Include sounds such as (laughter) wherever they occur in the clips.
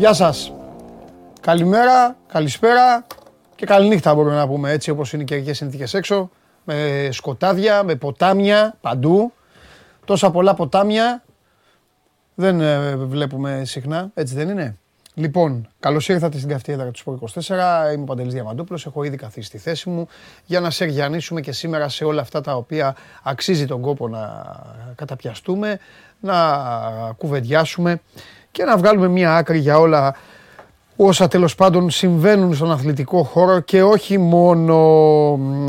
Γεια σας. Καλημέρα, καλησπέρα και καληνύχτα μπορούμε να πούμε έτσι όπως είναι οι καιρικές συνθήκες έξω. Με σκοτάδια, με ποτάμια παντού. Τόσα πολλά ποτάμια δεν ε, βλέπουμε συχνά, έτσι δεν είναι; Λοιπόν, καλώς ήρθατε στην καυτή έδρα του Σπορ 24. Είμαι ο Παντελής Διαμαντούπλος, έχω ήδη καθίσει στη θέση μου για να σε σεργιανίσουμε και σήμερα σε όλα αυτά τα οποία αξίζει τον κόπο να καταπιαστούμε, να κουβεντιάσουμε και να βγάλουμε μία άκρη για όλα όσα τέλος πάντων συμβαίνουν στον αθλητικό χώρο και όχι μόνο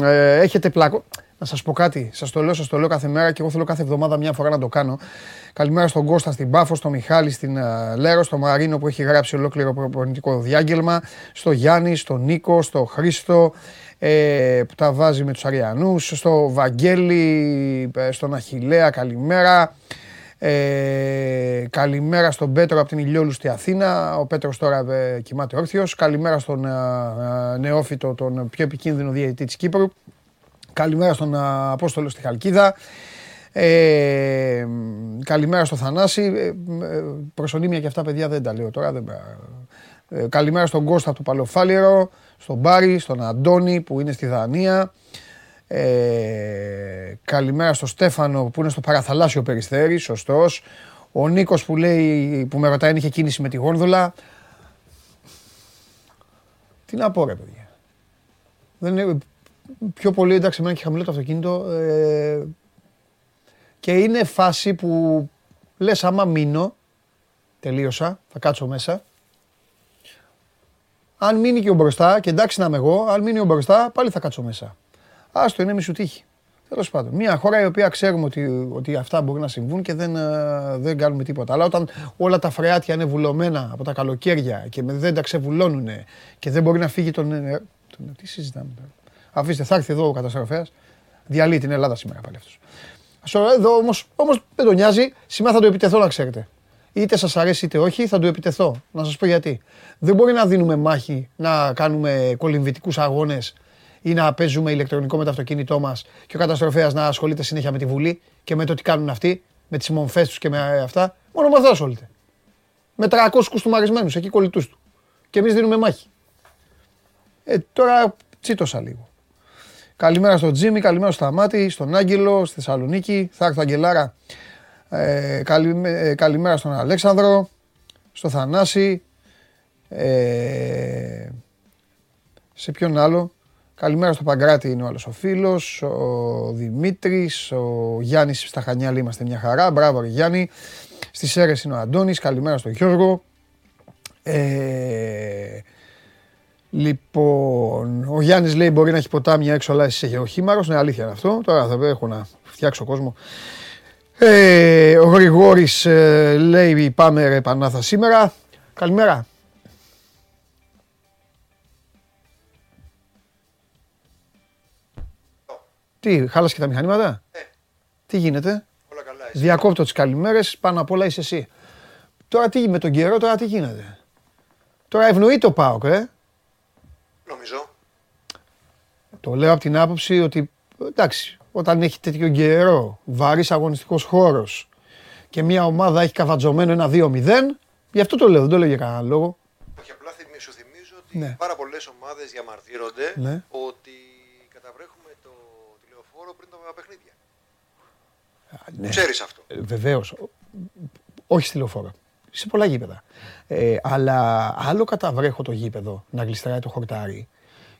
ε, έχετε πλακώ... Να σας πω κάτι, σας το λέω, σας το λέω κάθε μέρα και εγώ θέλω κάθε εβδομάδα μια φορά να το κάνω. Καλημέρα στον Κώστα, στην Πάφο, στον Μιχάλη, στην uh, Λέρο, στον Μαρίνο που έχει γράψει ολόκληρο προπονητικό διάγγελμα, στο Γιάννη, στον Νίκο, στο Χρήστο ε, που τα βάζει με τους Αριανούς, στο Βαγγέλη, ε, στον Αχιλέα, καλημέρα. Ε, καλημέρα στον Πέτρο από την Ηλιόλου στη Αθήνα. Ο Πέτρος τώρα ε, κοιμάται όρθιος. Καλημέρα στον ε, ε, Νεόφυτο, τον πιο επικίνδυνο διαιτητή της Κύπρου. Καλημέρα στον Απόστολο στη Χαλκίδα. Ε, καλημέρα στο Θανάση. Ε, προσωνύμια και αυτά παιδιά δεν τα λέω τώρα. Δεν, ε, καλημέρα στον Κώστα του Παλαιοφάλιρο, στον Μπάρι, στον Αντώνη που είναι στη Δανία. Ε, καλημέρα στο Στέφανο που είναι στο παραθαλάσσιο περιστέρι, σωστός. Ο Νίκος που λέει, που με ρωτάει αν είχε κίνηση με τη γόνδολα. Τι να πω ρε παιδιά. Δεν είναι, πιο πολύ εντάξει εμένα και χαμηλό το αυτοκίνητο. Ε, και είναι φάση που λες άμα μείνω, τελείωσα, θα κάτσω μέσα. Αν μείνει και ο μπροστά, και εντάξει να είμαι εγώ, αν μείνει ο μπροστά, πάλι θα κάτσω μέσα. Άστο, είναι μισού τύχη. Τέλος πάντων. Μια χώρα η οποία ξέρουμε ότι, ότι αυτά μπορεί να συμβούν και δεν, ε, δεν κάνουμε τίποτα. Αλλά όταν όλα τα φρεάτια είναι βουλωμένα από τα καλοκαίρια και δεν τα ξεβουλώνουν και δεν μπορεί να φύγει τον. Ε, τον τι συζητάμε τώρα; Αφήστε, θα έρθει εδώ ο καταστροφέας. Διαλύει την Ελλάδα σήμερα πάλι αυτός. Εδώ όμως όμως δεν τον νοιάζει. Σήμερα θα το επιτεθώ να ξέρετε. Είτε σας αρέσει είτε όχι, θα το επιτεθώ. Να σας πω γιατί. Δεν μπορεί να δίνουμε μάχη, να κάνουμε κολυμβητικούς αγώνες ή να παίζουμε ηλεκτρονικό με το αυτοκίνητό μας και ο καταστροφέας να ασχολείται συνέχεια με τη Βουλή και με το τι κάνουν αυτοί, με τις μομφές τους και με αυτά. Μόνο με αυτό ασχολείται. Με 300 κουστούμαρισμένους εκεί κολλητούς του. Και εμείς δίνουμε μάχη. Ε, τώρα τσίτωσα λίγο. Καλημέρα στον Τζίμι, καλημέρα στο Σταμάτη, στον Άγγελο, στη Θεσσαλονίκη. Θα έρθω Αγγελάρα. Ε, ε, καλημέρα στον Αλέξανδρο, στο Θανάση. Ε, σε ποιον άλλο; Καλημέρα στο Παγκράτη είναι ο άλλος ο φίλος, ο Δημήτρης, ο Γιάννης στα Χανιά είμαστε μια χαρά, μπράβο ρε Γιάννη. Στις Σέρες είναι ο Αντώνης, καλημέρα στον Γιώργο. Ε, λοιπόν, ο Γιάννης λέει μπορεί να έχει ποτάμια έξω αλλά εσύ έχει χήμαρος, είναι αλήθεια αυτό, τώρα θα έχω να φτιάξω κόσμο. Ε, ο Γρηγόρης ε, λέει πάμε ρε Πανάθα σήμερα. Καλημέρα. Τι, χάλασες και τα μηχανήματα; Ε. Τι γίνεται; Όλα καλά. Διακόπτω τις καλημέρες, πάνω απ' όλα είσαι εσύ. Τώρα τι με τον καιρό, τώρα τι γίνεται; Τώρα ευνοεί το ΠΑΟΚ, ε. Νομίζω. Το λέω από την άποψη ότι εντάξει, όταν έχει τέτοιο καιρό, βαρύς αγωνιστικός χώρος και μια ομάδα έχει καβατζωμένο ένα 2-0, γι' αυτό το λέω, δεν το λέω για κανένα λόγο. Όχι, απλά σου θυμίζω ότι ναι. πάρα πολλές ομάδες διαμαρτύρονται ναι. ότι παιχνίδια. Ναι. Ξέρεις αυτό. Ε, Βεβαίως. Όχι στη λεωφόρο. Σε πολλά γήπεδα. Ε, αλλά άλλο καταβρέχω το γήπεδο να γλιστράει το χορτάρι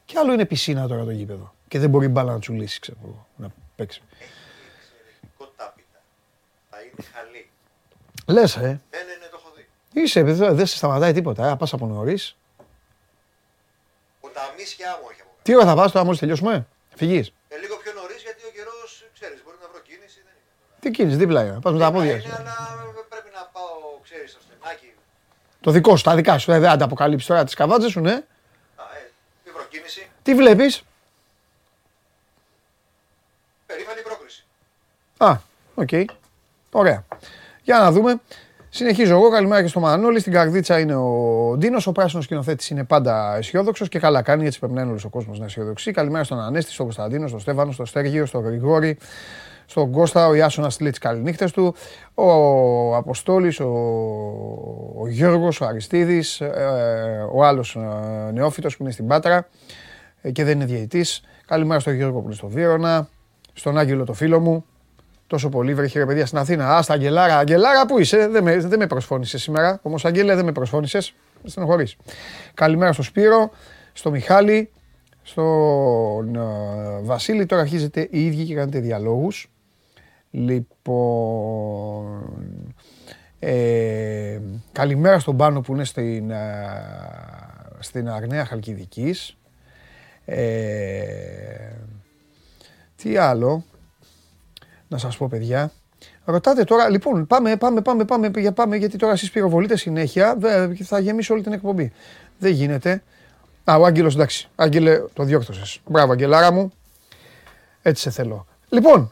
και άλλο είναι πισίνα τώρα το γήπεδο. Και δεν μπορεί μπάλα να τσουλήσει, ξέρω να παίξει. Εξαιρετικό τάπητα. Θα είναι χαλή. Λες, ε. Ναι, ναι, ναι, το έχω δει. Είσαι, δεν δε σε σταματάει τίποτα. Ε. Πας από νωρίς. Ο ταμίσια μου έχει από Τι ώρα θα πας τώρα, μόλι τελειώσουμε; Φυγεί. Ε, λίγο πιο νωρί γιατί ο καιρό, ξέρει, μπορεί να βρω κίνηση. Δεν είναι. Τι κίνηση, δίπλα είναι. Πας με τα πόδια. Είναι, αλλά πρέπει να πάω, ξέρεις, στο στενάκι. Το δικό σου, τα δικά σου. Ε, δεν θ' αποκαλύψεις τώρα τις καβάτζες σου, ναι. Α, ε, μη βρω κίνηση. Τι βλέπεις; Περήφανη πρόκριση. Α, ΟΚ. Ωραία. Για να δούμε. Συνεχίζω εγώ. Καλημέρα και στο Μανώλη. Στην Καρδίτσα είναι ο Ντίνος. Ο πράσινος σκηνοθέτης είναι πάντα αισιόδοξος και καλά κάνει έτσι πρέπει να είναι όλος ο κόσμος να αισιοδοξεί. Καλημέρα στον Ανέστη, στον Κωνσταντίνο, στον Στέφανο, στον Στέργιο, στον Γρηγόρη, στον Κώστα. Ο Ιάσονας στέλνει τις καληνύχτες του. Ο Αποστόλης, ο, ο Γιώργος, ο Αριστίδης, ε, ο άλλος ε, νεόφυτος που είναι στην Πάτρα ε, και δεν είναι διαιτητής. Καλημέρα στον Γιώργο που είναι στο Βίρονα, στον Άγγελο το φίλο μου. Τόσο πολύ βρέχει ρε παιδιά στην Αθήνα. Α, στα Αγγελάρα. Αγγελάρα που είσαι, δεν με, δεν με προσφώνησες σήμερα. Όμως, Αγγέλε, δεν με προσφώνησες. Με στενοχωρείς. Καλημέρα στο Σπύρο, στο Μιχάλη, στον uh, Βασίλη. Τώρα αρχίζετε οι ίδιοι και κάνετε διαλόγους. Λοιπόν, ε, καλημέρα στον Πάνο που είναι στην, στην Αρνέα Χαλκιδικής. Ε, τι άλλο, να σας πω παιδιά. Ρωτάτε τώρα, λοιπόν, πάμε, πάμε, πάμε, πάμε, για, πάμε γιατί τώρα εσείς πυροβολείτε συνέχεια, θα γεμίσω όλη την εκπομπή. Δεν γίνεται. Α, ο Άγγελος, εντάξει. Άγγελε, το διόρθωσες. Μπράβο, Αγγελάρα μου. Έτσι σε θέλω. Λοιπόν,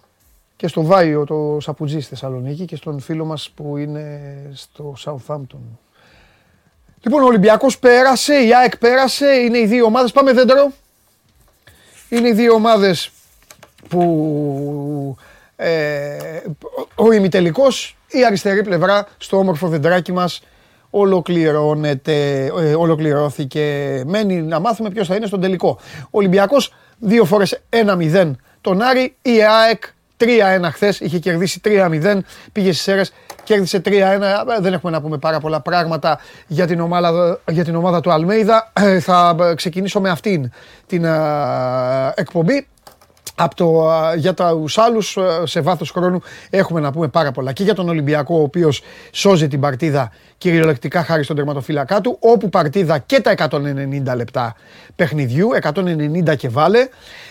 και στο Βάιο το Σαπουτζή στη Θεσσαλονίκη και στον φίλο μας που είναι στο Southampton. Λοιπόν, ο Ολυμπιακός πέρασε, η ΑΕΚ πέρασε, είναι οι δύο ομάδες. Πάμε δέντρο. Είναι οι δύο ομάδες που ε, ο ημιτελικός, η αριστερή πλευρά στο όμορφο δεντράκι μας ολοκληρώνεται, ε, ολοκληρώθηκε. Μένει να μάθουμε ποιος θα είναι στον τελικό. Ο Ολυμπιακός δύο φορές 1-0 τον Άρη, η ΑΕΚ 3-1 χθες, είχε κερδίσει 3-0, πήγε στις αίρες, κέρδισε 3-1. Δεν έχουμε να πούμε πάρα πολλά πράγματα για την ομάδα, για την ομάδα του Αλμέιδα. (clears throat) Θα ξεκινήσω με αυτήν την εκπομπή. Από το, για τους άλλους, σε βάθος χρόνου, έχουμε να πούμε πάρα πολλά. Και για τον Ολυμπιακό, ο οποίος σώζει την παρτίδα κυριολεκτικά χάρη στον τερματοφύλακά του, όπου παρτίδα και τα 190 λεπτά παιχνιδιού, 190 και βάλε.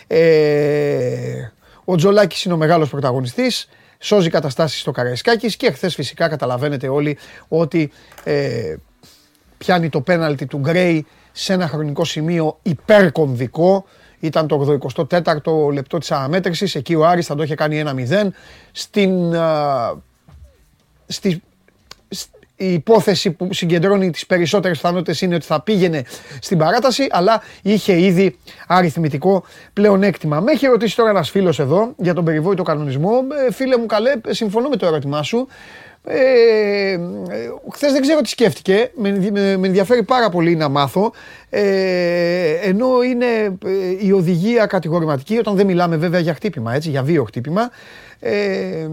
Ε, ο Τζολάκης είναι ο μεγάλος πρωταγωνιστής. Σώζει καταστάσεις στο Καραϊσκάκης και χθες φυσικά καταλαβαίνετε όλοι ότι ε, πιάνει το πέναλτι του Γκρέι σε ένα χρονικό σημείο υπερκομβικό. Ήταν το 84ο λεπτό της αναμέτρησης, εκεί ο Άρης θα το είχε κάνει 1-0. Στην, στη, η υπόθεση που συγκεντρώνει τις περισσότερες πιθανότητες είναι ότι θα πήγαινε στην παράταση, αλλά είχε ήδη αριθμητικό πλεονέκτημα. Με έχει ρωτήσει τώρα ένας φίλος εδώ για τον περιβόητο κανονισμό. Ε, φίλε μου καλέ, συμφωνώ με το ερώτημά σου. Ε, χθες δεν ξέρω τι σκέφτηκε, με, με, με ενδιαφέρει πάρα πολύ να μάθω, ε, ενώ είναι ε, η οδηγία κατηγορηματική, όταν δεν μιλάμε βέβαια για χτύπημα, έτσι, για βίο χτύπημα, ε,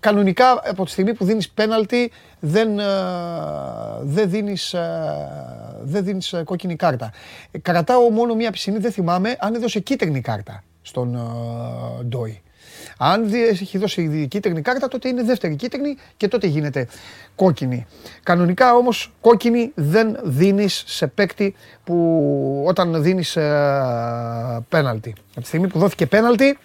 κανονικά από τη στιγμή που δίνεις πέναλτι δεν, ε, δεν, δίνεις, ε, δεν δίνεις κόκκινη κάρτα. Κρατάω μόνο μία πισινή, δεν θυμάμαι αν έδωσε κίτρινη κάρτα στον Ντόι. Αν έχει δώσει κίτρινη κάρτα, τότε είναι δεύτερη κίτρινη και τότε γίνεται κόκκινη. Κανονικά όμως κόκκινη δεν δίνεις σε παίκτη που όταν δίνεις πέναλτι. Από τη στιγμή που δόθηκε πέναλτι,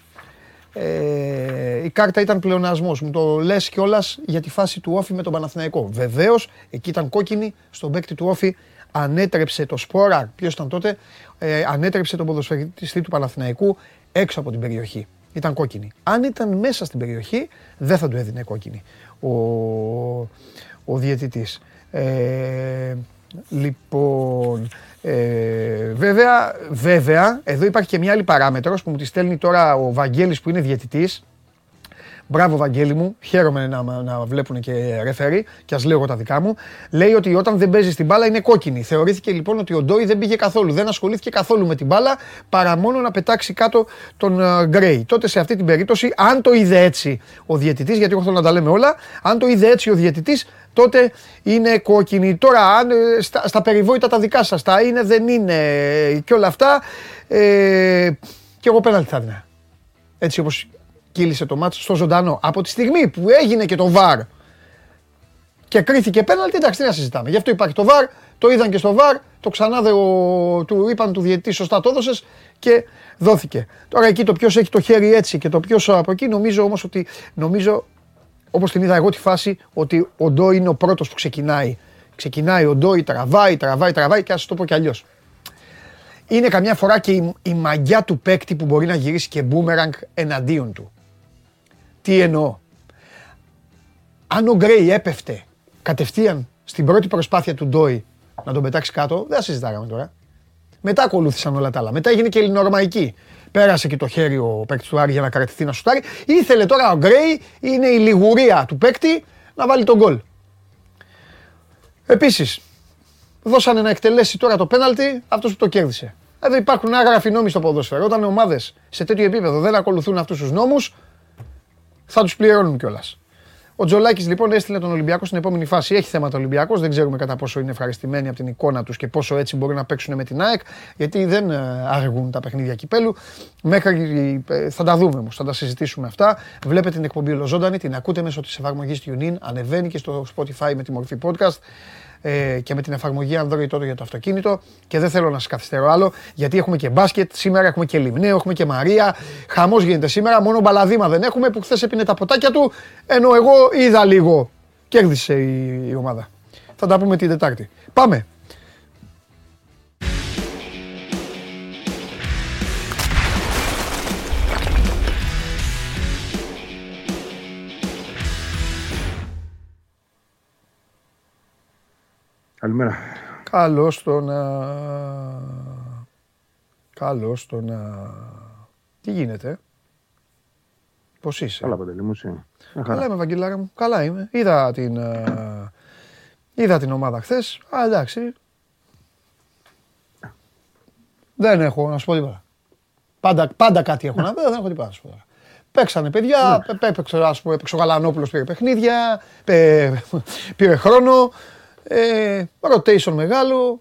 ε, η κάρτα ήταν πλεονασμός. Μου το λες κιόλας για τη φάση του Όφη με τον Παναθηναϊκό. Βεβαίως, εκεί ήταν κόκκινη, στον παίκτη του Όφη ανέτρεψε το σπόρα, ποιος ήταν τότε, ε, ανέτρεψε τον ποδοσφαιριστή του Παναθηναϊκού έξω από την περιοχή. Ήταν κόκκινη. Αν ήταν μέσα στην περιοχή, δεν θα του έδινε κόκκινη ο, ο διαιτητής. Ε, λοιπόν, ε, βέβαια, βέβαια, εδώ υπάρχει και μια άλλη παράμετρος που μου τη στέλνει τώρα ο Βαγγέλης που είναι διαιτητής. Μπράβο, Βαγγέλη μου. Χαίρομαι να, να βλέπουν και ρεφέρι και ας λέω εγώ τα δικά μου. Λέει ότι όταν δεν παίζεις την μπάλα είναι κόκκινη. Θεωρήθηκε λοιπόν ότι ο Ντόι δεν πήγε καθόλου. Δεν ασχολήθηκε καθόλου με την μπάλα παρά μόνο να πετάξει κάτω τον uh, Γκρέι. Τότε σε αυτή την περίπτωση, αν το είδε έτσι ο διαιτητής, γιατί εγώ θέλω να τα λέμε όλα, αν το είδε έτσι ο διαιτητής, τότε είναι κόκκινη. Τώρα, αν, ε, στα, στα περιβόητα τα δικά σας, τα είναι, δεν είναι και όλα αυτά. Ε, και εγώ πέναλτι θα έδινα. Έτσι όπως κύλησε το μάτσο στο ζωντανό. Από τη στιγμή που έγινε και το βαρ και κρίθηκε πέναλτι, εντάξει, τι να συζητάμε. Γι' αυτό υπάρχει το βαρ, το είδαν και στο βαρ, το ξανά δε, του είπαν του διαιτητή, σωστά το έδωσες και δόθηκε. Τώρα εκεί το ποιος έχει το χέρι έτσι και το ποιος από εκεί, νομίζω όμως ότι. Νομίζω, όπως την είδα εγώ τη φάση, ότι ο Ντό είναι ο πρώτος που ξεκινάει. Ξεκινάει ο Ντόι, τραβάει, τραβάει, τραβάει και ας το πω κι αλλιώς είναι καμιά φορά και η, η μαγιά του παίκτη που μπορεί να γυρίσει και μπούμεραγκ εναντίον του. Τι εννοώ; Αν ο Γκρέι έπεφτε κατευθείαν στην πρώτη προσπάθεια του Ντόι να τον πετάξει κάτω, δεν θα συζητάγαμε τώρα. Μετά ακολούθησαν όλα τα άλλα. Μετά έγινε και ελληνορωμαϊκή. Πέρασε και το χέρι ο παίκτης του Άρη για να κρατηθεί να σουτάρει. Ήθελε τώρα ο Γκρέι, είναι η λιγουρία του παίκτη, να βάλει τον γκολ. Επίσης, δώσανε να εκτελέσει τώρα το πέναλτι αυτός που το κέρδισε. Δηλαδή υπάρχουν άγραφοι νόμοι στο ποδόσφαιρο. Όταν οι ομάδες σε τέτοιο επίπεδο δεν ακολουθούν αυτούς τους νόμους, θα τους πληρώνουν κιόλας. Ο Τζολάκης λοιπόν έστειλε τον Ολυμπιακό στην επόμενη φάση. Έχει θέματα Ολυμπιακός. Δεν ξέρουμε κατά πόσο είναι ευχαριστημένοι από την εικόνα τους και πόσο έτσι μπορεί να παίξουν με την ΑΕΚ. Γιατί δεν ε, αργούν τα παιχνίδια κυπέλου. Μέχρι ε, θα τα δούμε όμως, θα τα συζητήσουμε αυτά. Βλέπετε την εκπομπή ολοζώντανη, την ακούτε μέσω της εφαρμογής TuneIn. Ανεβαίνει και στο Spotify με τη μορφή podcast ε, και με την εφαρμογή Android τότε για το αυτοκίνητο. Και δεν θέλω να σας καθυστερώ άλλο, γιατί έχουμε και μπάσκετ. Σήμερα έχουμε και Λιμνέο, έχουμε και Μαρία. Χαμός γίνεται σήμερα. Μόνο μπαλαδίμα δεν έχουμε που χθες έπινε τα ποτάκια του. Ενώ εγώ είδα λίγο. Κέρδισε η, η ομάδα. Θα τα πούμε την Τετάρτη. Πάμε. Καλημέρα. Καλώς το να... Καλώς το να... Τι γίνεται, Πώς είσαι; Καλά, Παντελή μου, εσύ. Καλά είμαι, Βαγγελάρα μου. Καλά είμαι. Είδα την, ε, είδα την ομάδα χθες. Α, εντάξει. Δεν έχω να σου πω τίποτα. Πάντα, πάντα κάτι έχω να πω, δεν έχω τίποτα να σου πω τώρα. Παίξανε παιδιά, έπαιξε, ας πούμε, έπαιξε ο Γαλανόπουλος πήρε παιχνίδια, πήρε χρόνο, ε, rotation μεγάλο.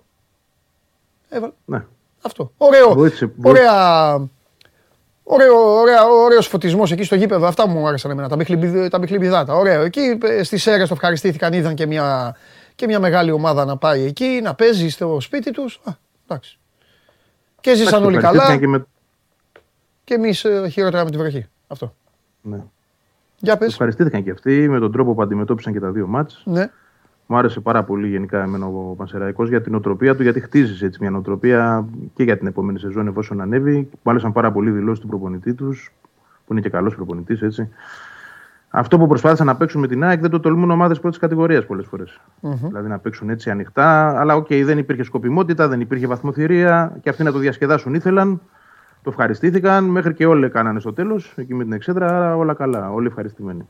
Έβαλε. Ναι. Αυτό. Ωραίο. Βοήθησε, Ωραία. Ωραίο, ωραία, ωραίος φωτισμός εκεί στο γήπεδο. Αυτά μου άρεσαν εμένα, τα, μπιχλιμπι, τα μπιχλιμπιδάτα. Ωραίο. Εκεί ε, στις αίρες το ευχαριστήθηκαν, είδαν και μια, και μια μεγάλη ομάδα να πάει εκεί, να παίζει στο σπίτι τους. Α, εντάξει. Και ζήσαν όλοι καλά. Και, με... και εμείς ε, χειρότερα με τη βροχή. Αυτό. Ναι. Για πες. Ευχαριστήθηκαν και αυτοί με τον τρόπο που αντιμετώπισαν και τα δύο μάτς. Ναι. Μου άρεσε πάρα πολύ γενικά εμένα ο Πανσεραϊκός για τη νοοτροπία του, γιατί χτίζεις έτσι μια νοοτροπία και για την επόμενη σεζόν εφόσον ανέβει. Μου άρεσαν πάρα πολύ οι δηλώσεις του προπονητή τους, που είναι και καλός προπονητής, έτσι. Αυτό που προσπάθησαν να παίξουν με την ΑΕΚ δεν το τολμούν ομάδες πρώτης κατηγορίας πολλές φορές. Mm-hmm. Δηλαδή να παίξουν έτσι ανοιχτά, αλλά ΟΚ, okay, δεν υπήρχε σκοπιμότητα, δεν υπήρχε βαθμοθηρία και αυτοί να το διασκεδάσουν ήθελαν. Το ευχαριστήθηκαν, μέχρι και όλοι κάνανε στο τέλος, εκεί με την εξέδρα, άρα όλα καλά, όλοι ευχαριστημένοι.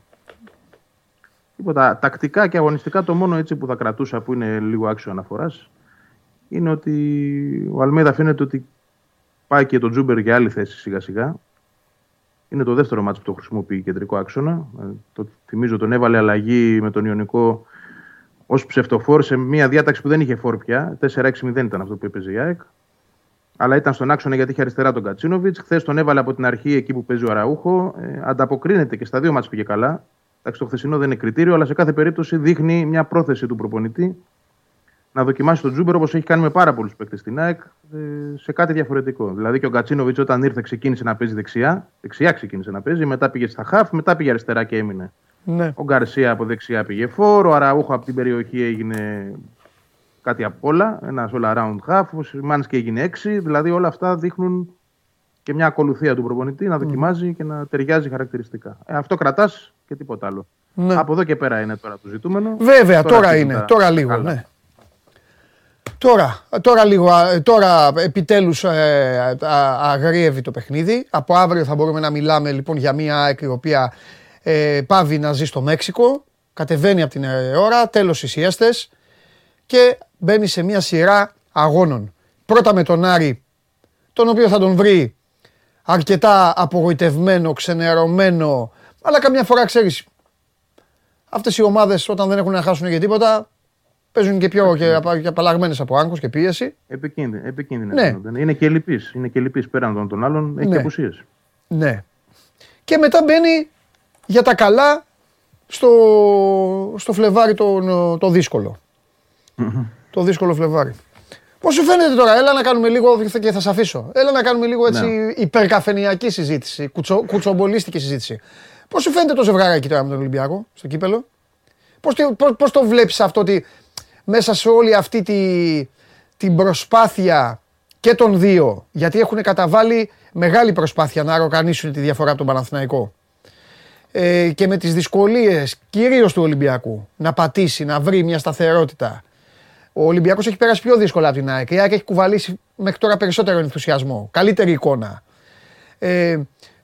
Τίποτα. Τακτικά και αγωνιστικά το μόνο έτσι που θα κρατούσα που είναι λίγο άξιο αναφοράς είναι ότι ο Αλμέδα φαίνεται ότι πάει και το Τζούμπερ για άλλη θέση σιγά σιγά. Είναι το δεύτερο μάτσο που το χρησιμοποιεί κεντρικό άξονα. Ε, το θυμίζω τον έβαλε αλλαγή με τον Ιωνικό ως ψευτοφόρ σε μια διάταξη που δεν είχε φόρ πια. 4-6-0 ήταν αυτό που έπαιζε η ΑΕΚ. Αλλά ήταν στον άξονα γιατί είχε αριστερά τον Κατσίνοβιτς. Χθες τον έβαλε από την αρχή εκεί που παίζει ο Αραούχο. Ε, ανταποκρίνεται και στα δύο μάτς πήγε καλά. Εντάξει, το χθεσινό δεν είναι κριτήριο, αλλά σε κάθε περίπτωση δείχνει μια πρόθεση του προπονητή να δοκιμάσει τον Τζούμπερ όπως έχει κάνει με πάρα πολλούς παίκτες στην ΑΕΚ ε, σε κάτι διαφορετικό. Δηλαδή και ο Γκατσίνοβιτ όταν ήρθε ξεκίνησε να παίζει δεξιά, δεξιά ξεκίνησε να παίζει, μετά πήγε στα χαφ, μετά πήγε αριστερά και έμεινε. Ναι. Ο Γκαρσία από δεξιά πήγε φόρο, ο Αραούχο από την περιοχή έγινε κάτι απ' όλα, ένας all around half, ο Σιμάνσκι έγινε έξι, δηλαδή όλα αυτά δείχνουν και μια ακολουθία του προπονητή να δοκιμάζει και να ταιριάζει χαρακτηριστικά. Ε, αυτό κρατάς και τίποτα άλλο. Ναι. Από εδώ και πέρα είναι τώρα το ζητούμενο. Βέβαια, τώρα, τώρα είναι. Τώρα λίγο. Ναι. Τώρα, τώρα λίγο, τώρα επιτέλους ε, αγρίευει το παιχνίδι. Από αύριο θα μπορούμε να μιλάμε λοιπόν για μια άκρη η οποία ε, πάβει να ζει στο Μέξικο. Κατεβαίνει από την ώρα, τέλος οι σιέστες και μπαίνει σε μια σειρά αγώνων. Πρώτα με τον Άρη, τον οποίο θα τον βρει αρκετά απογοητευμένο, ξενερωμένο, αλλά καμιά φορά ξέρεις. Αυτές οι ομάδες όταν δεν έχουν να χάσουν για τίποτα παίζουν και πιο και, απαλλαγμένες από άγχος και πίεση. Επικίνδυνε. επικίνδυνες ναι. Είναι και λυπής. Είναι και λυπής πέραν των, των άλλων. Έχει ναι. και απουσίες. Ναι. Και μετά μπαίνει για τα καλά στο, στο Φλεβάρι το, το δύσκολο. Το δύσκολο Φλεβάρι. Πώς σου φαίνεται τώρα, έλα να κάνουμε λίγο και θα σε αφήσω. Έλα να κάνουμε λίγο έτσι ναι. υπερκαφενιακή συζήτηση, κουτσο, κουτσομπολίστικη συζήτηση. Πώς σου φαίνεται το ζευγάρι τώρα με τον Ολυμπιακό στο κύπελο, Πώς πώς, πώς το βλέπεις αυτό ότι μέσα σε όλη αυτή τη, την προσπάθεια και των δύο, γιατί έχουν καταβάλει μεγάλη προσπάθεια να αεροκανίσουν τη διαφορά από τον Παναθηναϊκό. Ε, και με τις δυσκολίες κυρίως του Ολυμπιακού να πατήσει, να βρει μια σταθερότητα ο Ολυμπιακός έχει περάσει πιο δύσκολα από την ΑΕΚ. Η ΑΕΚ έχει κουβαλήσει μέχρι τώρα περισσότερο ενθουσιασμό. Καλύτερη εικόνα. Ε,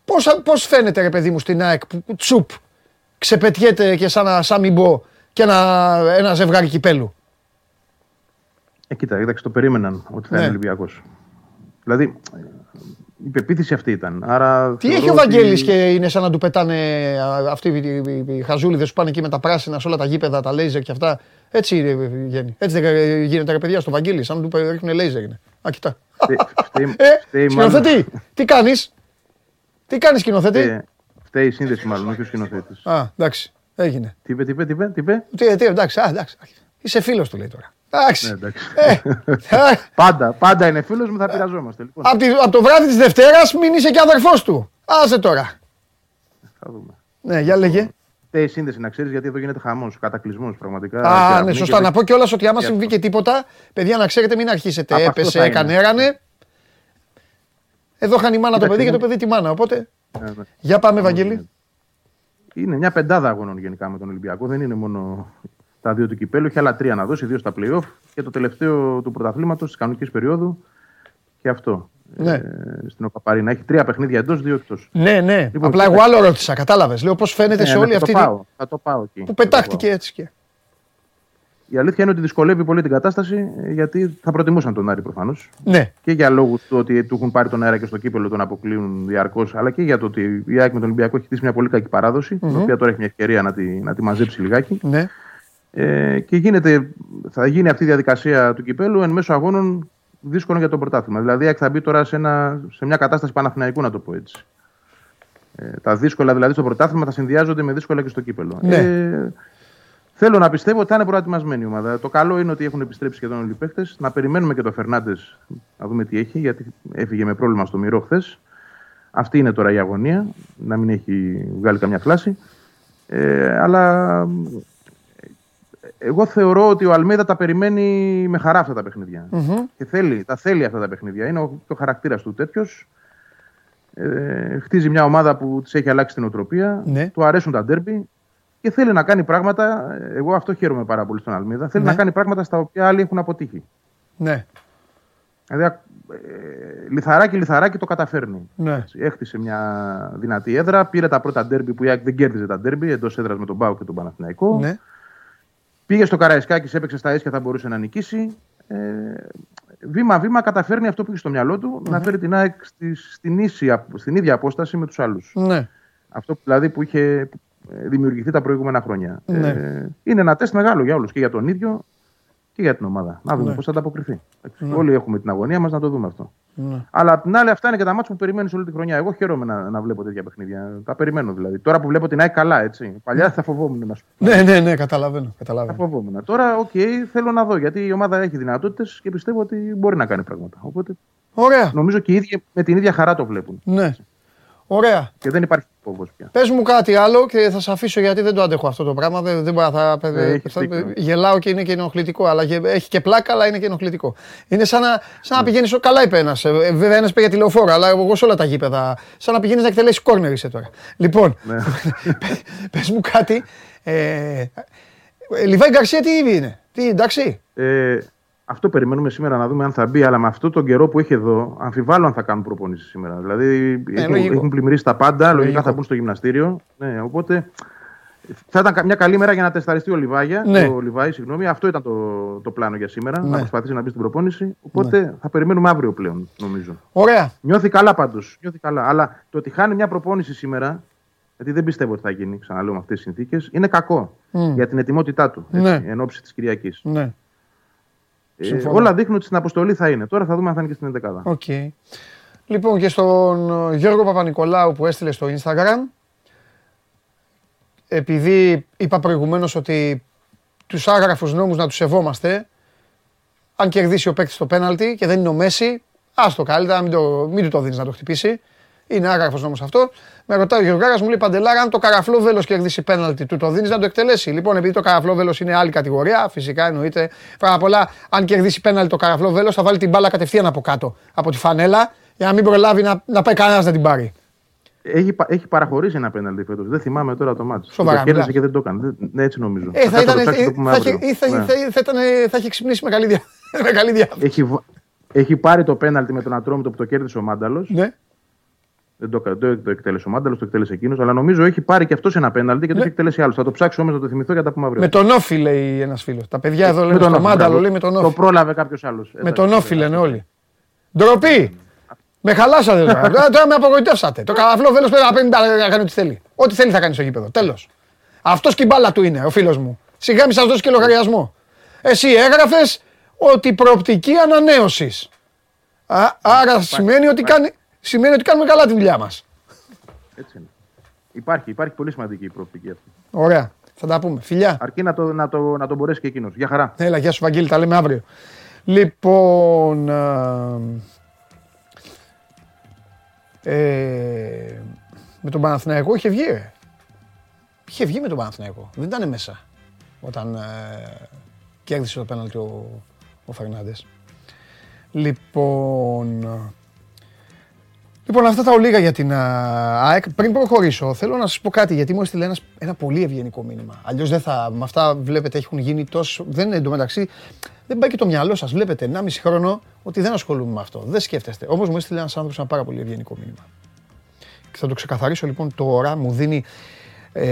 πώς, πώς φαίνεται ρε παιδί μου στην ΑΕΚ που τσουπ ξεπετιέται και σαν, σαν μην πω και ένα, ένα ζευγάρι κυπέλου; Ε, κοίτα, εντάξει, το περίμεναν ότι θα Ναι. είναι Ολυμπιακός. Δηλαδή, η πεποίθηση αυτή ήταν. Άρα, Τι θεωρώ έχει ο ότι- Βαγγέλης και είναι σαν να του πετάνε α, αυτοί οι, οι, οι, οι χαζούλιδες που πάνε εκεί με τα πράσινα σε όλα τα γήπεδα, τα λέιζερ και αυτά. Έτσι είναι, βγαίνει. Έτσι δεν ε, γίνεται ρε παιδιά στο Βαγγέλης, σαν να του ρίχνουν λέιζερ είναι. Α, κοιτά. Φταίει- (laughs) φταίει- Ε, φταίει μάλλον- σκηνοθέτη, τι κάνεις; Τι κάνεις σκηνοθέτη; φταίει- Φταίει η σύνδεση, μάλλον, όχι ο σκηνοθέτης. Α, εντάξει, έγινε. Τι είπε, τι είπε, τι είπε. Τι είπε; Τι, τι, εντάξει, α, εντάξει. Είσαι φίλος του λέει τώρα. Εντάξει. Ναι, εντάξει. Ε, (laughs) ε, Πάντα, πάντα είναι φίλος μου, θα πειραζόμαστε. Λοιπόν, Απ' τη- Απ' το βράδυ της Δευτέρας μην είσαι και αδερφός του. Άσε τώρα. θα δούμε. Ναι, για λέγε. Φταίει η σύνδεση, να ξέρεις, γιατί εδώ γίνεται χαμός, κατακλυσμός πραγματικά. Α, Κεραυνοί ναι, και σωστά. δεν- Να πω κιόλα ότι άμα Γι' συμβεί αυτό. και τίποτα, παιδιά να ξέρετε μην αρχίσετε. Από αυτό Έπεσε, θα είναι. έκανε, έρανε. Εδώ χάνει η μάνα το Κοίταξε, παιδί και το είναι- παιδί τη μάνα. Οπότε, Ναι, ναι. για πάμε, Βαγγέλη. Είναι μια πεντάδα αγώνων γενικά με τον Ολυμπιακό. Δεν είναι μόνο τα δύο του κυπέλου. Έχει άλλα τρία να δώσει, δύο στα playoff και το τελευταίο του πρωταθλήματος της κανονικής περίοδου. Και αυτό. Ναι. Ε, στην Οκαπαρίνα. Έχει τρία παιχνίδια εντός, δύο εκτός. Ναι, ναι. Λοιπόν, Απλά εγώ κοίταξε. άλλο ρώτησα. Κατάλαβες. Λέω πώς φαίνεται σε όλη θα αυτή το τη. πάω, θα το πάω εκεί. που Θα το πετάχτηκε πάω. έτσι και. Η αλήθεια είναι ότι δυσκολεύει πολύ την κατάσταση ε, γιατί θα προτιμούσαν τον Άρη προφανώς. Ναι, Και για λόγους του ότι του έχουν πάρει τον αέρα και στο κύπελο τον αποκλείουν διαρκώς, αλλά και για το ότι η ΑΕΚ με τον Ολυμπιακό έχει χτίσει μια πολύ κακή παράδοση, την οποία τώρα έχει μια ευκαιρία να τη, να τη μαζέψει λιγάκι. ναι. Ε, και γίνεται, θα γίνει αυτή η διαδικασία του κυπέλου εν μέσω αγώνων δύσκολων για το πρωτάθλημα. Δηλαδή, η ΑΕΚ θα μπει τώρα σε, ένα, σε μια κατάσταση Παναθηναϊκού, να το πω έτσι. Ε, τα δύσκολα δηλαδή στο πρωτάθλημα θα συνδυάζονται με δύσκολα και στο κύπελο. Ναι. Ε, θέλω να πιστεύω ότι θα είναι προετοιμασμένη η ομάδα. Το καλό είναι ότι έχουν επιστρέψει σχεδόν όλοι οι παίχτε. Να περιμένουμε και το Φερνάντες να δούμε τι έχει, γιατί έφυγε με πρόβλημα στο μυρό χθες. Αυτή είναι τώρα η αγωνία, να μην έχει βγάλει καμιά φλάση. Ε, αλλά εγώ θεωρώ ότι ο Αλμίδα τα περιμένει με χαρά αυτά τα παιχνίδια. Και θέλει, τα θέλει αυτά τα παιχνίδια. Είναι ο, το χαρακτήρας του τέτοιος. Ε, χτίζει μια ομάδα που της έχει αλλάξει την οτροπία. Ναι. Του αρέσουν τα ντέρμπι και θέλει να κάνει πράγματα. Εγώ αυτό χαίρομαι πάρα πολύ στον Αλμίδα. Θέλει Ναι. να κάνει πράγματα στα οποία άλλοι έχουν αποτύχει. Ναι, Δηλαδή, ε, λιθαράκι, λιθαράκι το καταφέρνει. ναι. Έτσι, Έχτισε μια δυνατή έδρα. Πήρε τα πρώτα ντέρμπι που η ΑΕΚ δεν κέρδιζε τα ντέρμπι εντός έδρας με τον Πάο και τον Παναθηναϊκό. ναι. Πήγε στο Καραϊσκάκη, έπαιξε στα ίσια, θα μπορούσε να νικήσει. Ε, βήμα-βήμα καταφέρνει αυτό που είχε στο μυαλό του να φέρει την ΑΕΚ στη, στην, ίση, απ- στην ίδια απόσταση με τους άλλους. ναι. Αυτό δηλαδή που είχε ε, δημιουργηθεί τα προηγούμενα χρόνια. Ναι. Ε, είναι ένα τεστ μεγάλο για όλους και για τον ίδιο και για την ομάδα. Να δούμε Ναι. πώς θα ανταποκριθεί. Έτσι, Όλοι έχουμε την αγωνία μας να το δούμε αυτό. ναι. Αλλά απ' την άλλη, αυτά είναι και τα ματς που περιμένεις όλη τη χρονιά. Εγώ χαίρομαι να, να βλέπω τέτοια παιχνίδια. Τα περιμένω δηλαδή. Τώρα που βλέπω την ΑΕΚ καλά, έτσι. Παλιά θα φοβόμουν να σου πω. Ναι, ναι, ναι, καταλαβαίνω. Θα καταλαβαίνω. φοβόμουν. Τώρα, ΟΚ, θέλω να δω γιατί η ομάδα έχει δυνατότητες και πιστεύω ότι μπορεί να κάνει πράγματα. Οπότε Ωραία. νομίζω και οι ίδιοι με την ίδια χαρά το βλέπουν. Ναι. Ωραία. Και δεν υπάρχει φόβο πια. Πες μου κάτι άλλο και θα σε αφήσω γιατί δεν το αντέχω αυτό το πράγμα. Δεν, δεν μπορώ, θα, Ε, έχεις θα- δίκιο. γελάω και είναι και ενοχλητικό. Αλλά και- έχει και πλάκα, αλλά είναι και ενοχλητικό. Είναι σαν να, σαν να πηγαίνει. Καλά είπε ένας. Βέβαια, ένας πήγε τηλεοφόρο, αλλά εγώ σε όλα τα γήπεδα. Σαν να πηγαίνεις να εκτελέσεις κόρνερ είσαι τώρα. Λοιπόν, Ναι. (laughs) πε μου κάτι. Ε, Λιβάη Γκαρσία τι είναι. Τι, εντάξει; Ε, αυτό περιμένουμε σήμερα να δούμε αν θα μπει, αλλά με αυτό τον καιρό που έχει εδώ, αμφιβάλλω αν θα κάνουν προπονήσει σήμερα. Δηλαδή έχουν, λογικό. έχουν πλημμυρίσει τα πάντα, λογικά Λογικό. θα μπουν στο γυμναστήριο. Ναι, οπότε θα ήταν κα- μια καλή μέρα για να τεσταριστεί ο Λιβάγια. Ναι. Ο Λιβάη, συγγνώμη. Αυτό ήταν το, το πλάνο για σήμερα. Ναι. Να προσπαθήσει να μπει στην προπόνηση. Οπότε θα περιμένουμε αύριο πλέον, νομίζω. Ωραία. Νιώθει καλά πάντως. Νιώθει καλά. Αλλά το ότι χάνει μια προπόνηση σήμερα, γιατί δεν πιστεύω ότι θα γίνει, ξαναλέω με αυτές τις συνθήκες, είναι κακό Μμ. για την ετοιμότητά του Ναι. έτσι, εν όψει της Κυριακής. Ναι. Ε, Συμφωνώ. όλα δείχνουν ότι στην αποστολή θα είναι. Τώρα θα δούμε αν θα είναι και στην 11. ΟΚ. Λοιπόν και στον ε, Γιώργο Παπανικολάου που έστειλε στο Instagram επειδή είπα προηγουμένως ότι τους άγραφους νόμους να τους σεβόμαστε αν κερδίσει ο παίκτης το πέναλτι και δεν είναι ο Μέσι άστο καλύτερα μην, το, μην του το δίνεις να το χτυπήσει είναι άγραφος νόμος αυτός. Με ρωτάει ο Γιωργάρας μου λέει Παντελάρα αν το καραφλό βέλος κερδίσει πέναλτι του το δίνεις να το εκτελέσει. Λοιπόν επειδή το καραφλό βέλος είναι άλλη κατηγορία φυσικά εννοείται. Πρώτα απ' όλα αν κερδίσει πέναλτι το καραφλό βέλος θα βάλει την μπάλα κατευθείαν από κάτω από τη φανέλα για να μην προλάβει να, να πάει κανένας να την πάρει. Έχει, πα- έχει παραχωρήσει ένα πέναλτι φέτος. Δεν θυμάμαι τώρα το μάτι. Σοβαρά, Το κέρδισε μιλάς. και δεν το έκανε. Δεν- Ναι, έτσι νομίζω. Ε, θα, κάτσω ήταν, να το ψάξω, ε, το πούμε θα, είχε- αύριο. ή θα, Ναι. θα, θα, ήταν, θα είχε ξυπνήσει με καλή, δια, (laughs) με καλή διάθεση. Έχει, βα- έχει πάρει το πέναλτι με τον Ατρόμητο που το κέρδισε ο Μάνταλος. Ναι. Δεν το, το, το εκτέλεσε ο Μάνταλος, το εκτέλεσε εκείνος. Αλλά νομίζω έχει πάρει και αυτός ένα πέναλτι και το Ναι. έχει εκτελέσει άλλος. Θα το ψάξω όμως να το θυμηθώ για τα πούμε αύριο. Με τον Όφη λέει ένας φίλος. Τα παιδιά εδώ Με λένε τον στο Όφη, Μάνταλο, μπράβο. λέει με τον Το Όφη. πρόλαβε κάποιος άλλος. Με τον Όφη λένε όλοι. Ντροπή! Με χαλάσατε τώρα. (laughs) Τώρα- Τώρα με απογοητεύσατε. Το καραφλό βέλος πρέπει να παίρνει τα- να κάνει ό,τι θέλει. Ό,τι θέλει θα κάνει στο γήπεδο. Τέλος. Αυτός και η μπάλα του είναι, ο φίλος μου. Σιγά μη σας δώσει και λογαριασμό. Εσύ έγραφες ότι προοπτική ανανέωσης. Άρα σημαίνει ότι, κάνει, σημαίνει ότι κάνουμε καλά τη δουλειά μας. Έτσι είναι. Υπάρχει, υπάρχει πολύ σημαντική η προοπτική αυτή. Ωραία. Θα τα πούμε. Φιλιά. Αρκεί να το, να το, να το μπορέσει και εκείνος. Για χαρά. Έλα, γεια σου Βαγγέλη, τα λέμε αύριο. Λοιπόν, α, ε, με τον Παναθηναϊκό είχε βγει, ρε. Είχε βγει με τον Παναθηναϊκό. Δεν ήταν μέσα όταν ε, κέρδισε το πέναλτι ο, ο Φερνάντες. Λοιπόν, Λοιπόν, αυτά τα ολίγα για την α, ΑΕΚ. Πριν προχωρήσω, θέλω να σας πω κάτι γιατί μου έστειλε ένας, ένα πολύ ευγενικό μήνυμα. Αλλιώς δεν θα. Με αυτά βλέπετε έχουν γίνει τόσο. Δεν είναι εντωμεταξύ. Δεν πάει και το μυαλό σας. Βλέπετε 1,5 χρόνο ότι δεν ασχολούμαι με αυτό. Δεν σκέφτεστε. Όμως μου έστειλε ένας άνθρωπος ένα πάρα πολύ ευγενικό μήνυμα. Και θα το ξεκαθαρίσω λοιπόν τώρα. Μου δίνει. Ε,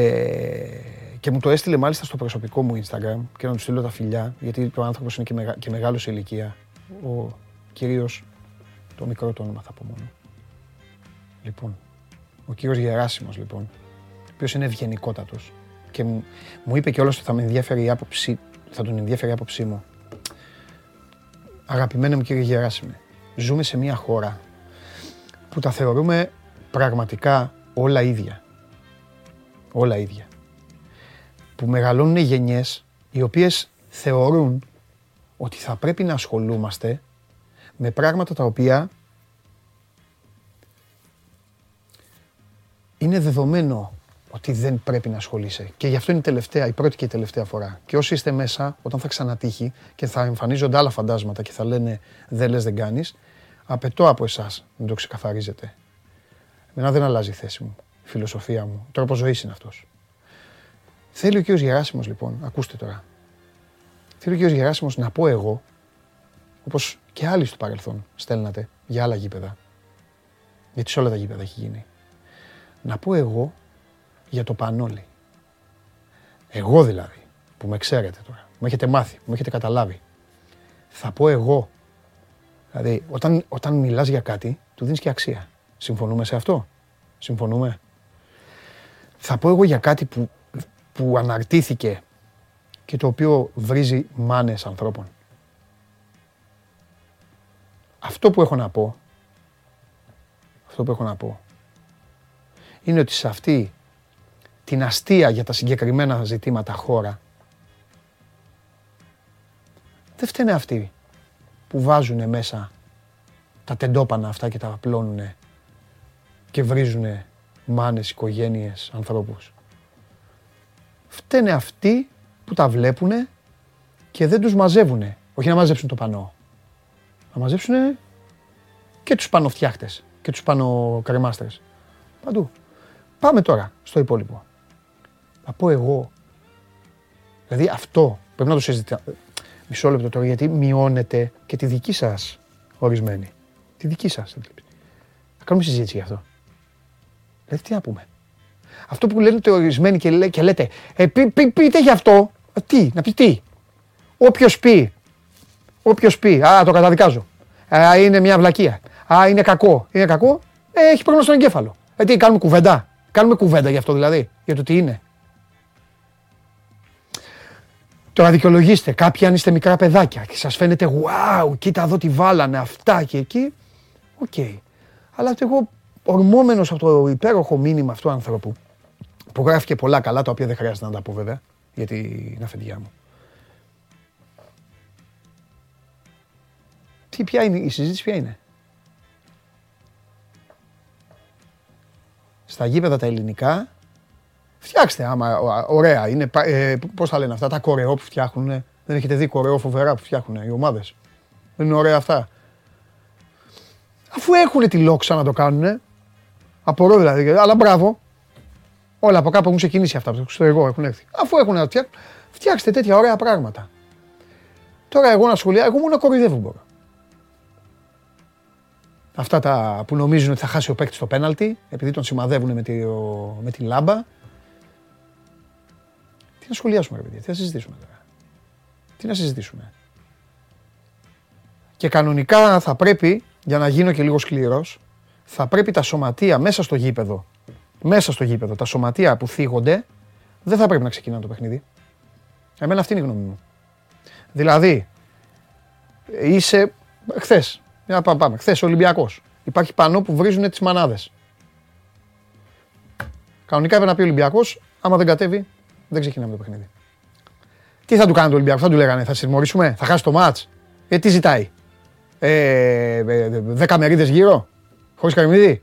και μου το έστειλε μάλιστα στο προσωπικό μου Instagram και να του στείλω τα φιλιά, γιατί ο άνθρωπος είναι και, μεγα, και μεγάλος σε ηλικία. Ο κυρίω το μικρό το όνομα θα πω μόνο. Λοιπόν, ο κύριος Γεράσιμος λοιπόν, ο οποίος είναι ευγενικότατος και μου, μου είπε κιόλας ότι θα με ενδιαφέρει η άποψη, θα τον ενδιαφέρει η άποψή μου. Αγαπημένο μου κύριε Γεράσιμε, ζούμε σε μια χώρα που τα θεωρούμε πραγματικά όλα ίδια. Όλα ίδια. Που μεγαλώνουν γενιές οι οποίες θεωρούν ότι θα πρέπει να ασχολούμαστε με πράγματα τα οποία είναι δεδομένο ότι δεν πρέπει να ασχολείσαι. Και γι' αυτό είναι η τελευταία, η πρώτη και η τελευταία φορά. Και όσοι είστε μέσα, όταν θα ξανατύχει και θα εμφανίζονται άλλα φαντάσματα και θα λένε δεν λες, δεν κάνεις, απαιτώ από εσάς να το ξεκαθαρίζετε. Εμένα δεν αλλάζει η θέση μου, η φιλοσοφία μου, ο τρόπος ζωής είναι αυτός. Θέλει ο κύριος Γεράσιμος λοιπόν, ακούστε τώρα. Θέλει ο κύριος Γεράσιμος να πω εγώ, όπως και άλλοι στο παρελθόν στέλνατε για άλλα γήπεδα. Γιατί σε όλα τα γήπεδα έχει γίνει να πω εγώ για το Πανόλι. Εγώ δηλαδή, που με ξέρετε τώρα, μου έχετε μάθει, μου έχετε καταλάβει. Θα πω εγώ. Δηλαδή, όταν, όταν μιλάς για κάτι, του δίνεις και αξία. Συμφωνούμε σε αυτό; Συμφωνούμε; Θα πω εγώ για κάτι που, που αναρτήθηκε και το οποίο βρίζει μάνες ανθρώπων. Αυτό που έχω να πω, αυτό που έχω να πω, είναι ότι σε αυτή την αστεία για τα συγκεκριμένα ζητήματα χώρα δεν φταίνε αυτοί που βάζουν μέσα τα τεντόπανα αυτά και τα απλώνουν και βρίζουν μάνες, οικογένειες, ανθρώπους. Φταίνε αυτοί που τα βλέπουν και δεν τους μαζεύουν. Όχι να μαζέψουν το πανό. Να μαζέψουν και τους πανοφτιάχτες και τους πανοκρεμάστρες. Παντού. Πάμε τώρα στο υπόλοιπο. Θα πω εγώ. Δηλαδή αυτό πρέπει να το συζητάμε. Μισό λεπτό τώρα γιατί μειώνεται και τη δική σας ορισμένη. Τη δική σας αντίληψη. Θα κάνουμε συζήτηση γι' αυτό. Δηλαδή τι να πούμε. Αυτό που λένε ορισμένοι και, λέ, και λέτε, ε, πεί, πεί, πείτε γι' αυτό. Ε, τι, να πεις τι. Όποιος πει, όποιος πει, α, το καταδικάζω. Α, είναι μια βλακεία. Α, είναι κακό. Είναι κακό, ε, έχει πρόβλημα στον εγκέφαλο. Ε, τι, κάνουμε κουβέντα. Κάνουμε κουβέντα γι' αυτό δηλαδή, για το τι είναι. Τώρα δικαιολογείστε, κάποιοι αν είστε μικρά παιδάκια και σας φαίνεται wow, κοίτα εδώ τι βάλανε αυτά και εκεί, ΟΚ. Αλλά εγώ ορμώμενος από το υπέροχο μήνυμα αυτού του ανθρώπου, που γράφει και πολλά καλά, τα οποία δεν χρειάζεται να τα πω βέβαια, γιατί είναι αφεντιά μου. Τι, ποια είναι, η συζήτηση ποια είναι; Στα γήπεδα τα ελληνικά, φτιάξτε άμα, ωραία, είναι, ε, πώς τα λένε αυτά, τα κορεό που φτιάχνουν, δεν έχετε δει κορεό φοβερά που φτιάχνουν οι ομάδες. Δεν είναι ωραία αυτά. Αφού έχουν τη λόξα να το κάνουν, απορώ δηλαδή, αλλά μπράβο, όλα από κάπου έχουν ξεκινήσει αυτά, στο εγώ έχουν έρθει. Αφού έχουν να φτιάξουν, φτιάξτε τέτοια ωραία πράγματα. Τώρα εγώ να σχολιάσω, εγώ μόνο να κοροϊδεύω μπορώ. Αυτά τα που νομίζουν ότι θα χάσει ο παίκτης στο πέναλτι, επειδή τον σημαδεύουν με τη, με τη λάμπα. Τι να σχολιάσουμε, ρε παιδιά, τι να συζητήσουμε τώρα. Τι να συζητήσουμε. Και κανονικά θα πρέπει, για να γίνω και λίγο σκληρός, θα πρέπει τα σωματεία μέσα στο γήπεδο, μέσα στο γήπεδο, τα σωματεία που θίγονται, δεν θα πρέπει να ξεκινάνε το παιχνίδι. Εμένα αυτή είναι η γνώμη μου. Δηλαδή, είσαι χθες. Για να πάμε, πάμε. Χθες Ολυμπιακός. Υπάρχει πανό που βρίζουν τις μανάδες. Κανονικά έπρεπε να πει ο Ολυμπιακός, άμα δεν κατέβει, δεν ξεκινάμε το παιχνίδι. Τι θα του κάνει το Ολυμπιακός, θα του λέγανε, θα συμμορήσουμε, θα χάσει το μάτς. Ε, τι ζητάει. Ε, ε, δέκα μερίδε γύρω, χωρίς καρμίδι.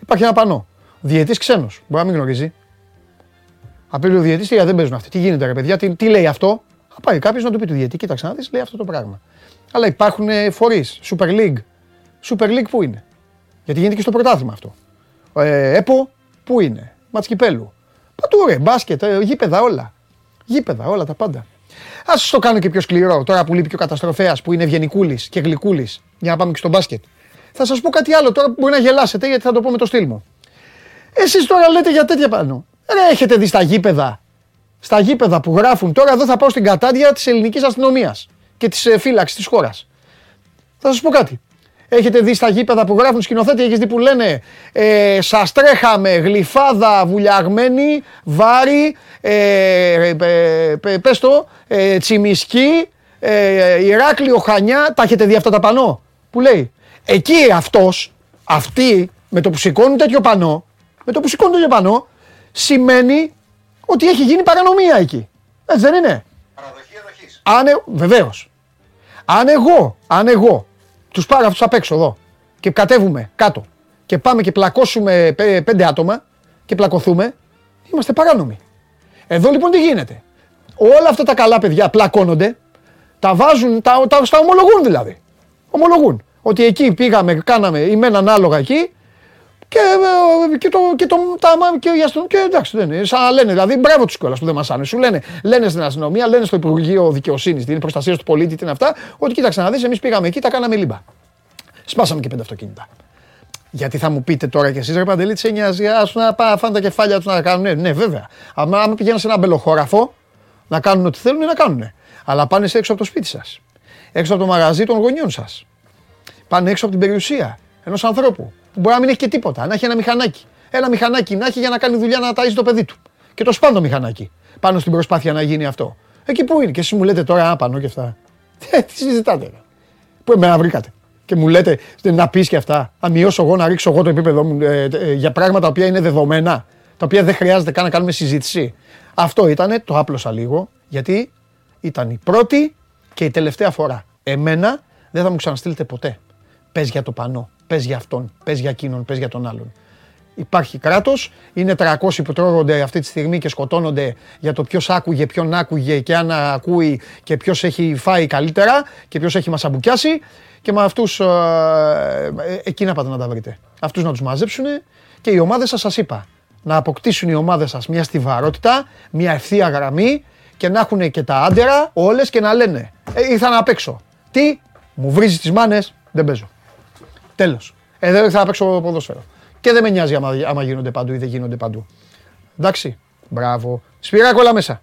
Υπάρχει ένα πανό. Διαιτή ξένος. Μπορεί να μην γνωρίζει. Απέλει ο διαιτή, δεν παίζουν αυτοί. Τι γίνεται, ρε παιδιά, τι, τι λέει αυτό; Θα πάει κάποιος να του πει του διαιτή, κοίταξε να δεις, λέει αυτό το πράγμα. Αλλά υπάρχουν φορείς. Super League. Super League πού είναι; Γιατί γίνεται και στο πρωτάθλημα αυτό. Ε, ΕΠΟ πού είναι; Μάτς κυπέλου. Πατού ρε, μπάσκετ, ε, γήπεδα όλα. Γήπεδα όλα τα πάντα. Α το κάνω και πιο σκληρό τώρα που λείπει και ο καταστροφέας που είναι ευγενικούλης και γλυκούλης για να πάμε και στο μπάσκετ. Θα σας πω κάτι άλλο τώρα που μπορεί να γελάσετε γιατί θα το πω με το στυλ μου. Εσείς τώρα λέτε για τέτοια πάνω. Ρε, έχετε δει στα γήπεδα. Στα γήπεδα που γράφουν τώρα εδώ θα πάω στην κατάδια της ελληνικής αστυνομίας και της ε, φύλαξης της χώρας. Θα σας πω κάτι. Έχετε δει στα γήπεδα που γράφουν σκηνοθέτη, έχεις δει που λένε ε, Σας τρέχαμε γλυφάδα βουλιαγμένη, βάρη, ε, ε, ε πες το, ε, τσιμισκή, ε, Ηράκλειο, Χανιά. Τα έχετε δει αυτά τα πανό που λέει. Εκεί αυτός, αυτοί με το που σηκώνουν τέτοιο πανό, με το που σηκώνουν τέτοιο πανό, σημαίνει ότι έχει γίνει παρανομία εκεί. Έτσι δεν είναι; Παραδοχή εδοχής. Αν, ε, βεβαίως. Αν εγώ, αν εγώ τους πάρω αυτούς απ' έξω εδώ και κατέβουμε κάτω και πάμε και πλακώσουμε πέντε άτομα και πλακωθούμε, είμαστε παράνομοι. Εδώ λοιπόν τι γίνεται; Όλα αυτά τα καλά παιδιά πλακώνονται, τα βάζουν, τα, τα, τα ομολογούν δηλαδή. Ομολογούν. Ότι εκεί πήγαμε, κάναμε ημένα ανάλογα εκεί και, ε, και, το, και, το, τα, και, και, και εντάξει, δεν είναι. Σαν να λένε, δηλαδή, μπράβο τους κιόλας που δεν μας Σου λένε, λένε στην αστυνομία, λένε στο Υπουργείο Δικαιοσύνης, την προστασία του πολίτη, τι είναι αυτά, ότι κοίταξε να δεις, εμείς πήγαμε εκεί, τα κάναμε λίμπα. Σπάσαμε και πέντε αυτοκίνητα. Γιατί θα μου πείτε τώρα κι εσείς, ρε Παντελή, τι νοιάζει, ας να πάνε φάνε τα κεφάλια τους να κάνουν. Ναι, ναι, βέβαια. Αν άμα πηγαίνουν σε ένα μπελοχώραφο να κάνουν ό,τι θέλουν, να κάνουν. Αλλά πάνε έξω από το σπίτι σας. Έξω από το μαγαζί των γονιών σας. Πάνε έξω από την περιουσία ενός ανθρώπου που μπορεί να μην έχει και τίποτα, να έχει ένα μηχανάκι. Ένα μηχανάκι να έχει για να κάνει δουλειά να ταΐζει το παιδί του. Και το σπάντο μηχανάκι. Πάνω στην προσπάθεια να γίνει αυτό. Εκεί που είναι. Και εσείς μου λέτε τώρα άπανο και αυτά. Ε, τι συζητάτε. Πού εμένα βρήκατε. Και μου λέτε να πεις και αυτά. Να μειώσω εγώ, να ρίξω εγώ το επίπεδο μου ε, ε, για πράγματα τα οποία είναι δεδομένα. Τα οποία δεν χρειάζεται καν να κάνουμε συζήτηση. Αυτό ήταν, το άπλωσα λίγο, γιατί ήταν η πρώτη και η τελευταία φορά. Εμένα δεν θα μου ξαναστείλετε ποτέ. Πες για το πανό πες για αυτόν, πες για εκείνον, πες για τον άλλον. Υπάρχει κράτος, είναι 300 που τρώγονται αυτή τη στιγμή και σκοτώνονται για το ποιος άκουγε, ποιον άκουγε και αν ακούει και ποιος έχει φάει καλύτερα και ποιος έχει μασαμπουκιάσει. Και με αυτούς ε, ε, εκεί να πάτε να τα βρείτε. Αυτούς να τους μαζέψουν και οι ομάδες σας, σας είπα, να αποκτήσουν οι ομάδες σας μια στιβαρότητα, μια ευθεία γραμμή και να έχουν και τα άντερα όλες και να λένε ε, ήρθα να παίξω. Τι, μου βρίζεις τις μάνες, δεν παίζω. Τέλος. Ε, δεν θα παίξω ποδόσφαιρο. Και δεν με νοιάζει άμα, άμα γίνονται παντού ή δεν γίνονται παντού. Εντάξει. Μπράβο. Σπυράκο, όλα μέσα.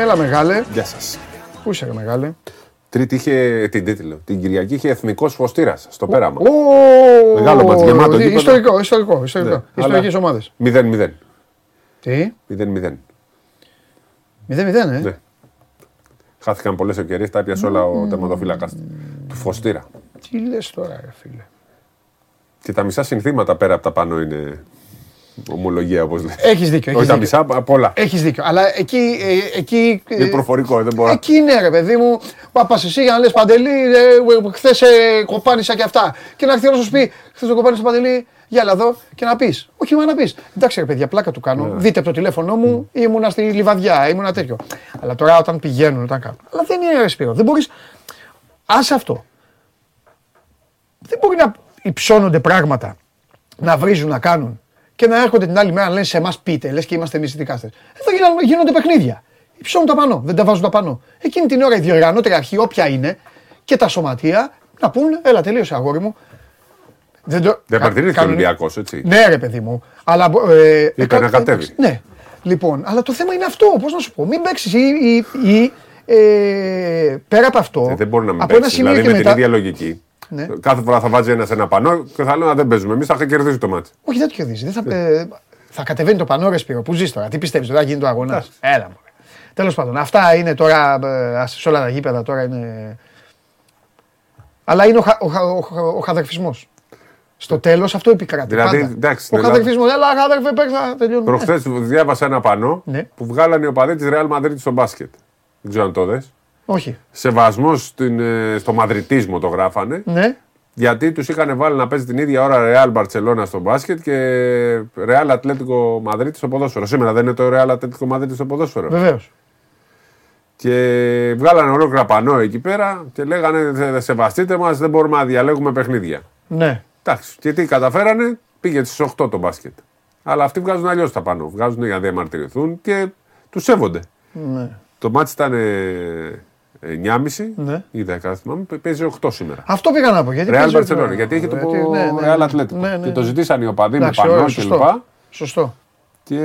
Έλα μεγάλε. Γεια σας. Πού είσαι, μεγάλε; Τρίτη είχε την τίτλο. Την Κυριακή είχε εθνικός φωστήρας στο πέραμα. Ο... Μεγάλο μάτι γεμάτο. Ιστορικό, ιστορικό. ιστορικό. Ναι, Ιστορικές ομάδες. 0-0. Τι; 0-0. 0-0, ε; Ναι. Χάθηκαν πολλές ευκαιρίες, τα έπιασε όλα ο τερματοφύλακας του Φωστήρα. Τι λες τώρα, ρε φίλε; Και τα μισά συνθήματα πέρα από τα πάνω είναι ομολογία, όπως λέει. Έχεις δίκιο. Όχι Έχεις τα δίκιο. μισά, απ' όλα. Έχεις δίκιο. Αλλά εκεί. ε, εκεί ε, Είναι προφορικό, δεν μπορώ. Εκεί είναι ρε παιδί μου. Πα πας εσύ για να λες Παντελή, χθες ε, κοπάνισα και αυτά. Και να έρθει ο να σου πει, χθες το κοπάνισα Παντελή, για έλα εδώ και να πεις. Όχι, μα να πεις. Εντάξει ρε παιδιά, πλάκα του κάνω. Δείτε από το τηλέφωνό μου, ήμουνα στη λιβαδιά, ήμουνα τέτοιο. Αλλά τώρα όταν πηγαίνουν, όταν κάνουν. Αλλά δεν είναι ρε Σπύρο. Δεν μπορείς. Άσε αυτό. Δεν μπορεί να υψώνονται πράγματα, να βρίζουν, να κάνουν και να έρχονται την άλλη μέρα να λένε σε εμάς πείτε, λες και είμαστε εμείς οι δικάστες. Εδώ γίνονται, γίνονται παιχνίδια. Υψώνουν τα πάνω, δεν τα βάζουν τα πάνω. Εκείνη την ώρα η διοργανώτρια αρχή, όποια είναι, και τα σωματεία να πούν, έλα τελείωσε αγόρι μου. Δεν, το, Δεν κα- παρατηρήθηκε ο κάνουν- Ολυμπιακός, έτσι. Ναι, ρε παιδί μου. Αλλά. Ε, Είπε κα- να κατέβει. Ναι. Λοιπόν, αλλά το θέμα είναι αυτό. Πώς να σου πω. Μην παίξεις ή. ή, ή ε, πέρα από αυτό. Ε, Δεν μπορεί να μην από ένα παίξεις. σημείο Δηλαδή και με την μετά. ίδια λογική. Ναι. Κάθε φορά θα βάζει ένας σε ένα πανό και θα λέω να δεν παίζουμε. Εμείς θα είχα κερδίσει το μάτι. Όχι, δεν το κερδίζεις. Δεν θα, ε, θα κατεβαίνει το πανό, ρε Σπύρο. Πού ζεις τώρα, τι πιστεύεις, δεν θα γίνει το αγώνας. Έλα μου. Τέλος πάντων, αυτά είναι τώρα. ε, ας- σε όλα τα γήπεδα τώρα είναι. Αλλά είναι ο, χα, ο, χα- ο, χα- ο χαδερφισμός. Στο τέλος αυτό επικρατεί. Δηλαδή, πάντα. εντάξει, ο στην Ελλάδα- χαδερφισμό. Έλα, χαδερφέ, παίξα, τελειώνουμε. Προχθές διάβασα ένα πανό Ναι. που βγάλανε οι οπαδοί τη Real Madrid στο μπάσκετ. Δεν ξέρω αν το δες. Όχι. Σεβασμός στο μαδριτίσμο το γράφανε. Ναι. Γιατί τους είχαν βάλει να παίζει την ίδια ώρα Real Barcelona στο μπάσκετ και Real Atletico Madrid στο ποδόσφαιρο. Σήμερα δεν είναι το Real Atletico Madrid στο ποδόσφαιρο. Βεβαίως. Και βγάλανε ολόκληρα πανό εκεί πέρα και λέγανε «Θε- σεβαστείτε μας, δεν μπορούμε να διαλέγουμε παιχνίδια. Ναι. Εντάξει. Και τι καταφέρανε, πήγε στις 8 το μπάσκετ. Αλλά αυτοί βγάζουν αλλιώς τα πάνω. Βγάζουν για να διαμαρτυρηθούν και τους σέβονται. ναι. Το μάτι ήταν ε, 9.30 Ναι. ή 10, θυμάμαι, παίζει 8 σήμερα. Αυτό πήγα να πω. Γιατί Real παίζει ο- Barcelona, γιατί έχει το Γιατί- ναι, ναι, Real ναι. Atletico. Ναι, ναι, Και το ναι. ζητήσαν οι οπαδοί με Εντάξει, πανό ωραία, κλπ. σωστό. Σωστό. Και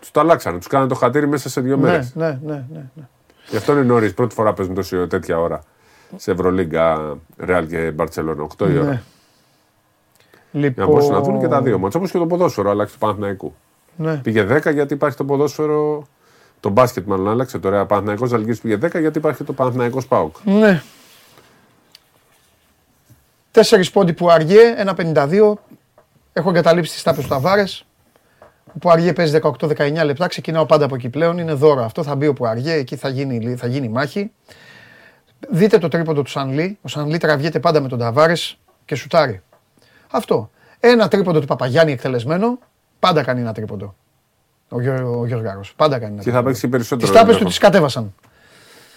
τους το αλλάξανε. Τους κάνανε το χατήρι μέσα σε δύο μέρες. Ναι, ναι, ναι, ναι, ναι. Γι' αυτό είναι νωρίς. Πρώτη φορά παίζουν τόση τέτοια ώρα σε Ευρωλίγκα Real και Barcelona. 8 η ώρα. Ναι. Για Λοιπόν... να μπορούν να δουν και τα δύο μάτια. Όπως και το ποδόσφαιρο άλλαξε του Παναθηναϊκού. Ναι. Πήγε 10 γιατί υπάρχει το ποδόσφαιρο. Το μπάσκετ μάλλον άλλαξε. Το Real Παναθηναϊκός Αλγύρης πήγε 10 γιατί υπάρχει το Παναθηναϊκός Πάοκ. Ναι. Τέσσερις πόντι που αργέ, ένα 52. Έχω εγκαταλείψει τις τάπες του Ταβάρες. Ο που αργέ παίζει 18-19 λεπτά. Ξεκινάω πάντα από εκεί πλέον. Είναι δώρο αυτό. Θα μπει ο που αργέ. Εκεί θα γίνει, θα γίνει μάχη. Δείτε το τρίποντο του Σανλή. Ο Σανλή τραβιέται πάντα με τον Ταβάρες και σουτάρει. Αυτό. Ένα τρίποντο του Παπαγιάννη εκτελεσμένο. Πάντα κάνει ένα τρίποντο. Ο, Γιώ, ο Γιώργος Πάντα κάνει ένα Και θα παίξει περισσότερο. Τις τάπες του ενδεχο- τις κατέβασαν.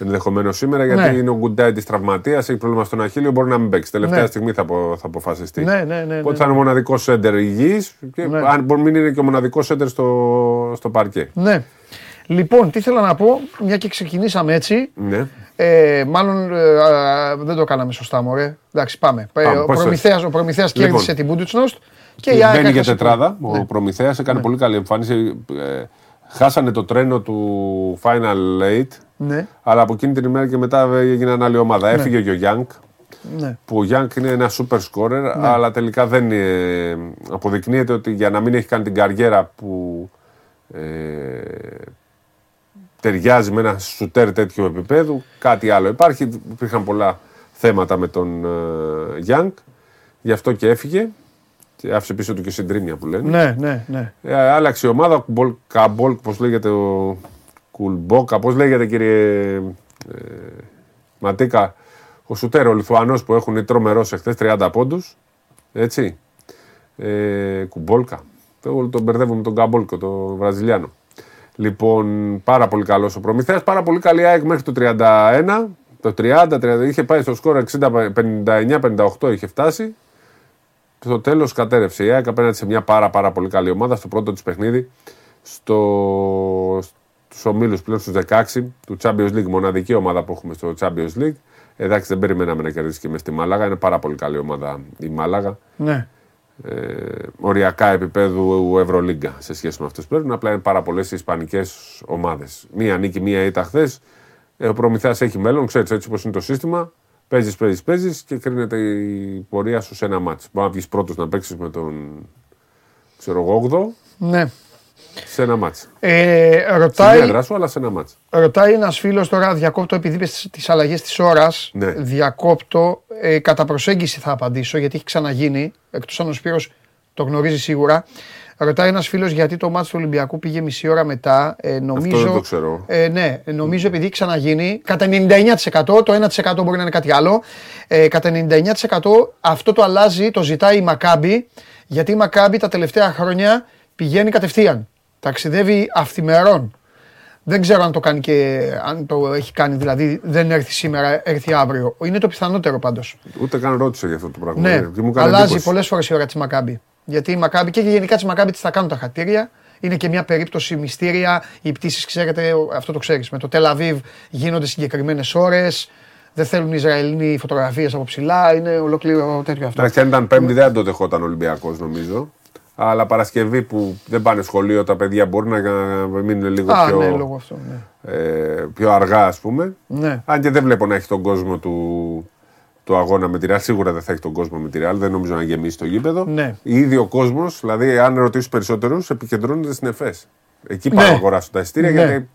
Ενδεχομένως σήμερα γιατί Ναι. είναι ο Γκουντάι της τραυματίας, έχει πρόβλημα στον Αχίλιο, μπορεί να μην παίξει. Τελευταία Ναι. στιγμή θα, απο- θα αποφασιστεί. Ναι, ναι, ναι, Οπότε ναι, θα είναι ο μοναδικός σέντερ υγιής και Ναι. αν μπορεί να μην είναι και ο μοναδικός σέντερ στο, στο παρκέ. Ναι. Λοιπόν, τι ήθελα να πω, μια και ξεκινήσαμε έτσι, Ναι. ε, μάλλον ε, α, δεν το κάναμε σωστά, μωρέ. Εντάξει, πάμε. Ε, Πάμε, ο, πώς Προμηθέας, ο Προμηθέας Λοιπόν. κέρδισε την Μπούντουτσνοστ και η ΑΕΚ Μπαίνει για έχασε τετράδα. που- Ο Ναι. Προμηθέας έκανε πολύ καλή εμφάνιση. Ε, χάσανε το τρένο του Final Eight. Ναι, Αλλά από εκείνη την ημέρα και μετά έγιναν άλλη ομάδα. Έφυγε και ο Γιάνκ. ναι. Που ο Γιάνκ είναι ένα super scorer, αλλά τελικά δεν ε, αποδεικνύεται ότι για να μην έχει κάνει την καριέρα που ε, ταιριάζει με ένα σουτέρ τέτοιο επίπεδου, κάτι άλλο υπάρχει. Υπήρχαν πολλά θέματα με τον ε, Γιάνκ, γι' αυτό και έφυγε. Και άφησε πίσω του και συντρίμια που λένε. Ναι, ναι, ναι. Ε, άλλαξε η ομάδα, Κουμπολ- Καμπόλκ, πώς λέγεται ο Κουλμπόκα, πώς λέγεται κύριε ε, Ματίκα, ο Σουτέρ, ο Λιθουανός που έχουν τρομερός εχθές, 30 πόντους, έτσι, ε, Κουμπόλκα, εγώ τον μπερδεύω με τον Καμπόλκο, τον Βραζιλιάνο. Λοιπόν, πάρα πολύ καλός ο Προμηθέας, πάρα πολύ καλή ΑΕΚ μέχρι το 31, το 30, 30 είχε πάει στο σκορ 59-58 είχε φτάσει, στο τέλος κατέρευσε η ΑΕΚ απέναντι σε μια πάρα, πάρα πολύ καλή ομάδα στο πρώτο της παιχνίδι στο, στους ομίλους πλέον στους 16 του Champions League, μοναδική ομάδα που έχουμε στο Champions League. Εντάξει, δεν περιμέναμε να κερδίσει και μες στη Μάλαγα. Είναι πάρα πολύ καλή ομάδα η Μάλαγα. ναι. Ε, οριακά επίπεδου Ευρωλίγκα σε σχέση με αυτέ που παίρνουν. Απλά είναι πάρα πολλές ισπανικές ομάδες. Μία νίκη, μία ήττα χθες. Ο Προμηθέα έχει μέλλον, ξέρεις έτσι πώ είναι το σύστημα. Παίζεις, παίζεις, παίζεις και κρίνεται η πορεία σου σε ένα μάτσο. Μπορεί να βγεις πρώτος να παίξεις με τον ξέρω εγώ, 8 ναι. σε ένα μάτσο. Ε, Στην ρωτάει, έδρα σου, αλλά σε ένα μάτσο. ρωτάει ένας φίλος τώρα, διακόπτω επειδή είπες τις αλλαγές της ώρας. Ναι. Διακόπτω. Ε, κατά προσέγγιση θα απαντήσω γιατί έχει ξαναγίνει. Εκτός αν ο Σπύρος το γνωρίζει σίγουρα. Ρωτάει ένας φίλος γιατί το μάτι του Ολυμπιακού πήγε μισή ώρα μετά. Ε, νομίζω, δεν το ξέρω. Ε, ναι, νομίζω επειδή έχει ξαναγίνει. Κατά 99%, το 1% μπορεί να είναι κάτι άλλο. Ε, κατά 99% αυτό το αλλάζει, το ζητάει η Μακάμπη. Γιατί η Μακάμπη τα τελευταία χρόνια πηγαίνει κατευθείαν. Ταξιδεύει αυθημερών. Δεν ξέρω αν το κάνει και αν το έχει κάνει, δηλαδή δεν έρθει σήμερα, έρθει αύριο. Είναι το πιθανότερο πάντως. Ούτε καν ρώτησα για αυτό το πράγμα. Ναι, Ε, και μου έκανε αλλάζει εντύπωση. πολλές φορές η ώρα της Μακάμπη. Γιατί η Μακάμπη και γενικά τη Μακάμπη τη θα κάνουν τα χατήρια. Είναι και μια περίπτωση μυστήρια. Οι πτήσεις, ξέρετε, αυτό το ξέρεις. Με το Τελαβίβ γίνονται συγκεκριμένες ώρες. Δεν θέλουν οι Ισραηλοί φωτογραφίες από ψηλά. Είναι ολόκληρο τέτοιο αυτό. Εντάξει, αν ήταν Πέμπτη δεν το δεχόταν Ολυμπιακός νομίζω. Αλλά Παρασκευή που δεν πάνε σχολείο τα παιδιά μπορεί να μείνουν λίγο Α, πιο, ναι, λόγω αυτού. Ναι. ε, πιο αργά, ας πούμε. ναι. Αν και δεν βλέπω να έχει τον κόσμο του, του αγώνα με τη Ρεάλ. Σίγουρα δεν θα έχει τον κόσμο με τη Ρεάλ. Δεν νομίζω να γεμίσει το γήπεδο. Ναι. Ήδη ο κόσμος, δηλαδή, αν ρωτήσεις περισσότερους, επικεντρώνεται στην ΕΦΕΣ. Εκεί Ναι. πάνε να αγοράσουν τα εισιτήρια Ναι. γιατί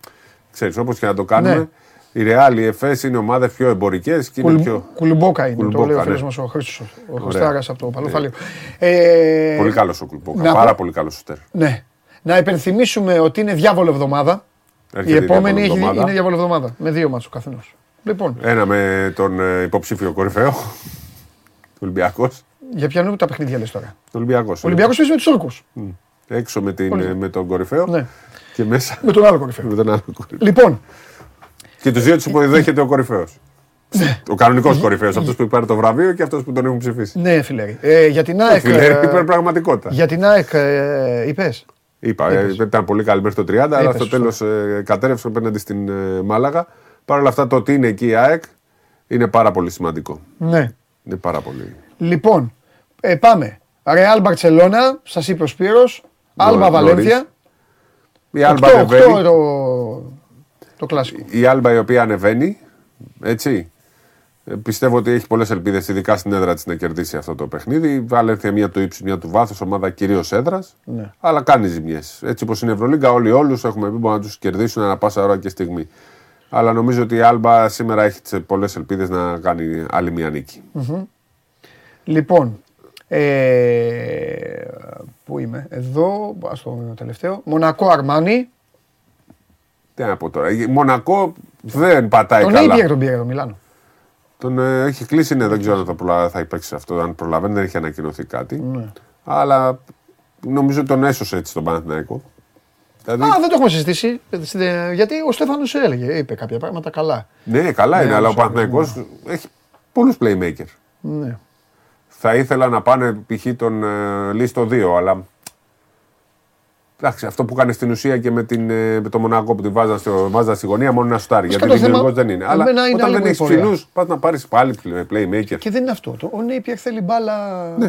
ξέρεις, όπως και να το κάνουμε, Ναι. η Ρεάλ, η ΕΦΕΣ είναι ομάδες πιο εμπορικές και είναι Κουλ- πιο. Κουλουμπόκα είναι, το Κουλουμπόκα, λέει ο φίλος ναι. μας ο Χρήστος. Ο Ωραία. Χριστάρα από το Παλαιοφάλιο. Ε, Πολύ καλός ο Κουλμπόκα. να Πάρα πω- πολύ καλός σουτέρ. Ναι. Να υπενθυμίσουμε ότι είναι διάβολο εβδομάδα. Έρχεται η επόμενη έχει, εβδομάδα. είναι διάβολο εβδομάδα. Με δύο μάτσο καθενός. Λοιπόν, Ένα με τον ε, υποψήφιο κορυφαίο. (laughs) Ολυμπιακός. για ποιανού τα παιχνίδια λες τώρα; Ολυμπιακός. Ο Ολυμπιακός παίζει με τους Τούρκου. Έξω με, την, Πολύ. ε, με τον κορυφαίο Ναι. και μέσα Με τον άλλο κορυφαίο. με τον άλλο κορυφαίο. Λοιπόν, Και τους δύο τους υποδέχεται ο κορυφαίος. Ο κανονικός κορυφαίος. Αυτός που πάρει το βραβείο και αυτός που τον έχουν ψηφίσει. ναι, φιλέρη. Ε, για την ΑΕΚ. Φιλέρη, ε, υπερπραγματικότητα. για την ΑΕΚ ε, είπες; Είπα, ε, ήταν πολύ καλή μέχρι το 30, αλλά Είπες, στο τέλος ε, κατέρευσε απέναντι στην ε, Μάλαγα. Παρ' όλα αυτά, το ότι είναι εκεί η ΑΕΚ είναι πάρα πολύ σημαντικό. Ναι. Είναι πάρα πολύ. Λοιπόν, ε, πάμε. Ρεάλ Μπαρσελόνα, σας είπε ο Σπύρος. Άλμπα νωρίς. Βαλένθια. Η Άλμπα 8-8 ανεβαίνει. το, το κλασικό. Η Άλμπα η οποία ανεβαίνει, έτσι. Ε, Πιστεύω ότι έχει πολλές ελπίδες, ειδικά στην έδρα της, να κερδίσει αυτό το παιχνίδι. Η Βαλένθια μία του ύψους, μία του βάθους, ομάδα κυρίως έδρας. Ναι. Αλλά κάνει ζημιές. Έτσι όπως είναι η Ευρωλίγκα, όλοι όλους έχουμε πει μπορούν να τους κερδίσουν ανά πάσα ώρα και στιγμή. Αλλά νομίζω ότι η Άλμπα σήμερα έχει πολλές ελπίδες να κάνει άλλη μία νίκη. Λοιπόν, ε, πού είμαι, εδώ, στο τελευταίο. Μονακό Αρμάνι. Τι να πω τώρα. Η Μονακό δεν πατάει Τον λέει καλά. Πιέρο τον Πιέρο, Μιλάνο. Τον ε, έχει κλείσει, ναι, δεν ξέρω αν θα, προλα... θα υπάρξει αυτό. Αν προλαβαίνει, δεν έχει ανακοινωθεί κάτι. Αλλά νομίζω ότι τον έσωσε έτσι τον Παναθηναϊκό. Δηλαδή, Α, δεν το έχουμε συζητήσει. ε, Γιατί ο Στέφανος έλεγε, είπε κάποια πράγματα καλά. ναι, καλά είναι, Ναι, αλλά ο όσο- Παναθηναϊκός έχει πολλούς playmaker. Ναι. Θα ήθελα να πάνε π.χ. τον ε, Λίστο 2, αλλά. Εντάξει, αυτό που κάνεις στην ουσία και με, την, ε, με το Μονακό που τη βάζα, στο, βάζα στη γωνία μόνο ένα σουτάρι. Γιατί το θέμα- δημιουργός δεν είναι. Αλλά εμένα είναι όταν άλλη δεν μου η έχεις πορεία. ψηλού, πας να πάρεις πάλι playmaker. Και δεν είναι αυτό. Το, ο Νέιπιερ θέλει μπάλα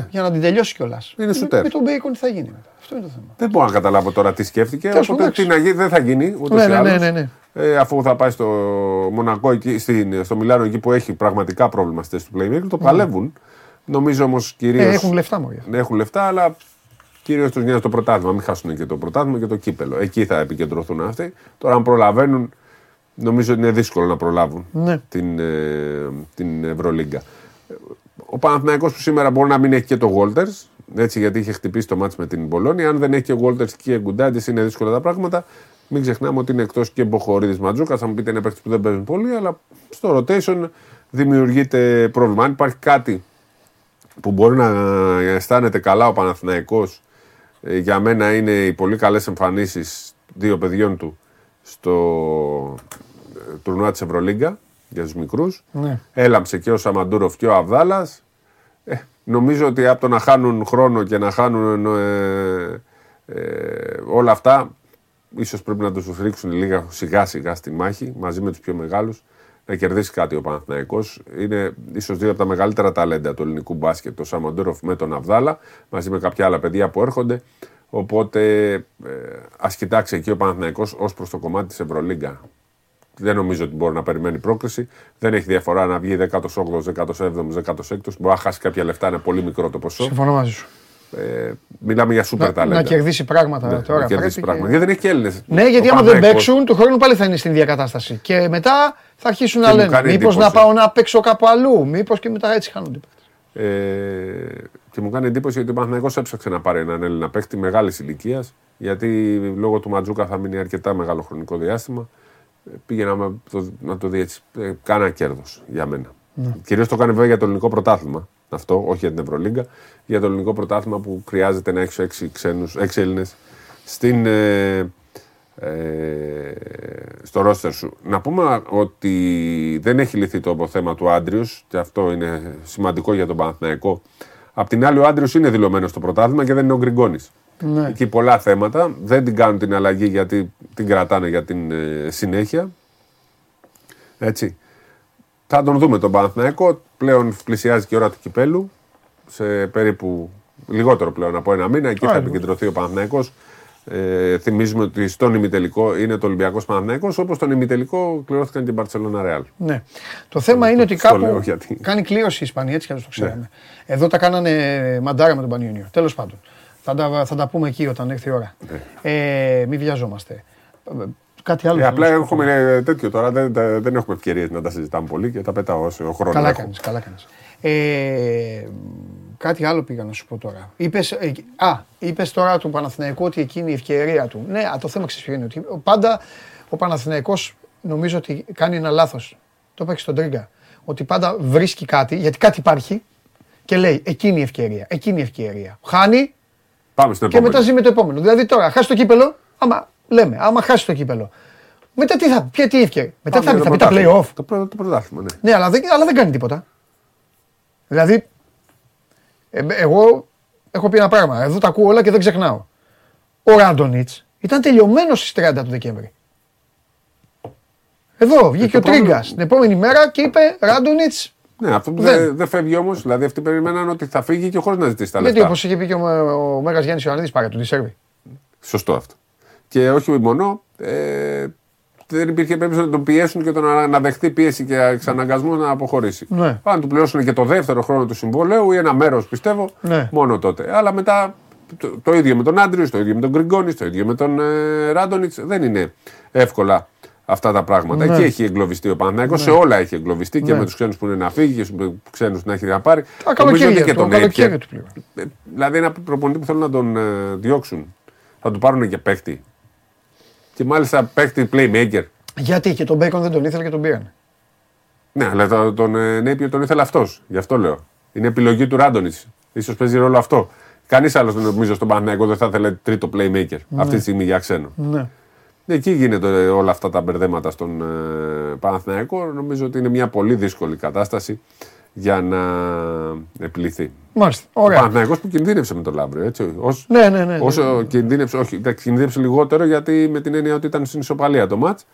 για να την τελειώσει κιόλας. Ναι. Είναι σουτέρ. Με τον Μπέικον τι θα γίνει μετά. Αυτό είναι το θέμα. Δεν μπορώ να καταλάβω τώρα τι σκέφτηκε. Τέλος Οπότε πάντων, τι να γίνει δεν θα γίνει ούτως Ναι, ή ναι, άλλως. ναι, ναι, ναι. Ε, αφού θα πάει στο Μονακό, εκεί, στην, στο Μιλάνο, εκεί που έχει πραγματικά πρόβλημα στη θέση του playmaker, το παλεύουν. Νομίζω όμως κυρίω. Ναι. Ε, έχουν λεφτά μωρέ. Ναι, έχουν λεφτά, αλλά κυρίως τους νοιάζει το πρωτάθλημα. Μην χάσουν και το πρωτάθλημα και το κύπελο. Εκεί θα επικεντρωθούν αυτοί. Τώρα, αν προλαβαίνουν, νομίζω ότι είναι δύσκολο να προλάβουν Ναι. την, ε, την Ευρωλίγκα. Ο Παναθηναϊκός που σήμερα μπορεί να μην έχει και το Walters, έτσι γιατί είχε χτυπήσει το μάτς με την Μπολόνια. Αν δεν έχει και Walters και Γκουντάντης, είναι δύσκολα τα πράγματα. Μην ξεχνάμε ότι είναι εκτός και Μποχορίδης Ματζούκας. Θα μου πείτε είναι παίχτε που δεν παίζουν πολύ, αλλά στο rotation δημιουργείται πρόβλημα. Αν υπάρχει κάτι που μπορεί να αισθάνεται καλά ο Παναθηναϊκός ε, για μένα είναι οι πολύ καλές εμφανίσεις δύο παιδιών του στο ε, τουρνουά της Ευρωλίγκα για τους μικρούς. Ναι. Έλαμψε και ο Σαμαντούροφ και ο Αβδάλας. Ε, νομίζω ότι από το να χάνουν χρόνο και να χάνουν ε, ε, όλα αυτά ίσως πρέπει να τους ρίξουν λίγα σιγά σιγά στη μάχη μαζί με τους πιο μεγάλους να κερδίσει κάτι ο Παναθηναϊκός. Είναι ίσως δύο από τα μεγαλύτερα ταλέντα του ελληνικού μπάσκετ, το Σαμαντούροφ με τον Αβδάλα, μαζί με κάποια άλλα παιδιά που έρχονται. Οπότε ε, ας κοιτάξει εκεί ο Παναθηναϊκός ως προς το κομμάτι της Ευρωλίγκα. Δεν νομίζω ότι μπορεί να περιμένει πρόκριση. Δεν έχει διαφορά να βγει 18ο, 17ο, 16ο. Μπορεί να χάσει κάποια λεφτά, είναι πολύ μικρό το ποσό. Συμφωνώ μαζί σου. Ε, μιλάμε για σούπερ Να, ταλέντα. να κερδίσει πράγματα Ναι, τώρα. να κερδίσει πρέπει πράγματα. και- Γιατί δεν έχει και Έλληνες. Ναι, γιατί άμα δεν παίξουν, του χρόνου πάλι θα είναι στην ίδια κατάσταση. Και μετά θα αρχίσουν να μου λένε κάνει Μήπως να εντύπωση. πάω να παίξω κάπου αλλού. Μήπως και μετά έτσι χάνονται. οι παίκτες. Ε, και μου κάνει εντύπωση ότι ο Παναθηναϊκός έψαξε να πάρει έναν Έλληνα παίκτη μεγάλης ηλικίας, γιατί λόγω του Ματζούκα θα μείνει αρκετά μεγάλο χρονικό διάστημα. Ε, Πήγε να, με- το, να το δει έτσι. Ε, κάνα κέρδος για μένα. Ναι. Κυρίως το κάνει βέβαια για το ελληνικό πρωτάθλημα. Αυτό, όχι για την Ευρωλίγκα. Για το ελληνικό πρωτάθλημα που χρειάζεται να έχει έξι ξένους, έξι Έλληνες στην, ε, ε, στο ρόστερ σου. Να πούμε ότι δεν έχει λυθεί το θέμα του Άντριου και αυτό είναι σημαντικό για τον Παναθηναϊκό. Απ' την άλλη, ο Άντριος είναι δηλωμένος στο πρωτάθλημα και δεν είναι ο Γκριγκόνης. Ναι. Εκεί πολλά θέματα. Δεν την κάνουν την αλλαγή γιατί την κρατάνε για την ε, συνέχεια. Έτσι. Θα τον δούμε τον Παναθηναϊκό. Πλέον πλησιάζει και η ώρα του κυπέλου. Σε περίπου λιγότερο πλέον από ένα μήνα. Εκεί θα Άρα. επικεντρωθεί ο Παναθηναϊκός. Ε, θυμίζουμε ότι στον ημιτελικό είναι το Ολυμπιακός Παναθυναϊκό, όπως στον ημιτελικό κληρώθηκαν και Μπαρσελόνα Ρεάλ. Ναι. Το θέμα είναι ότι Στο κάπου λέω γιατί. κάνει κλήρωση η Ισπανία, έτσι κι αλλιώς το ξέραμε. Εδώ τα κάνανε μαντάρα με τον Πανιόνιο. Τέλος πάντων. Θα τα, θα τα πούμε εκεί όταν έρθει η ώρα. Ε, μην βιαζόμαστε. Ε, Κάτι άλλο. Ε, θέλω απλά να σου πω. έχουμε ε, τέτοιο τώρα, δεν, δεν δεν έχουμε ευκαιρίες να τα συζητάμε πολύ και τα πετάω όσο χρόνος Καλά έχω. κάνεις, καλά κάνεις. Ε, κάτι άλλο πήγα να σου πω τώρα. Είπες, ε, α, είπες τώρα του Παναθηναϊκού ότι εκείνη η ευκαιρία του. Ναι, α, το θέμα ξέρεις ποιο είναι. Ότι πάντα ο Παναθηναϊκός νομίζω ότι κάνει ένα λάθος. Το είπα και στον Τρίγκα. Ότι πάντα βρίσκει κάτι, γιατί κάτι υπάρχει και λέει εκείνη η ευκαιρία, εκείνη η ευκαιρία. Χάνει Πάμε στο και επόμενο. μετά ζει με το επόμενο. Δηλαδή τώρα χάσει το κύπελο, άμα λέμε, άμα χάσει το κύπελο. Μετά τι θα, ποια τι ευκαιρία. Μετά Πάμε θα, για θα το πει τα πρωτάθλημα. play-off. Το, πρω- το πρωτάθλημα, ναι. Ναι, αλλά δεν, αλλά δεν κάνει τίποτα. Δηλαδή, ε, εγώ έχω πει ένα πράγμα. Εδώ τα ακούω όλα και δεν ξεχνάω. Ο Ράντονιτς ήταν τελειωμένος στις 30 του Δεκέμβρη. Εδώ βγήκε Ε, το ο Τρίγκας πρόβλημα- την επόμενη μέρα και είπε Ράντονιτς. Ναι, αυτό που Δεν. δεν δεν φεύγει όμως. Δηλαδή αυτοί περιμέναν ότι θα φύγει και χωρίς να ζητήσει τα Γιατί λεφτά. όπως είχε πει και ο, ο Μέγας Γιάννης Ιωαννίδης, πάρε του τη σερβι. Σωστό αυτό. Και όχι μόνο, ε, δεν υπήρχε περίπτωση να τον πιέσουν και τον να, να δεχτεί πίεση και εξαναγκασμό να αποχωρήσει. Ναι. Αν του πληρώσουν και το δεύτερο χρόνο του συμβολέου ή ένα μέρος πιστεύω, Ναι. μόνο τότε. Αλλά μετά το, το ίδιο με τον Άντριους, το ίδιο με τον Γκριγκόνης, το ίδιο με τον ε, Ράντονιτς. Δεν είναι εύκολα αυτά τα πράγματα. Ναι. Εκεί έχει εγκλωβιστεί ο Παναθηναϊκός, σε όλα έχει εγκλωβιστεί και Ναι. με τους ξένους που είναι να φύγει και στου ξένους να έχει να πάρει. Τα Νομίζω ότι καλοκαίρια και του, το τον καλοκαίρι έπιε. του πλέον. Ε, Δηλαδή ένα προπονητή που θέλουν να τον ε, διώξουν. Θα του πάρουν και παίχτη. Και μάλιστα παίχτη playmaker. Γιατί και τον Μπέικον δεν τον ήθελε και τον πήραν. Ναι, αλλά το- τον ε, Νέιπιερ τον ήθελε αυτός. Γι' αυτό λέω. Είναι επιλογή του Ράντονιτ. σω παίζει ρόλο αυτό. Κανείς άλλος νομίζω στον Παναγιώτο δεν θα ήθελε τρίτο playmaker αυτή τη στιγμή για ξένο. Ναι. Εκεί γίνεται ε, όλα αυτά τα μπερδέματα στον ε, Παναθηναϊκό. Νομίζω ότι είναι μια πολύ δύσκολη κατάσταση για να επιληθεί. Μάλιστα. Ο Ωραία. Παναθηναϊκός που κινδύνευσε με το Λάμπριο. Έτσι, ως, Ναι, ναι, ναι, ναι. Όσο κινδύνεψε, όχι, εντάξει, κινδύνεψε λιγότερο γιατί με την έννοια ότι ήταν στην ισοπαλία το μάτς.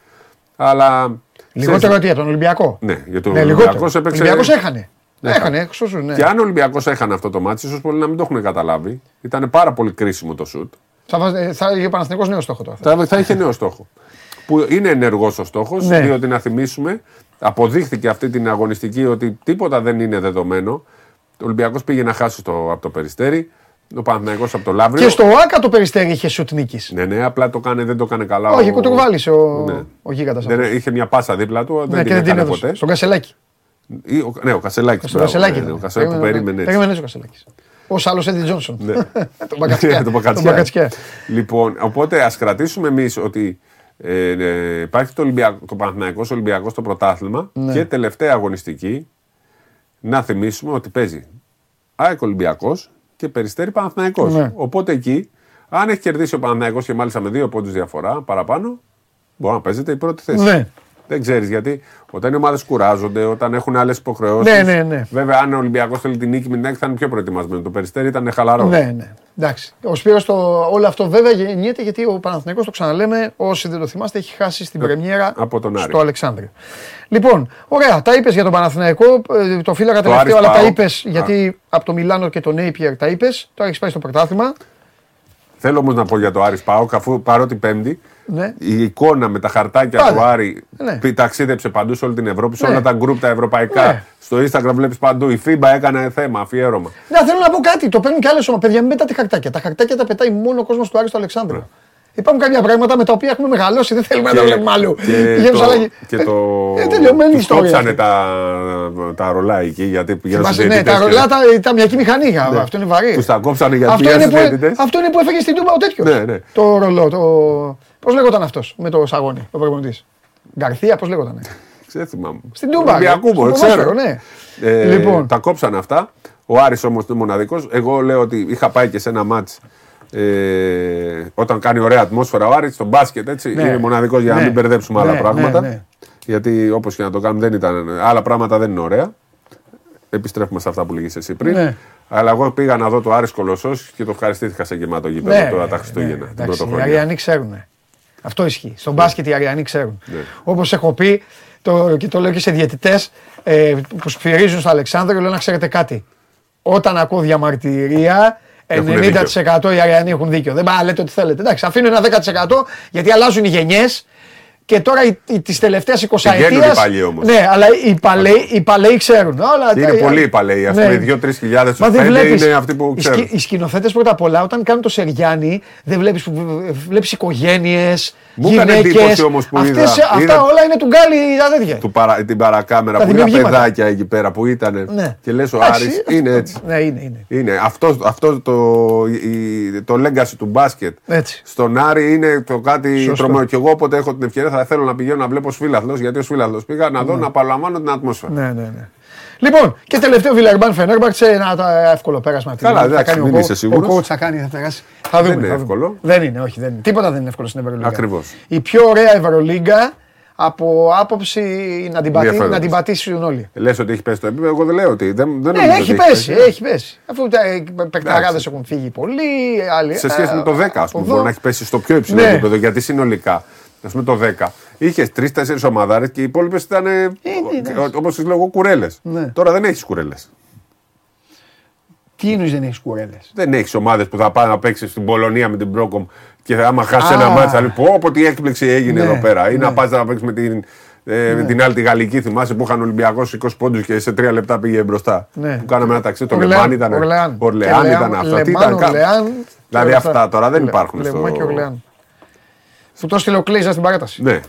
Αλλά. Λιγότερο ξέρεις, για τον Ολυμπιακό; Ναι, για τον Ναι, Ολυμπιακό λιγότερο. Ο έπαιξε. Ολυμπιακός έχανε. Έχανε. Έχανε, εξώσου, ναι. Και αν ο Ολυμπιακός έχανε αυτό το μάτς, ίσως πολλοί να μην το έχουν καταλάβει. Ήταν πάρα πολύ κρίσιμο το σουτ. Θα, βάζ- θα είχε ο Παναθηναϊκός νέο στόχο τώρα. Θα, θα είχε νέο στόχο. Που είναι ενεργός ο στόχος, Ναι. διότι να θυμίσουμε, αποδείχθηκε αυτή την αγωνιστική ότι τίποτα δεν είναι δεδομένο. Ο Ολυμπιακός πήγε να χάσει το, από το περιστέρι, ο Παναθηναϊκός από το Λαύριο. Και στο ΆΚΑ το περιστέρι είχε σουτ νίκης. Ναι, ναι, απλά το κάνει, δεν το κάνει καλά. Όχι, ο- κουτουρβάλισε ο, Ναι. ο γίγαντας Δεν, αυτός. είχε μια πάσα δίπλα του, Ναι, δεν και την δεν την έκανε έδωσε. ποτέ. Στον Κασελάκη. Ή ο- ναι, ο Κασελάκης. Στο Κασελάκη. Ναι, ήταν. ο Κασελάκη που περίμενε έτσι. Περίμενε έτσι ο Κασελάκης. Ω άλλος Έντι Τζόνσον. Ναι. (laughs) Τον Μπακατσιά. Τον (laughs) Τον Μπακατσιά. Λοιπόν, οπότε ας κρατήσουμε εμείς ότι ε, ε, υπάρχει το, Ολυμπιακό, το Παναθηναϊκός Ολυμπιακός στο πρωτάθλημα Ναι. και τελευταία αγωνιστική να θυμίσουμε ότι παίζει ΑΕΚ Ολυμπιακός και Περιστέρη Παναθηναϊκός. Ναι. Οπότε εκεί, αν έχει κερδίσει ο Παναθηναϊκός και μάλιστα με δύο πόντους διαφορά παραπάνω, μπορεί να παίζεται η πρώτη θέση. Ναι. Δεν ξέρεις γιατί. Όταν οι ομάδες κουράζονται, όταν έχουν άλλες υποχρεώσεις. Ναι, ναι, ναι. Βέβαια, αν ο Ολυμπιακός θέλει την νίκη με την ΑΕΚ θα είναι πιο προετοιμασμένο. Το περιστέρι ήταν χαλαρό. Ναι, ναι. Εντάξει. Ο Σπύρος το, όλο αυτό βέβαια γεννιέται γιατί ο Παναθηναϊκός το ξαναλέμε, όσοι δεν το θυμάστε, έχει χάσει στην πρεμιέρα Ε, από τον Άρη. στο Αλεξάνδριο. Λοιπόν, ωραία, τα είπες για τον Παναθηναϊκό, ε, το φύλαγα τελευταίο, Άρης αλλά τα Πάο. είπες γιατί από το Μιλάνο και τον Νέιπιερ τα είπες. Τώρα έχεις πάει στο πρωτάθλημα. Θέλω όμως να πω για το Άρης Πάοκ, αφού παρότι Πέμπτη Ναι. η εικόνα με τα χαρτάκια Πάλι. του Άρη Ναι. πη- ταξίδεψε παντού σε όλη την Ευρώπη, σε Ναι. όλα τα γκρουπ τα ευρωπαϊκά. Ναι. Στο Instagram βλέπεις παντού. Η FIBA έκανε θέμα, αφιέρωμα. Ναι, θέλω να πω κάτι. Το παίρνουν και άλλες ομάδες. Παιδιά, μην πετάτε χαρτάκια. Τα χαρτάκια τα πετάει μόνο ο κόσμος του Άρη στο Αλεξάνδριο. Υπάρχουν κάποια πράγματα με τα οποία έχουμε μεγαλώσει, δεν θέλουμε να τα βλέπουμε αλλού. Και, Πηγαίνουν το, σε άλλα- και Ε, το. ε, τελειωμένη τους ιστορία. κόψανε αυτή. τα, τα ρολά εκεί γιατί πηγαίνουν Θυμάσαι, στους ναι, τα διαιτητές και- ρολά, τα, η ταμιακή μηχανή. Αυτό είναι βαρύ. Τους τα κόψανε γιατί αυτό πήγαν είναι, στους που, διαιτητές. αυτό είναι που έφεγε στην Τούμπα ο τέτοιος. Ναι, ναι. Το ρολό. Το... Πώς λέγονταν αυτός με το σαγόνι, ο προπονητής; Γκαρθία, πώς λέγονταν; Δεν θυμάμαι. Στην Τούμπα. Ολυμπιακού, στο μόνο, ποδόσφαιρο, ξέρω. ναι. Ε, Λοιπόν. Τα κόψανε αυτά. Ο Άρης όμως είναι μοναδικός. Εγώ λέω ότι είχα πάει και σε ένα μάτς ε, όταν κάνει ωραία ατμόσφαιρα ο Άρης, στο μπάσκετ έτσι, Ναι. είναι μοναδικός για να Ναι. μην μπερδέψουμε Ναι, άλλα πράγματα. ναι, ναι. Γιατί όπως και να το κάνουμε δεν ήταν, άλλα πράγματα δεν είναι ωραία. Επιστρέφουμε σε αυτά που λέγεις εσύ πριν. Ναι. Αλλά εγώ πήγα να δω το Άρης Κολοσσός και το ευχαριστήθηκα σε γεμάτο γήπεδο Ναι, τώρα ναι, τα Χριστούγεννα. ναι. την Εντάξει, Οι πρωτοχρονιά. Αριανοί ξέρουν. Αυτό ισχύει. Στον μπάσκετ οι Αριανοί ξέρουν. Ναι. Όπως έχω πει το, και το λέω και σε διαιτητές ε, που σφυρίζουν στο Αλεξάνδριο, λέω να ξέρετε κάτι. Όταν ακούω διαμαρτυρία, Έχουν 90% οι Αριανοί έχουν δίκιο. Δεν πάει να λέτε ό,τι θέλετε. Εντάξει, αφήνω ένα 10% γιατί αλλάζουν οι γενιές. Και τώρα τις τελευταίες 20 Πηγαίνουν ετία. οι παλιοί όμως. Ναι, αλλά οι παλαιοί, οι παλαιοί ξέρουν. Όλα, Είναι τα- πολύ οι παλαιοί. Α Ναι. πούμε, οι 2-3 χιλιάδες Μα δεν βλέπεις, είναι αυτοί που οι, ξέρουν. σκη, οι σκηνοθέτες πρώτα απ' όλα, όταν κάνουν το Σεριάννη, δεν βλέπεις βλέπεις οικογένειες, Μου έκανε γυναίκες. εντύπωση όμως που είδα. Αυτά Είδα- όλα είναι του Γκάλι τα τέτοια. του παρα, την παρακάμερα Τα που είναι δημιουργήματα. παιδάκια εκεί πέρα που ήταν. Ναι. Και λες ο Εντάξει, Άρης αυτό- είναι έτσι. Ναι, είναι, είναι. Είναι. Αυτό, αυτός το, η- το legacy του μπάσκετ Έτσι. στον Άρη είναι το κάτι Σωστό. τρομερό. Και εγώ όποτε έχω την ευκαιρία θα θέλω να πηγαίνω να βλέπω σφίλαθλο, γιατί ο σφίλαθλο πήγα να δω να απολαμβάνω την ατμόσφαιρα. Ναι, ναι, ναι. Λοιπόν, και τελευταίο Βιλερμπάν Φενέρμπαξ, ένα το εύκολο πέρασμα. Καλά, θα εντάξει, κάνει δεν ο, είσαι Ο σίγουρος. coach θα κάνει, θα περάσει. Θα δούμε. είναι θα δούμε. εύκολο. Δεν είναι, όχι, δεν είναι. Τίποτα δεν είναι εύκολο στην Ευρωλίγκα. Ακριβώς. Η πιο ωραία Ευρωλίγκα από άποψη να την, πατή, Ενδιαφέρον. να την πατήσουν όλοι. Λες ότι έχει πέσει το επίπεδο, εγώ δεν λέω ότι. Δεν, δεν Ναι, νομίζω έχει ότι πέσει, έχει πέσει. Αφού τα παικταράδε Εντάξει. έχουν φύγει πολλοί, άλλοι. Σε σχέση ε, με το 10, ας από πούμε, εδώ. μπορεί να έχει πέσει στο πιο υψηλό Ναι. επίπεδο. Γιατί συνολικά, α πούμε το 10, είχες τρει-τέσσερι ομαδάρες και οι υπόλοιπες ήταν. εντάξει. Όπως τις λέω εγώ, κουρέλες. Ναι. Τώρα δεν έχεις κουρέλες. Τι εννοεί δεν έχεις κουρέλες. Δεν έχεις ομάδες που θα πάνε να παίξεις στην Πολωνία με την Πρόκομ και θα, άμα χάσεις Α. ένα μάτσα, θα λέει πω, πω τι έκπληξη έγινε Ναι, εδώ πέρα. Ή ναι. να πας να παίξεις με την, ε, με την άλλη τη Γαλλική. Θυμάσαι που είχαν Ολυμπιακός 20 πόντους και σε τρία λεπτά πήγε μπροστά. Ναι. Που κάναμε ένα ταξίδι. Το Ορλεάν, Λεμάν ήταν. Ορλεάν. Ορλεάν Και ήταν Λεάν, αυτά. Τι Λεμάν, ήταν. κα- Ορλεάν και Δηλαδή όλα αυτά τώρα δεν Λε- υπάρχουν Λεμάν στο. και Ορλεάν. Σου το στείλε ο Κλέιζας στην παράταση. Ναι.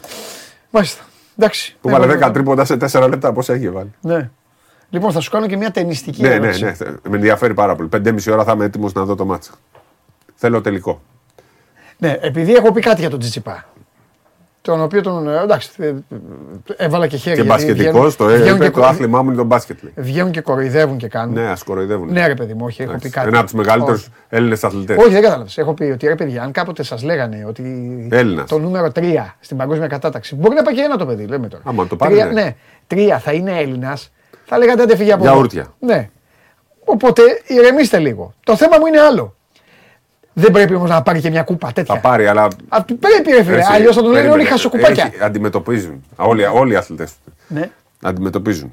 Μάλιστα. Εντάξει. Που Ναι, βάλε ναι, 10 ναι. τρίποντα σε 4 λεπτά. Πώς έχει βάλει. Ναι. Λοιπόν, θα σου κάνω και μια ταινιστική Ναι, ναι, ερώτηση. ναι. Με ενδιαφέρει πάρα πολύ. 5,5 ώρα θα είμαι έτοιμος να δω το μάτσα. Θέλω τελικό. Ναι, επειδή έχω πει κάτι για τον Τζιτσιπά. Τον οποίο τον. ε, Εντάξει, ε, έβαλα και χέρι. Και γιατί μπασκετικός, βγαίνουν- το βγαίνουν είπε, και το κορο- άθλημά μου είναι το μπάσκετ. λέει. Βγαίνουν και κοροϊδεύουν και κάνουν. Ναι, ας κοροϊδεύουν. Ναι, ρε παιδί μου, όχι, έχω πει κάτι. Ένα από τους μεγαλύτερους Όχι. Έλληνες αθλητές. Όχι, δεν κατάλαβες. Έχω πει ότι ρε παιδιά, αν κάποτε σας λέγανε ότι Έλληνας. το νούμερο 3 στην παγκόσμια κατάταξη. Μπορεί να πάει και ένα το παιδί, λέμε τώρα. Άμα το πάρει, Τρία- ναι. ναι. Τρία θα είναι Έλληνας. Θα λέγατε δεν φύγει από εδώ. Γιαούρτια. Ναι. Οπότε ηρεμήστε λίγο. Το θέμα μου είναι άλλο. Δεν πρέπει όμως να πάρει και μια κούπα τέτοια. Θα πάρει, αλλά. Α, πρέπει, ρε φίλε. Εσύ, Αλλιώς θα τον λένε περίμενε. όλοι χασοκουπάκια. Έχει- αντιμετωπίζουν. Α, Όλοι, όλοι οι αθλητές Ναι. αντιμετωπίζουν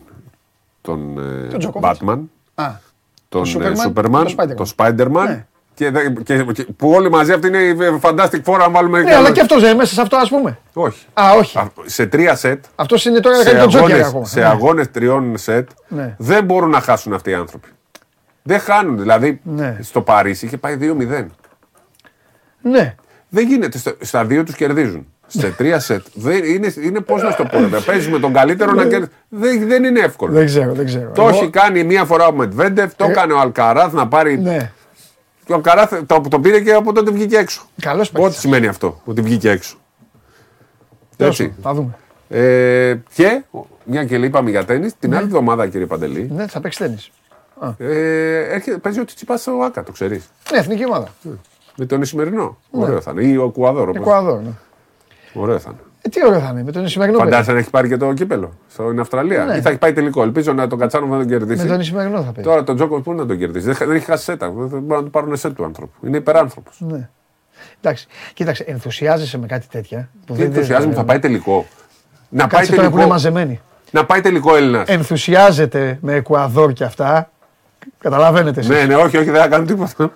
τον, ε, Τον Τζόκοβιτς. Batman, Α, τον Το ε, Superman, Superman, το Spider-Man. τον Spider-Man. Ναι. Και, δε- και- και- που όλοι μαζί αυτοί είναι η Fantastic Four, αν βάλουμε. ναι, αλλά και αυτός δεν είναι μέσα σε αυτό, ας πούμε. Όχι. Α, όχι. Α, Σε τρία σετ, Αυτός είναι τώρα να σε κάνει τον Τζόκερ αγώνες, ακόμα. σε Ναι. αγώνες τριών σετ, Ναι. δεν μπορούν να χάσουν αυτοί οι άνθρωποι. Δεν χάνουν. Δηλαδή, Ναι. στο Παρίσι είχε πάει 2-0. Ναι. Δεν γίνεται. Στα, στα δύο τους κερδίζουν. Σε τρία σετ. Δεν, είναι είναι πώς να σου το πω. ρε, Παίζεις με τον καλύτερο να κερδίσει. Δεν, δεν είναι εύκολο. Δεν ξέρω, δεν ξέρω. Το Εγώ- έχει κάνει μία φορά ο Μετβέντεφ, το Ε, έκανε ο Αλκαράθ να πάρει. Ναι. Και ο Αλκαράθ το, το πήρε και από τότε βγήκε έξω. Καλός Ό,τι παίκτης. σημαίνει αυτό, ότι βγήκε έξω; Έτσι. Θα δούμε. Ε, και, μια και είπαμε για τέννη, την άλλη εβδομάδα κύριε Παντελή, Ναι, θα παίξει τέννη. ε, έρχεται, παίζει ο Τσιτσιπάς στο ΑΚΑ, το ξέρεις. Ναι, εθνική ομάδα. Με τον Ισημερινό. Ωραίο θα είναι. Ή ο Κουαδόρο. πώς. Εκουαδόρ. Ναι. Ωραίο θα είναι. Ε, τι ωραίο θα είναι με τον Ισημερινό. παιδί. Φαντάζεσαι να έχει πάρει και το κύπελο στην Αυστραλία. Ναι. Ή θα έχει πάει τελικό. Ελπίζω να τον Κατσάνο να τον κερδίσει. Με τον Ισημερινό θα παίξει. Τώρα τον Τζόκο πού να τον κερδίσει. Δεν, δεν έχει χάσει σέτα. Δεν δεν μπορούν να του πάρουν σετ του άνθρωπου. Είναι υπεράνθρωπος. Ναι. Εντάξει, κοίταξε, ενθουσιάζεσαι με κάτι τέτοια. Που Τι δεν- ενθουσιάζομαι, θα πάει τελικό. Να πάει Κάτσε τώρα που είναι τελικό, μαζεμένοι. να πάει τελικό Έλληνας. Ενθουσιάζεται με Εκουαδόρ και αυτά. Καταλαβαίνετε εσείς. Ναι, ναι, όχι, όχι, δεν θα κάνει τίποτα.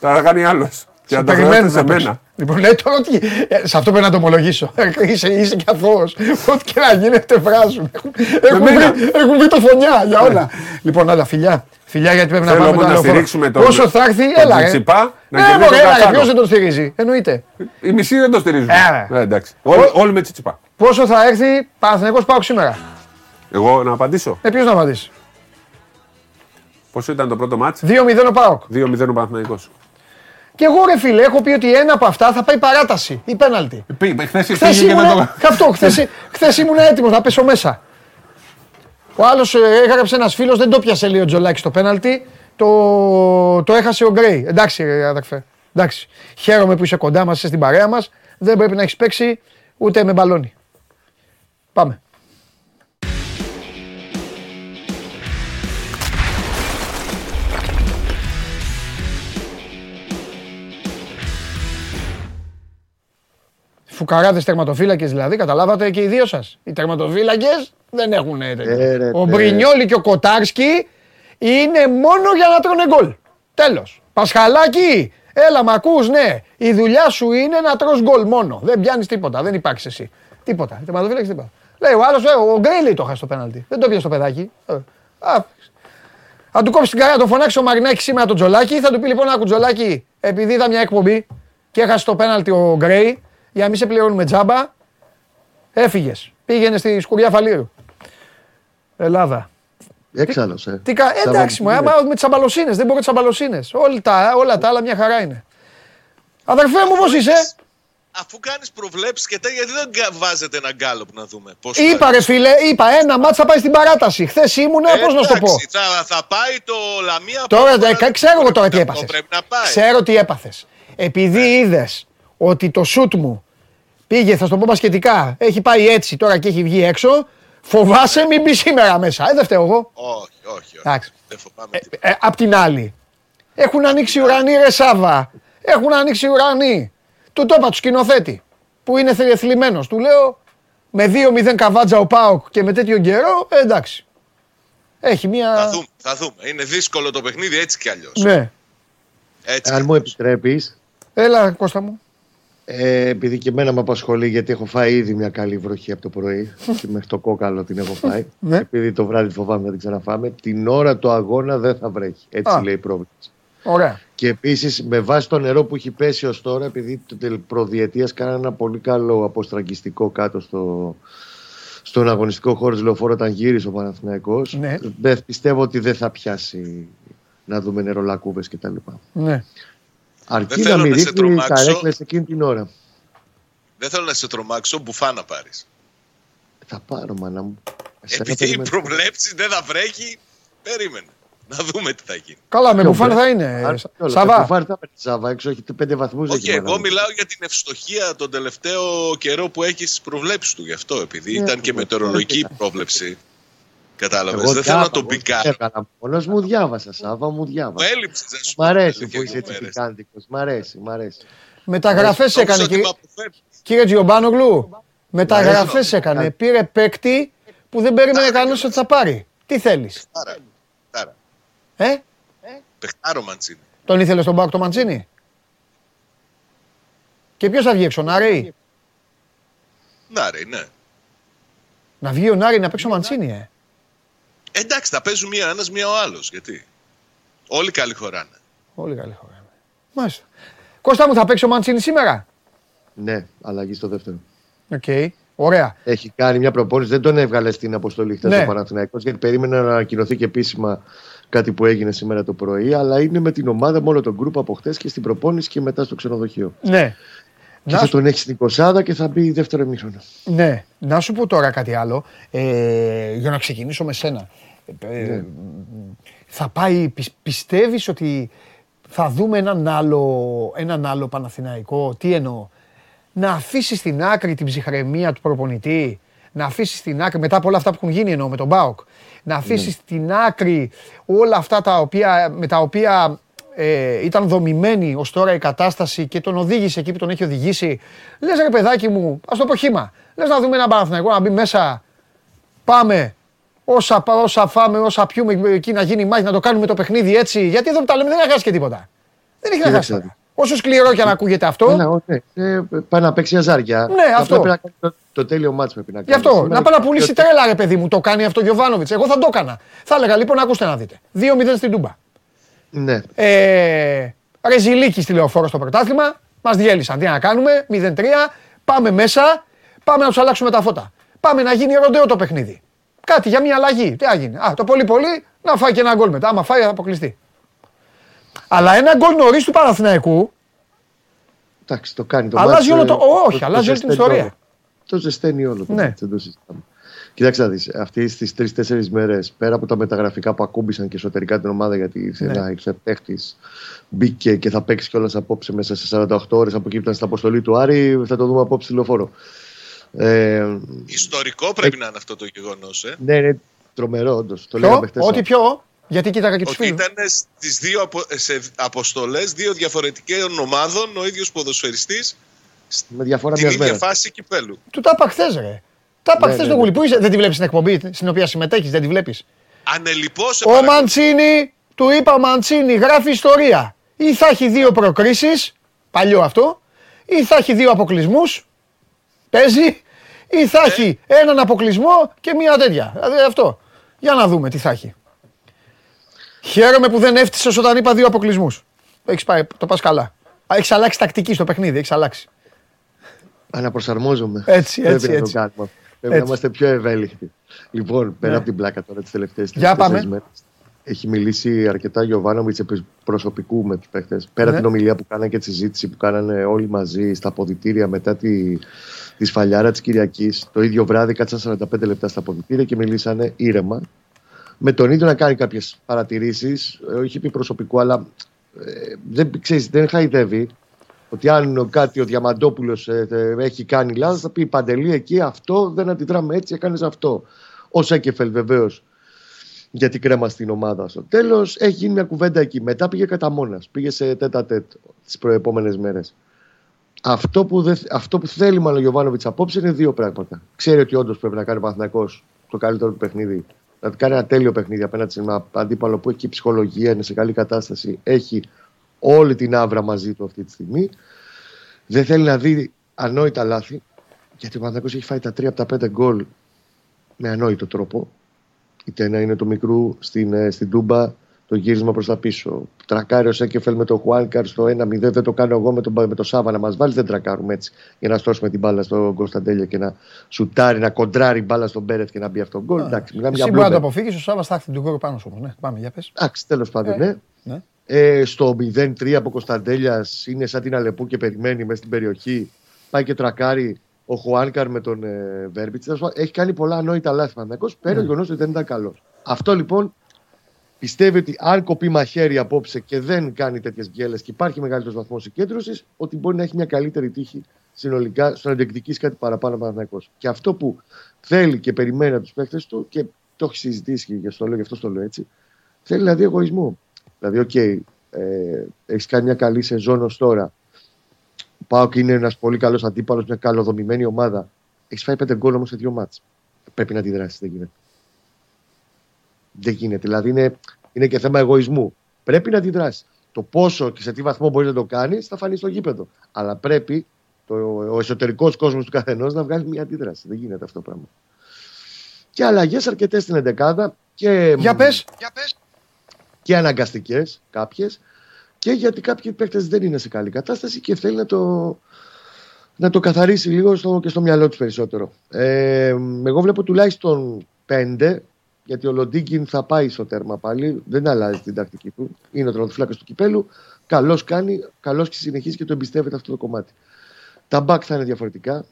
Θα τα κάνει άλλος. Και Σε να τα περιμένουν γράψετε σε να παίξουν. μένα. Λοιπόν, λέει τώρα ότι. ε, σε αυτό πρέπει να το ομολογήσω. (laughs) είσαι, είσαι και αθώος. Ό,τι και να γίνεται, βράζουν. Έχουν, έχουν, μένα. βρει, έχουν βρει το φωνιά για όλα. λοιπόν, όλα φιλιά. Φιλιά γιατί πρέπει να Θέλω πάμε όμως το να άλλο στηρίξουμε τον- Πόσο θα έρθει, τον έλα. ρε. Τσιτσιπά, να Ναι, κερδίσει μωρέ, τον έλα, Καστάνο. ποιος δεν τον στηρίζει. Εννοείται. Οι μισοί δεν το στηρίζουν. Ε, Ε, εντάξει. Όλοι, όλοι με τσιτσιπά. Πόσο θα έρθει, Παναθηναϊκός πάω σήμερα; Εγώ να απαντήσω; Ε, ποιος να απαντήσει; Πόσο ήταν το πρώτο μάτς; 2-0 ο Πάοκ. 2-0 ο Παναθηναϊκός. Και εγώ ρε φίλε, έχω πει ότι ένα από αυτά θα πάει παράταση ή πέναλτι. Χθες Χθες πήγε και ήμουν, δεν το... αυτό, χθες, (laughs) χθες ήμουν έτοιμος να πέσω μέσα. Ο άλλος ε, έγραψε ένας φίλος, δεν το πιάσε λέει ο Τζολάκης στο πέναλτι, το, το έχασε ο Γκρέι. Εντάξει ρε αδερφέ, εντάξει. Χαίρομαι που είσαι κοντά μας, είσαι στην παρέα μας, δεν πρέπει να έχεις παίξει ούτε με μπαλόνι. Πάμε. Φουκαράδες τερματοφύλακες δηλαδή, καταλάβατε και οι δύο σας. Οι τερματοφύλακες δεν έχουν τέτοιο. Ε, ρε, Ο τε. Μπρινιόλη και ο Κοτάρσκι είναι μόνο για να τρώνε γκολ. Τέλος. Πασχαλάκι, έλα μ' ακούς, ναι. Η δουλειά σου είναι να τρως γκολ μόνο. Δεν πιάνεις τίποτα, δεν υπάρχεις εσύ. Τίποτα. Οι τερματοφύλακες τίποτα. Λέει ο άλλος, ε, ο Γκρέι λέει το χάσει το πέναλτι. Δεν το πιάσε το παιδάκι. Ε, α, αν του κόψει την καρδιά, τον φωνάξει ο Μαρινάκη σήμερα τον Τζολάκη. Θα του πει λοιπόν: Άκου Τζολάκη, επειδή είδα μια εκπομπή και έχασε το πέναλτι ο Γκρέι, για να μην σε πληρώνουμε τζάμπα, έφυγες. Πήγαινε στη σκουριά Φαλήρου. Ελλάδα. Έξαλλος, ε. Τι κα... ε, εντάξει, μου, άμα με τις αμπαλοσύνε, δεν μπορώ τις αμπαλοσύνε. Όλα τα, όλα τα άλλα μια χαρά είναι. Αδερφέ μου, πώς είσαι; Αφού κάνεις προβλέψεις και τέτοια, γιατί δεν κα- βάζετε ένα γκάλωπ να δούμε. Πώς Είπα ρε φίλε, είπα ένα μάτς θα πάει στην παράταση. Χθες ήμουνα, πώς να σου το πω; Εντάξει, Θα, θα πάει το Λαμία. Τώρα από- ε, ξέρω εγώ τώρα τι Αυτό έπαθες. Πρέπει να πάει. Ξέρω τι έπαθες. Επειδή είδες ότι το σουτ μου πήγε, θα σου το πω μπασκετικά, έχει πάει έτσι τώρα και έχει βγει έξω, φοβάσαι μην μπεις σήμερα μέσα. Ε, δεν φταίω εγώ. Όχι, όχι. όχι. Εντάξει. Δεν φοβάμαι τίποτα. Ε, απ' την άλλη, έχουν ανοίξει οι ουρανοί ρε Σάβα. Έχουν ανοίξει οι ουρανοί. Του το είπα του σκηνοθέτη που είναι θε- θλιμμένος. Του λέω με 2-0 καβάτζα ο Πάοκ και με τέτοιο καιρό, ε, εντάξει. Έχει μία... Θα δούμε, θα δούμε. Είναι δύσκολο το παιχνίδι έτσι κι αλλιώς. Ναι. Έτσι. Αν μου επιτρέπεις, Έλα Κώστα μου. Ε, επειδή και εμένα με απασχολεί, γιατί έχω φάει ήδη μια καλή βροχή από το πρωί και μέχρι το κόκαλο την έχω φάει. (laughs) Ναι. Επειδή το βράδυ φοβάμαι να την ξαναφάμε, την ώρα του αγώνα δεν θα βρέχει. Έτσι Α. λέει η πρόβλεψη. Ωραία. Και επίσης με βάση το νερό που έχει πέσει ως τώρα, επειδή το τελ- προδιετίας κάνανε ένα πολύ καλό αποστραγγιστικό κάτω στο, στον αγωνιστικό χώρο της λεωφόρο όταν γύρισε ο Παναθηναϊκός Ναι. δεν πιστεύω ότι δεν θα πιάσει να δούμε νερολακκούβες και τα λοιπά. Ναι. Αρκεί Δεν να θέλω μην να σε ρίχνει τρομάξω. καρέκλες εκείνη την ώρα. Δεν θέλω να σε τρομάξω, μπουφά να πάρεις. Θα πάρω μάνα μου. Εσένα Επειδή οι περιμένω. προβλέψεις δεν θα βρέχει, περίμενε. Να δούμε τι θα γίνει. Καλά, με Ποιο μπουφάν μπρε. θα είναι. Άρα, κιόλας. Σαβά. Ε, κουφάρι θα παίρνει Σαβά, έξω έχει πέντε βαθμούς. Όχι, έχει, εγώ μάνα μου. μιλάω για την ευστοχία τον τελευταίο καιρό που έχεις στι προβλέψεις του. Γι' αυτό, επειδή Ναι, ήταν και εγώ μετεωρολογική δεν πρόβλεψη. Κατάλαβες. Εγώ Δεν θέλω να διάβασα, τον εγώ πικάρω. Έκανα μόνος μου, διάβασα Σάβα, μου Μου διάβασα. έλειψες, δεν σου Μ' αρέσει πω, που είσαι λίγες έτσι μέρες. πικάντικος. Μ' αρέσει, μ' αρέσει. Μεταγραφέ Νόμιζα έκανε, ότι κύριε, με αποφεύγεις. κύριε Τζιομπάνογλου. Μεταγραφέ αρέσει. έκανε. Πήρε παίκτη που δεν περίμενε κανένας ότι θα πάρει. Τι θέλεις; Παιχτάρα. Παιχτάρα. Ε, Παιχτάρο Μαντσίνη. τον ήθελε στον Πάοκ το Μαντσίνη; Και ποιος θα βγει έξω, Νάρη; Να ρε, ναι. Να βγει ο Νάρη να παίξει ο Μαντσίνη, ε. Εντάξει, θα παίζουν μία ένας, μία ο άλλος. Γιατί. Όλοι καλοί χωράνε. Όλοι καλοί χωράνε. Μάλιστα. Κώστα μου θα παίξει ο Μαντσίνη σήμερα; Ναι, αλλαγή στο δεύτερο. ΟΚ. Ωραία. Έχει κάνει μια προπόνηση, δεν τον έβγαλε στην αποστολή χθες Ναι. ο Παναθηναϊκός γιατί περίμενε να ανακοινωθεί και επίσημα κάτι που έγινε σήμερα το πρωί. Αλλά είναι με την ομάδα, με όλο το γκρουπ από χθες και στην προπόνηση και μετά στο ξενοδοχείο. Ναι. Και Να θα σου- τον έχεις στην Κοσάδα και θα μπει δεύτερο ημίχρονο. Ναι, να σου πω τώρα κάτι άλλο. Ε, για να ξεκινήσω με σένα. Ε, Ναι. Θα πάει, πι- πιστεύεις ότι θα δούμε έναν άλλο, έναν άλλο Παναθηναϊκό; Τι εννοώ; Να αφήσεις στην άκρη την ψυχραιμία του προπονητή; Να αφήσεις στην άκρη, μετά από όλα αυτά που έχουν γίνει εννοώ με τον Μπάουκ, να αφήσεις Ναι. στην άκρη όλα αυτά τα οποία, με τα οποία ε, ήταν δομημένη ως τώρα η κατάσταση και τον οδήγησε εκεί που τον έχει οδηγήσει. Λες ρε παιδάκι μου, ας το πω χήμα. Λες να δούμε ένα Παναθηναϊκό να μπει μέσα. Πάμε. Όσα, πα- όσα φάμε, όσα πιούμε εκεί να γίνει μάχη, να το κάνουμε το παιχνίδι έτσι. Γιατί εδώ που τα λέμε δεν έχει χάσει και τίποτα. Δεν έχει να χάσει. Κοίταξε. τώρα. Όσο σκληρό και αν ακούγεται αυτό. Έλα, ω, ναι. Ε, πάει να παίξει αζάρια. Ναι, Θα αυτό. Πρέπει να κάνει το, το τέλειο μάτς πρέπει να κάνει. Γι' αυτό. Σήμερα Να πάει να πουλήσει και- τρέλα, ρε παιδί μου. Το κάνει αυτό ο Γιωβάνοβιτς. Εγώ θα το έκανα. Θα έλεγα λοιπόν, ακούστε να δείτε. 2-0 στην Τούμπα. Ναι. Ε, Ρεζιλίκη στη λεωφόρο στο πρωτάθλημα. Μας διέλυσαν. Τι να κάνουμε. 0-3. Πάμε μέσα. Πάμε να τους αλλάξουμε τα φώτα. Πάμε να γίνει ροντέο το παιχνίδι. Κάτι για μια αλλαγή. Τι θα γίνει. Α, το πολύ πολύ να φάει και ένα γκολ μετά. Άμα φάει θα αποκλειστεί. Αλλά ένα γκολ νωρίς του Παναθηναϊκού Εντάξει, το κάνει το Αλλάζει μάτς, όλο το- ε, όχι, αλλάζει όλη την ζεσταίνει ιστορία. όλο. Το ζεσταίνει όλο το Ναι. μάτς, δεν το συζητάμε. Κοιτάξτε να δεις, αυτές τις τρεις-τέσσερις μέρες, πέρα από τα μεταγραφικά που ακούμπησαν και εσωτερικά την ομάδα, γιατί ήρθε Ναι. ένα ήρθε παίχτης, μπήκε και θα παίξει κιόλας απόψε μέσα σε 48 ώρες από εκεί που ήταν στην αποστολή του Άρη, θα το δούμε απόψε στη λεωφόρο. Ε, Ιστορικό πρέπει να είναι αυτό το γεγονός. Ε. ναι, είναι τρομερό όντως. Το Ποιο, λέγαμε χτες. ό,τι πιο. Γιατί κοίταγα και τους Ότι φίλους. ήταν στις δύο απο, σε αποστολές δύο διαφορετικών ομάδων ο ίδιος ποδοσφαιριστής Με διαφορά την μιας ίδια μέρας. φάση κυπέλου. Του τα είπα χθες, ρε. Τα είπα Ναι, χθες ναι, το ναι. γουλί. Πού είσαι, δεν τη βλέπεις την εκπομπή στην οποία συμμετέχεις, δεν τη βλέπεις. Ανελιπώ σε Ο παρακαλώ. Μαντσίνη, του είπα ο Μαντσίνη, γράφει ιστορία. Ή θα έχει δύο προκρίσεις, παλιό αυτό, ή θα έχει δύο αποκλεισμούς, παίζει, ή θα έχει έναν αποκλεισμό και μία τέτοια. Δηλαδή αυτό. Για να δούμε τι θα έχει. Χαίρομαι που δεν έφτιασε όταν είπα δύο αποκλεισμούς. Έχεις πάει, το πας καλά. Έχεις αλλάξει τακτική στο παιχνίδι, έχεις αλλάξει. Αναπροσαρμόζομαι. Έτσι, Πρέπει έτσι, να το έτσι. κάνουμε. Πρέπει Έτσι. να είμαστε πιο ευέλικτοι. Λοιπόν, πέρα Ναι. από την πλάκα τώρα τις τελευταίες Για πάμε. μέρες. Έχει μιλήσει αρκετά Γιωβάνοβιτς επί προσωπικού με τους παίχτες. Πέρα Ναι. την ομιλία που κάνανε και τη συζήτηση που κάνανε όλοι μαζί στα αποδητήρια μετά τη, τη σφαλιάρα της Κυριακής. Το ίδιο βράδυ κάτσαν 45 λεπτά στα αποδητήρια και μιλήσανε ήρεμα. Με τον ίδιο να κάνει κάποιες παρατηρήσεις. Όχι πει προσωπικού, αλλά ε, δεν, ξέρεις, δεν χαϊδεύει. Ότι αν κάτι ο Διαμαντόπουλος έχει κάνει λάθος, θα πει Παντελή εκεί αυτό δεν αντιδράμε έτσι, έκανες αυτό. Ο Σέκεφελ βεβαίως για την κρέμα στην ομάδα στο τέλος. Έχει γίνει μια κουβέντα εκεί. Μετά πήγε κατά μόνα. Πήγε σε τέτα τέτ τις προεπόμενες μέρες. Αυτό που, δεν, αυτό που θέλει μάλλον ο Γιωβάνοβιτ απόψε είναι δύο πράγματα. Ξέρει ότι όντως πρέπει να κάνει ο Παναθηναϊκός το καλύτερο του παιχνίδι. Να κάνει ένα τέλειο παιχνίδι απέναντι σε ένα αντίπαλο που έχει και ψυχολογία, είναι σε καλή κατάσταση. Έχει όλη την άβρα μαζί του αυτή τη στιγμή. Δεν θέλει να δει ανόητα λάθη. Γιατί ο Παναθηναϊκός έχει φάει τα τρία από τα πέντε γκολ με ανόητο τρόπο. Είτε ένα είναι το μικρού στην, ε, στην Τούμπα, το γύρισμα προς τα πίσω. Τρακάρει ο Σέκεφελ με το Χουάνκαρ στο 1-0. Δεν το κάνω εγώ με τον, με το Σάβα να μας βάλει. Δεν τρακάρουμε έτσι για να στρώσουμε την μπάλα στον Κωνσταντέλια και να σουτάρει, να κοντράρει μπάλα στον Μπέρετ και να μπει αυτό το γκολ. Εντάξει, μιλάμε για Εσύ μπορεί να το μπλούμπερ. αποφύγεις, ο Σάβας θα έρθει του γκολ πάνω σου όμως. Ναι, πάμε, για πες. Εντάξει, τέλος πάντων, ναι. ναι. Ε, στο 0-3 από Κωνσταντέλιας είναι σαν την Αλεπού και περιμένει μέσα στην περιοχή. Πάει και τρακάρει ο Χουάνκαρ με τον ε, Βέρμπιτς. Τέλος πάντων, Έχει κάνει πολλά ανόητα λάθη Παναθηναϊκός, Πέρα το γεγονός ότι δεν ήταν καλό. Αυτό λοιπόν πιστεύει ότι αν κοπεί μαχαίρι απόψε και δεν κάνει τέτοιες γκέλες και υπάρχει μεγαλύτερος βαθμός συγκέντρωσης, ότι μπορεί να έχει μια καλύτερη τύχη συνολικά στο να διεκδικήσει κάτι παραπάνω ο Παναθηναϊκός. Και αυτό που θέλει και περιμένει από τους παίχτες του και το έχει συζητήσει και γι' αυτό το λέω, γι' αυτό το λέω έτσι, θέλει δηλαδή εγωισμό. Δηλαδή, οκ, ε, έχεις κάνει μια καλή σεζόν ως τώρα. Ο ΠΑΟΚ είναι ένας πολύ καλός αντίπαλος, μια καλοδομημένη ομάδα. Έχεις φάει πέντε γκολ όμως σε δύο μάτς. Πρέπει να αντιδράσεις. Δεν γίνεται. Δεν γίνεται. Δηλαδή είναι, είναι και θέμα εγωισμού. Πρέπει να αντιδράσεις. Το πόσο και σε τι βαθμό μπορείς να το κάνεις θα φανεί στο γήπεδο. Αλλά πρέπει το, ο εσωτερικός κόσμος του καθενός να βγάλει μια αντίδραση. Δεν γίνεται αυτό το πράγμα. Και αλλαγές αρκετές στην 11 και, Για πες. Και αναγκαστικές κάποιες. Και γιατί κάποιοι παίκτες δεν είναι σε καλή κατάσταση και θέλει να το, να το καθαρίσει λίγο στο, και στο μυαλό τους περισσότερο. Ε, εγώ βλέπω τουλάχιστον πέντε, γιατί ο Λοντίγκιν θα πάει στο τέρμα πάλι. Δεν αλλάζει την τακτική του. Είναι ο τερματοφύλακα του κυπέλου. Καλώ κάνει, καλώ και συνεχίζει και το εμπιστεύεται αυτό το κομμάτι. Τα μπακ θα είναι διαφορετικά.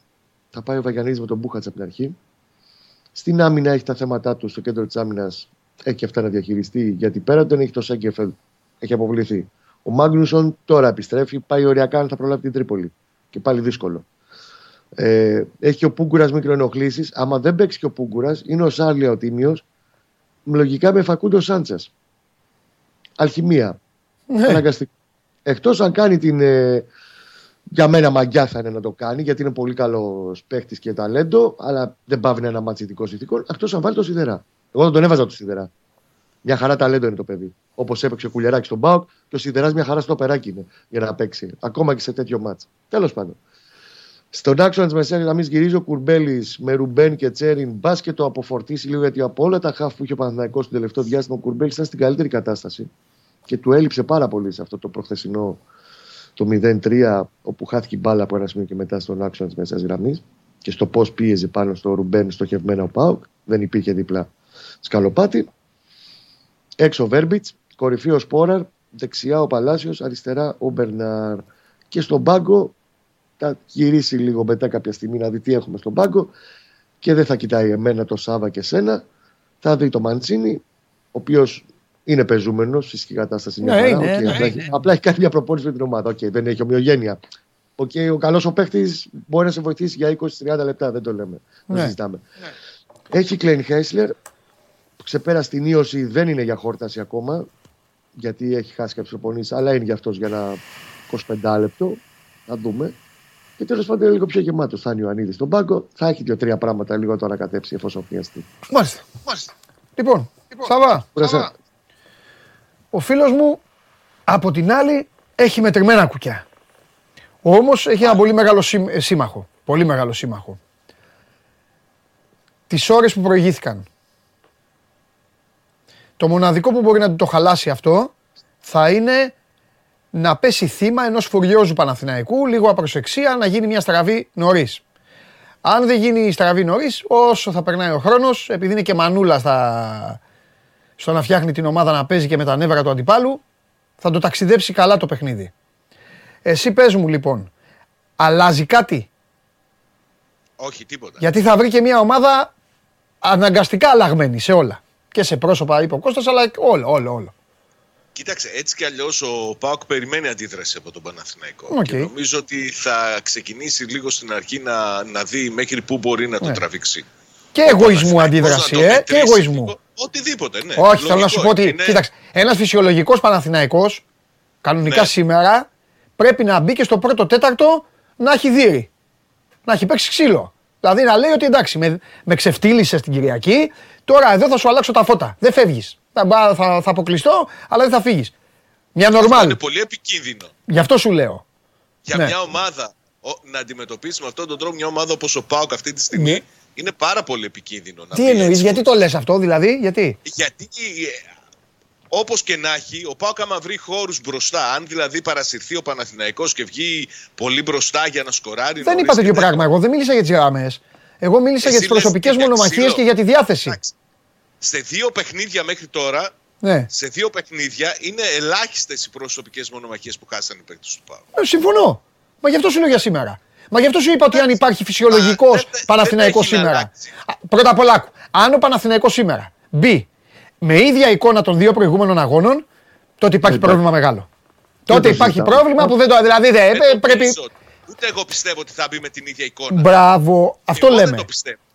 Θα πάει ο Βαγιανίδης με τον Μπούχατς από την αρχή. Στην άμυνα έχει τα θέματα του στο κέντρο της άμυνας. Έχει και αυτά να διαχειριστεί. Γιατί πέρα δεν έχει το Σέγκεφελ. Έχει αποβληθεί. Ο Μάγνουσον τώρα επιστρέφει. Πάει οριακά αν θα προλάβει την Τρίπολη. Και πάλι δύσκολο. Ε, έχει και ο Πούγγουρας μικροενοχλήσεις. Άμα δεν παίξει και ο Πούγγουρας, είναι ο Σάρλια ο τίμιος. Λογικά με Φακούντο Σάντσες. Αλχημεία. Ναι. Αναγκαστική. Εκτός αν κάνει την. Ε, για μένα μαγκιά θα είναι να το κάνει, γιατί είναι πολύ καλός παίχτης και ταλέντο, αλλά δεν παύει να είναι ένα ματς ειδικών συνθηκών. Εκτός αν βάλει το Σιδερά. Εγώ θα τον έβαζα το Σιδερά. Μια χαρά ταλέντο είναι το παιδί. Όπως έπαιξε ο Κουλιαράκης στον ΠΑΟΚ και ο Σιδεράς μια χαρά στο παιδάκι είναι για να παίξει. Ακόμα και σε τέτοιο μάτς. Τέλος πάντων. Στον άξονα της μεσαίας γραμμής γυρίζει ο Κουρμπέλης με Ρουμπέν και Τσέριν. Μπας και το αποφορτήσει λίγο γιατί από όλα τα χάφ που είχε ο Παναθηναϊκός στο τελευταίο διάστημα ο Κουρμπέλης ήταν στην καλύτερη κατάσταση και του έλειψε πάρα πολύ σε αυτό το προχθεσινό το 0-3 όπου χάθηκε η μπάλα από ένα σημείο και μετά στον άξονα της μεσαίας γραμμής και στο πώς πίεζε πάνω στο Ρουμπέν στοχευμένα ο Πάουκ. Δεν υπήρχε δίπλα σκαλοπάτι. Έξω ο Βέρμπιτς, κορυφή ο Σπόραρ, δεξιά ο Παλάσιος, αριστερά ο Μπερνάρ. Και στον πάγκο θα γυρίσει λίγο μετά κάποια στιγμή να δει τι έχουμε στον πάγκο και δεν θα κοιτάει εμένα το Σάβα και σένα. Θα δει το Μαντσίνη, ο οποίος είναι παιζούμενος, φυσική κατάσταση είναι, Ναι, χαρά. είναι, Οκ, ναι, απλά, έχει, απλά έχει κάνει μια προπόνηση με την ομάδα. Οκ, δεν έχει ομοιογένεια. Οκ, ο καλός ο παίχτης μπορεί να σε βοηθήσει για 20-30 λεπτά, δεν το λέμε. Δεν Ναι. συζητάμε. Έχει Κλαϊνχάισλερ, που ξεπέρασε την ίωση, δεν είναι για χόρταση ακόμα, γιατί έχει χάσει κάποιες προπονήσεις, αλλά είναι για αυτός για ένα 25 λεπτό. Να δούμε. Και τέλος πάντων είναι λίγο πιο γεμάτο. Θα είναι ο Ιωαννίδη στον πάγκο. Θα έχει δύο-τρία πράγματα λίγο τώρα κατέψει εφόσον χρειαστεί. Μάλιστα. Μάλιστα. Λοιπόν, Σαββά, Κουρασέ. ο φίλος μου από την άλλη έχει μετρημένα κουκιά. Όμως έχει ένα πολύ μεγάλο σύ- ε, σύμμαχο. Πολύ μεγάλο σύμμαχο. Τις ώρες που προηγήθηκαν. Το μοναδικό που μπορεί να του το χαλάσει αυτό θα είναι να πέσει θύμα ενός φουριόζου Παναθηναϊκού, λίγο απροσεξία, να γίνει μια στραβή νωρίς. Αν δεν γίνει η στραβή νωρίς, όσο θα περνάει ο χρόνος, επειδή είναι και μανούλα στα, στο να φτιάχνει την ομάδα να παίζει και με τα νεύρα του αντιπάλου, θα το ταξιδέψει καλά το παιχνίδι. Εσύ πες μου λοιπόν, αλλάζει κάτι, Όχι, τίποτα. γιατί θα βρει και μια ομάδα αναγκαστικά αλλαγμένη σε όλα. Και σε πρόσωπα είπε ο Κώστας, αλλά όλο, όλο, όλο. Κοίταξε, έτσι κι αλλιώς ο ΠΑΟΚ περιμένει αντίδραση από τον Παναθηναϊκό. Οκ. Και νομίζω ότι θα ξεκινήσει λίγο στην αρχή να, να δει μέχρι πού μπορεί να τον Ναι. τραβήξει. Και Ο εγωισμού Παναθηναϊκός αντίδραση, να το ε, και μετρήσει εγωισμού. λίγο. Οτιδήποτε, ναι. Όχι, θέλω να σου Λογικό πω ότι, είναι. κοίταξε, ένας φυσιολογικός Παναθηναϊκός, κανονικά Ναι. σήμερα, πρέπει να μπει και στο πρώτο τέταρτο να έχει δείρει. Να έχει παίξει ξύλο. Δηλαδή να λέει ότι εντάξει, με, με ξεφτύλισες την Κυριακή, τώρα εδώ θα σου αλλάξω τα φώτα. Δεν φεύγεις. Θα, μπα- θα, θα αποκλειστώ, αλλά δεν θα φύγεις. Μια Αυτό νορμάλ. είναι πολύ επικίνδυνο. Γι' αυτό σου λέω. Για Ναι. μια ομάδα ο- να αντιμετωπίσει με αυτόν τον τρόπο μια ομάδα όπως ο Πάοκ αυτή τη στιγμή Ναι. είναι πάρα πολύ επικίνδυνο. να Τι μπει εννοείς, έτσι. γιατί το λες αυτό, δηλαδή, γιατί; Γιατί όπως και να έχει, ο Πάοκ άμα βρει χώρους μπροστά, αν δηλαδή παρασυρθεί ο Παναθηναϊκός και βγει πολύ μπροστά για να σκοράρει. Δεν νωρίς είπα τέτοιο και πράγμα. Εγώ δεν μίλησα για τις γραμμές. Εγώ μίλησα Εσύ για τις λες προσωπικές για μονομαχίες ξύλο. και για τη διάθεση. Εντάξει. Σε δύο παιχνίδια μέχρι τώρα, Ναι. σε δύο παιχνίδια είναι ελάχιστες οι προσωπικέ μονομαχίες που χάσαν οι παίκτες του Πάοκ. Ε, συμφωνώ. Μα γι' αυτό σου λέω για σήμερα. Μα γι' αυτό σου είπα ότι αν Εντάξει. υπάρχει φυσιολογικός Μα, δεν- δεν Παναθηναϊκός έχει να σήμερα. αλλάξει. Α, Πρώτα απ' όλα, άκου. αν ο Παναθηναϊκός σήμερα μπει με ίδια εικόνα των δύο προηγούμενων αγώνων, τότε υπάρχει Εντάξει. πρόβλημα μεγάλο. Τότε το υπάρχει συζητάμε. πρόβλημα που δεν το. Δηλαδή δεν, Δεν ε, το πρέπει. νομίζω. Ούτε εγώ πιστεύω ότι θα μπει με την ίδια εικόνα. Μπράβο, αυτό εγώ λέμε.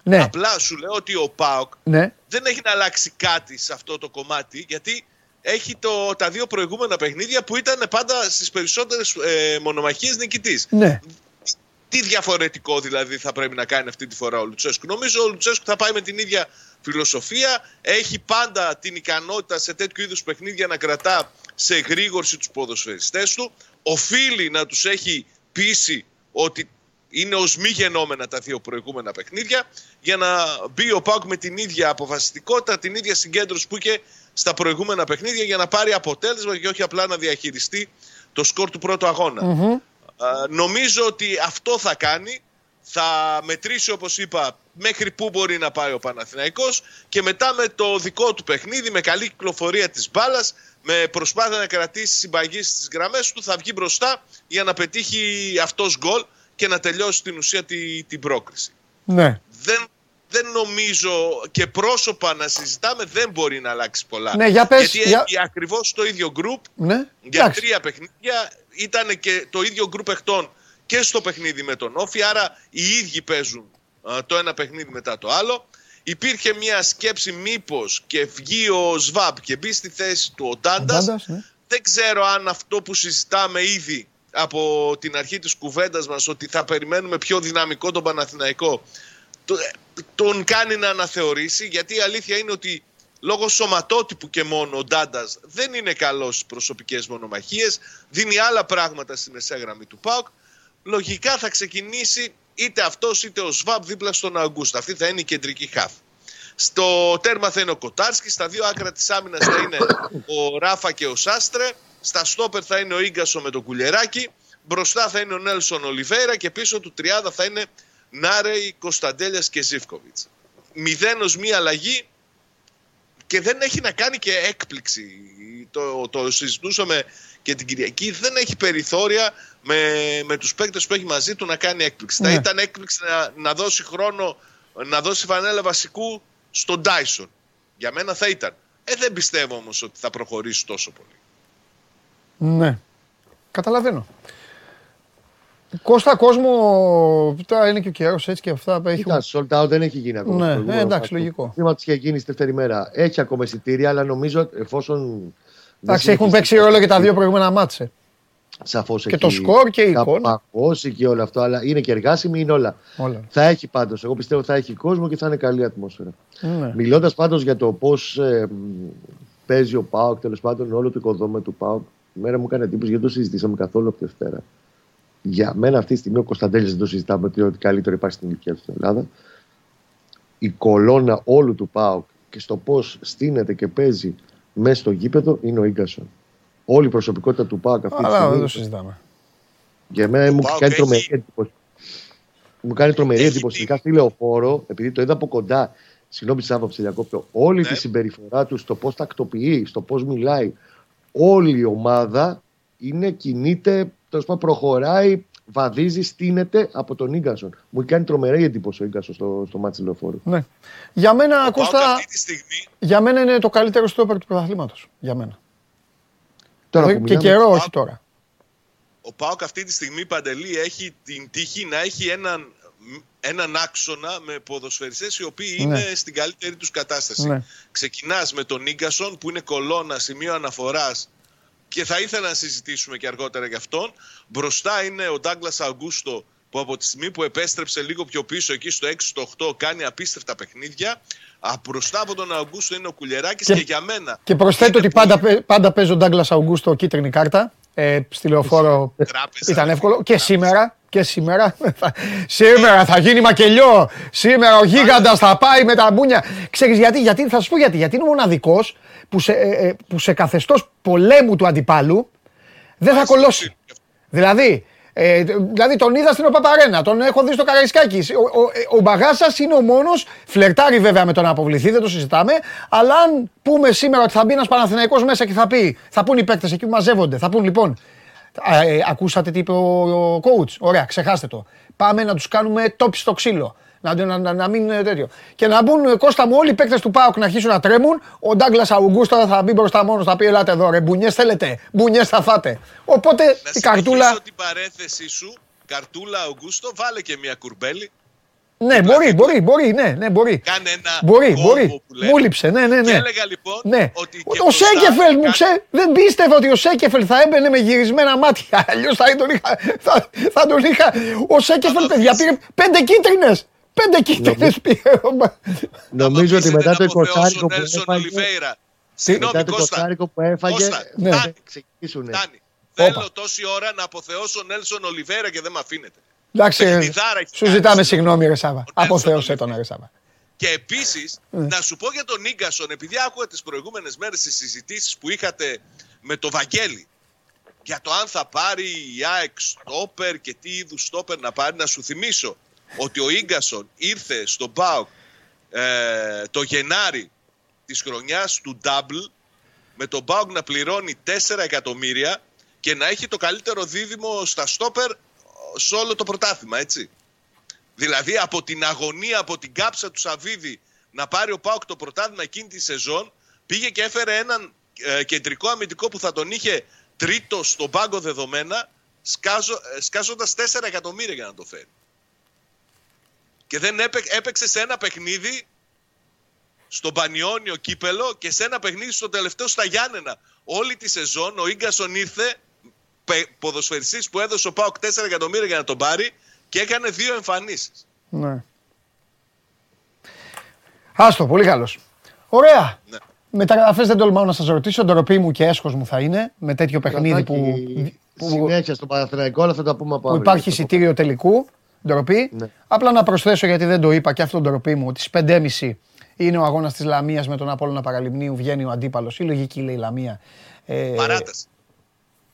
Δεν το πιστεύω. Ναι. Απλά σου λέω ότι ο Πάοκ Ναι. δεν έχει να αλλάξει κάτι σε αυτό το κομμάτι γιατί έχει το, τα δύο προηγούμενα παιχνίδια που ήταν πάντα στις περισσότερες ε, μονομαχίες νικητής. Ναι. Τι διαφορετικό δηλαδή θα πρέπει να κάνει αυτή τη φορά ο Λουτσέσκου. Νομίζω ο Λουτσέσκου θα πάει με την ίδια φιλοσοφία. Έχει πάντα την ικανότητα σε τέτοιου είδους παιχνίδια να κρατά σε γρήγορση τους ποδοσφαιριστές του. Οφείλει να τους έχει πείσει ότι είναι ως μη γενόμενα τα δύο προηγούμενα παιχνίδια για να μπει ο Πάουκ με την ίδια αποφασιστικότητα, την ίδια συγκέντρωση που είχε στα προηγούμενα παιχνίδια για να πάρει αποτέλεσμα και όχι απλά να διαχειριστεί το σκορ του πρώτου αγώνα. Α, νομίζω ότι αυτό θα κάνει. Θα μετρήσει όπως είπα μέχρι πού μπορεί να πάει ο Παναθηναϊκός και μετά με το δικό του παιχνίδι, με καλή κυκλοφορία της μπάλας, με προσπάθεια να κρατήσει συμπαγή στις γραμμές του, θα βγει μπροστά για να πετύχει αυτός γκολ και να τελειώσει την ουσία τη, την πρόκριση. Ναι. Δεν, δεν νομίζω και πρόσωπα να συζητάμε δεν μπορεί να αλλάξει πολλά. Ναι, για πες, Γιατί για- έχει ακριβώς το ίδιο γκρουπ Ναι. για Εντάξει. τρία παιχνίδια. Ήταν και το ίδιο γκρουπ παιχτών και στο παιχνίδι με τον Όφη. Άρα οι ίδιοι παίζουν α, το ένα παιχνίδι μετά το άλλο. Υπήρχε μια σκέψη μήπως και βγει ο Σβάμπ και μπει στη θέση του ο Ντάντας. Ντάντας, ναι. Δεν ξέρω αν αυτό που συζητάμε ήδη από την αρχή της κουβέντας μας ότι θα περιμένουμε πιο δυναμικό τον Παναθηναϊκό το- τον κάνει να αναθεωρήσει γιατί η αλήθεια είναι ότι λόγω σωματότυπου και μόνο ο Ντάντας δεν είναι καλός στις προσωπικές μονομαχίες. Δίνει άλλα πράγματα στη μεσαία γραμμή του ΠΑΟΚ. Λογικά θα ξεκινήσει είτε αυτός είτε ο Σβάμπ δίπλα στον Αγκούστα. Αυτή θα είναι η κεντρική χάφ. Στο τέρμα θα είναι ο Κοτάρσκι. Στα δύο άκρα της άμυνας θα είναι ο Ράφα και ο Σάστρε. Στα στόπερ θα είναι ο γκασο με το κουλεράκι. Μπροστά θα είναι ο Νέλσον Ολιβέρα και πίσω του τριάδα θα είναι Νάρεϊ, Κωνσταντέλιας και Ζήφκοβιτς. Μηδένος μία αλλαγή και δεν έχει να κάνει και έκπληξη. Το, το συζητούσαμε και την Κυριακή. Δεν έχει περιθώρια με, με τους παίκτες που έχει μαζί του να κάνει έκπληξη. Θα Ναι. ήταν έκπληξη να, να δώσει χρόνο, να δώσει φανέλα βασικού στον Τάισον. Για μένα θα ήταν. Ε, δεν πιστεύω όμως ότι θα προχωρήσει τόσο πολύ. Ναι. Καταλαβαίνω. Κώστα κόσμο, τώρα είναι και ο καιρός έτσι και αυτά. Έχει... Κοίτα, sold out δεν έχει γίνει ακόμα. Ναι, στο προηγούμενο ε, εντάξει, φάκελο. λογικό. Το βήμα της είχε γίνει στη δεύτερη μέρα. Έχει ακόμα εισιτήρια, αλλά νομίζω εφόσον. Εντάξει, έχουν παίξει ρόλο και τα δύο προηγούμενα μάτσε. Σαφώς Και το σκορ και η εικόνα. Παγώσει και όλο αυτό, αλλά είναι και εργάσιμη, είναι όλα. Όλα. Θα έχει πάντως. Εγώ πιστεύω θα έχει κόσμο και θα είναι καλή ατμόσφαιρα. Ναι. Μιλώντας πάντως για το πώς παίζει ο Πάοκ, τέλος πάντων όλο το οικοδόμημα του Πάοκ, η μέρα μου έκανε εντύπωση γιατί δεν το συζητήσαμε καθόλου από τη Δευτέρα. Για μένα αυτή τη στιγμή ο Κωνσταντέλης δεν το συζητάμε ότι ό,τι καλύτερο υπάρχει στην ηλικία του στην Ελλάδα. Η κολόνα όλου του Πάοκ και στο πώς στείνεται και παίζει μέσα στο γήπεδο είναι ο γκασον. Όλη η προσωπικότητα του Πάοκ αυτή τη Αλλά δεν στιγμή. το συζητάμε. Για μένα μου ΠΑΟΚ κάνει έχει- τρομερή εντύπωση. Μου κάνει τρομερή Έχει εντύπωση. τύχη. Ειδικά στη λεωφόρο, επειδή το είδα από κοντά, συγγνώμη τη άποψη, διακόπτω, όλη Ναι. τη συμπεριφορά του, στο πώς τακτοποιεί, στο πώς μιλάει, όλη η ομάδα είναι, κινείται, τέλος πάντων προχωράει, βαδίζει, στείνεται από τον γκασον. Μου κάνει τρομερή εντύπωση ο γκασον στο, στο μάτι λεωφόρου. Ναι. Για μένα, Ο Πάοκ Κώστα, αυτή τη στιγμή για μένα είναι το καλύτερο στόπερ του πρωταθλήματος. Για μένα. Τώρα και που μιλάμε, καιρό, Πάοκ- όχι τώρα. ο Πάοκ αυτή τη στιγμή Παντελή έχει την τύχη να έχει έναν, έναν άξονα με ποδοσφαιριστές οι οποίοι Ναι. είναι στην καλύτερη τους κατάσταση. Ναι. Ξεκινάς με τον Νίγκασον που είναι κολόνα, σημείο αναφοράς και θα ήθελα να συζητήσουμε και αργότερα για αυτόν. Μπροστά είναι ο Ντάγκλας Αγκούστο που από τη στιγμή που επέστρεψε λίγο πιο πίσω εκεί στο 6 στο 8 κάνει απίστευτα παιχνίδια. Α, μπροστά από τον Αγκούστο είναι ο Κουλιεράκης Και- και, για μένα Και προσθέτω είναι ότι πάντα, πολύ παί- πάντα παίζει ο Ντάγκλας Αουγκούστο κίτρινη κάρτα. Ε, στη λεωφόρο τράπεζα. ήταν εύκολο. Και σήμερα. Και σήμερα. θα- σήμερα θα γίνει μακελιό. Σήμερα ο γίγαντας θα πάει με τα μπούνια. Ξέρεις γιατί, γιατί, θα σου πω γιατί. Γιατί είναι ο μοναδικός που σε, ε, ε, που σε καθεστώς πολέμου του αντιπάλου δεν θα κολώσει. Δηλαδή, ε, δηλαδή τον είδα στην Οπαπαρένα, τον έχω δει στο Καραϊσκάκη. Ο, ο, ε, ο Μπαγάσας είναι ο μόνος. Φλερτάρει βέβαια με τον να αποβληθεί, δεν το συζητάμε. Αλλά αν πούμε σήμερα ότι θα μπει ένας Παναθηναϊκός μέσα και θα πει, θα πούν οι παίκτες εκεί που μαζεύονται, θα πούν λοιπόν. Α, ε, ακούσατε τι είπε ο, ο coach. Ωραία, ξεχάστε το. Πάμε να τους κάνουμε τόπι στο ξύλο. Να, να, να, να μην είναι τέτοιο. Και να μπουν ε, Κώστα μου όλοι οι παίκτες του Πάουκ να αρχίσουν να τρέμουν. Ο Ντάγκλας Αουγκούστο θα μπει μπροστά μόνος, θα πει: Ελάτε εδώ, ρε. Μπουνιές θέλετε. Μπουνιές θα φάτε. Οπότε Να η καρτούλα. συνεχίσω την παρέθεσή σου. Καρτούλα Αουγκούστο, βάλε και μια κουρμπέλη. Ναι, μπορεί, μπορεί, μπορεί, ναι, ναι, μπορεί. Κάνε ένα Μπορεί, κόμβο μπορεί. που λέμε. Μου λείψε, ναι, ναι, ναι. Και έλεγα λοιπόν Ναι. ότι και ο μπροστά Σέκεφελ μου κάνει- ξέ, δεν πίστευα ότι ο Σέκεφελ θα έμπαινε με γυρισμένα μάτια. (laughs) Αλλιώς θα, τον είχα, θα, θα τον είχα. Ο Σέκεφελ, το παιδιά, αφήσει. πήρε πέντε κίτρινες. Πέντε κίτρινες πήρε. Νομίζω ότι αφήσετε μετά να το αποθεώσω 20 που Νέλσον έφαγε. Ολιβέηρα. Συγγνώμη Μετά το Κώστα, 20 που έφαγε. Κώστα, Ναι. θα φτάνει, ξεκινήσουν. φτάνει. Όπα. Θέλω τόση ώρα να αποθεώσω Νέλσον Ολιβέρα και δεν με αφήνετε. Εντάξει, Παιχνιδάρα έχει σου κάνει ζητάμε σήμερα. συγγνώμη, ρε Σάβα. Ο Νέλσον Αποθέωσε τον, Ολιβέρα. ρε Σάβα. Και επίσης, Ναι. να σου πω για τον Νίγκασον, επειδή άκουγα τις προηγούμενες μέρες τις συζητήσεις που είχατε με το Βαγγέλη για το αν θα πάρει η ΑΕΚ στόπερ και τι είδους στόπερ να πάρει, να σου θυμίσω ότι ο Ίγκασον ήρθε στον ΠΑΟΚ ε, το Γενάρη της χρονιάς του Double με τον ΠΑΟΚ να πληρώνει 4 εκατομμύρια και να έχει το καλύτερο δίδυμο στα στόπερ σε όλο το πρωτάθλημα, έτσι. Δηλαδή από την αγωνία, από την κάψα του Σαββίδη να πάρει ο Πάοκ το πρωτάθλημα εκείνη τη σεζόν, πήγε και έφερε έναν ε, κεντρικό αμυντικό που θα τον είχε τρίτο στον πάγκο δεδομένα, σκάζω, ε, σκάζοντας 4 εκατομμύρια για να το φέρει. Και δεν έπαι- έπαιξε σε ένα παιχνίδι στον Πανιόνιο κύπελο και σε ένα παιχνίδι στο τελευταίο στα Γιάννενα. Όλη τη σεζόν ο Ίγκασον ήρθε, πε- ποδοσφαιριστής που έδωσε ο Πάοκ 4 εκατομμύρια για να τον πάρει και έκανε δύο εμφανίσεις. Ναι. Άστο, πολύ καλός. Ωραία. Ναι. Μεταγραφέ δεν τολμάω να σας ρωτήσω. Ντροπή μου και έσχος μου θα είναι με τέτοιο παιχνίδι που, Κρατάκι, που, Συνέχεια στο Παναθηναϊκό, αλλά θα τα πούμε από που αύριο. υπάρχει εισιτήριο τελικού. Ντροπή. Ναι. Απλά να προσθέσω γιατί δεν το είπα και αυτό ντροπή μου ότι στις 5.30 είναι ο αγώνας της Λαμίας με τον Απόλλωνα Παραλιμνίου. Βγαίνει ο αντίπαλος. Η λογική λέει η Λαμία. Ε, Παράταση.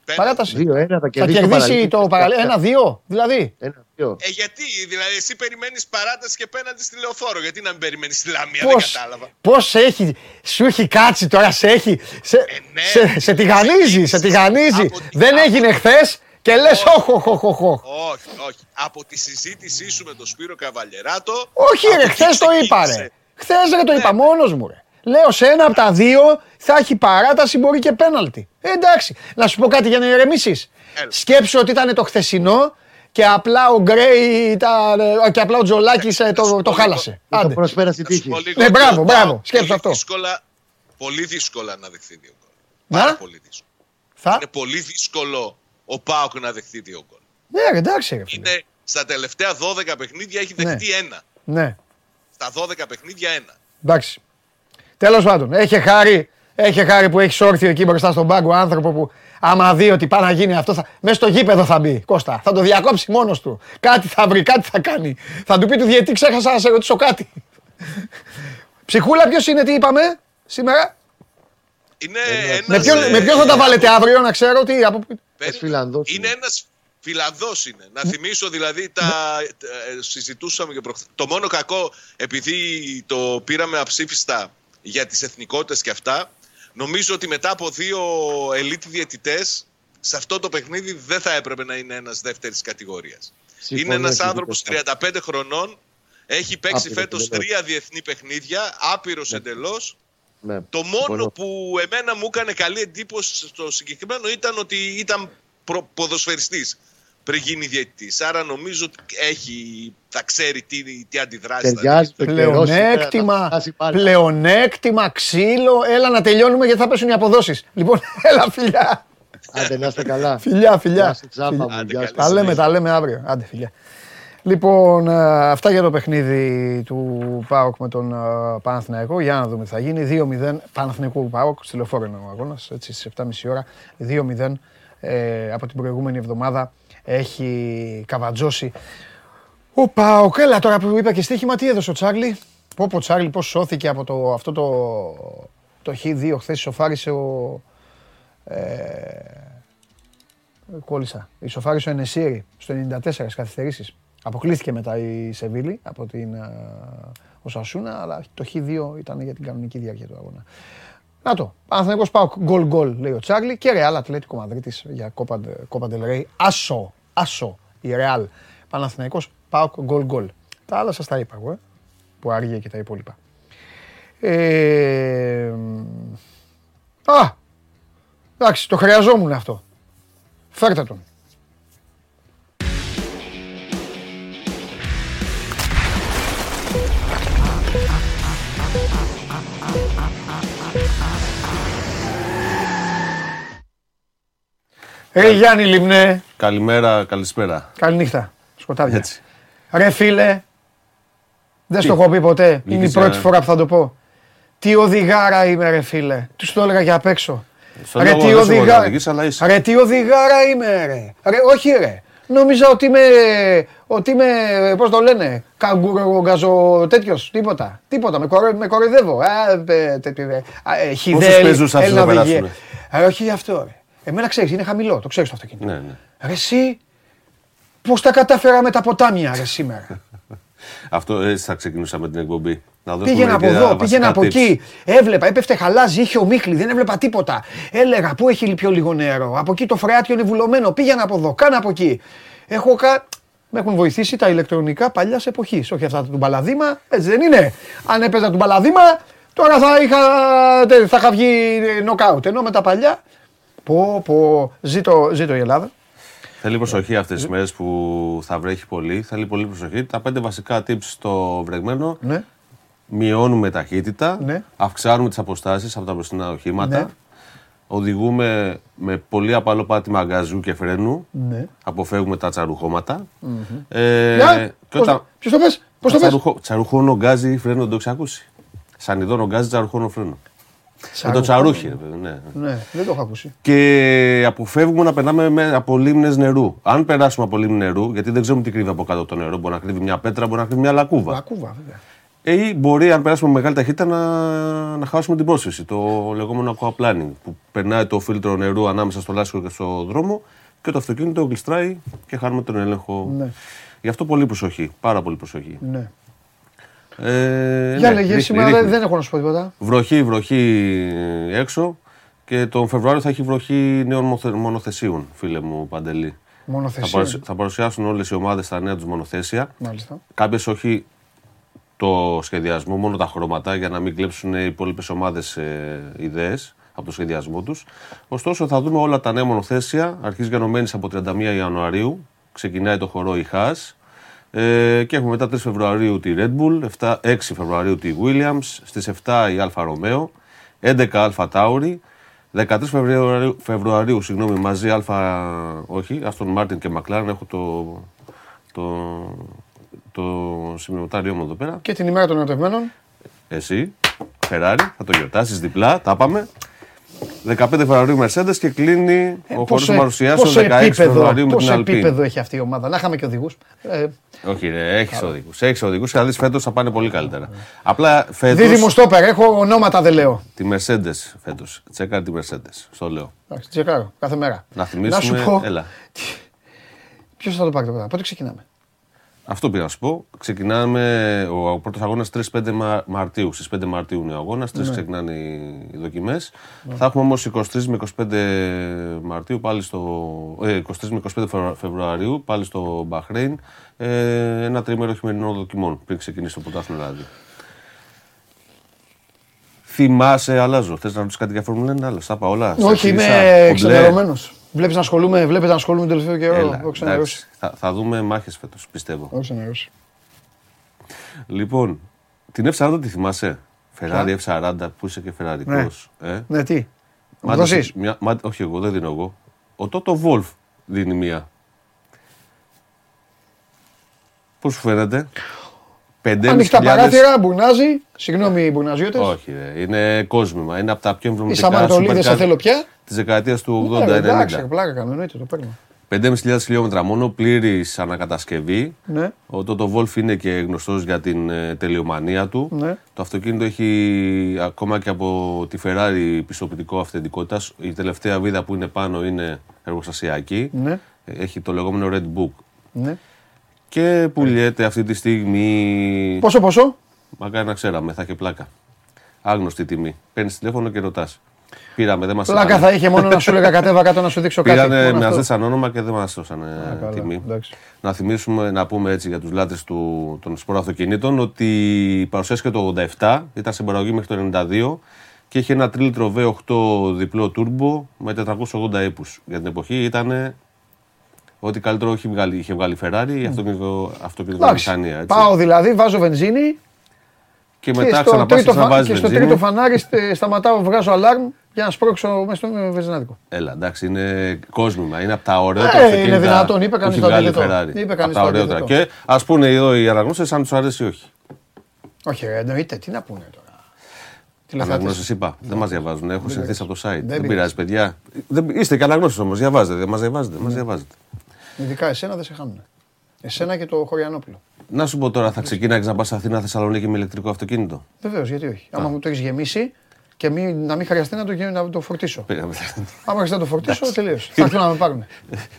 Πέντε. παράταση. 2-1 θα Θα κερδίσει κερδίσει το Παραλίμνη. παραλίμνη. Ένα-δύο δηλαδή. Ένα-δύο. Ε, γιατί, δηλαδή, εσύ περιμένεις παράταση και πέναντι στη λεωφόρο. Γιατί να μην περιμένεις τη Λαμία, Πώς, δεν κατάλαβα. πώς έχει, σου έχει κάτσει τώρα, σε έχει, σε, ναι. σε, σε τηγανίζει, σε τηγανίζει. Από τη- Δεν από- έγινε χθες και λες Όχι. όχ, όχ, όχ, όχ. Όχι, όχι. Από τη συζήτησή σου με τον Σπύρο Καβαλιεράτο. Όχι από ρε, εκεί χθες το είπα ξεκίνησε. ρε. Χθες ρε το Ναι. είπα μόνος μου ρε. Λέω σε ένα από τα δύο θα έχει παράταση, μπορεί και πέναλτι. Ε, εντάξει, να σου πω κάτι για να ηρεμήσεις. Έλα. Σκέψου ότι ήταν το χθεσινό και απλά ο Γκρέι ήταν, ε, και απλά ο Τζολάκης ε, το, το χάλασε. Δεν το Άντε. προσπέρα στην Θα σου τύχη. πω λίγο Ναι, μπράβο, ότι ο μπράβο. Πάοκ Σκέψου πολύ αυτό. Δύσκολα, πολύ δύσκολα να δεχθεί δύο γκολ. Να; Πάρα πολύ δύσκολο. Θα; Είναι πολύ δύσκολο ο Πάοκ να δεχθεί δύο γκολ. Ναι, ρε, εντάξει ρε φίλε. Είναι στα τελευταία 12 παιχνίδια έχει Ναι. δεχτεί ένα. Ναι. Στα 12 παιχνίδια ένα. Εντάξει. Τέλος πάντων, έχει χάρη, έχει χάρη που έχεις όρθιο εκεί μπροστά στον πάγκο άνθρωπο που άμα δει ότι πάει να γίνει αυτό, θα... μέσα στο γήπεδο θα μπει. Κώστα, θα το διακόψει μόνος του. Κάτι θα βρει, κάτι θα κάνει. Θα του πει του διαιτή, ξέχασα να σε ρωτήσω κάτι. Ψυχούλα, ποιος είναι, τι είπαμε σήμερα; Είναι Ε, ένας, Με ποιον, ε, με ποιον θα τα βάλετε αύριο, να ξέρω τι. Από... Περίμενε. Φιλανδός Είναι είναι. ένας Φιλανδός είναι. Να θυμίσω δηλαδή τα ε, συζητούσαμε και προχθές. Το μόνο κακό επειδή το πήραμε αψήφιστα για τις εθνικότητες και αυτά νομίζω ότι μετά από δύο ελίτ διαιτητές σε αυτό το παιχνίδι δεν θα έπρεπε να είναι ένας δεύτερης κατηγορίας. Συμφωνώ είναι ένας και εγώ άνθρωπος σε 35 χρονών έχει παίξει Άπειρο φέτος εντελώς. τρία διεθνή παιχνίδια, άπειρος εντελώς. Ναι. Το μόνο Συμφωνώ. που εμένα μου έκανε καλή εντύπωση στο συγκεκριμένο ήταν ότι ήταν προ- ποδοσφαιριστής πριν γίνει διαιτητής. Άρα νομίζω ότι έχει, θα ξέρει τι, τι αντιδράσει θα Ταιριάζει το καιρό σήμερα, θα Πλεονέκτημα, φτάσει πάλι. πλεονέκτημα, ξύλο. Έλα να τελειώνουμε γιατί θα πέσουν οι αποδόσεις. Λοιπόν, (laughs) έλα φιλιά. Άντε να είστε καλά. Φιλιά, φιλιά. Γεια σου, Τσάπα Φιλιά. μου. Άντε, Γεια καλή σου. Τα λέμε, τα λέμε αύριο. Άντε, φιλιά. Λοιπόν, ε, αυτά για το παιχνίδι του ΠΑΟΚ με τον ε, Παναθηναϊκό. Για να δούμε τι θα γίνει. 2-0 Παναθηναϊκού ΠΑΟΚ, στη λεωφόρο είναι ο αγώνας, έτσι στις 7.30 ώρα. 2-0 ε, από την προηγούμενη εβδομάδα έχει καβατζώσει. Ο ΠΑΟΚ, έλα τώρα που είπα και στοίχημα, τι έδωσε ο Τσάρλι; Πω πω Τσάρλι, πώς σώθηκε από το, αυτό το, το Χ2 χθες σοφάρισε ο, κόλλησα. Ισοφάρισε ο Ενεσίρη στο 94 στις καθυστερήσεις. Αποκλείστηκε μετά η Σεβίλη από την ε, Οσασούνα, αλλά το Χ2 ήταν για την κανονική διάρκεια του αγώνα. Να το. Παναθηναϊκός Πάοκ γκολ γκολ λέει ο Τσάρλι και Ρεάλ Ατλέτικο Μαδρίτης για Κόπα Ντελ Άσο, άσο η Ρεάλ. Παναθηναϊκός Πάοκ γκολ γκολ. Τα άλλα σας τα είπα εγώ, ε, που άργε και τα υπόλοιπα. Ε, α, εντάξει, το χρειαζόμουν αυτό. Φέρτε τον. Ρε Γιάννη Λιμνέ, Καλημέρα, καλησπέρα. καληνύχτα. Σκοτάδια. Έτσι. Ρε φίλε, δεν στο έχω πει ποτέ. Είναι η Νίκησα. πρώτη φορά που θα το πω. Τι οδηγάρα είμαι ρε φίλε. Τους το έλεγα για απ' έξω. Στον λόγο δεν σε μπορεί να οδηγείς, αλλά είσαι. Ρε τι οδηγάρα είμαι ρε. ρε. Όχι ρε. Νόμιζα ότι είμαι, ότι είμαι, πώς το λένε, καγκουρογκαζο τέτοιος, τίποτα, τίποτα, με, κορο, με κοροϊδεύω. Α, ε, τέτοιο, ε, α, ε, χιδέλη, πεζούς άφησες Έλληνα να οδηγία. περάσουνε; Ε, όχι γι' αυτό ρε. Εμένα ξέρεις, είναι χαμηλό, το ξέρεις το αυτοκίνητο. Ναι, ναι. Ρε εσύ, πώς τα κατάφερα με τα ποτάμια ρε σήμερα; (laughs) Αυτό έτσι θα ξεκινούσαμε την εκπομπή. Να δώσουμε Πήγαινα από μερικά εδώ, πήγαινα βασικά από tips. εκεί. Έβλεπα, έπεφτε χαλάζι, είχε ομίχλη, δεν έβλεπα τίποτα. Έλεγα, πού έχει πιο λίγο νερό; Από εκεί το φρεάτιο είναι βουλωμένο. Πήγαινα από εδώ, κάνα από εκεί. Έχω κα... Με έχουν βοηθήσει τα ηλεκτρονικά παλιά εποχής. Όχι αυτά του μπαλαδίμα, έτσι δεν είναι. Αν έπαιζα του μπαλαδίμα, τώρα θα είχα, θα είχα βγει νοκάουτ. Ενώ με τα παλιά. Πω, πω, ζήτω, ζήτω η Ελλάδα. Θέλει προσοχή αυτές τις μέρες που θα βρέχει πολύ. Θέλει πολύ προσοχή. Τα πέντε βασικά tips στο βρεγμένο. Ναι. Μειώνουμε ταχύτητα. Ναι. Αυξάνουμε τις αποστάσεις από τα μπροστινά οχήματα. Ναι. Οδηγούμε με πολύ απαλό πάτημα γκαζού και φρένου. Ναι. Αποφεύγουμε τα τσαρουχώματα. Ε, Για, και πώς, όταν- ποιος το πες, πώς το πες; Τσαρουχο- Τσαρουχώνω γκάζι, φρένο, το έχεις ακούσει. Σανιδώνω γκάζι, τσαρουχώνω φρένο. Με το τσαρούχι, ρε παιδί, ναι. Ναι, δεν το έχω ακούσει. Και αποφεύγουμε να περνάμε με, από λίμνε νερού. Αν περάσουμε από λίμνη νερού, γιατί δεν ξέρουμε τι κρύβει από κάτω το νερό, μπορεί να κρύβει μια πέτρα, μπορεί να κρύβει μια λακκούβα. Λακκούβα, βέβαια. Ε, Ή μπορεί, αν περάσουμε με μεγάλη ταχύτητα, να, να χάσουμε την πρόσφυση. Το λεγόμενο aquaplaning, που περνάει το φίλτρο νερού ανάμεσα στο λάσικο και στο δρόμο και το αυτοκίνητο γλιστράει και χάνουμε τον έλεγχο. Ναι. Γι' αυτό πολύ προσοχή. Πάρα πολύ προσοχή. Ναι. Ε, Για ναι, λέγε, ρίχνει, σήμερα ρίχνει. δεν- δεν έχω να σου πω τίποτα. Βροχή, βροχή έξω και τον Φεβρουάριο θα έχει βροχή νέων μοθε- μονοθεσίων, φίλε μου Παντελή. Θα, Μονοθεσία. παρουσι- θα παρουσιάσουν όλες οι ομάδες τα νέα τους μονοθέσια. Μάλιστα. Κάποιες όχι το σχεδιασμό, μόνο τα χρώματα για να μην κλέψουν οι υπόλοιπες ομάδες ε, ιδέες από το σχεδιασμό τους. Ωστόσο, θα δούμε όλα τα νέα μονοθέσια. Αρχίζει γενομένης από 31 Ιανουαρίου. Ξεκινάει το χορό η Haas. Ε, και έχουμε μετά 3 Φεβρουαρίου τη Red Bull, 7, 6 Φεβρουαρίου τη Williams, στις 7 η Αλφα Romeo, 11 AlphaTauri, 13 Φεβρουαρίου, Φεβρουαρίου συγγνώμη, μαζί Αλφα, όχι, Aston Martin και McLaren, έχω το, το, το σημειωτάριό μου εδώ πέρα. Και την ημέρα των ερωτευμένων. Εσύ, Ferrari, θα το γιορτάσεις διπλά, τα πάμε. 15 Φεβρουαρίου Mercedes και κλείνει Ε, ο χορός πόσο- παρουσιάσεων πόσο 16 επίπεδο- Φεβρουαρίου με την Πόσο Alpine. επίπεδο έχει αυτή η ομάδα; Να είχαμε και οδηγούς. Ε, Όχι, ρε, έχεις οδηγούς. Έχεις οδηγούς και θα δεις φέτος θα πάνε πολύ καλύτερα. Απλά φέτο. Δίδυμο στόπερ, έχω ονόματα δεν λέω. Τη Mercedes φέτος. Τσέκα τη Mercedes. Στο λέω. Εντάξει, τσεκάρω κάθε μέρα. Να θυμίσουμε. σου πω, Έλα. ποιος θα το πάρει το πρωτάθλημα; Πότε ξεκινάμε; Αυτό πήγα να σου πω. Ξεκινάμε ο πρώτος αγώνας 3-5 Μα- Μαρτίου. Στις 5 Μαρτίου είναι ο αγώνας. 3 Ναι. ξεκινάνε οι δοκιμές. Θα έχουμε όμως 23 με 25 Μαρτίου πάλι στο. Ε, 23 με 25 Φεβρου- Φεβρουαρίου πάλι στο Μπαχρέιν. Ε, ένα τρίμερο χειμερινών δοκιμών πριν ξεκινήσει το πρωτάθλημα δηλαδή. Θυμάσαι, αλλάζω. Θες να ρωτήσεις κάτι για Φόρμουλα 1, άλλα. Στα είπα όλα. Στα Όχι, είμαι εξήγησα. Κομπλέ. εξενερωμένο. Βλέπεις να ασχολούμαι, βλέπετε να ασχολούμαι τον τελευταίο καιρό. Έλα, Έχω ξενερώσει. εντάξει. θα, θα δούμε μάχες φέτος, πιστεύω. Έχω ξενερώσει. Λοιπόν, την F40 τη θυμάσαι; Ferrari F40 που είσαι και φεραρικός. Ε; Ναι, τι; Μου Μάντασε δώσεις; μια- μα- όχι, εγώ δεν δίνω εγώ. Ο Τότο Wolf δίνει μία. Πώς σου φαίνεται, 5.500. Ανοιχτά παράθυρα, μπουρνάζει. Συγγνώμη, μπουρναζιώτε. Όχι, ρε. είναι κόσμημα. Είναι από τα πιο Οι εμβληματικά Σαμαρτολίδε σε θέλω πια. Της δεκαετίας του Ναι, Εντάξει, 80-90. πλάκα κάνω, εννοείται το παίρνω. 5.500 χιλιόμετρα μόνο, πλήρης ανακατασκευή. Ναι. Ο Τότο Βόλφ είναι και γνωστός για την ε, τελειομανία του. Ναι. Το αυτοκίνητο έχει ακόμα και από τη Ferrari πιστοποιητικό αυθεντικότητας. Η τελευταία βίδα που είναι πάνω είναι εργοστασιακή. Ναι. Έχει το λεγόμενο Red Book. Ναι. Και πουλιέται αυτή τη στιγμή. Πόσο, πόσο; Μακάρι να ξέραμε, θα είχε πλάκα. Άγνωστη τιμή. Παίρνεις τηλέφωνο και ρωτάς. Πήραμε, δεν μας Πλάκα θα είχε μόνο να σου έλεγα κατέβα κάτω να σου δείξω κάτι. Πήρανε, Μόνο με αυτό. ζήτησαν όνομα και δεν μας δώσανε καλά, τιμή. εντάξει. Να θυμίσουμε, να πούμε έτσι για τους λάτρε των σπορών αυτοκινήτων ότι παρουσιάστηκε το 87, ήταν σε παραγωγή μέχρι το 92 και είχε ένα τρίλιτρο V8 διπλό turbo με 480 ύπου. Για την εποχή ήταν ό,τι καλύτερο είχε βγάλει, είχε βγάλει η Ferrari, η αυτοκινητο, Εντάξει. αυτοκινητοβιομηχανία. έτσι. Πάω δηλαδή, βάζω βενζίνη Και και μετά στο, ξαναπάς τρίτο, και να φα... βάζεις και στο βενζίνη. τρίτο φανάρι στε- σταματάω, βγάζω αλάρμ για να σπρώξω μέσα στο βενζινάδικο. Έλα, εντάξει, είναι κόσμημα. Είναι από τα ωραιότερα Ε, είναι αυτοκίνητα δυνατόν, είπε που κανείς έχει το βγάλει η αντίθετο. Ferrari. Είπε Από κανείς τα το ωραιότερα. αντίθετο. Και ας πούνε εδώ οι αναγνώστες αν τους αρέσει ή όχι. Όχι, ρε, εννοείται, τι να πούνε τώρα. Αναγνώσει είπα. Δεν μας διαβάζουν. Έχω συνηθίσει από το site. Δεν, πειράζει. πειράζει, παιδιά. Δεν- Είστε και αναγνώσει όμως. Διαβάζετε. Δεν μας διαβάζετε. Μας διαβάζετε. Ειδικά εσένα δεν σε χάνουν. Εσένα και το Χωριανόπουλο. Να σου πω τώρα, θα ξεκίναγε να πας Αθήνα Θεσσαλονίκη με ηλεκτρικό αυτοκίνητο; Βεβαίως, γιατί όχι. Άμα μου το έχεις γεμίσει και μην, να μην χρειαστεί να το, γε- να το φορτίσω. Πήγαμε. Άμα χρειαστεί να το φορτίσω, τελείωσε. Θα έρθουν να με πάρουν.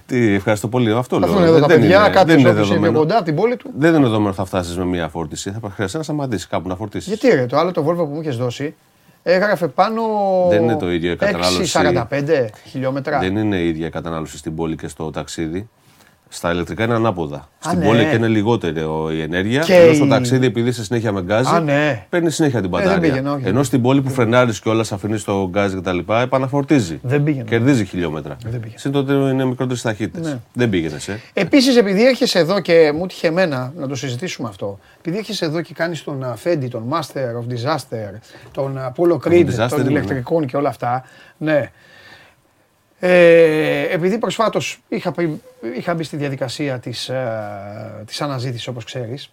Τι, ευχαριστώ πολύ. Αυτό Θα λέω. έρθουν εδώ τα Δεν παιδιά, είναι- δεν κάποιο είναι όποιο είναι πιο δεδομένο. κοντά από την πόλη του. Δεν είναι δεδομένο ότι θα φτάσεις με μία φόρτιση. Θα χρειαστεί να σταματήσει κάπου να φορτίσεις. Γιατί ρε, το άλλο το Volvo που μου είχες δώσει έγραφε πάνω. Δεν είναι το ίδιο η κατανάλωση. 6,45 χιλιόμετρα. Δεν είναι η ίδια η κατανάλωση στην πόλη και στο ταξίδι. Στα ηλεκτρικά είναι ανάποδα. Στην ναι. πόλη και είναι λιγότερη ο- η ενέργεια. Και ενώ στο η- ταξίδι, επειδή είσαι συνέχεια με γκάζι, Α, ναι. παίρνει συνέχεια την δεν μπαταρία. πήγαινε, όχι. ενώ στην πόλη που φρενάρεις και όλα, αφήνεις το γκάζι κτλ., επαναφορτίζει. Δεν πήγαινε. Κερδίζει χιλιόμετρα. Δεν πήγαινε. Συν τότε είναι μικρότερες ταχύτητες. Ναι. Δεν πήγαινε. Ε. Επίσης, επειδή έρχεσαι εδώ και μου τύχε εμένα να το συζητήσουμε αυτό, επειδή έρχεσαι εδώ και κάνεις τον α, Φέντι, τον Master of Disaster, τον Apollo Creed, Disaster των είναι, ηλεκτρικών και όλα αυτά, ναι. Ε, επειδή προσφάτως είχα, πει- είχα μπει στη διαδικασία της, ε, της αναζήτησης όπως ξέρεις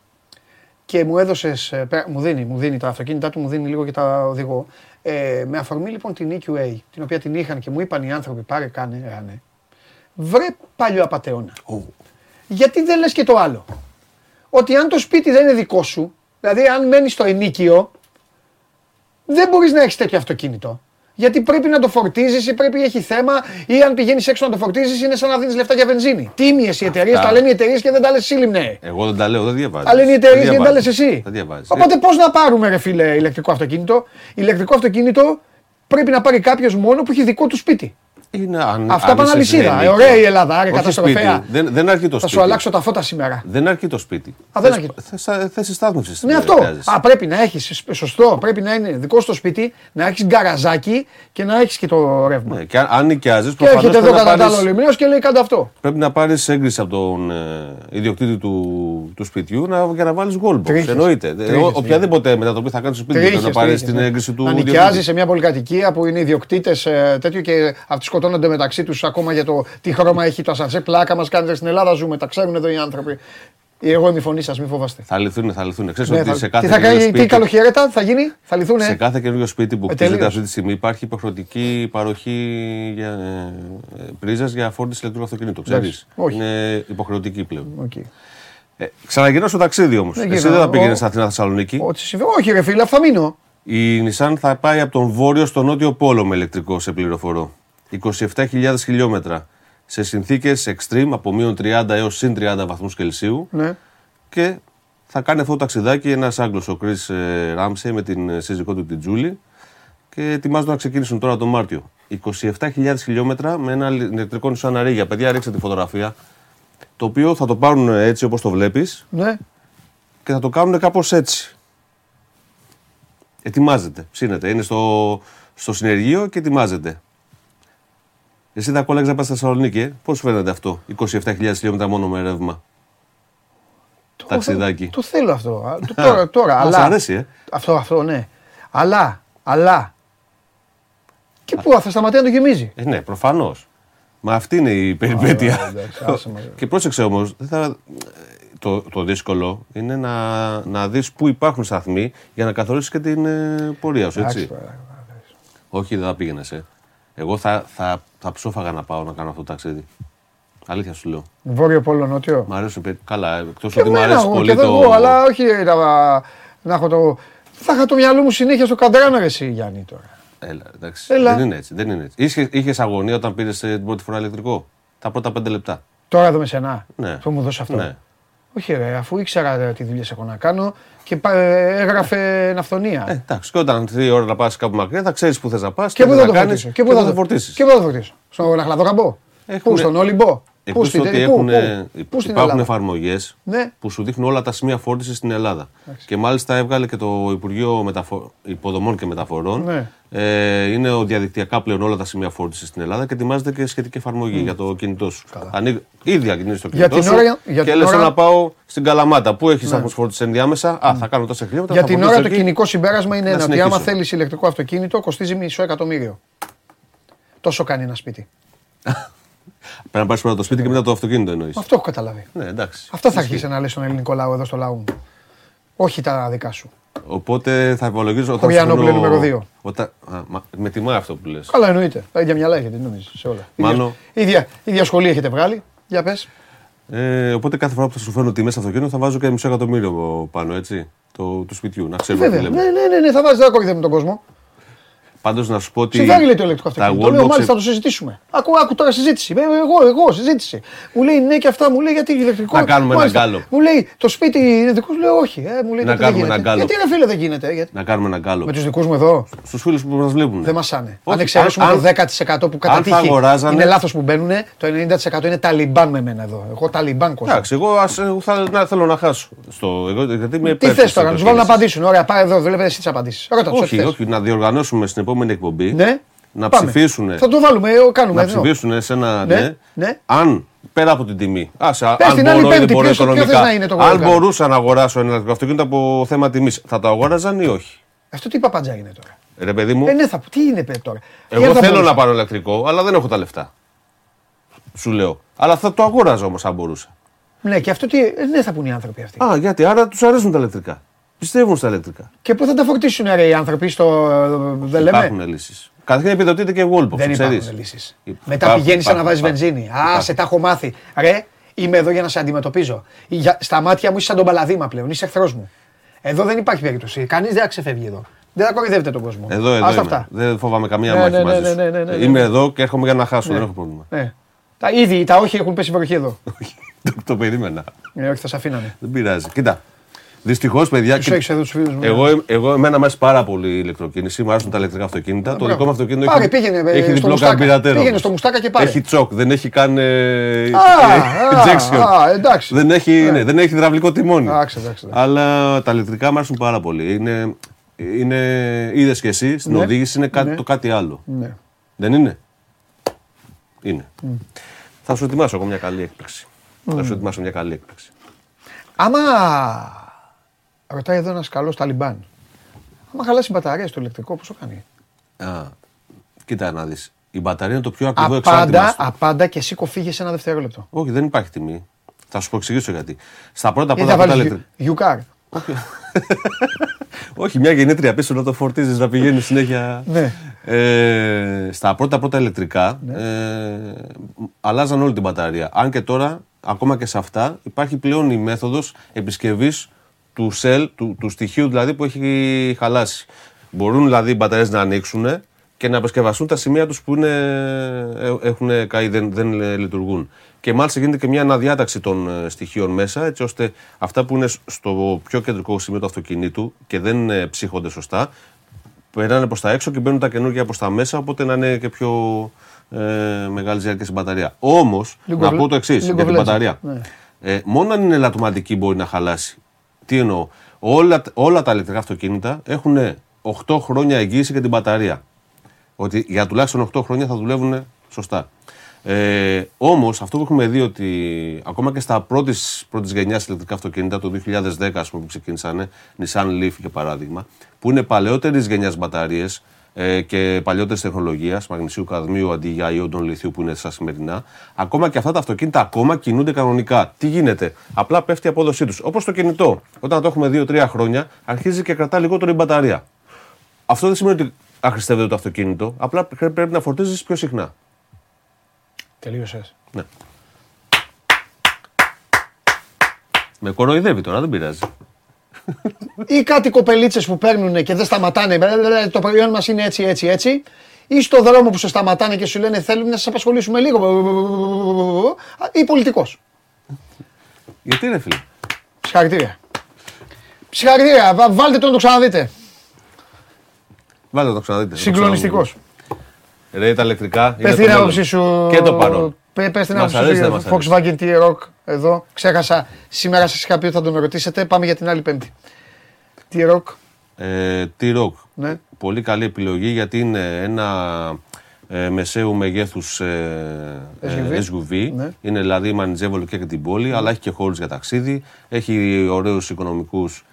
και μου έδωσες. Μου δίνει, μου δίνει τα αυτοκίνητά του, μου δίνει λίγο και τα οδηγώ. Ε, με αφορμή λοιπόν την EQA, την οποία την είχαν και μου είπαν οι άνθρωποι πάρε, κάνε, ράνε. Βρε παλιό απαταιώνα. Γιατί δεν λες και το άλλο; Ότι αν το σπίτι δεν είναι δικό σου, δηλαδή αν μένεις στο ενίκιο, δεν μπορείς να έχεις τέτοιο αυτοκίνητο. Γιατί πρέπει να το φορτίζεις ή πρέπει έχει θέμα, ή αν πηγαίνεις έξω να το φορτίζεις, είναι σαν να δίνεις λεφτά για βενζίνη. Τίμιε οι εταιρείες, τα λένε οι εταιρείες και δεν τα λες εσύ, λιμνέ. Εγώ δεν τα λέω, δεν διαβάζω. Τα λένε οι εταιρείες και δεν τα λες εσύ. Δεν διαβάζεις. Οπότε πώς να πάρουμε, ρε φίλε, ηλεκτρικό αυτοκίνητο; Ηλεκτρικό αυτοκίνητο πρέπει να πάρει κάποιος μόνο που έχει δικό του σπίτι. Είναι, αν, Αυτά αν πάνε είσαι αλυσίδα. σε Ε, ωραία η ενίκιο. Ελλάδα, άρε Όχι καταστροφέα. σπίτι. Δεν, δεν αρκεί το Θα σπίτι. σου αλλάξω τα φώτα σήμερα. Δεν αρκεί το σπίτι. Α, δεν Θες- αρκεί. θες- Θέση στάθμευση. Ναι, αυτό. Α, πρέπει να έχεις. Σωστό. Πρέπει να είναι δικό σου το σπίτι, να έχεις γκαραζάκι και να έχεις και το ρεύμα. Ναι, και αν, αν νοικιάζεις, Και προφανώς έρχεται εδώ πρέπει, να κατά τα άλλο πάρεις- λιμνέο και λέει κάντε αυτό. πρέπει να πάρεις έγκριση από τον ε, ιδιοκτήτη του, του σπιτιού να, για να βάλεις goal box. Τρίχες. Εννοείται. Ε, Τρίχες, ο- οποιαδήποτε μετατροπή θα κάνει στο σπίτι πρέπει να πάρει τρίχες, την ναι. έγκριση του Να ιδιοκτήτη. νοικιάζει σε μια πολυκατοικία που είναι ιδιοκτήτες τέτοιο και αυτοί σκοτώνονται μεταξύ τους ακόμα για το τι χρώμα έχει το ασανσέ. Πλάκα μας κάνετε στην Ελλάδα, ζούμε. Τα ξέρουν εδώ οι άνθρωποι. Εγώ είμαι η φωνή σας, μην φοβάστε. Θα λυθούν, θα λυθούν. Ξέρεις Ναι, ότι θα- σε κάθε τι θα καινούριο κάνει, τι σπίτι- καλοχαιρέτα θα γίνει, θα λυθούν. Σε κάθε καινούριο σπίτι που Ε, χτίζεται τελείως. αυτή τη στιγμή υπάρχει υποχρεωτική παροχή για, ε, πρίζας για φόρτιση ηλεκτρικού αυτοκίνητου. Εντάξει, Ξέρεις. όχι. Είναι υποχρεωτική πλέον. Okay. Ε, ξαναγυρνάω στο ταξίδι όμως. Δεν Εσύ γυρνάω. δεν θα πήγαινες Ο- στην Αθήνα Θεσσαλονίκη. Ό,τι συμβαίνει. Όχι, ρε φίλε, θα μείνω. Η Nissan θα πάει από τον βόρειο στο νότιο πόλο με ηλεκτρικό, σε πληροφορώ. 27.000 χιλιόμετρα σε συνθήκες extreme από μείον 30 έως συν 30 βαθμούς Κελσίου Ναι. και θα κάνει αυτό το ταξιδάκι ένας Άγγλος, ο Chris ε, Ramsey με την ε, σύζυγό του την Τζούλη και ετοιμάζονται να ξεκινήσουν τώρα τον Μάρτιο. 27.000 χιλιόμετρα με ένα ηλεκτρικό Nissan Ariya. Παιδιά, ρίξτε τη φωτογραφία. Το οποίο θα το πάρουν έτσι όπως το βλέπεις ναι. και θα το κάνουν κάπως έτσι. Ετοιμάζεται, ψήνεται. Είναι στο, στο συνεργείο και ετοιμάζεται. Εσύ θα κόλλαγες να πας στη Θεσσαλονίκη, ε; πώς σου φαίνεται αυτό, 27.000 χιλιόμετρα μόνο με ρεύμα; Το- Ταξιδάκι. Το θέλω αυτό. Α, το- Τώρα, τώρα. Μας αλλά... αρέσει, ε. Αυτό, αυτό, ναι. Αλλά, αλλά. Και πού θα σταματήσει να το γεμίζει; Ε, ναι, προφανώς. Μα αυτή είναι η περιπέτεια. εντάξει, άσε μας. και πρόσεξε όμως, δεν θα... το, το δύσκολο είναι να, να δεις πού υπάρχουν σταθμοί για να καθορίσεις και την ε, πορεία σου, έτσι. Εντάξει, τώρα. Όχι, δεν θα πήγαινες. Ε. Εγώ θα, θα, θα ψόφαγα να πάω να κάνω αυτό το ταξίδι. Αλήθεια σου λέω. Βόρειο Πόλο Νότιο. Μ' αρέσει. παι- Καλά, εκτός Και ότι μ' εμένα, αρέσει εγώ, πολύ και το. εδώ εγώ, αλλά όχι να, να έχω το... Θα είχα το μυαλό μου συνέχεια στο καντράνο ρε εσύ Γιάννη τώρα. Έλα, εντάξει. Έλα. Δεν είναι έτσι. Δεν είναι έτσι. Είχες είχες αγωνία όταν πήρες την πρώτη φορά ηλεκτρικό; Τα πρώτα πέντε λεπτά. Τώρα εδώ με σένα. Ναι. Θα μου δώσεις αυτό. Ναι. Όχι ρε, αφού ήξερα ρε, τι δουλειές έχω να κάνω και πα- ε, έγραφε ναυτονία. Ε, εντάξει. Και όταν έρθει η ώρα να πας κάπου μακριά, θα ξέρεις που θες να πας και πού θα το κάνεις φορτίσω. Και πού θα το φορτίσεις. Και πού θα το φορτίσω. Στον Αχλαδόκαμπο. Έχουνε- Πού, στον Όλυμπο. Πού, Εκτός στην ότι πού, έχουν, πού, πού στην υπάρχουν Ελλάδα; εφαρμογές Ναι. που σου δείχνουν όλα τα σημεία φόρτισης στην Ελλάδα. Και μάλιστα έβγαλε και το Υπουργείο Μεταφο... Υποδομών και Μεταφορών. Ναι. Ε, είναι ο διαδικτυακά πλέον όλα τα σημεία φόρτισης στην Ελλάδα και ετοιμάζεται και σχετική εφαρμογή για το κινητό σου. Ανοίγει, ήδη ακινήσει το Για κινητό την σου ώρα- για και την λες ώρα- Ναι. να πάω στην Καλαμάτα. Πού έχεις σταθμού φόρτιση ενδιάμεσα; Α, θα κάνω τόσα χιλιόμετρα. Για θα την φορτίσω ώρα το εκεί. κοινικό συμπέρασμα είναι Να ένα ότι άμα συνεχίσω. θέλεις ηλεκτρικό αυτοκίνητο κοστίζει μισό εκατομμύριο. Τόσο κάνει ένα σπίτι. (laughs) Πρέπει να πάρει πρώτα το σπίτι και μετά το αυτοκίνητο εννοείς. Αυτό έχω καταλάβει. Ναι, εντάξει. Αυτό θα αρχίσει να λες στον ελληνικό λαό εδώ στο λαό μου. Όχι τα δικά σου. Οπότε θα υπολογίζω όταν. Χωριανόπουλε σου δίνω- νούμερο δύο. Όταν... Α, μα... Με τιμά αυτό που λες. Καλά εννοείται. Τα ίδια μυαλά έχετε, νομίζεις, σε όλα. Μάνο. Ίδια, ίδια, ίδια σχολή έχετε βγάλει. Για πες. Ε, οπότε κάθε φορά που θα σου φέρνω τιμές στο αυτοκίνητο θα βάζω και μισό εκατομμύριο πάνω, έτσι. Το, του σπιτιού, να ξέρουμε τι Βέβαια. λέμε. Ναι, ναι, ναι, ναι, θα βάζεις δεν κορυδεύουμε τον κόσμο. Πάντως να σου πω ότι. Συμφέρει λέει το ηλεκτρικό τα αυτοκίνητο. Λέω wallbox- μάλιστα θα το συζητήσουμε. Άκου, άκου τώρα συζήτηση. Ε, Εγώ, εγώ, συζήτηση. Μου λέει ναι και αυτά, μου λέει γιατί ηλεκτρικό. Να κάνουμε ένα Μάλιστα. γκάλο. Μου λέει το σπίτι είναι δικό σου, λέω όχι. Ε, μου λέει Να τότε δεν κάνουμε γίνεται. ένα γκάλο. Γιατί ρε φίλε δεν γίνεται. Γιατί... Να κάνουμε ένα γκάλο. Με τους δικούς μου εδώ; Στους φίλους που μας βλέπουν. δεν μασάνε. Όχι, αν εξαιρέσουμε αν- το 10% που κατά αν θα τύχη αγοράζανε- είναι λάθος που μπαίνουν, το 90% είναι ταλιμπάν με μένα εδώ. Εγώ ταλιμπάν κόσμο. Εντάξει, εγώ ας, ε, θα, να, θέλω να χάσω. Στο, εγώ, γιατί είμαι Τι υπέρ θες της τώρα, να τους βάλω να αυτοκίνησης. απαντήσουν. Ωραία, πάει εδώ, βλέπετε εσύ τις απαντήσεις. Ρώτα τους. Όχι, όχι, να διοργανώσουμε στην επόμενη εκπομπή. Ναι. Να Πάμε. ψηφίσουν. Θα το βάλουμε, ε, κάνουμε. να εδώ. ψηφίσουν σε ένα Ναι, ναι, ναι. αν πέρα από την τιμή. Άσε, Πες αν την άλλη μπορώ ή δεν Πέμπτη, μπορώ ποιος- ποιος θες οικονομικά. να είναι το αν World Cup? μπορούσα να αγοράσω ένα ηλεκτρικό αυτοκίνητο από θέμα τιμής, θα το αγόραζαν ή όχι; Αυτό τι παπαντζά είναι τώρα; Ρε παιδί μου, Ε, ναι, θα, τι είναι παι, τώρα; εγώ Γιατί θα θέλω μπορούσα. να πάρω ηλεκτρικό, αλλά δεν έχω τα λεφτά. Σου λέω. Αλλά θα το αγόραζα όμως αν μπορούσα. Ναι, και αυτό τι. ε, Δεν θα πούν οι άνθρωποι αυτοί. Α, γιατί άρα τους αρέσουν τα ηλεκτρικά. Πιστεύουν στα ηλεκτρικά. Και πού θα τα φορτίσουν ρε, οι άνθρωποι στο. Δεν λέμε; Υπάρχουν λύσεις. Καταρχήν επιδοτείται και Wallbox. Δεν ξέρεις. υπάρχουν λύσεις. Υπάρχουν, Μετά πηγαίνεις σαν να υπάρχουν, βάζεις υπάρχουν. βενζίνη. Α, Υπάρχουν. σε τα έχω μάθει. Ρε, είμαι εδώ για να σε αντιμετωπίζω. Για- Στα μάτια μου είσαι σαν τον Παλαδίμα πλέον. Είσαι εχθρός μου. Εδώ δεν υπάρχει περίπτωση. Κανείς δεν θα ξεφεύγει εδώ. Δεν θα κοροϊδεύετε τον κόσμο. Εδώ, εδώ Άστα είμαι. αυτά. Δεν φοβάμαι καμία Ναι, μάχη ναι, μαζί ναι, σου. ναι, ναι, ναι, ναι. Είμαι εδώ και έρχομαι για να χάσω. Δεν έχω πρόβλημα. Ναι. Τα ήδη, τα όχι έχουν πέσει βροχή εδώ. (laughs) το, το περίμενα. Ε, όχι, θα σε αφήνανε. Δεν πειράζει. Κοίτα. Δυστυχώς, παιδιά. Τους και- έχεις εδώ τους φίλους μου. Εγώ, εγώ εμένα μου αρέσει πάρα πολύ η ηλεκτροκίνηση. Μου αρέσουν τα ηλεκτρικά αυτοκίνητα. το μπράβο. δικό μου αυτοκίνητο Πάρε, έχει, πήγαινε, ε, έχει στο διπλό Μουστάκα. καρμπυρατέρο. Πήγαινε στο Μουστάκα και πάρε. Έχει τσοκ, δεν έχει καν. ε, Α, (laughs) α, injection. α, εντάξει. Δεν έχει, ναι, δεν έχει υδραυλικό τιμόνι. Εντάξει, εντάξει, εντάξει. Αλλά τα ηλεκτρικά μου αρέσουν πάρα πολύ. Είναι, είναι, είδες και εσύ στην Ναι. οδήγηση είναι κάτι, Ναι. το κάτι άλλο. Ναι. Δεν είναι; Είναι. Θα σου ετοιμάσω εγώ μια καλή έκπληξη. Θα σου ετοιμάσω μια καλή έκπληξη. Άμα. Ρωτάει εδώ ένας καλός Ταλιμπάν. Άμα χαλάσει η μπαταρία στο ηλεκτρικό, πόσο κάνει; Α, κοίτα να δεις. Η μπαταρία είναι το πιο ακριβό εξάρτημα. Απάντα, στο- απάντα και εσύ κοφίγεσαι ένα δευτερόλεπτο. Όχι, δεν υπάρχει τιμή. Θα σου πω εξηγήσω γιατί. Στα πρώτα Ή πρώτα θα πρώτα βάλεις ηλεκτρικά. γιουκάρ. (laughs) Όχι, μια γεννήτρια πίσω να το φορτίζεις να πηγαίνει συνέχεια. Ναι. Ε, στα πρώτα πρώτα ηλεκτρικά ε, αλλάζαν όλη την μπαταρία. Αν και τώρα, ακόμα και σε αυτά, υπάρχει πλέον η μέθοδος επισκευής του σελ, του, του στοιχείου δηλαδή που έχει χαλάσει. Μπορούν δηλαδή οι μπαταρίες να ανοίξουν και να επισκευαστούν τα σημεία τους που είναι, ε, έχουν καεί, δεν, δεν ε, λειτουργούν. Και μάλιστα γίνεται και μια αναδιάταξη των ε, στοιχείων μέσα, έτσι ώστε αυτά που είναι στο πιο κεντρικό σημείο του αυτοκινήτου και δεν ε, ψύχονται σωστά, περνάνε προς τα έξω και μπαίνουν τα καινούργια προς τα μέσα, οπότε να είναι και πιο ε, μεγάλη διάρκεια στην μπαταρία. Όμως, League να of- πω το εξής League για of την Legends. μπαταρία. Ναι. Ε, μόνο αν είναι λατωματική μπορεί να χαλάσει. Τι εννοώ. Όλα, όλα τα ηλεκτρικά αυτοκίνητα έχουν 8 χρόνια εγγύηση για την μπαταρία. Ότι για τουλάχιστον 8 χρόνια θα δουλεύουν σωστά. Ε, Όμως, αυτό που έχουμε δει ότι ακόμα και στα πρώτης πρώτης γενιάς ηλεκτρικά αυτοκίνητα, το 2010 ας πούμε, που ξεκίνησαν, Nissan Leaf για παράδειγμα, που είναι παλαιότερης γενιάς μπαταρίες ε, και παλιότερης τεχνολογίας, μαγνησίου καδμίου αντί για ιόντων λιθίου που είναι στα σημερινά, ακόμα και αυτά τα αυτοκίνητα ακόμα κινούνται κανονικά. Τι γίνεται, απλά πέφτει η απόδοσή τους. Όπως το κινητό, όταν το έχουμε 2-3 χρόνια, αρχίζει και κρατά λιγότερο η μπαταρία. Αυτό δεν σημαίνει ότι αχρηστεύεται το αυτοκίνητο, απλά πρέπει να φορτίζεις πιο συχνά. Τελείωσες. Ναι. Με κοροϊδεύει τώρα, δεν πειράζει. Ή κάτι κοπελίτσες που παίρνουν και δεν σταματάνε. μπλε, μπλε, μπλε, Το προϊόν μας είναι έτσι, έτσι, έτσι. Ή στο δρόμο που σε σταματάνε και σου λένε θέλουμε να σα απασχολήσουμε λίγο. Ή πολιτικός. Γιατί ρε φίλε; Συγχαρητήρια. Συγχαρητήρια. Βα- Βάλτε τον να το ξαναδείτε. Βάλτε να το ξαναδείτε. να το Συγκλονιστικός. ξαναδείτε. Ρε τα ηλεκτρικά. Πες είναι την το μέλλον. άποψή σου. Και το παρόν. Πε την Μας άποψή αρέσει, σου δεν για μας το Volkswagen T-Rock εδώ. Ξέχασα. Σήμερα σας είχα πει ότι θα τον ρωτήσετε. Πάμε για την άλλη Πέμπτη. T-Rock. Ε, T-Rock. Ναι. Πολύ καλή επιλογή γιατί είναι ένα ε, μεσαίου μεγέθους ε, ε, SUV. SUV. Ναι. Είναι δηλαδή μανιτζεύολο και για την πόλη, αλλά έχει και χώρους για ταξίδι. Έχει ωραίους οικονομικούς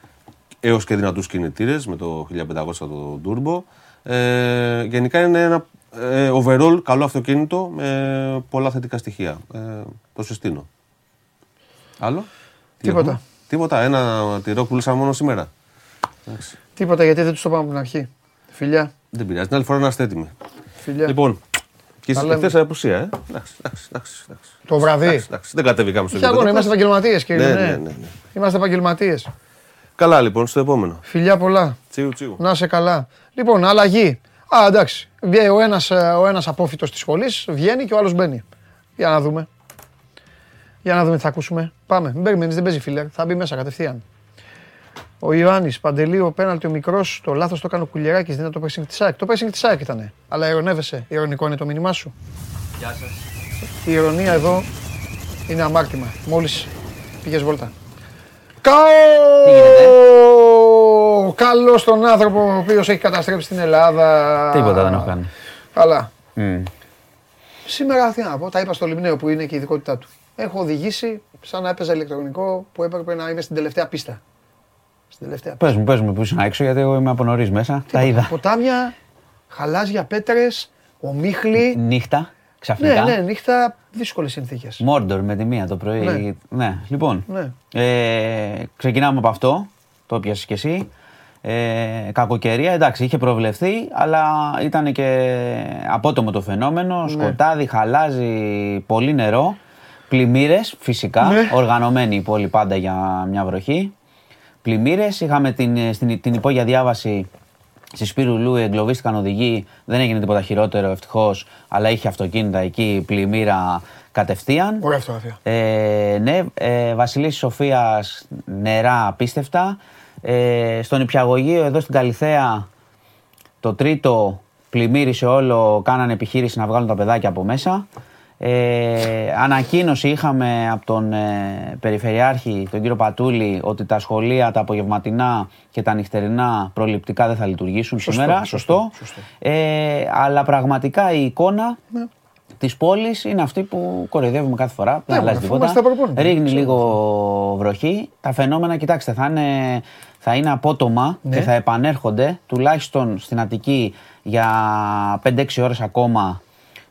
έως και δυνατούς κινητήρες με το 1500 το turbo. Ε, γενικά είναι ένα ε, overall καλό αυτοκίνητο με πολλά θετικά στοιχεία. Ε, το συστήνω. Άλλο; Τι Τίποτα. έχουμε; Τίποτα. Ένα τυρό πουλήσαμε μόνο σήμερα. Εντάξει. Τίποτα γιατί δεν τους το πάμε από την αρχή. Φιλιά. Δεν πειράζει. Την άλλη φορά να είστε έτοιμοι. Φιλιά. Λοιπόν, και Τα λέμε. χθες απουσία, ε. Εντάξει, εντάξει, εντάξει, εντάξει. το βραδύ. Εντάξει, εντάξει. Δεν κατεβήκαμε στο Είχε αγώνα, γήπεδο. είμαστε επαγγελματίες, κύριε. Ναι, Ναι, ναι, ναι, ναι. Είμαστε επαγγελματίες. Καλά, λοιπόν, στο επόμενο. Φιλιά πολλά. Τσίου, τσίου. Να είσαι καλά. Λοιπόν, αλλαγή. Α, εντάξει. Βγαίνει ο ένας ο ένας απόφυτος της σχολής, βγαίνει και ο άλλος μπαίνει. Για να δούμε. Για να δούμε τι θα ακούσουμε. Πάμε. Μην περιμένεις, δεν παίζει φίλερ. Θα μπει μέσα κατευθείαν. Ο Ιωάννης Παντελή, ο πέναλτι ο μικρός, το λάθος το έκανε ο Κουλιεράκη. Δεν είναι το pressing της ΑΕΚ. Το pressing της ΑΕΚ ήταν. Αλλά ειρωνεύεσαι. Ειρωνικό είναι το μήνυμά σου. Γεια σας. Η ηρωνία εδώ είναι αμάρτημα. Μόλις πήγες βόλτα. Καό! Καλό τον άνθρωπο ο οποίος έχει καταστρέψει την Ελλάδα. Τίποτα δεν έχω κάνει. Καλά. Μμ. Σήμερα τι να πω, τα είπα στο Λιμνέο που είναι και η ειδικότητά του. Έχω οδηγήσει σαν να έπαιζα ηλεκτρονικό που έπρεπε να είμαι στην τελευταία πίστα. Στην τελευταία πίστα. Πες μου, πες μου που ήσουν έξω γιατί εγώ είμαι από νωρίς μέσα. Τα είδα. Ποτάμια, χαλάζια πέτρες, ομίχλη. Νύχτα. Ξαφνικά. Ναι, ναι, νύχτα δύσκολες συνθήκες. Μόρντορ με τη μία το πρωί. Ναι. Ναι, λοιπόν. Ναι. Ε, ξεκινάμε από αυτό. Το πιάσεις κι εσύ. Ε, κακοκαιρία, εντάξει, είχε προβλεφθεί, αλλά ήταν και απότομο το φαινόμενο. Σκοτάδι, χαλάζει, πολύ νερό. Πλημμύρες, φυσικά. Ναι. Οργανωμένη η πόλη πάντα για μια βροχή. Πλημμύρες. Είχαμε την, στην, την υπόγεια διάβαση στη Σπύρου Λού, εγκλωβίστηκαν οδηγοί. Δεν έγινε τίποτα χειρότερο ευτυχώς, αλλά είχε αυτοκίνητα εκεί, πλημμύρα κατευθείαν. Ωραία φωτογραφία. Ε, ναι, ε, Βασιλής Σοφίας νερά απίστευτα. Ε, στον Υπιαγωγείο εδώ στην Καλιθέα το τρίτο πλημμύρισε όλο, κάνανε επιχείρηση να βγάλουν τα παιδάκια από μέσα. Ε, ανακοίνωση είχαμε από τον ε, Περιφερειάρχη, τον κύριο Πατούλη, ότι τα σχολεία, τα απογευματινά και τα νυχτερινά προληπτικά δεν θα λειτουργήσουν Σωστό, σήμερα. σωστό, σωστό. Ε, αλλά πραγματικά η εικόνα Ναι. της πόλης είναι αυτή που κοροϊδεύουμε κάθε φορά. Δεν Ναι, αλλάζει αφού τίποτα. είμαστε απροπόνητοι. Ρίχνει Ξέρω. λίγο βροχή. Τα φαινόμενα, κοιτάξτε, θα είναι, θα είναι απότομα Ναι. και θα επανέρχονται τουλάχιστον στην Αττική για 5-6 ώρες ακόμα.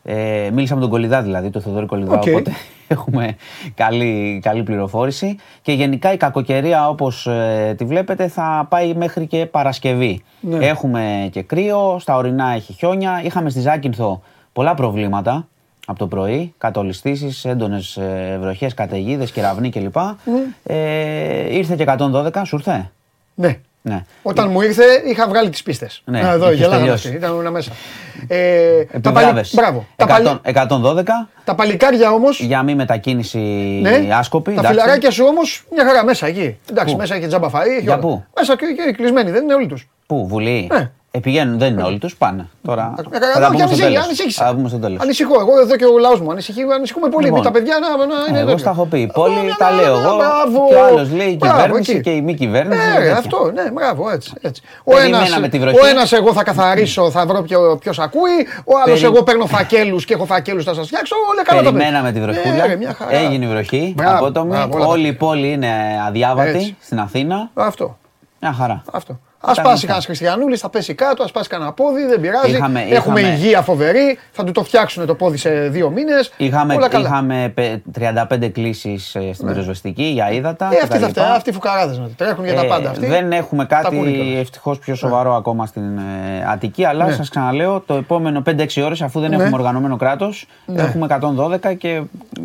Ε, μίλησα με τον Κολυδά δηλαδή, τον Θεοδόρη Κολυδά, Οκ. οπότε (laughs) έχουμε καλή, καλή πληροφόρηση. Και γενικά η κακοκαιρία όπως ε, τη βλέπετε θα πάει μέχρι και Παρασκευή. Ναι. Έχουμε και κρύο, στα ορεινά έχει χιόνια. Είχαμε στη Ζάκυνθο πολλά προβλήματα από το πρωί. Κατολιστήσεις, έντονες ε, βροχές, καταιγίδες, κεραυνοί κλπ. Ε, ήρθε και 112, σου ήρθε; Ναι. Ναι. Όταν μου ήρθε, είχα βγάλει τις πίστες. Ναι, εδώ, είχες γελάγαμε τελειώσει. αυτοί, ήταν ένα μέσα. Ε, τα, παλι... Επιβλάβες. Μπράβο. Τα, παλι... 100, 112 τα παλικάρια όμω. για μη μετακίνηση Ναι, άσκοπη. τα εντάξει. φιλαράκια σου όμως μια χαρά μέσα εκεί. Εντάξει, Πού; μέσα έχει τζάμπα φαΐ. έχει Για όλα. πού; Μέσα και, και κλεισμένοι, δεν είναι όλοι τους. Πού, Βουλή; Ναι. Ε, πηγαίνουν, δεν είναι όλοι τους, πάνε. Τώρα. Ε, Θα τα πούμε στο τέλος. ανησύχησα. Θα τα πούμε στο τέλος. Ανησυχώ. Εγώ εδώ και ο λαός μου ανησυχεί, ανησυχούμε πολύ. Λοιπόν. Με τα παιδιά να, να είναι. Εγώ τέτοιο. στα έχω πει. Ε, Πολύ ναι, τα ναι, λέω ναι, εγώ. μπράβο. Και ο άλλος λέει η Μπράβο, κυβέρνηση εκεί. και η μη κυβέρνηση. Ναι, τέτοια. αυτό, ναι, μπράβο, έτσι. έτσι. Ο Περιμέναμε ένας, τη βροχή. ο ένας εγώ θα καθαρίσω, θα βρω ποιο, ποιος ακούει. Ο άλλος Περι- εγώ παίρνω φακέλους και έχω φακέλους θα σας φτιάξω. Όλα καλά τα Περιμέναμε τη παιδιά. βροχούλα. Ναι, ρε, μια χαρά. Έγινε η βροχή. Μπράβο, Απότομη. μπράβο, όλα τα Όλη η παιδιά. πόλη είναι αδιάβατη Έτσι. στην Αθήνα. Αυτό. Μια χαρά. Αυτό. Α Ήταν πάσει αυτά. κανένας Χριστιανούλης, θα πέσει κάτω, ας πάσει κανένα πόδι, δεν πειράζει. Είχαμε- Έχουμε είχαμε- υγεία φοβερή, θα του το φτιάξουν το πόδι σε δύο μήνες. Είχαμε, Όλα καλά. είχαμε πε- 35 κλήσεις στην πυροσβεστική για ύδατα. Ε, αυτοί κτλ. θα φταίει, αυτοί οι φουκαράδες τρέχουν για τα Ε, πάντα. Αυτοί. Δεν έχουμε Τα ακούνε κάτι κιόλας. ευτυχώς πιο σοβαρό ακόμα στην ε, Αττική, αλλά Ναι. σας ξαναλέω το επόμενο 5-6 ώρες αφού δεν Ναι. έχουμε οργανωμένο κράτος Ναι. έχουμε 112 και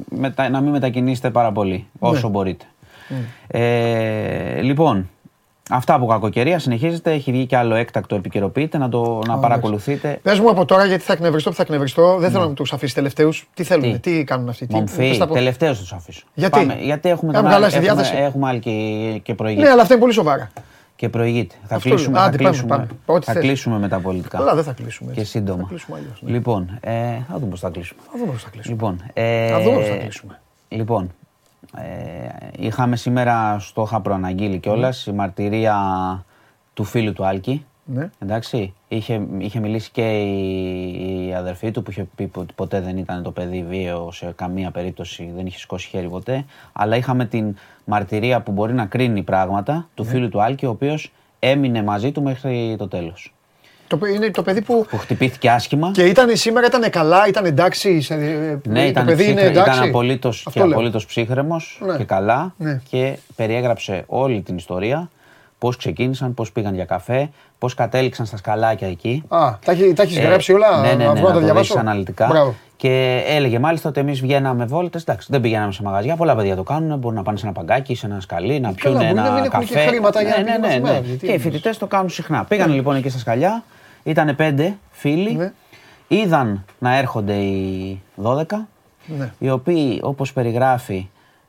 μετα- να μην μετακινήσετε πάρα πολύ όσο Ναι. μπορείτε. Ε, λοιπόν, αυτά από κακοκαιρία συνεχίζεται. Έχει βγει και άλλο έκτακτο επικαιροποιείται να το να παρακολουθείτε. Πες μου από τώρα γιατί θα εκνευριστώ που θα εκνευριστώ. Δεν θέλω να τους αφήσει τελευταίους. Τι θέλουν, Τι; τι, κάνουν αυτοί. τι- Μομφή, πες τα πω. τελευταίο τους αφήσω. Γιατί; γιατί έχουμε, Κάνουν τον καλά άλλο- στη έχουμε, διάθεση. έχουμε άλλη και, και προηγείται. Ναι, αλλά αυτά είναι πολύ σοβαρά. Και προηγείται. Θα Αυτό κλείσουμε, λέω. θα Άντε, πάμε, κλείσουμε, πάμε. Ό,τι θα θες. κλείσουμε με τα πολιτικά. Καλά, δεν θα κλείσουμε. Και έτσι. σύντομα. Θα κλείσουμε αλλιώς, ναι. Λοιπόν, ε, θα δούμε πώς θα κλείσουμε. Θα δούμε πώς θα κλείσουμε. Λοιπόν, ε, Θα δούμε πώς θα κλείσουμε. Λοιπόν, ε, είχαμε σήμερα, στο είχα προαναγγείλει κιόλας, η μαρτυρία του φίλου του Άλκη. Ναι. Εντάξει, είχε, είχε μιλήσει και η, η αδερφή του που είχε πει ότι ποτέ δεν ήταν το παιδί βίαιο σε καμία περίπτωση, δεν είχε σηκώσει χέρι ποτέ. Αλλά είχαμε την μαρτυρία που μπορεί να κρίνει πράγματα του Ναι. φίλου του Άλκη, ο οποίος έμεινε μαζί του μέχρι το τέλος. Το, παι- είναι το παιδί που. Που χτυπήθηκε άσχημα. Και ήταν σήμερα, ήταν καλά, ήταν εντάξει. Σε, Ναι, το ήταν, παιδί είναι ψύχρε- εντάξει. ήταν απολύτως, Αυτό και λέω. απολύτως ψύχρεμος Ναι. και καλά Ναι. και περιέγραψε όλη την ιστορία, πώς ξεκίνησαν, πώς πήγαν για καφέ, πώς κατέληξαν στα σκαλάκια εκεί. Α, τα έχει, τα έχεις Ε, γράψει όλα; Ναι, ναι, ναι, να να, βγω να τα το διαβάσω. δεις αναλυτικά. Μπράβο. Και έλεγε μάλιστα ότι εμείς βγαίναμε βόλτες. Εντάξει, δεν πηγαίναμε σε μαγαζιά. Πολλά παιδιά το κάνουν. Μπορούν να πάνε σε ένα παγκάκι, σε ένα σκαλί, να πιούν μπορεί να ένα μην έχουν και καφέ. χρήματα για να ναι, ναι, πηγαίνουν ναι, στη ναι. μέρα, γιατί Και οι εννοείς. φοιτητές το κάνουν συχνά. Πήγαν λοιπόν εκεί στα σκαλιά. Ήταν πέντε φίλοι. Ναι. Είδαν να έρχονται οι 12 Ναι. οι οποίοι όπως περιγράφει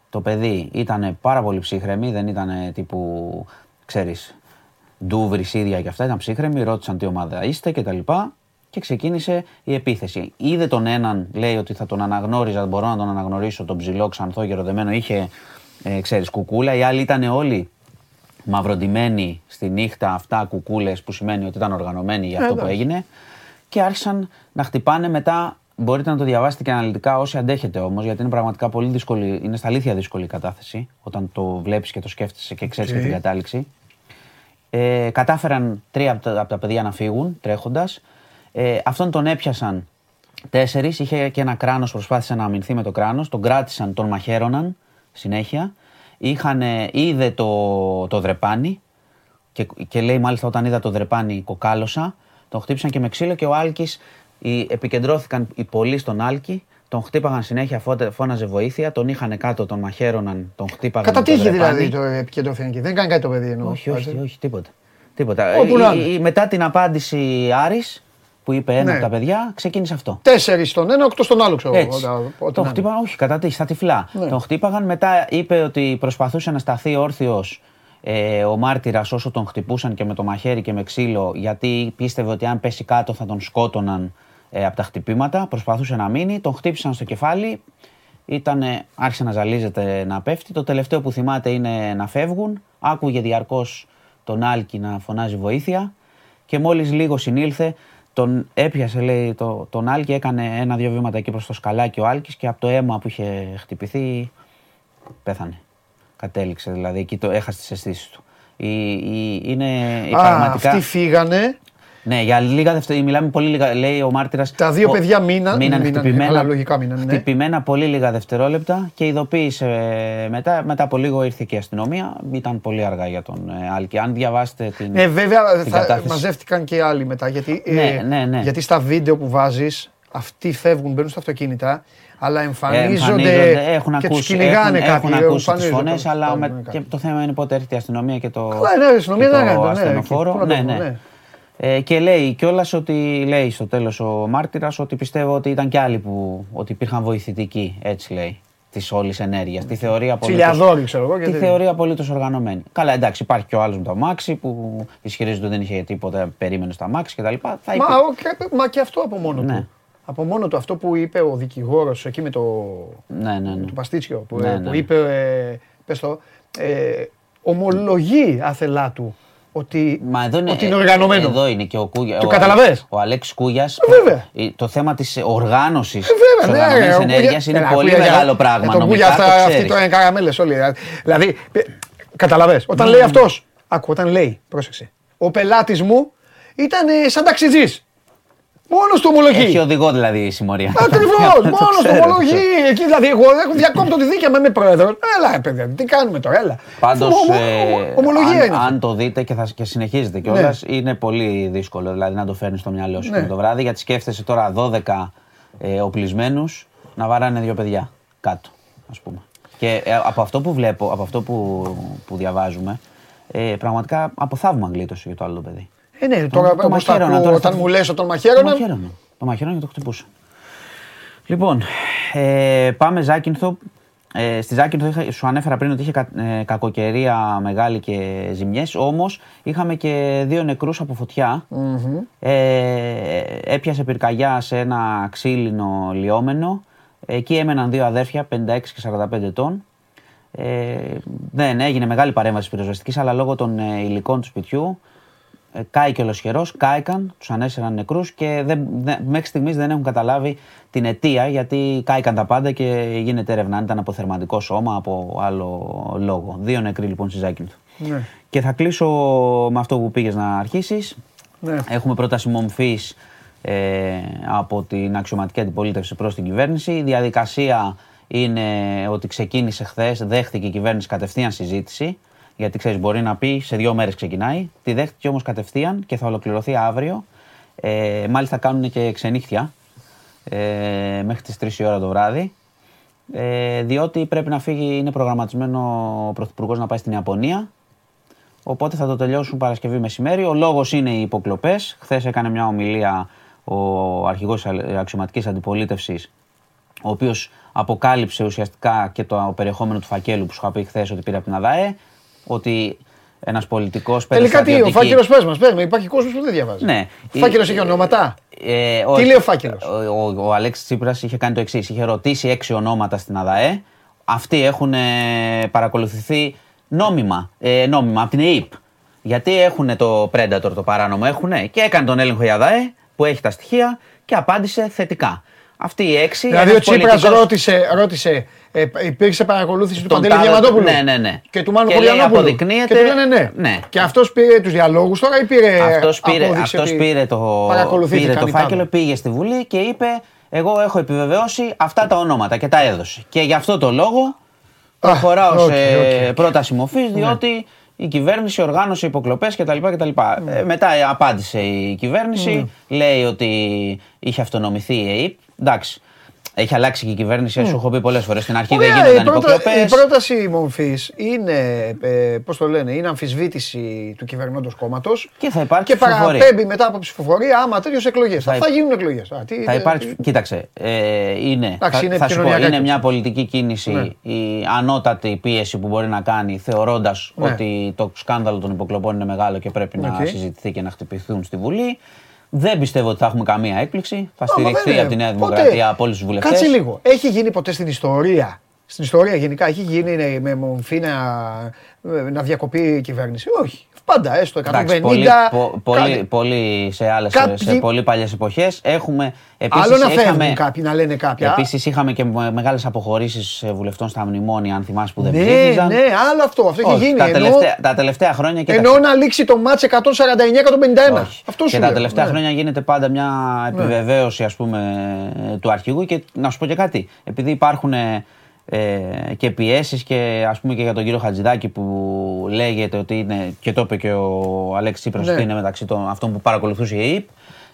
το παιδί ήταν πάρα πολύ ψύχρεμοι, δεν ήταν τύπου, ξέρεις, ντούβρι, ίδια και αυτά, ήταν ψύχρεμοι, ρώτησαν τι ομάδα είστε και τα λοιπά και ξεκίνησε η επίθεση. Είδε τον έναν, λέει ότι θα τον αναγνώριζα, μπορώ να τον αναγνωρίσω, τον ψηλό, ξανθό, γεροδεμένο, είχε, ε, ξέρεις, κουκούλα. Οι άλλοι ήταν όλοι μαυροντημένοι στη νύχτα, αυτά κουκούλες που σημαίνει ότι ήταν οργανωμένοι για αυτό που εντάξει. έγινε και άρχισαν να χτυπάνε μετά. Μπορείτε να το διαβάσετε και αναλυτικά όσοι αντέχετε όμως, γιατί είναι πραγματικά πολύ δύσκολη, είναι στα αλήθεια δύσκολη η κατάθεση όταν το βλέπεις και το σκέφτεσαι και ξέρεις και την κατάληξη. Ε, κατάφεραν τρία από τα, από τα παιδιά να φύγουν τρέχοντας. Ε, αυτόν τον έπιασαν Τέσσερις, είχε και ένα κράνος, προσπάθησε να αμυνθεί με το κράνος. Τον κράτησαν, τον μαχαίρωναν συνέχεια. Είχανε, είδε το, το δρεπάνι και, και λέει μάλιστα όταν είδα το δρεπάνι κοκάλωσα. Τον χτύπησαν και με ξύλο και ο Άλκης επικεντρώθηκαν οι πολλοί στον Άλκη. Τον χτύπαγαν συνέχεια, φώτε- φώναζε βοήθεια. Τον είχαν κάτω, τον μαχαίρωναν, τον χτύπαγαν. Κατά με το τύχη δρεπάνι. δηλαδή το επικεντρώθηκαν εκεί; Δεν κάνει κάτι το παιδί εννοώ. Όχι, όχι, όχι, τίποτα. τίποτα. Όπου Ε, να η- είναι. η- μετά την απάντηση Άρης, που είπε ένα Ναι. από τα παιδιά, ξεκίνησε αυτό. Τέσσερις στον ένα, οκτώ στον άλλο ξέρω εγώ. Έτσι. όταν- όταν τον είναι. χτύπαγαν, όχι, κατά τύχη, στα τυφλά. Ναι. Τον χτύπαγαν, μετά είπε ότι προσπαθούσε να σταθεί όρθιος ε, ο μάρτυρας όσο τον χτυπούσαν και με το μαχαίρι και με ξύλο, γιατί πίστευε ότι αν πέσει κάτω θα τον σκότωναν ε, από τα χτυπήματα. Προσπαθούσε να μείνει, τον χτύπησαν στο κεφάλι. Ήτανε, άρχισε να ζαλίζεται να πέφτει. Το τελευταίο που θυμάται είναι να φεύγουν. Άκουγε διαρκώς τον Άλκη να φωνάζει βοήθεια. Και μόλις λίγο συνήλθε, τον έπιασε, λέει, το, τον Άλκη, έκανε ένα-δύο βήματα εκεί προς το σκαλάκι ο Άλκης και από το αίμα που είχε χτυπηθεί πέθανε. Κατέληξε δηλαδή, εκεί το έχασε τις αισθήσεις του. Η, η, είναι η Α, πραγματικά. αυτοί φύγανε. Ναι, για λίγα δευτερόλεπτα. Μιλάμε πολύ λίγα. Λέει ο μάρτυρας. Τα δύο παιδιά μείναν- Μείναν μείνανε, χτυπημένα. αλλά λογικά μείνανε, ναι. Χτυπημένα πολύ λίγα δευτερόλεπτα και ειδοποίησε ε, μετά. Μετά από λίγο ήρθε και η αστυνομία. Ήταν πολύ αργά για τον ε, Άλκη. Αν διαβάσετε την. Ναι, βέβαια την θα, κατάθεση- μαζεύτηκαν και άλλοι μετά. Γιατί, ε, Ναι, ναι, ναι. γιατί στα βίντεο που βάζεις, αυτοί φεύγουν, μπαίνουν στα αυτοκίνητα, αλλά εμφανίζονται, εμφανίζονται, έχουν και τους ακούσει, κυνηγάνε έχουν, κάποιοι. έχουν ακούσει τις εμφανίζονται, φωνές, αλλά κάνουν με, κάτι. και το θέμα είναι πότε έρχεται η αστυνομία και το. Καλά, ναι, η αστυνομία και δεν το έκανε, ναι, ασθενοφόρο. εκεί, πού να το ναι, βρω, ναι. ναι. Ε, και λέει κιόλας ότι λέει στο τέλος ο μάρτυρας ότι πιστεύω ότι ήταν κι άλλοι που ότι υπήρχαν βοηθητικοί, έτσι λέει, της όλης ενέργειας. Τη θεωρεί απολύτως- Τσιλιαδόροι, ξέρω εγώ. και Τη τέτοια. θεωρεί απολύτως οργανωμένη. Καλά, εντάξει, υπάρχει και ο άλλος με το αμάξι που ισχυρίζεται ότι δεν είχε τίποτα, περίμενε στο αμάξι κτλ. Θα Μα, υπήρχε- ο- και- μα και αυτό από μόνο Ναι. του. Από μόνο του αυτό που είπε ο δικηγόρος εκεί με το, Ναι, ναι, ναι. το παστίτσιο που, Ναι, ε, ναι, που ναι. είπε, ε, πες το, ε, ομολογεί άθελά του ότι, Μα εδώ είναι, ότι είναι οργανωμένο. Εδώ είναι και ο Κούγια. Το ο, καταλαβες; Ο Αλέξη Κούγιας. Ε, βέβαια. Το θέμα της οργάνωσης τη Ε, βέβαια, ναι, οργανωμένης ο ενέργειας Κούγια- είναι Έλα, πολύ Κούγια, μεγάλο ε, πράγμα. τον Κούγια Νομικά αυτά, το αυτοί ξέρεις. τώρα είναι καραμέλες όλοι. Δηλαδή, ε, καταλαβες, όταν Ναι. λέει αυτός, άκου, όταν λέει, πρόσεξε, ο πελάτης μου ήταν ε, σαν ταξιτζής. Μόνος του ομολογεί. Έχει οδηγό δηλαδή η συμμορία. Ακριβώς, (laughs) Το μόνο του ξέρω, το ομολογεί. ξέρω. Εκεί δηλαδή, εγώ έχω διακόπτω τη δίκαια με, είμαι πρόεδρος. Έλα, ρε παιδιά, τι κάνουμε τώρα, έλα. Πάντως, Ομο- ομο- ομολογία αν, είναι. αυτό. αν το δείτε και, θα, και συνεχίζετε κιόλας, είναι πολύ δύσκολο δηλαδή, να το φέρνεις στο μυαλό σου Ναι. ναι. το βράδυ. Γιατί σκέφτεσαι τώρα 12 ε, οπλισμένους να βαράνε δύο παιδιά κάτω, ας πούμε. Και ε, από αυτό που βλέπω, από αυτό που, που διαβάζουμε, ε, πραγματικά από θαύμα γλίτωσε για το άλλο το παιδί. Ε, ναι, Το- τώρα το όπως τα μαχαίρωνα, ακούω, τώρα όταν θα- μου λες ότι τον Το μαχαίρωναν. μαχαίρωνα. Το μαχαίρωνα και το χτυπούσα. Λοιπόν, ε, πάμε Ζάκυνθο. Ε, στη Ζάκυνθο είχα, σου ανέφερα πριν ότι είχε κα, ε, κακοκαιρία μεγάλη και ζημιές, όμως είχαμε και δύο νεκρούς από φωτιά. Ε, έπιασε πυρκαγιά σε ένα ξύλινο λιόμενο. Εκεί έμεναν δύο αδέρφια, 56 και 45 ετών. Ε, δεν έγινε μεγάλη παρέμβαση πυροσβεστικής, αλλά λόγω των ε, υλικών του σπιτιού ε, κάηκε ολοσχερό, κάηκαν, τους ανέσυραν νεκρούς και δεν, δεν, μέχρι στιγμής δεν έχουν καταλάβει την αιτία γιατί κάηκαν τα πάντα και γίνεται έρευνα αν ήταν από θερματικό σώμα, από άλλο λόγο. Δύο νεκροί λοιπόν στη Ζάκυνθο. Ναι. Και θα κλείσω με αυτό που πήγες να αρχίσεις. Ναι. Έχουμε πρόταση μομφής ε, από την αξιωματική αντιπολίτευση προς την κυβέρνηση. Η διαδικασία είναι ότι ξεκίνησε χθες, δέχτηκε η κυβέρνηση κατευθείαν συζήτηση. Γιατί ξέρεις, μπορεί να πει σε δύο μέρες ξεκινάει. Τη δέχτηκε όμως κατευθείαν και θα ολοκληρωθεί αύριο. Ε, μάλιστα κάνουν και ξενύχτια ε, μέχρι τις 3 η ώρα το βράδυ. Ε, διότι πρέπει να φύγει, είναι προγραμματισμένο ο Πρωθυπουργός να πάει στην Ιαπωνία. Οπότε θα το τελειώσουν Παρασκευή μεσημέρι. Ο λόγος είναι οι υποκλοπές. Χθες έκανε μια ομιλία ο αρχηγός αξιωματικής αντιπολίτευσης, ο οποίος αποκάλυψε ουσιαστικά και το περιεχόμενο του φακέλου που σου είχα πει χθες ότι πήρε από την ΑΔΑΕ. Ότι ένας πολιτικός Τελικά τι, ο φάκελος πε μας, πες με, υπάρχει κόσμος που δεν διαβάζει. Ναι. Ο φάκελο έχει ονόματα. Ε, Τι λέει ο φάκελος; Ο, ο, ο Αλέξης Τσίπρας είχε κάνει το εξής. Είχε ρωτήσει έξι ονόματα στην ΑΔΑΕ. Αυτοί έχουν ε, παρακολουθηθεί νόμιμα, ε, νόμιμα από την ΕΕΠ. Γιατί έχουν το Predator το παράνομο, έχουν και έκανε τον έλεγχο η ΑΔΑΕ που έχει τα στοιχεία και απάντησε θετικά. Αυτοί οι έξι. Δηλαδή ένας ο Τσίπρας πολιτικός- ρώτησε, ρώτησε ε, υπήρξε παρακολούθηση του Τον Παντελή τάδε- Διαμαντόπουλου. ναι, ναι, ναι. Και του Μάνου Και λέει, Πολιανόπουλου. αποδεικνύεται- Και του λένε ναι. ναι. Και αυτός πήρε τους διαλόγους τώρα ή πήρε. Αυτός πήρε, απόδειξη αυτός ότι πήρε το, παρακολουθήθηκαν πήρε το οι τάδε. φάκελο, πήγε στη Βουλή και είπε Εγώ έχω επιβεβαιώσει αυτά τα ονόματα και τα έδωσε. Και γι' αυτό το λόγο προχωράω οκ, σε οκ. Ναι. πρόταση μομφής, διότι η κυβέρνηση οργάνωσε υποκλοπές κτλ. κτλ. Ναι. Ε, μετά απάντησε η κυβέρνηση, λέει ότι είχε αυτονομηθεί η ΕΥΠ. Εντάξει. Έχει αλλάξει και η κυβέρνηση, σου έχω πει πολλές φορές. Στην αρχή δεν Ναι. Ωραία, η, γίνονταν πρώτα- υποκλοπές. η πρόταση μομφή είναι, ε, πώς το λένε, είναι αμφισβήτηση του κυβερνώντος κόμματος Και θα υπάρξει και ψηφοφορία. παραπέμπει μετά από ψηφοφορία άμα τέτοιες εκλογές. Θα, Θα- θα γίνουν εκλογές. Α, τι- Θα τι- υπάρξει. Κοίταξε. Ε, είναι, Εντάξει, θα, είναι θα σου πω, επικοινωνιακά είναι και μια αυτό. πολιτική κίνηση Ναι. η ανώτατη πίεση που μπορεί να κάνει θεωρώντας Ναι. ότι το σκάνδαλο των υποκλοπών είναι μεγάλο και πρέπει να Οκ. συζητηθεί και να χτυπηθούν στη Βουλή. Δεν πιστεύω ότι θα έχουμε καμία έκπληξη. Θα Άμα δεν στηριχθεί είναι. από τη Νέα Ποτέ. Δημοκρατία από όλους τους βουλευτές. Κάτσε λίγο. Έχει γίνει ποτέ στην ιστορία, στην ιστορία γενικά, έχει γίνει ναι, με μομφή να, να διακοπεί η κυβέρνηση; Όχι. Πάντα, έστω 150. Εντάξει, πολύ, πο- πολύ, κάτι. πολύ σε άλλες, Κάποιοι- σε πολύ παλιές εποχές έχουμε επίσης Άλλο να είχαμε- φεύγουν κάποιοι, να λένε κάποια. Επίσης, είχαμε και με- μεγάλες αποχωρήσεις βουλευτών στα μνημόνια, αν θυμάσαι που δεν ναι, ψήφιζαν. ναι, άλλο αυτό. Αυτό έχει Όχι, γίνει. τα, Ενώ- τελευταία, τα τελευταία χρόνια και Εννοώ να λήξει το μάτς 149-151. Όχι. Αυτό και σου τα λέω, τελευταία ναι. χρόνια γίνεται πάντα μια επιβεβαίωση ας πούμε, του αρχηγού και να σου πω και κάτι. Επειδή υπάρχουν ε, και πιέσεις και ας πούμε και για τον κύριο Χατζηδάκη που λέγεται ότι είναι και το είπε και ο Αλέξης Τσίπρας Ναι. ότι είναι μεταξύ των αυτών που παρακολουθούσε η ΕΕΠ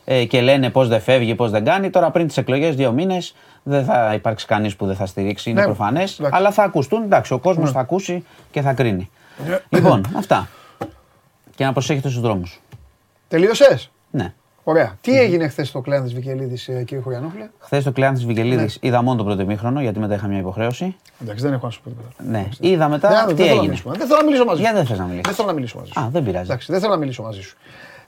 ε, και λένε πώς δεν φεύγει, πώς δεν κάνει. Τώρα πριν τις εκλογές δύο μήνες δεν θα υπάρξει κανείς που δεν θα στηρίξει, είναι Ναι, προφανές. εντάξει. Αλλά θα ακουστούν, εντάξει, ο κόσμος θα ακούσει και θα κρίνει. Λοιπόν, αυτά. Και να προσέχετε στους δρόμους. Τελείωσες; Ναι. Ωραία. Τι έγινε χθες στο κλάν της Βικελίδης, κύριε Χωριανόπουλε; Χθες το κλειάν της Βικελίδης Ναι. είδα μόνο το πρώτο ημίχρονο γιατί μετά είχα μια υποχρέωση. Εντάξει, δεν έχω να σου πω τίποτα. Ναι, είδα μετά Δεν- τι δεν θέλω να έγινε. μιλήσουμε. Δεν θέλω να μιλήσω μαζί σου. Γιατί δεν θες να μιλήσεις. Δεν θέλω να μιλήσω μαζί σου. Α, δεν πειράζει. Εντάξει, δεν θέλω να μιλήσω μαζί σου.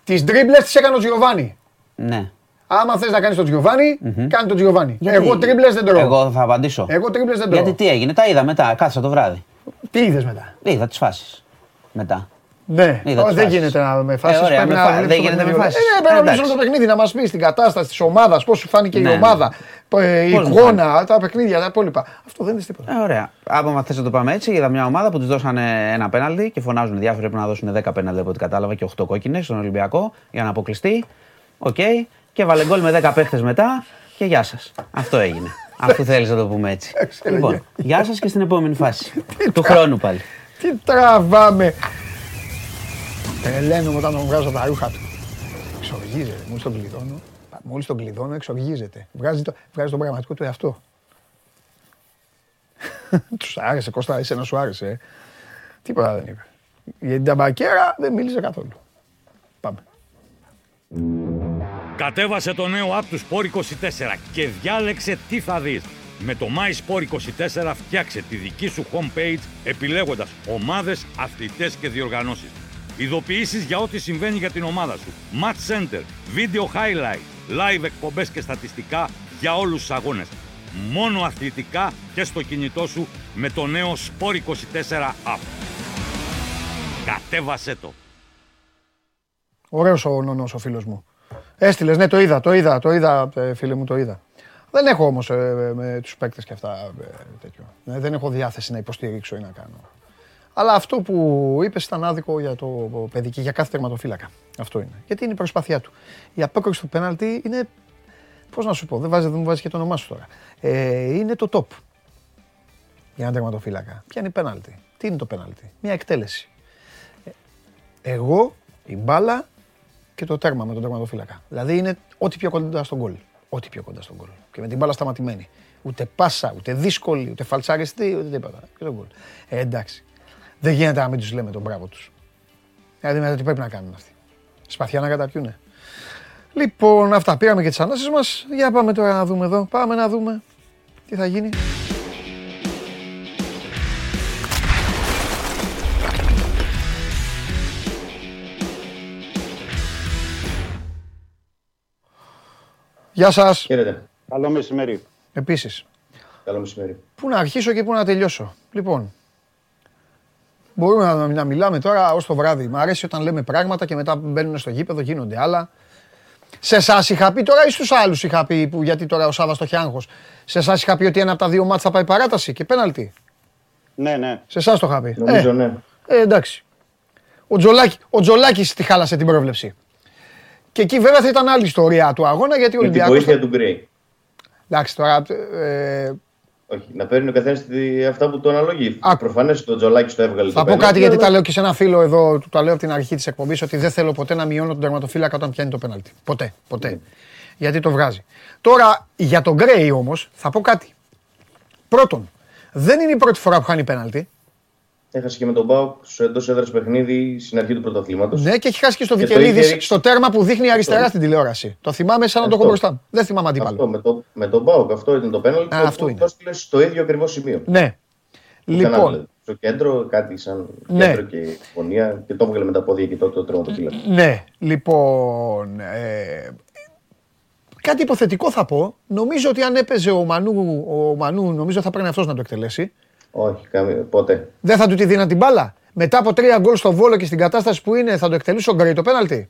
Τις ντρίμπλε τις έκανε ο Τζιοβάνι. Ναι. Άμα θες να κάνεις τον Τζιοβάνι, κάνει τον Τζιοβάνι. Γιατί- Εγώ τρίμπλε δεν τρώω. Εγώ θα απαντήσω. Εγώ τρίμπλε δεν τρώω. Γιατί τι έγινε, τα είδα μετά, κάτσα το βράδυ. Τι είδες μετά; Είδα τις φάσεις. Μετά. Ναι, Είδα Ω, τις δεν φάσεις. γίνεται να με φάσεις. Ε, ωραία, με φα- δεν γίνεται με φάσεις. Ε, πρέπει να Εντάξει. μιλήσω το παιχνίδι, να μας πεις την κατάσταση της ομάδας, πώς σου φάνηκε Ναι, η ναι. ομάδα, ε, η Πώς μου εικόνα, τα παιχνίδια, τα υπόλοιπα. Αυτό δεν είναι τίποτα. Ε, ωραία. Άμα θες να το πάμε έτσι, είδα μια ομάδα που της δώσανε ένα πέναλτι και φωνάζουν διάφοροι πρέπει να δώσουν 10 πέναλτι από ό,τι κατάλαβα και 8 κόκκινες στον Ολυμπιακό για να αποκλειστεί. Οκ. Και βάλε γκολ με 10 παίχτες μετά και γεια σας. Αυτό έγινε. (laughs) Αφού θέλεις να το πούμε έτσι. λοιπόν, γεια σας και στην επόμενη φάση. του χρόνου πάλι. Τι τραβάμε. Τρελαίνομαι όταν τον βγάζω τα ρούχα του. Εξοργίζεται. Μόλις τον κλειδώνω. Μόλις τον κλειδώνω, εξοργίζεται. Βγάζει, το, βγάζει τον πραγματικό του εαυτό. (laughs) τους άρεσε, Κώστα, εσένα σου άρεσε. Ε; Τίποτα δεν είπε. Για την ταμπακέρα δεν μίλησε καθόλου. Πάμε. Κατέβασε το νέο app του Sport 24 και διάλεξε τι θα δεις. Με το MySport24 φτιάξε τη δική σου homepage επιλέγοντας ομάδες, αθλητές και διοργανώσεις. Ειδοποιήσεις για ό,τι συμβαίνει για την ομάδα σου. Match Center, Video Highlight, Live εκπομπές και στατιστικά για όλους τους αγώνες. Μόνο αθλητικά και στο κινητό σου με το νέο Sport24 app. Κατέβασέ το. Ωραίος ο νονός ο φίλος μου. Έστειλες, ναι το είδα, το είδα, το είδα ε, φίλε μου, το είδα. Δεν έχω όμως ε, με τους παίκτες και αυτά ε, τέτοιο. Ε, δεν έχω διάθεση να υποστηρίξω ή να κάνω. Αλλά αυτό που είπες ήταν άδικο για το παιδί και για κάθε τερματοφύλακα. Αυτό είναι. Γιατί είναι η προσπάθειά του. Η απόκριση του πέναλτι είναι, πώς να σου πω, δεν, βάζει, δεν μου βάζει και το όνομά σου τώρα. Ε, είναι το top για ένα τερματοφύλακα. Πιάνει πέναλτι. Τι είναι το πέναλτι; Μια εκτέλεση. Ε, Εγώ, η μπάλα και το τέρμα με τον τερματοφύλακα. Δηλαδή είναι ό,τι πιο κοντά στον γκολ. Ό,τι πιο κοντά στον γκολ. Και με την μπάλα σταματημένη. Ούτε πάσα, ούτε δύσκολη, ούτε φαλτσαριστή, ούτε τίποτα. Και τον γκολ. Ε, εντάξει. Δεν γίνεται να μην τους λέμε τον μπράβο τους. Δηλαδή μετά τι πρέπει να κάνουν αυτοί. Σπαθιά να καταπιούνε. Λοιπόν, αυτά. Πήραμε και τις ανάσεις μας. Για πάμε τώρα να δούμε εδώ. Πάμε να δούμε τι θα γίνει. Γεια σας. Χαίρετε. Καλό μεσημέρι. Επίσης. Καλό μεσημέρι. Πού να αρχίσω και πού να τελειώσω. Λοιπόν, μπορούμε να, να μιλάμε τώρα ως το βράδυ. Μ' αρέσει όταν λέμε πράγματα και μετά μπαίνουν στο γήπεδο, γίνονται άλλα. Σε εσάς είχα πει τώρα ή στους άλλους είχα πει, που, γιατί τώρα ο Σάβα το έχει άγχος. Σε εσάς είχα πει ότι ένα από τα δύο μάτια θα πάει παράταση και πέναλτι. Ναι, ναι. Σε εσάς το είχα πει. Νομίζω ε, ναι. ε, εντάξει. Ο, Τζολάκη, ο Τζολάκης τη χάλασε την πρόβλεψη. Και εκεί βέβαια θα ήταν άλλη ιστορία του αγώνα γιατί ο Με την Ολυμπιακός... βοήθεια του Γκρέι. Εντάξει τώρα. Ε, Όχι, να παίρνει ο καθένας αυτά που το αναλογεί. Α. Προφανές το Τζολάκη το έβγαλε. θα το πω πέναλτι, κάτι γιατί αλλά- τα λέω και σε ένα φίλο εδώ, του τα λέω από την αρχή της εκπομπής, ότι δεν θέλω ποτέ να μειώνω τον τερματοφύλακα όταν πιάνει το πέναλτι. Ποτέ, ποτέ. Γιατί το βγάζει. Τώρα για τον Γκρέι όμως θα πω κάτι. Πρώτον, δεν είναι η πρώτη φορά που χάνει πέναλτι. Έχασε και με τον Μπάουκ στο εντό έδρα παιχνίδι στην αρχή του πρωταθλήματος. Ναι, και έχει χάσει και στο Και το Βικελίδη είχε ρίξει- στο τέρμα που δείχνει αριστερά Αυτό. στην τηλεόραση. Το θυμάμαι σαν να το έχω Αυτό. μπροστά μου. Δεν θυμάμαι αντίπαλο. Αυτό, με, το, με τον Μπάουκ, αυτό ήταν το πέναλτι. Α, το αυτό που είναι. το έστειλες στο ίδιο ακριβώς σημείο. Ναι. Πουθενά, Λοιπόν, δηλαδή. Στο κέντρο, κάτι σαν Ναι. κέντρο και γωνία και το έβγαλε με τα πόδια και τότε το τερματοφύλακα. ναι, λοιπόν. Ε, κάτι υποθετικό θα πω. Νομίζω ότι αν έπαιζε ο Μανού, ο Μανού νομίζω θα πρέπει αυτός να το εκτελέσει. Όχι, καμία, ποτέ. Δεν θα του τη δίνα την μπάλα. Μετά από τρία γκολ στο βόλο και στην κατάσταση που είναι, θα το εκτελούσε ο Γκρέι το πέναλτι.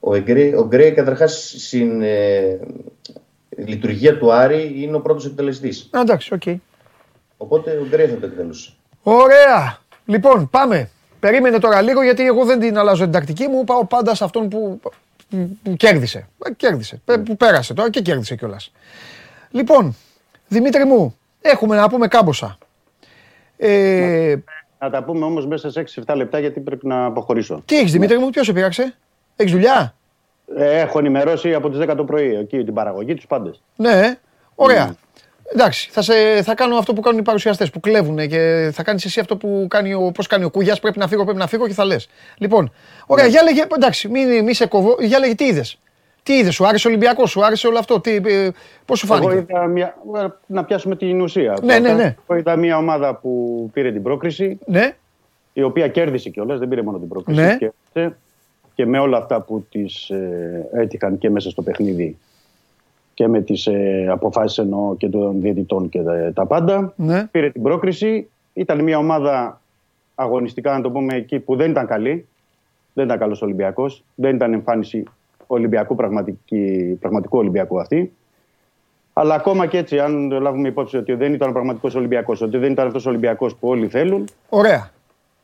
Ο Γκρέι, ο Γκρέι καταρχάς στην ε, λειτουργία του Άρη είναι ο πρώτος εκτελεστής. Α, εντάξει, οκ. Οπότε ο Γκρέι θα το εκτελούσε. Ωραία. Λοιπόν, πάμε. Περίμενε τώρα λίγο γιατί εγώ δεν την αλλάζω την τακτική μου. Πάω πάντα σε αυτόν που, που, που κέρδισε. Ε, Κέρδισε. Ε, Που πέρασε τώρα και κέρδισε κιόλας. Λοιπόν, Δημήτρη μου, έχουμε να πούμε κάμποσα. Ε, Να τα πούμε όμως μέσα σε 6-7 λεπτά γιατί πρέπει να αποχωρήσω. τι έχεις Δημήτρη μου, ποιος σε πειράξε, έχεις δουλειά; Ε, έχω ενημερώσει από τις 10 το πρωί εκεί την παραγωγή τους πάντες. Ναι, ωραία. Εντάξει, θα, σε, θα κάνω αυτό που κάνουν οι παρουσιαστές που κλέβουν και θα κάνεις εσύ αυτό που κάνει ο, πώς κάνει ο Κούγιας. Πρέπει να φύγω, πρέπει να φύγω και θα λες. Λοιπόν, ωραία, για λέγε. Εντάξει, μην, μη σε κοβώ. Για λέγε, τι είδες; Τι είδες, σου άρεσε ο Ολυμπιακός, σου άρεσε όλο αυτό. Τι, ε, πώς σου Εγώ φάνηκε. είδα μια... ε, Να πιάσουμε την ουσία. Ναι, ναι, ναι. Εγώ είδα μια ομάδα που πήρε την πρόκριση, Ναι, η οποία κέρδισε κιόλας, δεν πήρε μόνο την πρόκριση. Ναι. Κέρδισε και με όλα αυτά που τη ε, έτυχαν και μέσα στο παιχνίδι και με τις ε, αποφάσεις εννοώ και των διαιτητών και τα, τα πάντα. ναι. Πήρε την πρόκριση. Ήταν μια ομάδα αγωνιστικά, να το πούμε εκεί, που δεν ήταν καλή. Δεν ήταν καλός Ολυμπιακός. Δεν ήταν εμφάνιση Ολυμπιακού, πραγματική, πραγματικού Ολυμπιακού αυτή. Αλλά ακόμα και έτσι, αν λάβουμε υπόψη ότι δεν ήταν ο πραγματικός Ολυμπιακός, ότι δεν ήταν αυτός ο Ολυμπιακός που όλοι θέλουν, Ωραία.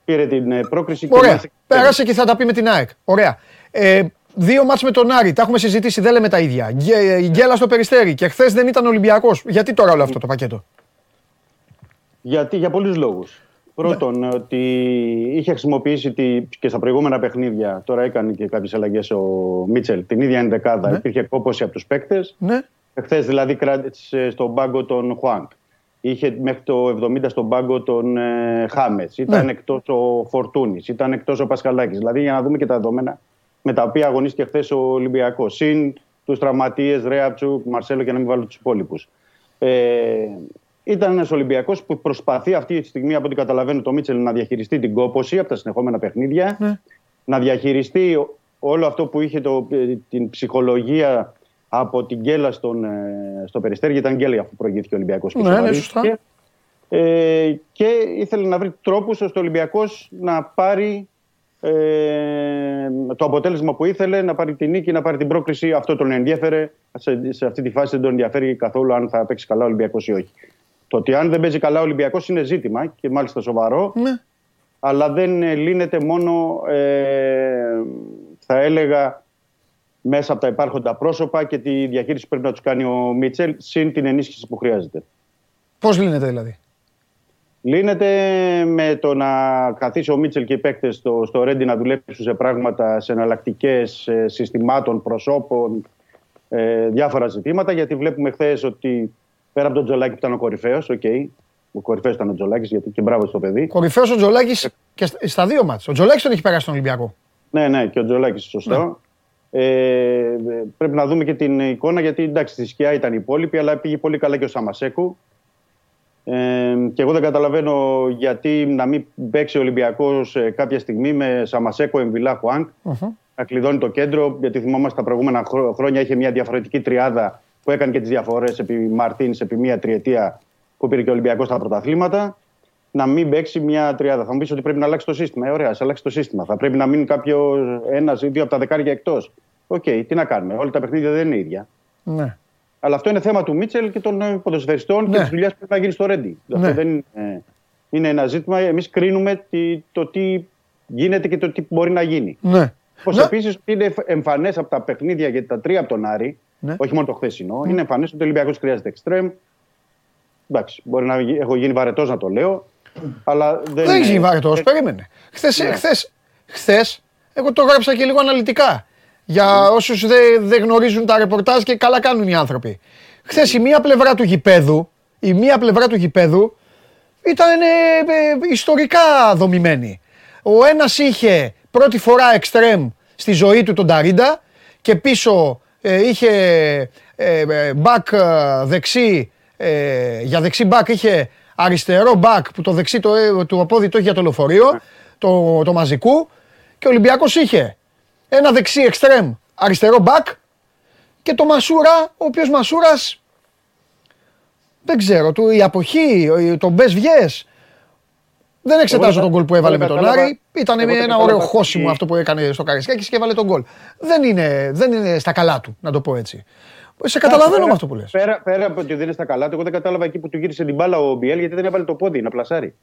πήρε την ε, πρόκριση και Ωραία. μάλιστα- Πέρασε και θα τα πει με την ΑΕΚ. Ωραία. Ε, δύο μάτς με τον Άρη. Τα έχουμε συζητήσει, δεν λέμε τα ίδια. Γκέ- Η γκέλα στο περιστέρι. Και χθες δεν ήταν Ολυμπιακός. Γιατί τώρα όλο αυτό το πακέτο; Γιατί για πολλούς λόγους. Πρώτον, Ναι. ότι είχε χρησιμοποιήσει τη, και στα προηγούμενα παιχνίδια, τώρα έκανε και κάποιες αλλαγές ο Μίτσελ, την ίδια ενδεκάδα. Ναι. Υπήρχε κόπωση από τους παίκτες. Ναι. Χθε δηλαδή κράτησε στον πάγκο τον Χουάνκ. Είχε μέχρι το 70 στον πάγκο τον ε, Χάμες. Ήταν Ναι. εκτός ο Φορτούνης. Ήταν εκτός ο Πασχαλάκης. Δηλαδή για να δούμε και τα δεδομένα με τα οποία αγωνίστηκε χθες ο Ολυμπιακός. Συν τους τραυματίες Ρέατσουκ, Μαρσέλο και να μην βάλω τους υπόλοιπους. Ε, ήταν ένας Ολυμπιακός που προσπαθεί αυτή τη στιγμή, από ό,τι καταλαβαίνω, το Μίτσελ να διαχειριστεί την κόποση από τα συνεχόμενα παιχνίδια. Ναι. Να διαχειριστεί ο- όλο αυτό που είχε το, ε, την ψυχολογία από την γκέλα στον, ε, στο περιστέρι, γιατί ήταν γκέλα αφού προηγήθηκε ο Ολυμπιακός. Ναι, ναι, σωστά. Ε, και ήθελε να βρει τρόπους ώστε ο Ολυμπιακός να πάρει ε, το αποτέλεσμα που ήθελε, να πάρει την νίκη, να πάρει την πρόκριση. Αυτό τον ενδιαφέρε. Σε, σε αυτή τη φάση δεν τον ενδιαφέρει καθόλου αν θα παίξει καλά ο Ολυμπιακός ή όχι. Το ότι αν δεν παίζει καλά ο Ολυμπιακός είναι ζήτημα και μάλιστα σοβαρό, Ναι. αλλά δεν ε, λύνεται μόνο, ε, θα έλεγα, μέσα από τα υπάρχοντα πρόσωπα και τη διαχείριση που πρέπει να τους κάνει ο Μίτσελ, συν την ενίσχυση που χρειάζεται. Πώς λύνεται δηλαδή; Λύνεται με το να καθίσει ο Μίτσελ και οι παίκτες στο, στο Ρέντι να δουλέψουν σε πράγματα, σε εναλλακτικές συστημάτων, προσώπων, ε, διάφορα ζητήματα. Γιατί βλέπουμε χθες ότι πέρα από τον Τζολάκη που ήταν ο κορυφαίος, οκ, ο κορυφαίος ήταν ο Τζολάκης, γιατί και μπράβο στο παιδί. Κορυφαίος ο Τζολάκης και στα- στα δύο μάτς. Ο Τζολάκης τον έχει περάσει στον Ολυμπιακό. Ναι, ναι, και ο Τζολάκης, σωστό. Ε, πρέπει να δούμε και την εικόνα, γιατί εντάξει, στη σκιά ήταν η υπόλοιπη, αλλά πήγε πολύ καλά και ο Σαμασέκου. Ε, και εγώ δεν καταλαβαίνω γιατί να μην παίξει ο Ολυμπιακός κάποια στιγμή με Σαμασέκο, Εμβιλά, Χουάνκ, να κλειδώνει το κέντρο. Γιατί θυμόμαστε τα προηγούμενα χρό- χρόνια είχε μια διαφορετική τριάδα που έκανε και τις διαφορές επί Μαρτίνς σε μία τριετία που πήρε και ο Ολυμπιακός στα πρωταθλήματα. Να μην παίξει μια τριάδα. Θα μου πεις ότι πρέπει να αλλάξει το σύστημα. Ε, ωραία, ας αλλάξει το σύστημα. Θα πρέπει να μείνει κάποιος ένας ή δύο από τα δεκάρια εκτός. Οκ, τι να κάνουμε. Όλα τα παιχνίδια δεν είναι ίδια. Ναι. Αλλά αυτό είναι θέμα του Μίτσελ και των ε, ποδοσφαιριστών Ναι. και της δουλειάς που πρέπει να γίνει στο Ρέντι. Ναι. Αυτό δεν είναι, ε, είναι ένα ζήτημα. Εμείς κρίνουμε τι- το τι γίνεται και το τι μπορεί να γίνει. Ναι. Όπως Ναι. επίσης είναι εμφανές από τα παιχνίδια, γιατί τα τρία από τον Άρη, Ναι. όχι μόνο το χθεσινό. Είναι εμφανέ ότι ο Ολυμπιακός χρειάζεται εξτρέμ. Εντάξει, μπορεί να γι- έχω γίνει βαρετός να το λέω, αλλά δεν. Δεν έχει γίνει είναι- βαρετό, περίμενε. Χθες, Ναι. χθες, χθες, εγώ το γράψα και λίγο αναλυτικά. Για όσους δεν δεν γνωρίζουν τα ρεπορτάζ και καλά κάνουν οι άνθρωποι. Χθες η μία πλευρά του γηπέδου, η μία πλευρά του γηπέδου ήταν ε, ε, ιστορικά δομημένη. Ο ένας είχε πρώτη φορά εξτρέμ στη ζωή του τον Ταρίντα και πίσω ε, είχε ε, ε, back ε, δεξί, ε, για δεξί back είχε αριστερό back που το δεξί το, ε, του πόδι το είχε για το λεωφορείο, το, το μαζικού και ο Ολυμπιακός είχε ένα δεξί εξτρέμ αριστερό back και το Μασούρα, ο οποίος Μασούρας δεν ξέρω, του, η αποχή, ο- το μπες βγες. Δεν εξετάζω δεν- τον γκολ που έβαλε με εγώ τον δεν κατάλαβα- Άρη. Ήταν εγώ δεν ένα κατάλαβα ωραίο χώσιμο τι- αυτό που έκανε στο Καρισκάκης και έβαλε τον γκολ. Δεν είναι, δεν είναι στα καλά του, να το πω έτσι. Σε καταλαβαίνω Πέρα- με αυτό που λες. Πέρα, πέρα από ότι δεν είναι στα καλά του, εγώ δεν κατάλαβα εκεί που του γύρισε την μπάλα ο Μπιέλ γιατί δεν έβαλε το πόδι να πλασάρει.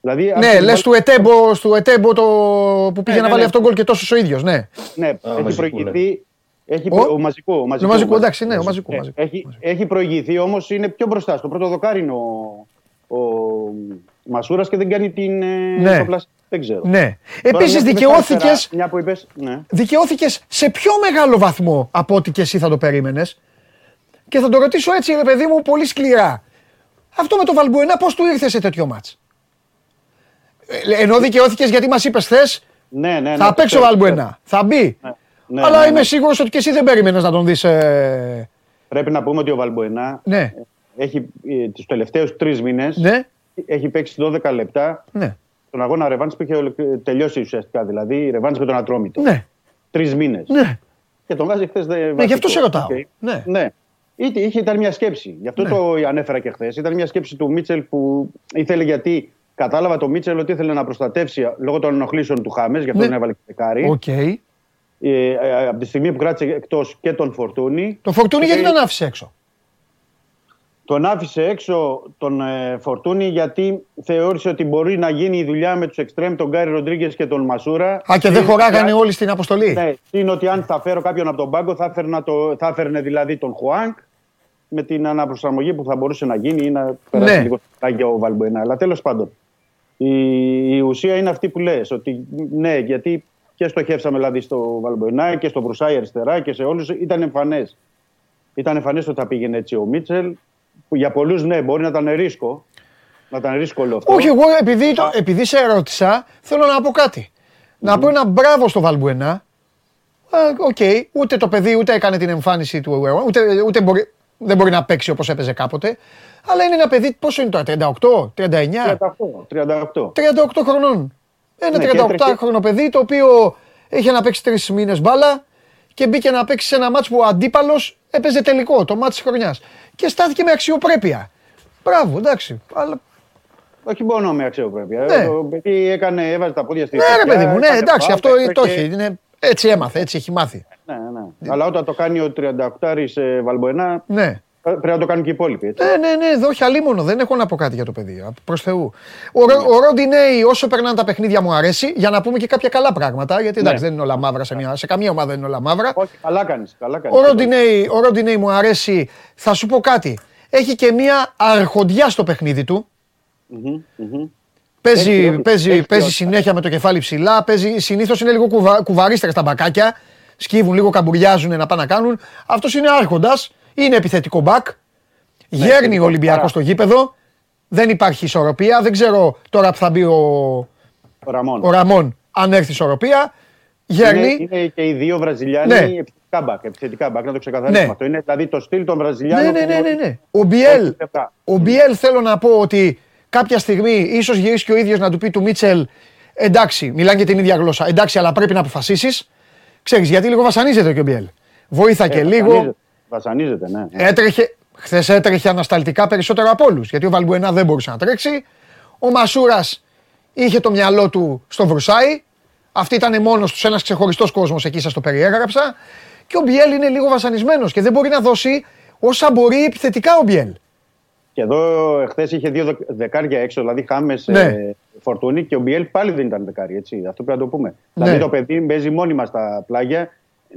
Δηλαδή, αν Ναι, την λες μπάλα- του Ετέμπο, του Ετέμπο το, που πήγε Ναι, να ναι, βάλει ναι. αυτόν τον γκολ και τόσο ο ίδιος, ναι. Ναι, έχει μαζικού, προηγηθεί. Έχει Ο; προ- ο μαζικό. Ο μαζικό, Ο μαζικού, εντάξει, ναι, ο μαζικού. Ε, μαζικού. Έχει, έχει προηγηθεί όμως είναι πιο μπροστά. Στο πρώτο δοκάρι είναι ο, ο Μασούρας και δεν κάνει την. ε, Ναι. το πλασ- Δεν ξέρω. Ναι. Τώρα, Επίσης μια που είπες δικαιώθηκες, αριστερά, Μια που είπες. Ναι. δικαιώθηκες σε πιο μεγάλο βαθμό από ό,τι και εσύ θα το περίμενες. Και θα το ρωτήσω έτσι, ρε παιδί μου, πολύ σκληρά. Αυτό με το Βαλμπουενά πώς του ήρθε σε τέτοιο μάτς; Ε, Ενώ δικαιώθηκες γιατί μας είπες χθες, Ναι, ναι, ναι, θα το παίξει ο ξέρω, Βαλμπουενά. Θα μπει. Ναι, ναι, Αλλά ναι, είμαι ναι. σίγουρος ότι και εσύ δεν περίμενες να τον δεις. ε, Πρέπει να πούμε ότι ο Βαλμπουενά Ναι, έχει ε, τους τελευταίους τρεις μήνες ναι, έχει παίξει 12 λεπτά ναι, τον αγώνα Ρεβάνς που είχε ολοκλη- τελειώσει ουσιαστικά. Δηλαδή η Ρεβάνς με τον Ατρόμητο. ναι, Τρεις μήνες. ναι. Και τον βάζει χθες. Ναι, γι' αυτό σε ρωτάω. Ναι. ναι. Είχε, είχε, ήταν μια σκέψη. Γι' αυτό Ναι. το ανέφερα και χθες. Ήταν μια σκέψη του Μίτσελ που ήθελε γιατί κατάλαβα το Μίτσελ ότι ήθελε να προστατεύσει λόγω των ενοχλήσεων του Χάμες, γι' αυτό Ναι. τον έβαλε και δεκάρι. Οκ. Ε, ε, από τη στιγμή που κράτησε εκτός και τον Φορτούνη. Το Φορτούνι Και- γιατί τον άφησε έξω; Τον άφησε έξω τον ε, Φορτούνη γιατί θεώρησε ότι μπορεί να γίνει η δουλειά με τους εξτρέμ, τον Γκάρι Ροντρίγκες και τον Μασούρα. Α, και δεν Είναι- χωράγανε όλοι στην αποστολή. Ναι, είναι ότι αν θα φέρω κάποιον από τον πάγκο, θα, έφερνα το, θα έφερνε δηλαδή τον Χουάνκ με την αναπροσαρμογή που θα μπορούσε να γίνει ή να περάσει Ναι. λίγο στο ο Βαλμποενά. Αλλά τέλος πάντων, η, η ουσία είναι αυτή που λες, ότι ναι, γιατί και στοχεύσαμε δηλαδή στο Βαλμπουενά και στο Βρουσάη αριστερά και σε όλους ήταν εμφανές. Ήταν εμφανές ότι θα πήγαινε έτσι ο Μίτσελ. Που για πολλούς, ναι, μπορεί να ήταν ρίσκο. Να ήταν ρίσκο όλο αυτό. Όχι, εγώ επειδή, το, επειδή σε ρώτησα, θέλω να πω κάτι. Να πω ένα μπράβο στο Βαλμπουενά. Α, Οκ, ούτε το παιδί ούτε έκανε την εμφάνιση του, ούτε, ούτε μπορεί, δεν μπορεί να παίξει όπως έπαιζε κάποτε. Αλλά είναι ένα παιδί, πόσο είναι τώρα, 38, 39, 38. 38 χρονών. Ένα Ναι, και 38χρονο παιδί το οποίο είχε να παίξει τρεις μήνες μπάλα και μπήκε να παίξει σε ένα μάτς που ο αντίπαλος έπαιζε τελικό, το μάτς της χρονιάς. Και στάθηκε με αξιοπρέπεια. Μπράβο, εντάξει. Αλλά... Όχι μόνο με αξιοπρέπεια. Ναι. Το παιδί έκανε, έβαζε τα πόδια στη Ναι, ρε φωτιά, παιδί μου, ναι, έκανε εντάξει, φάουλ, αυτό έτρεχε. το έχει. Είναι, έτσι έμαθε, έτσι έχει μάθει. Ναι, ναι. Αλλά όταν το κάνει ο 38 ε, Βαλμποενά, Ναι. Πρέπει να το κάνουν και οι υπόλοιποι. Έτσι. Ναι, ναι, ναι, εδώ όχι αλίμονο. Δεν έχω να πω κάτι για το παιδί. Προς Θεού. Ο, Ρο- ο Ροντινέη, όσο περνάνε τα παιχνίδια, μου αρέσει. Για να πούμε και κάποια καλά πράγματα. Γιατί εντάξει, Ναι. δεν είναι όλα μαύρα σε, μια, σε καμία ομάδα δεν είναι όλα μαύρα. Όχι, καλά κάνεις. Καλά κάνεις. Ο Ροντινέη, ο Ροντινέη μου αρέσει. Θα σου πω κάτι. Έχει και μια αρχοντιά στο παιχνίδι του. Μμμ, μμμ. Παίζει, Έχει, έχει, παίζει, έχει παίζει ποιότητα. συνέχεια με το κεφάλι ψηλά. Παίζει, συνήθως είναι λίγο κουβα, κουβαρίστρια στα μπακάκια. Σκύβουν λίγο, καμπουριάζουν να πάνε να κάνουν. Αυτός είναι άρχοντας. Είναι επιθετικό μπακ. Γέρνει ο επιθετικό, Ολυμπιακός παρά. στο γήπεδο. Δεν υπάρχει ισορροπία. Δεν ξέρω τώρα που θα μπει ο, Ο Ραμόν. ο Ραμόν αν έρθει ισορροπία. Γέρνει. Είναι, είναι και οι δύο Βραζιλιάνοι Ναι. επιθετικά μπακ. Επιθετικά μπακ, να το ξεκαθαρίσουμε Ναι. αυτό. Είναι δηλαδή το στυλ των Ναι, Βραζιλιάνων. ναι, που ναι, ναι, είναι- ναι. Ο Μπιέλ, Όχι, λεπτά. ο Μπιέλ θέλω να πω ότι κάποια στιγμή ίσως γυρίσει και ο ίδιος να του πει του Μίτσελ εντάξει, μιλάνε και την ίδια γλώσσα. Εντάξει, αλλά πρέπει να αποφασίσεις. Ξέρεις, γιατί λίγο βασανίζεται και ο Μπιέλ. Βοήθα και Ε, λίγο. Βασανίζεται. Βασανίζεται, ναι. Έτρεχε, χθες έτρεχε ανασταλτικά περισσότερο από όλους. Γιατί ο Βαλμπουενά δεν μπορούσε να τρέξει. Ο Μασούρας είχε το μυαλό του στο Βρουσάι. Αυτή ήταν μόνος τους ένας ξεχωριστός κόσμος, εκεί σας το περιέγραψα. Και ο Μπιέλ είναι λίγο βασανισμένος και δεν μπορεί να δώσει όσα μπορεί επιθετικά ο Μπιέλ. Και εδώ χθε είχε δύο δεκ- δεκάρια έξω, δηλαδή Χάμες Ναι. ε, Φορτούνη και ο Μπιέλ πάλι δεν ήταν δεκάρι. Έτσι. Αυτό πρέπει να το πούμε. Ναι. Δηλαδή το παιδί παίζει μόνιμα στα πλάγια,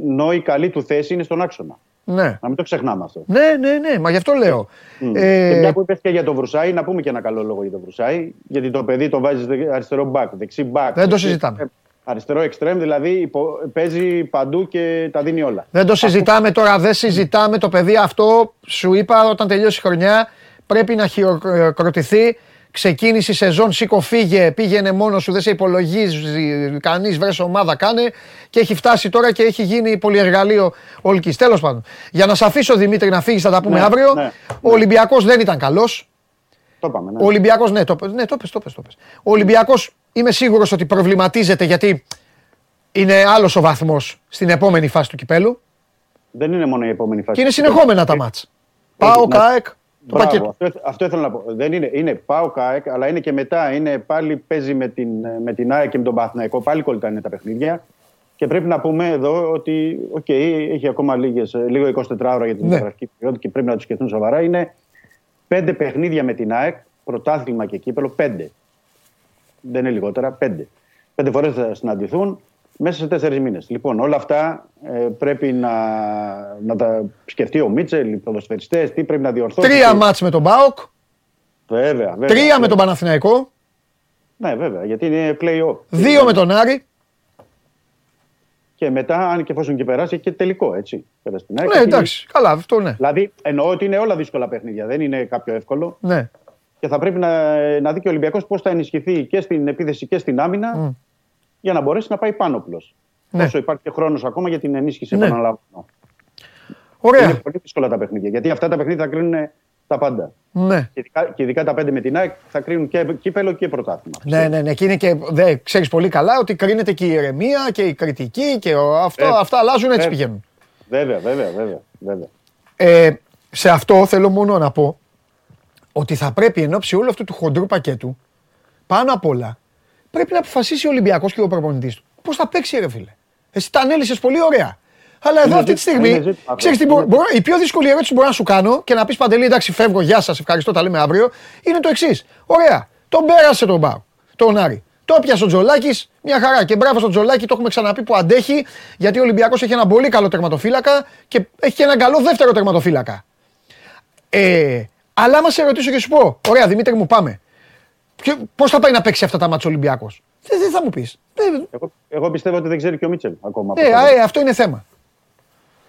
ενώ η καλή του θέση είναι στον άξονα. Ναι. Να μην το ξεχνάμε αυτό. Ναι, ναι, ναι, μα γι' αυτό λέω. Μμ. Ε, Και μια που είπες και για τον Βρουσάη, να πούμε και ένα καλό λόγο για τον Βρουσάη. Γιατί το παιδί το βάζει αριστερό μπακ, δεξί μπακ. Δεν το δεξί συζητάμε. εξτρέμ, Αριστερό εξτρέμ, δηλαδή υπο- παίζει παντού και τα δίνει όλα. Δεν το συζητάμε τώρα, δεν συζητάμε το παιδί αυτό. Σου είπα όταν τελειώσει η χρονιά πρέπει να χειροκροτηθεί. Ξεκίνησε η σεζόν, σήκω φύγε, πήγαινε μόνος σου, δεν σε υπολογίζει κανείς, βρες ομάδα κάνε και έχει φτάσει τώρα και έχει γίνει πολυεργαλείο ολική. Τέλος πάντων, για να σε αφήσω Δημήτρη να φύγεις, θα τα πούμε Ναι, αύριο. ναι, Ο Ολυμπιακός δεν ήταν καλός. Το είπαμε. Ναι. Ο Ολυμπιακός, ναι, το, ναι, το πες, το πες, το πες. Ο Ολυμπιακός είμαι σίγουρος ότι προβληματίζεται γιατί είναι άλλος ο βαθμός στην επόμενη φάση του κυπέλου Δεν είναι μόνο η επόμενη φάση. και είναι συνεχόμενα τα μάτς. Πάω, να- ΚΑΕΚ, το Μπράβο, πακέτο. αυτό, αυτό ήθελα να πω. Δεν είναι, είναι πάω ΚΑΕΚ, αλλά είναι και μετά. Είναι πάλι παίζει με την, με την ΑΕΚ και με τον Παναθηναϊκό. Πάλι κολλητά 'ναι τα παιχνίδια. Και πρέπει να πούμε εδώ ότι οκ, έχει ακόμα λίγες, λίγο 24ωρα για την Ναι. μεταγραφική περίοδο και πρέπει να τους σκεφτούν σοβαρά. Είναι πέντε παιχνίδια με την ΑΕΚ, πρωτάθλημα και κύπελο, πέντε. Δεν είναι λιγότερα, πέντε. Πέντε φορές θα συναντηθούν μέσα σε τέσσερις μήνες. Λοιπόν, όλα αυτά ε, πρέπει να, να τα σκεφτεί ο Μίτσελ, οι ποδοσφαιριστές, τι πρέπει να διορθώσει. Τρία μάτς με τον ΠΑΟΚ, Βέβαια, βέβαια. τρία με τον Παναθηναϊκό, Ναι, βέβαια, γιατί είναι play-off. δύο με τον Άρη. Και μετά, αν και εφόσον και περάσει, και τελικό, έτσι. Πέρα στην ΑΕΚ. Ναι, εντάξει, καλά, αυτό ναι. Δηλαδή, εννοώ ότι είναι όλα δύσκολα παιχνίδια. Δεν είναι κάποιο εύκολο. ναι. Και θα πρέπει να, να δει και ο Ολυμπιακός πώς θα ενισχυθεί και στην επίθεση και στην άμυνα Μμ. Για να μπορέσει να πάει πάνω πλώς. Ναι. Όσο υπάρχει και χρόνος ακόμα για την ενίσχυση, Ναι. επαναλαμβάνω. Είναι Ωραία. πολύ δύσκολα τα παιχνίδια. Γιατί αυτά τα παιχνίδια θα κρίνουν τα πάντα. Ναι. Και ειδικά, και ειδικά τα πέντε με την ΑΕΚ θα κρίνουν και κύπελο και πρωτάθλημα. Ναι, ναι, ναι. Και είναι και. Δε, ξέρεις πολύ καλά ότι κρίνεται και η ηρεμία και η κριτική και ο- αυτό, Ε, αυτά αλλάζουν έτσι ε. πηγαίνουν. Βέβαια, βέβαια, βέβαια. βέβαια. Ε, σε αυτό θέλω μόνο να πω ότι θα πρέπει εν ώψη όλου αυτού του χοντρού πακέτου πάνω απ' όλα πρέπει να αποφασίσει ο Ολυμπιακός και ο προπονητής του πώς θα παίξει, ρε φίλε. Εσύ τα ανέλησες πολύ ωραία. Αλλά εδώ Είναι αυτή τη ζήτημα, είναι στιγμή, ζήτημα. ξέρεις τι Είναι- μπο- μπορώ, η πιο δύσκολη ερώτηση που μπορώ να σου κάνω και να πεις Παντελή, εντάξει, φεύγω, γεια σας, ευχαριστώ, τα λέμε αύριο, είναι το εξής. Ωραία, τον πέρασε τον Μπάου, τον Άρη. Το πιάσε ο Τζολάκης, μια χαρά. Και μπράβο στον Τζολάκη, το έχουμε ξαναπεί που αντέχει, γιατί ο Ολυμπιακός έχει ένα πολύ καλό τερματοφύλακα και έχει και ένα καλό δεύτερο τερματοφύλακα. Ε, αλλά άμα σε ρωτήσω και σου πω, ωραία Δημήτρη μου πάμε. Πώς θα πάει να παίξει αυτά τα μάτια Ολυμπιακός; Δεν, δεν θα μου πεις. Εγώ, εγώ πιστεύω ότι δεν ξέρει και ο Μίτσελ ακόμα. Ε, α, ε, αυτό είναι θέμα.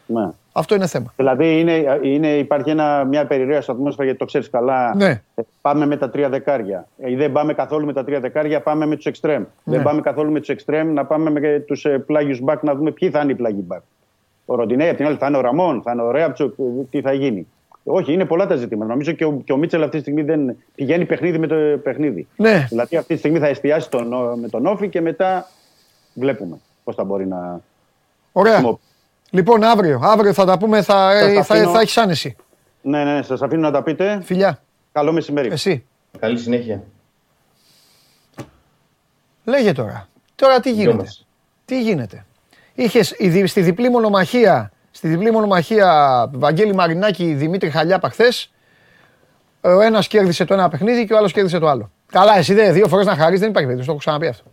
Ναι. Αυτό είναι θέμα. Δηλαδή είναι, είναι, υπάρχει ένα, μια περιραίωση στο ατμόσφαιρα γιατί το ξέρεις καλά. Ναι. Ε, Πάμε με τα τρία δεκάρια. Ε, δεν πάμε καθόλου με τα τρία δεκάρια, πάμε με τους εξτρέμ. Ναι. Δεν πάμε καθόλου με τους εξτρέμ, να πάμε με τους ε, πλάγιους μπακ να δούμε ποιοι θα είναι οι πλάγιοι μπακ. Ο Ροντινέη απ' την άλλη θα είναι ο Ραμόν, θα είναι ο Ρέαπτσοκ, ε, τι θα γίνει. Όχι, είναι πολλά τα ζητήματα. Νομίζω και ο, και ο Μίτσελ αυτή τη στιγμή δεν πηγαίνει παιχνίδι με το παιχνίδι. Ναι. Δηλαδή αυτή τη στιγμή θα εστιάσει τον, με τον Όφη και μετά βλέπουμε πώς θα μπορεί να. Ωραία. χρησιμοποιήσει. Λοιπόν, αύριο, αύριο θα τα πούμε, θα, Σας ε, θα, αφήνω. θα έχεις άνεση. Ναι, ναι, σας αφήνω να τα πείτε. Φιλιά. Καλό μεσημέρι. Εσύ. Καλή συνέχεια. Λέγε τώρα. Τώρα τι γίνεται; μας. Τι γίνεται; Είχες η δι- στη διπλή μονομαχία, στη διπλή μονομαχία Βαγγέλη Μαρινάκη, Δημήτρη Χαλιάπα χθες. Ο ένας κέρδισε το ένα παιχνίδι και ο άλλος κέρδισε το άλλο. Καλά, εσύ δε, δύο φορές να χαρείς δεν υπάρχει περίπτωση. Το έχω ξαναπεί αυτό.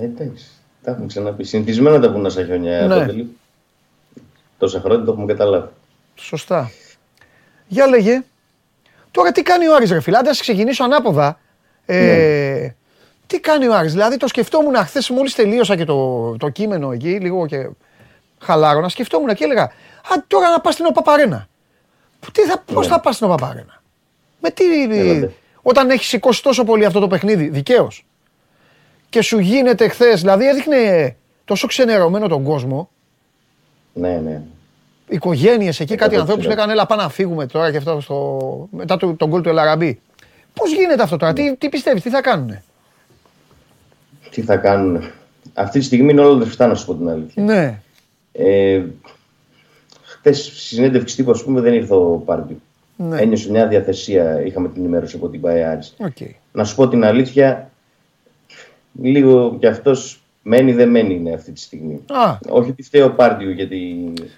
Ε, εντάξει. Τα έχουμε ξαναπεί. Συνηθισμένα τα βουνά στα χιόνια. Ναι. Παντελή. Τόσα χρόνια το έχουμε καταλάβει. Σωστά. Για λέγε. Τώρα τι κάνει ο Άρης ρε φίλε, άντε ας ξεκινήσω ανάποδα. Ε, Τι κάνει ο Άρης, δηλαδή το σκεφτόμουν χθες μόλις τελείωσα και το, το κείμενο εκεί, λίγο και χαλάρωνα, σκεφτόμουν και έλεγα, α τώρα να πας στην ΟΠΑΠΑΡΕΝΑ. Τι θα, πώς θα πας στην ΟΠΑΠΑΡΕΝΑ. Με τι, Έλατε. όταν έχεις σηκώσει τόσο πολύ αυτό το παιχνίδι, δικαίως. Και σου γίνεται χθες, δηλαδή έδειχνε τόσο ξενερωμένο τον κόσμο, Ναι, ναι. οικογένειες εκεί, κάτι 100%. ανθρώπους λέγανε Έλα, πάμε να φύγουμε τώρα και αυτό στο... μετά το, τον γκολ του Ελαραμπή. Πώς γίνεται αυτό τώρα, τι, τι πιστεύεις, τι θα κάνουνε; Τι θα κάνουν. Αυτή τη στιγμή είναι όλα λεφτά, να σου πω την αλήθεια. Ναι. Ε, Χθες στη συνέντευξη τύπου, ας πούμε, δεν ήρθε ο Πάρντιου. Ναι. Ένιωσε μια αδιαθεσία, είχαμε την ενημέρωση από την ΠΑΕ Άρης. Οκ. Να σου πω την αλήθεια, λίγο κι αυτός μένει δεν μένει είναι αυτή τη στιγμή. Α, Όχι ότι φταίει ο Πάρντιου γιατί για τον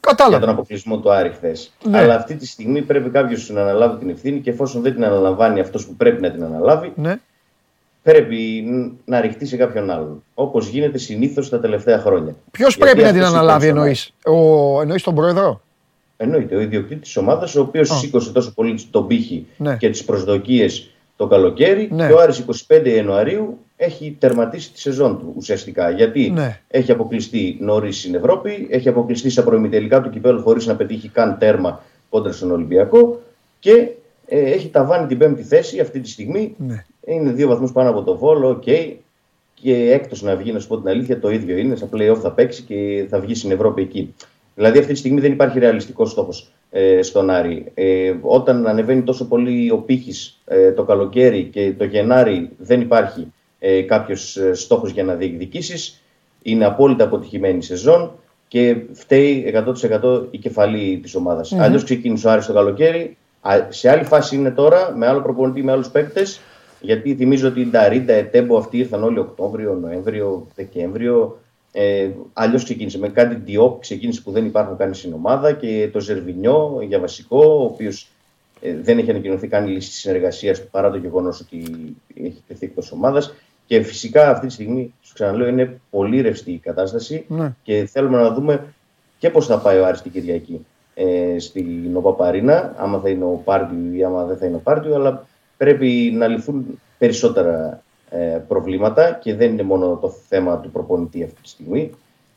κατάλαβα. αποκλεισμό του Άρη χθες. Ναι. Αλλά αυτή τη στιγμή πρέπει κάποιος να αναλάβει την ευθύνη και εφόσον δεν την αναλαμβάνει αυτός που πρέπει να την αναλάβει, Ναι. Πρέπει να ρηχτεί σε κάποιον άλλον. Όπως γίνεται συνήθως τα τελευταία χρόνια. Ποιος Γιατί πρέπει να την αυτός αναλάβει, ήταν στον εννοείς; Ο... Εννοείς τον πρόεδρο; Εννοείται, ο ιδιοκτήτης τη ομάδας, ο οποίος σήκωσε τόσο πολύ τον πύχη Ναι. και τις προσδοκίες το καλοκαίρι. Ναι. Και ο Άρης 25 Ιανουαρίου έχει τερματίσει τη σεζόν του ουσιαστικά. Γιατί Ναι. έχει αποκλειστεί νωρίς στην Ευρώπη, έχει αποκλειστεί στα προημιτελικά του κυπέλου χωρίς να πετύχει καν τέρμα κόντρα στον Ολυμπιακό και ε, έχει ταβάνι την πέμπτη θέση αυτή τη στιγμή. Ναι. Είναι δύο βαθμούς πάνω από το Βόλο, οκ. Και έκτος να βγει, να σου πω την αλήθεια, το ίδιο είναι. Στα playoff θα παίξει και θα βγει στην Ευρώπη εκεί. Δηλαδή αυτή τη στιγμή δεν υπάρχει ρεαλιστικός στόχος ε, στον Άρη. Ε, όταν ανεβαίνει τόσο πολύ ο πήχης ε, το καλοκαίρι και το Γενάρη δεν υπάρχει ε, κάποιος στόχος για να διεκδικήσεις, είναι απόλυτα αποτυχημένη η σεζόν και φταίει 100% η κεφαλή της ομάδας. Μμμ. Αλλιώς ξεκίνησε ο Άρης το καλοκαίρι. Α, Σε άλλη φάση είναι τώρα με άλλο προπονητή, με άλλους παίκτες. Γιατί θυμίζω ότι η Νταρίντα, Ετέμπο αυτοί ήρθαν όλοι Οκτώβριο, Νοέμβριο, Δεκέμβριο. Ε, Αλλιώς ξεκίνησε με κάτι Διόπ, ξεκίνησε που δεν υπάρχουν καν στην ομάδα και το Ζερβινιό για βασικό, ο οποίος ε, δεν έχει ανακοινωθεί καν η λύση της συνεργασίας του παρά το γεγονός ότι έχει τεθεί εκτός ομάδας. Και φυσικά αυτή τη στιγμή, σου ξαναλέω, είναι πολύ ρευστή η κατάσταση Ναι. και θέλουμε να δούμε και πώς θα πάει ο Άρης την Κυριακή ε, στην Οπαπαρίνα, άμα θα είναι ο Πάρτιου ή άμα δεν θα είναι ο Πάρτιου, αλλά πρέπει να λυθούν περισσότερα ε, προβλήματα και δεν είναι μόνο το θέμα του προπονητή αυτή τη στιγμή.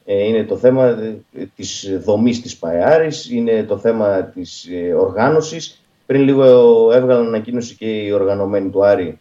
Ε, είναι το θέμα ε, της δομής της ΠαΕΑΡης, είναι το θέμα της ε, οργάνωσης. Πριν λίγο έβγαλαν ανακοίνωση και οι οργανωμένοι του Άρη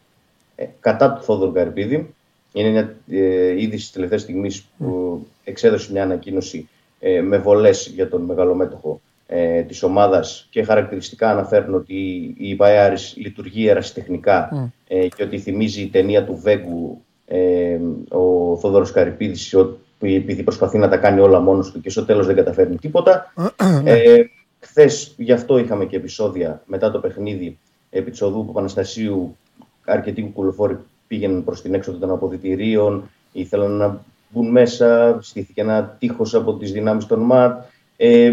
ε, κατά του Θόδωρου Καρπίδη. Είναι μια ε, είδηση της τελευταίας στιγμής που εξέδωσε μια ανακοίνωση ε, με βολές για τον μεγαλομέτωχο ε, της ομάδας και χαρακτηριστικά αναφέρουν ότι η ΠαΕΑΡης λειτουργεί ερασιτεχνικά ε, και ότι θυμίζει η ταινία του Βέγκου ε, ο Θόδωρος Καρυπίδης ο- που επειδή προσπαθεί να τα κάνει όλα μόνος του και στο τέλος δεν καταφέρνει τίποτα. (coughs) Ε, Χθες γι' αυτό είχαμε και επεισόδια μετά το παιχνίδι επί της οδού Παπαναστασίου. Αρκετοί κουλοφόροι πήγαιναν προς την έξοδο των αποδητηρίων, ήθελαν να μπουν μέσα, στήθηκε ένα τείχος από τις δυνάμεις των ΜΑΤ. Ε,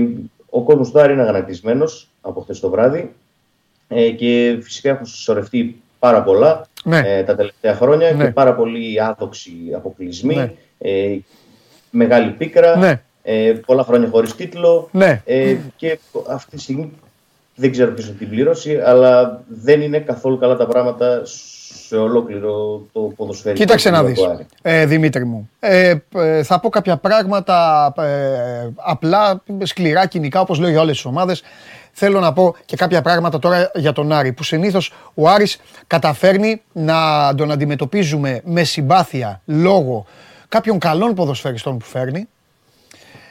ο κόσμος του Άρη είναι αγανακτισμένος από χθες το βράδυ ε, και φυσικά έχουν συσσωρευτεί πάρα πολλά Ναι. ε, τα τελευταία χρόνια Ναι. και πάρα πολλοί άδοξοι αποκλεισμοί, Ναι. ε, μεγάλη πίκρα, Ναι. ε, πολλά χρόνια χωρίς τίτλο Ναι. ε, και αυτή τη στιγμή δεν ξέρω ποιος θα την πληρώσει, αλλά δεν είναι καθόλου καλά τα πράγματα σε ολόκληρο το ποδοσφαίρι. Κοίταξε να δεις, ε, Δημήτρη μου. Ε, ε, θα πω κάποια πράγματα ε, απλά, σκληρά, κοινικά, όπως λέω για όλες τις ομάδες. Θέλω να πω και κάποια πράγματα τώρα για τον Άρη, που συνήθως ο Άρης καταφέρνει να τον αντιμετωπίζουμε με συμπάθεια λόγω κάποιων καλών ποδοσφαιριστών που φέρνει,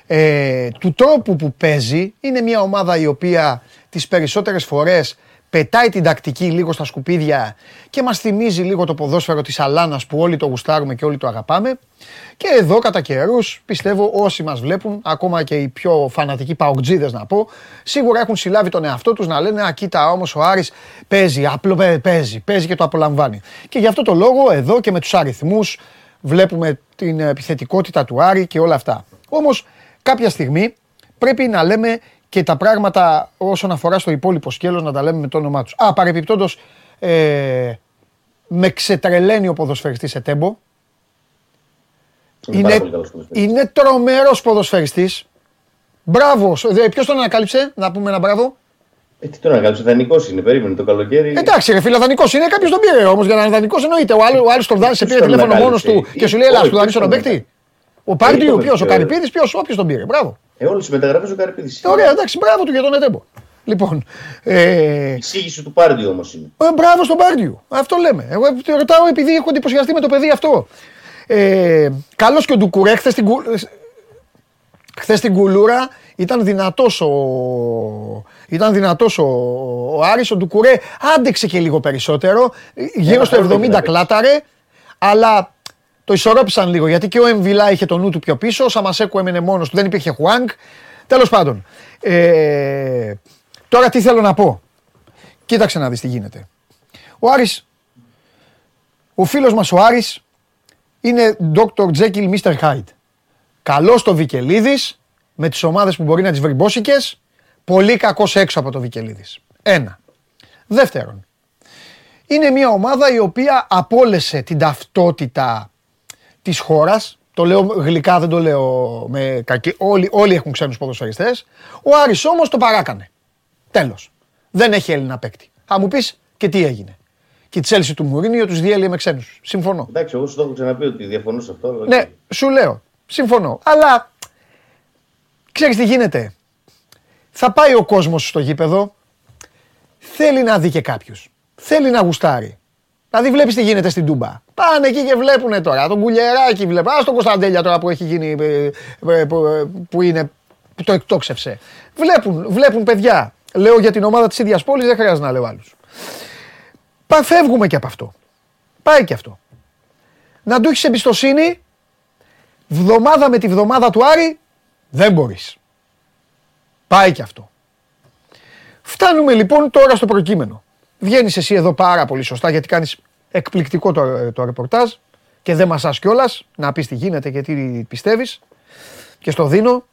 ε, του τρόπου που παίζει. Είναι μια ομάδα η οποία τις περισσότερες φορές πετάει την τακτική λίγο στα σκουπίδια και μας θυμίζει λίγο το ποδόσφαιρο της Αλάνας που όλοι το γουστάρουμε και όλοι το αγαπάμε. Και εδώ κατά καιρούς, πιστεύω όσοι μας βλέπουν, ακόμα και οι πιο φανατικοί παοκτζίδες να πω, σίγουρα έχουν συλλάβει τον εαυτό τους να λένε «Α, κοίτα όμως ο Άρης παίζει, απλό παι- παίζει, παίζει και το απολαμβάνει». Και γι' αυτό το λόγο εδώ και με τους αριθμούς βλέπουμε την επιθετικότητα του Άρη και όλα αυτά. Όμως κάποια στιγμή πρέπει να λέμε και τα πράγματα όσον αφορά στο υπόλοιπο σκέλος να τα λέμε με το όνομά τους. Α, παρεπιπτόντως, ε, με ξετρελαίνει ο ποδοσφαιριστής Ετέμπο. Είναι, Είναι, πάρα πολύ καλός ποδοσφαιριστής. είναι τρομερός ποδοσφαιριστής. Μπράβο. Δε- Ποιος τον ανακάλυψε, να πούμε ένα μπράβο. Ε, τι τώρα να κάνεις, δανεικός είναι, περίμενε το καλοκαίρι. Εντάξει, ρε φίλε, δανεικός είναι. Κάποιος τον πήρε όμως για να είναι δανεικός εννοείται. Ο άλλο άλλος τον δάνεισε, πήρε Ποιος τον τηλέφωνο μόνος του ανακάλυψε. και σου λέει: Ελά, Όχι, του δανείσω τον ποιος τον παίκτη. Ο Πάρντιου, τον ποιο, ο πήρε. Καρυπίδης, ποιος, όποιος τον πήρε. Μπράβο. Ε, όλες τις μεταγραφές ο Καρυπίδης. Ε, Ωραία, εντάξει, μπράβο του για τον Ετέμπο. Λοιπόν, ε, Η εισήγηση του Πάρντιου όμως είναι. ε, μπράβο στον Πάρντιου. Αυτό λέμε. Εγώ το ρωτάω επειδή έχω εντυπωσιαστεί με το παιδί αυτό. Ε, Καλός και ο Ντουκουρέ, χθες στην, κου- χθες στην κουλούρα ήταν δυνατός ο, ήταν δυνατός ο, ο Άρης, ο Ντουκουρέ άντεξε και λίγο περισσότερο, γύρω στο χρόνο 70 έχει να κλάταρε, αλλά το ισορρόπησαν λίγο γιατί και ο Εμβιλά είχε το νου του πιο πίσω, ο Σαμασέκου έμενε μόνος του, δεν υπήρχε Χουάνκ. Τέλος πάντων, ε, τώρα τι θέλω να πω. Κοίταξε να δεις τι γίνεται. Ο Άρης, ο φίλος μας ο Άρης είναι Dr. Jekyll Mr. Hyde. Καλός στο Βικελίδης, με τις ομάδες που μπορεί να τις βρει μπόσικες, πολύ κακός έξω από το Βικελίδης. Ένα. Δεύτερον, είναι μια ομάδα η οποία απώλεσε την ταυτότητα της χώρας, Το λέω γλυκά, δεν το λέω με κακή. Όλοι, όλοι έχουν ξένους ποδοσφαιριστές. Ο Άρης όμως το παράκανε. Τέλος. Δεν έχει Έλληνα παίκτη. Θα μου πεις και τι έγινε. Και η Τσέλσι του Μουρίνιο τους διέλυε με ξένους. Συμφωνώ. Εντάξει, εγώ σου το έχω ξαναπεί ότι διαφωνώ σε αυτό. αλλά Ναι, οκ. σου λέω. Συμφωνώ. Αλλά ξέρεις τι γίνεται. Θα πάει ο κόσμος στο γήπεδο. Θέλει να δει και κάποιου. Θέλει να γουστάρει. Δηλαδή βλέπεις τι γίνεται στην Τούμπα. Πάνε εκεί και βλέπουν τώρα. Τον Κουλιεράκι βλέπουν. Α τον Κωνσταντέλια τώρα που έχει γίνει. ε, ε, που, που είναι. που το εκτόξευσε. Βλέπουν, βλέπουν παιδιά. Λέω για την ομάδα της ίδιας πόλης, δεν χρειάζεται να λέω άλλους. Φεύγουμε και από αυτό. Πάει και αυτό. Να του έχεις εμπιστοσύνη βδομάδα με τη βδομάδα του Άρη δεν μπορείς. Πάει και αυτό. Φτάνουμε λοιπόν τώρα στο προκείμενο. Βγαίνεις εσύ εδώ πάρα πολύ σωστά γιατί κάνεις εκπληκτικό το, το ρεπορτάζ και δεν μασάς κιόλας να πεις τι γίνεται και τι πιστεύεις και στο δίνω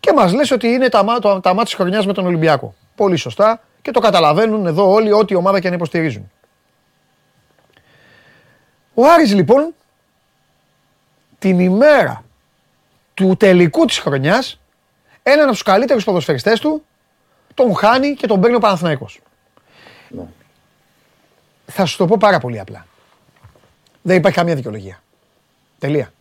και μας λες ότι είναι τα, μά- το, τα μάτια της χρονιάς με τον Ολυμπιακό. Πολύ σωστά και το καταλαβαίνουν εδώ όλοι ό,τι ομάδα και αν υποστηρίζουν. Ο Άρης λοιπόν την ημέρα του τελικού της χρονιάς έναν από τους καλύτερους ποδοσφαιριστές του τον χάνει και τον παίρνει ο Παναθηναϊκός. Ναι. Θα σου το πω πάρα πολύ απλά. Δεν υπάρχει καμία δικαιολογία. Τελεία.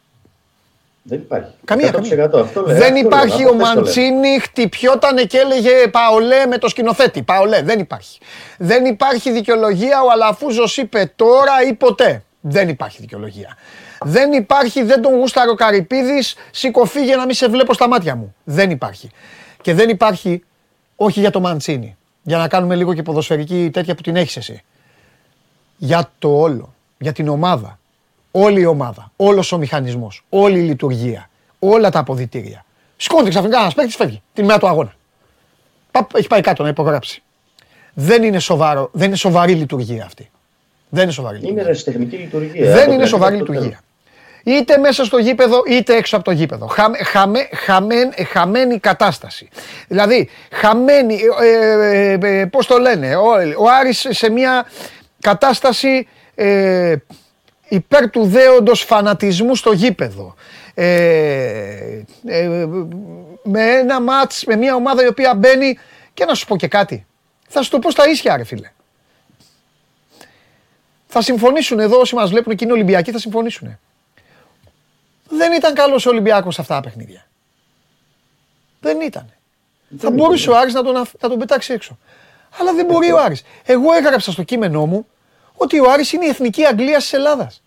Δεν υπάρχει. Καμία, 100% καμία. Αυτό λέω, δεν αυτό υπάρχει λέω, ο από χθες το λέω. Μαντσίνη χτυπιότανε και έλεγε Παολέ με το σκηνοθέτη. Παολέ, δεν υπάρχει. Δεν υπάρχει δικαιολογία ο Αλαφούζος είπε τώρα ή ποτέ. Δεν υπάρχει δικαιολογία. Δεν υπάρχει, δεν τον γούσταρε ο Καρυπίδης, σήκω φύγε να μην σε βλέπω στα μάτια μου. Δεν υπάρχει. Και δεν υπάρχει, όχι για το Μαντσίνη, για να κάνουμε λίγο και ποδοσφαιρική τέτοια που την έχεις εσύ. Για το όλο, για την ομάδα. Όλη η ομάδα, όλος ο μηχανισμός, όλη η λειτουργία, όλα τα αποδητήρια. Σηκώνεται ξαφνικά ένας παίκτης, φεύγει την ημέρα του αγώνα. Παπ, έχει πάει κάτω να υπογράψει. Δεν είναι, σοβαρό, δεν είναι σοβαρή λειτουργία αυτή. Δεν είναι σοβαρή λειτουργία. Είναι ρεσιτεχνική λειτουργία. Δεν Από είναι την σοβαρή αρχή μέχρι το λειτουργία. Είτε μέσα στο γήπεδο είτε έξω από το γήπεδο. Χαμε, χαμε, χαμέν- ε, χαμένη κατάσταση. Δηλαδή, χαμένη, ε, ε, ε, πώς το λένε, ο, ο Άρης σε μια κατάσταση ε, υπέρ του δέοντος φανατισμού στο γήπεδο. Ε, ε, με ένα μάτς, με μια ομάδα η οποία μπαίνει και να σου πω και κάτι. Θα σου το πω στα ίσια ρε φίλε. Θα συμφωνήσουν εδώ όσοι μας βλέπουν και είναι Ολυμπιακοί θα συμφωνήσουν. Δεν ήταν καλός ο Ολυμπιακός σε αυτά τα παιχνίδια. Δεν ήταν. Θα μπορούσε ο Άρης να τον, αφ- να τον πετάξει έξω. Αλλά δεν μπορεί ο Άρης. Εγώ έγραψα στο κείμενό μου ότι ο Άρης είναι η εθνική Αγγλίας της Ελλάδας.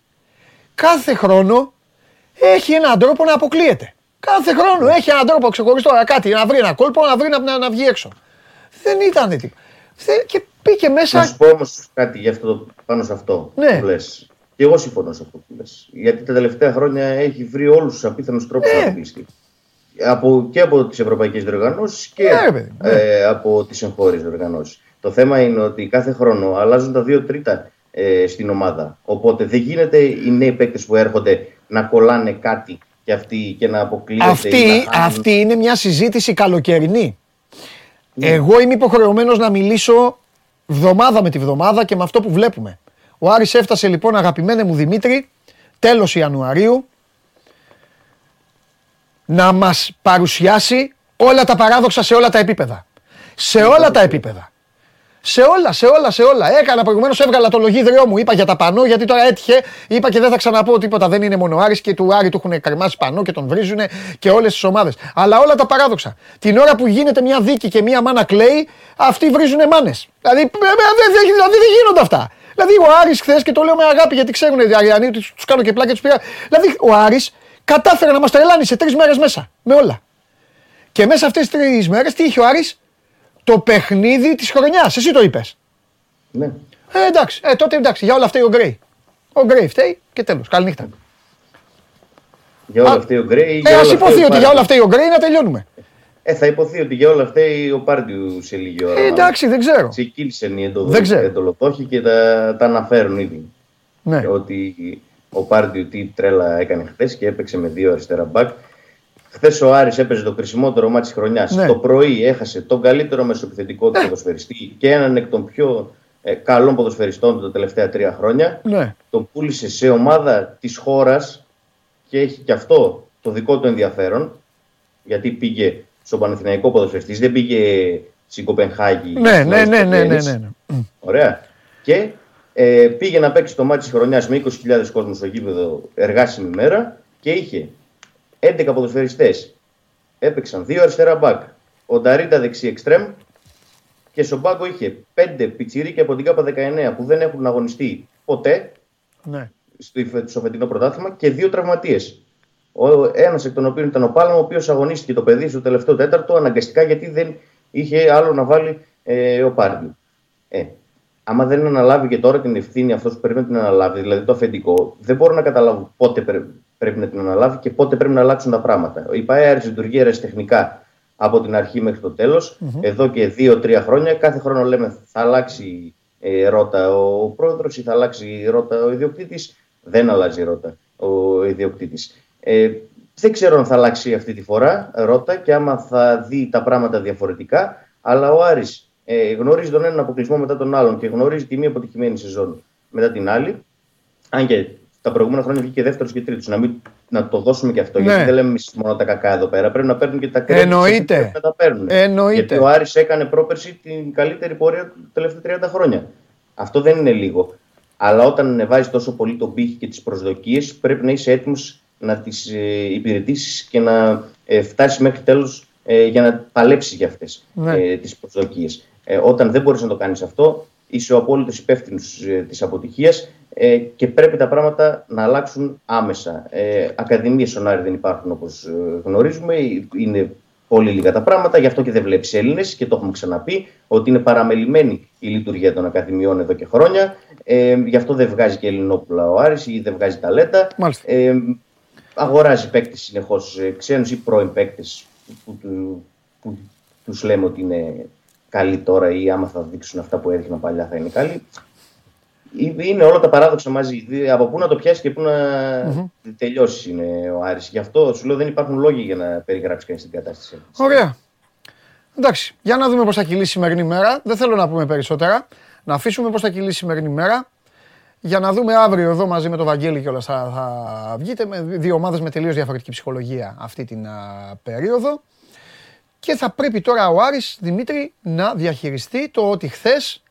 Κάθε χρόνο έχει έναν τρόπο να αποκλείεται. Κάθε χρόνο έχει έναν τρόπο ξεχωριστό να κάτι, να βρει ένα κόλπο, να βρει να, να, να βγει έξω. Δεν ήταν τίποτα. Θε- Και πήγε Να μέσα. σου πω όμως κάτι γι' αυτό, το- πάνω σε αυτό Ναι. που λες. Και εγώ συμφωνώ σε αυτό που λες. Γιατί τα τελευταία χρόνια έχει βρει όλους τους απίθανους τρόπους Ναι. να αποκλειστεί. Από, και από τις ευρωπαϊκές διοργανώσεις και Ναι, ρε παιδί, ναι. ε, από τις εγχώριες διοργανώσεις. Το θέμα είναι ότι κάθε χρόνο αλλάζουν τα δύο τρίτα ε, στην ομάδα. Οπότε δεν γίνεται οι νέοι παίκτες που έρχονται να κολλάνε κάτι και αυτοί και να αποκλείονται. ή Αυτή, να χάνουν. αυτή είναι μια συζήτηση καλοκαιρινή. Εγώ είμαι υποχρεωμένος να μιλήσω βδομάδα με τη βδομάδα και με αυτό που βλέπουμε. Ο Άρης έφτασε λοιπόν αγαπημένε μου Δημήτρη τέλος Ιανουαρίου να μας παρουσιάσει όλα τα παράδοξα σε όλα τα επίπεδα. Σε όλα τα επίπεδα. Σε όλα, σε όλα, σε όλα. Έκανα προηγουμένω, έβγαλα το λογίδριό μου. Είπα για τα πανό, γιατί τώρα έτυχε. Είπα και δεν θα ξαναπώ τίποτα. Δεν είναι μόνο ο Άρης και του Άρη του έχουν καρμάσει πανό και τον βρίζουν και όλε τι ομάδε. Αλλά όλα τα παράδοξα. Την ώρα που γίνεται μια δίκη και μια μάνα κλαίει, αυτοί βρίζουν μάνε. Δηλαδή, ε, ε, δεν δεν- δηλαδή δεν γίνονται αυτά. Δηλαδή ο Άρης χθες και το λέω με αγάπη γιατί ξέρουν οι Αριανοί ότι τους κάνω και πλάκα τους πήρα. Δηλαδή ο Άρης κατάφερε να μας τρελάνει σε τρεις μέρες μέσα. Με όλα. Και μέσα αυτές τις τρεις μέρες τι είχε ο Άρης, το παιχνίδι της χρονιάς. Εσύ το είπες. Ναι. Ε, εντάξει, ε, τότε εντάξει, για όλα αυτά ο Γκρέι. Ο Γκρέι φταίει και τέλος. Καληνύχτα. Για όλα Α, αυτά ο Γκρέι. Ε, για ας όλα υποθεί αυτά ότι ο για όλα Πάρντιου. αυτά ο Γκρέι να τελειώνουμε. Ε, θα υποθεί ότι για όλα αυτά ο Πάρντιου σε λίγη ώρα. Ε, εντάξει, δεν ξέρω. Ξεκίνησαν οι Δεν ξέρω. εντολοτόχοι και τα, τα αναφέρουν ήδη. Ναι. Ότι ο Πάρντιου τι τρέλα έκανε χθες και έπαιξε με δύο αριστερά μπακ. Χθες ο Άρης έπαιζε το κρισιμότερο μάτι της χρονιάς. Ναι. Το πρωί έχασε τον καλύτερο μεσοπιθετικό του ποδοσφαιριστή και έναν εκ των πιο ε, καλών ποδοσφαιριστών του τα τελευταία τρία χρόνια. Ναι. Τον πούλησε σε ομάδα της χώρας και έχει και αυτό το δικό του ενδιαφέρον, γιατί πήγε στον Παναθηναϊκό ποδοσφαιριστής, δεν πήγε στην Κοπενχάγη. Ναι, στην ναι, ναι, ναι, ναι, Αριστοτέλης. ναι, ναι. Ωραία. Και ε, πήγε να παίξει το μάτι της χρονιάς με 20.000 κόσμο στο γήπεδο εργάσιμη μέρα και είχε 11 ποδοσφαιριστές. Έπαιξαν δύο αριστερά μπακ. Ο Νταρίντα δεξί εξτρέμ και στον πάγκο είχε 5 πιτσιρίκια από την ΚΑΠΑ 19 που δεν έχουν αγωνιστεί ποτέ ναι. στο, υφε- στο φετινό πρωτάθλημα και δύο τραυματίες. Ένας εκ των οποίων ήταν ο Πάλμα, ο οποίος αγωνίστηκε το παιδί στο τελευταίο τέταρτο αναγκαστικά γιατί δεν είχε άλλο να βάλει ε, ο Πάρντι. Ε, άμα δεν αναλάβει και τώρα την ευθύνη αυτός που πρέπει να την αναλάβει, δηλαδή το αφεντικό, δεν μπορώ να καταλάβω πότε πρέ- πρέπει να την αναλάβει και πότε πρέπει να αλλάξουν τα πράγματα. Η ΠαΕ λειτουργεί αεραστεχνικά από την αρχή μέχρι το τελο Εδώ και δύο-τρία χρόνια, κάθε χρόνο λέμε θα αλλάξει ε, ρότα ο πρόεδρος ή θα αλλάξει ρότα ο ιδιοκτήτης. Δεν αλλάζει ρότα ο ιδιοκτήτης. Ε, δεν ξέρω αν θα αλλάξει αυτή τη φορά ρότα και άμα θα δει τα πράγματα διαφορετικά. Αλλά ο Άρης ε, γνωρίζει τον έναν αποκλεισμό μετά τον άλλον και γνωρίζει τη μία αποτυχημένη σεζόν μετά την άλλη. Αν και τα προηγούμενα χρόνια βγήκε δεύτερος και τρίτος. Να, μην, να το δώσουμε και αυτό. Ναι. Γιατί δεν λέμε εμείς μόνο τα κακά εδώ πέρα. Πρέπει να παίρνουν και τα credits Εννοείται. που πρέπει να τα παίρνουν. Εννοείται. Γιατί ο Άρης έκανε πρόπερση την καλύτερη πορεία του τελευταία 30 χρόνια. Αυτό δεν είναι λίγο. Αλλά όταν ανεβάζει τόσο πολύ τον πύχη και τις προσδοκίες, πρέπει να είσαι έτοιμος να τις ε, υπηρετήσεις και να ε, φτάσεις μέχρι τέλου ε, για να παλέψεις για αυτές Ναι. ε, τις προσδοκίες. Ε, όταν δεν μπορείς να το κάνεις αυτό, είσαι ο απόλυτος υπεύθυνος ε, της αποτυχίας ε, και πρέπει τα πράγματα να αλλάξουν άμεσα. Ε, Ακαδημίες στον Άρη δεν υπάρχουν όπως γνωρίζουμε. Είναι πολύ λίγα τα πράγματα, γι' αυτό και δεν βλέπεις Έλληνες και το έχουμε ξαναπεί ότι είναι παραμελημένη η λειτουργία των Ακαδημιών εδώ και χρόνια. Ε, γι' αυτό δεν βγάζει και Ελληνόπουλα ο Άρης ή δεν βγάζει ταλέντα. Μάλιστα. Ε, αγοράζει παίκτες συνεχώς, ξένου ή πρώην παίκτες που, του- που τους λέμε ότι είναι καλοί τώρα ή άμα θα δείξουν αυτά που έδειχναν παλιά θα είναι καλοί. Ε, Είναι όλα τα παράδοξα μαζί. Δη- Από πού να το πιάσεις και πού να τελειώσεις είναι ο Άρης. Γι' αυτό σου λέω δεν υπάρχουν λόγοι για να περιγράψεις κανείς την κατάσταση. Ωραία. Εντάξει, για να δούμε πώς θα κυλήσει η σημερινή μέρα. Δεν θέλω να πούμε περισσότερα. Να αφήσουμε πώς θα κυλήσει η σημερινή μέρα. Για να δούμε αύριο εδώ μαζί με τον Βαγγέλη κιόλας θα, θα βγείτε με δύο ομάδες με τελείως διαφορετική ψυχολογία αυτή την α, περίοδο. Και θα πρέπει τώρα ο Άρης Δημήτρη να διαχειριστεί το ότι χθες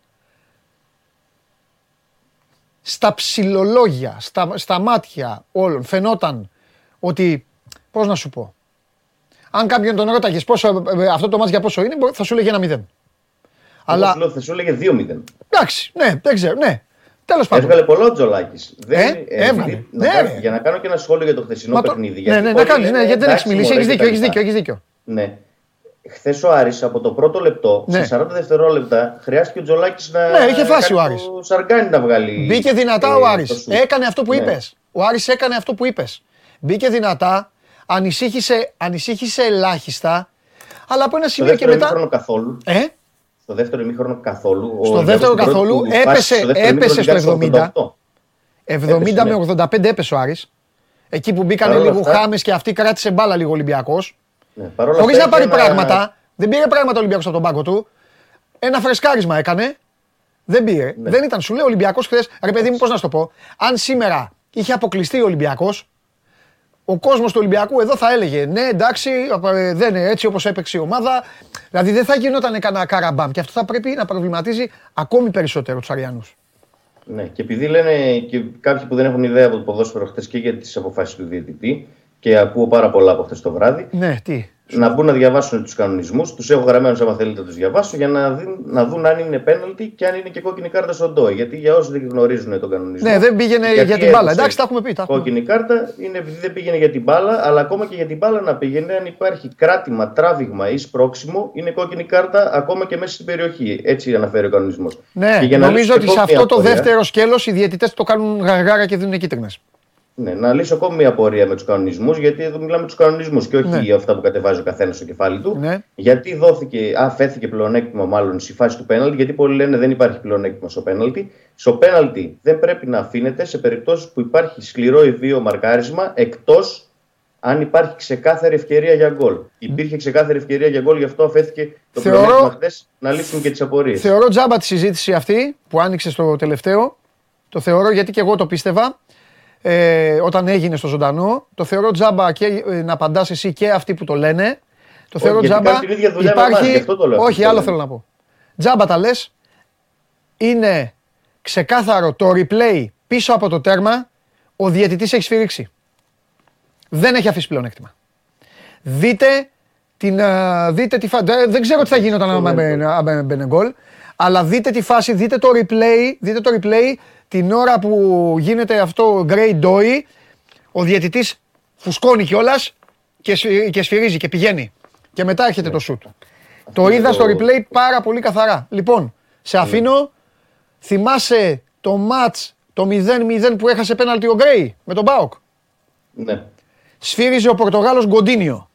στα ψηλολόγια, στα, στα μάτια όλων φαινόταν ότι, πώς να σου πω, αν κάποιον τον ρώταγες πόσο, ε, αυτό το μάτς για πόσο είναι, μπορεί- θα σου λέγει ένα μηδέν. Αλλά... Αλλά, Σου λέω, θα σου έλεγε 2-0. εντάξει, ναι, δεν ξέρω, ναι. Τέλος πάντων. Έβγαλε πολλά ο Τζολάκης. Ε, έβγαλε. Ναι, ρε. Για να κάνω και ένα σχόλιο για το χθεσινό Μα το- παιχνίδι. Ναι, ναι, να κάνεις, ναι, γιατί δεν έχεις μιλήσει, έχεις δίκιο, έχεις δίκιο, έχεις δίκιο. Ναι. Χθες ο Άρης από το πρώτο λεπτό, Ναι. σε 40 δευτερόλεπτα, χρειάστηκε ο Τζολάκης να. Ναι, είχε φάση κάνει ο Άρης. Το σαργκάνι να βγάλει. Μπήκε δυνατά ε, ο το Άρης. σουτ. Έκανε αυτό που Ναι. είπες. Ο Άρης έκανε αυτό που είπες. Μπήκε δυνατά, ανησύχησε, ανησύχησε ελάχιστα, αλλά από ένα Στο σημείο και δεύτερο μετά... ημίχρονο καθόλου. Ε, Στο δεύτερο ημίχρονο καθόλου. ο Στο Ολυμπιακός δεύτερο στην πρώτη καθόλου του φάση, έπεσε- στο δεύτερο έπεσε ημίχρονο στο Ολυμπιακός 70. 88. 70 ναι. με 85 έπεσε ο Άρης. Εκεί που μπήκαν Παρ' όλα λίγο αυτά- χάμες και αυτή κράτησε μπάλα λίγο ο Ολυμπιακός. Ναι, παρ' όλα Χωρίς αυτά να πάρει είχε ένα- πράγματα. Δεν πήρε πράγματα ο Ολυμπιακός από τον πάγκο του. Ένα φρεσκάρισμα έκανε. Δεν πήρε. Ναι. Δεν ήταν, σου λέει ο Ολυμπιακός χθες. Ρε παιδί μου, πώς να σου το πω. Αν σήμερα είχε αποκλειστεί ο Ολυμπιακός, ο κόσμος του Ολυμπιακού εδώ θα έλεγε ναι, εντάξει, ε, δεν είναι έτσι όπως έπαιξε η ομάδα. Δηλαδή δεν θα γινόταν κανένα καραμπάμ. Και αυτό θα πρέπει να προβληματίζει ακόμη περισσότερο τους Αριανούς. Ναι, και επειδή λένε και κάποιοι που δεν έχουν ιδέα από το ποδόσφαιρο χθε και για τις αποφάσεις του διαιτητή και ακούω πάρα πολλά από χθε το βράδυ, Ναι, τι; Να μπουν να διαβάσουν τους κανονισμούς. Τους έχω γραμμένους, άμα θέλετε να τους διαβάσω, για να, δουν, να δουν αν είναι πέναλτι και αν είναι και κόκκινη κάρτα στον Ντόι. Γιατί για όσους δεν γνωρίζουν τον κανονισμό. Ναι, δεν πήγαινε γιατί για την μπάλα. έδωσε Εντάξει, τα έχουμε πει. Τα έχουμε. Κόκκινη κάρτα είναι επειδή δεν πήγαινε για την μπάλα, αλλά ακόμα και για την μπάλα να πήγαινε, αν υπάρχει κράτημα, τράβηγμα ή σπρώξιμο, είναι κόκκινη κάρτα ακόμα και μέσα στην περιοχή. Έτσι αναφέρει ο κανονισμός. Ναι, νομίζω ότι σε αυτό το δεύτερο σκέλος οι διαιτητές το κάνουν γαργάρα και δίνουν κίτρινες. Ναι, να λύσω ακόμη μια απορία με τους κανονισμούς, γιατί εδώ μιλάμε τους κανονισμούς και όχι Ναι. αυτά που κατεβάζει ο καθένας στο κεφάλι του. Ναι. Γιατί δόθηκε, αφέθηκε πλεονέκτημα μάλλον στη φάση του πέναλτι, γιατί πολλοί λένε δεν υπάρχει πλεονέκτημα στο πέναλτι. Στο πέναλτι δεν πρέπει να αφήνεται σε περιπτώσεις που υπάρχει σκληρό ή βίο μαρκάρισμα, εκτός αν υπάρχει ξεκάθαρη ευκαιρία για γκολ. Υπήρχε ξεκάθαρη ευκαιρία για γκολ, γι' αυτό αφέθηκε το Θεωρώ- πλεονέκτημα χθες να λύσουν και τις απορίες. Θεωρώ τζάμπα τη συζήτηση αυτή που άνοιξε στο τελευταίο. Το θεωρώ γιατί και εγώ το πίστευα. Ε, όταν έγινε στο ζωντανό. Το θεωρώ τζάμπα και ε, να απαντάς εσύ και αυτοί που το λένε. Το θεωρώ γιατί τζάμπα. κάνουν την ίδια δουλειά με εμάς, γι' αυτό το λέω αυτό όχι, που άλλο λένε. θέλω να πω. Τζάμπα τα λες. Είναι ξεκάθαρο το replay πίσω από το τέρμα. Ο διαιτητής έχει σφυρίξει. Δεν έχει αφήσει πλεονέκτημα. Δείτε την. ε, δείτε τη φα... δεν, δεν ξέρω τι θα γίνονταν άμα μπαινε- άμα μπαινε γκολ. Αλλά δείτε τη φάση, δείτε το replay, δείτε το replay την ώρα που γίνεται αυτό Grey Doy. Ο διαιτητής φουσκώνει κιόλας και, σφυ- και σφυρίζει και πηγαίνει. Και μετά έρχεται το σουτ. Το είδα στο replay πάρα πολύ καθαρά. Λοιπόν, σε αφήνω. Θυμάσαι το match το 0-0 που έχασε πέναλτι ο Γκρέι με τον Μπάουκ. Ναι. Σφύριζε ο Πορτογάλος Γκοντίνιο.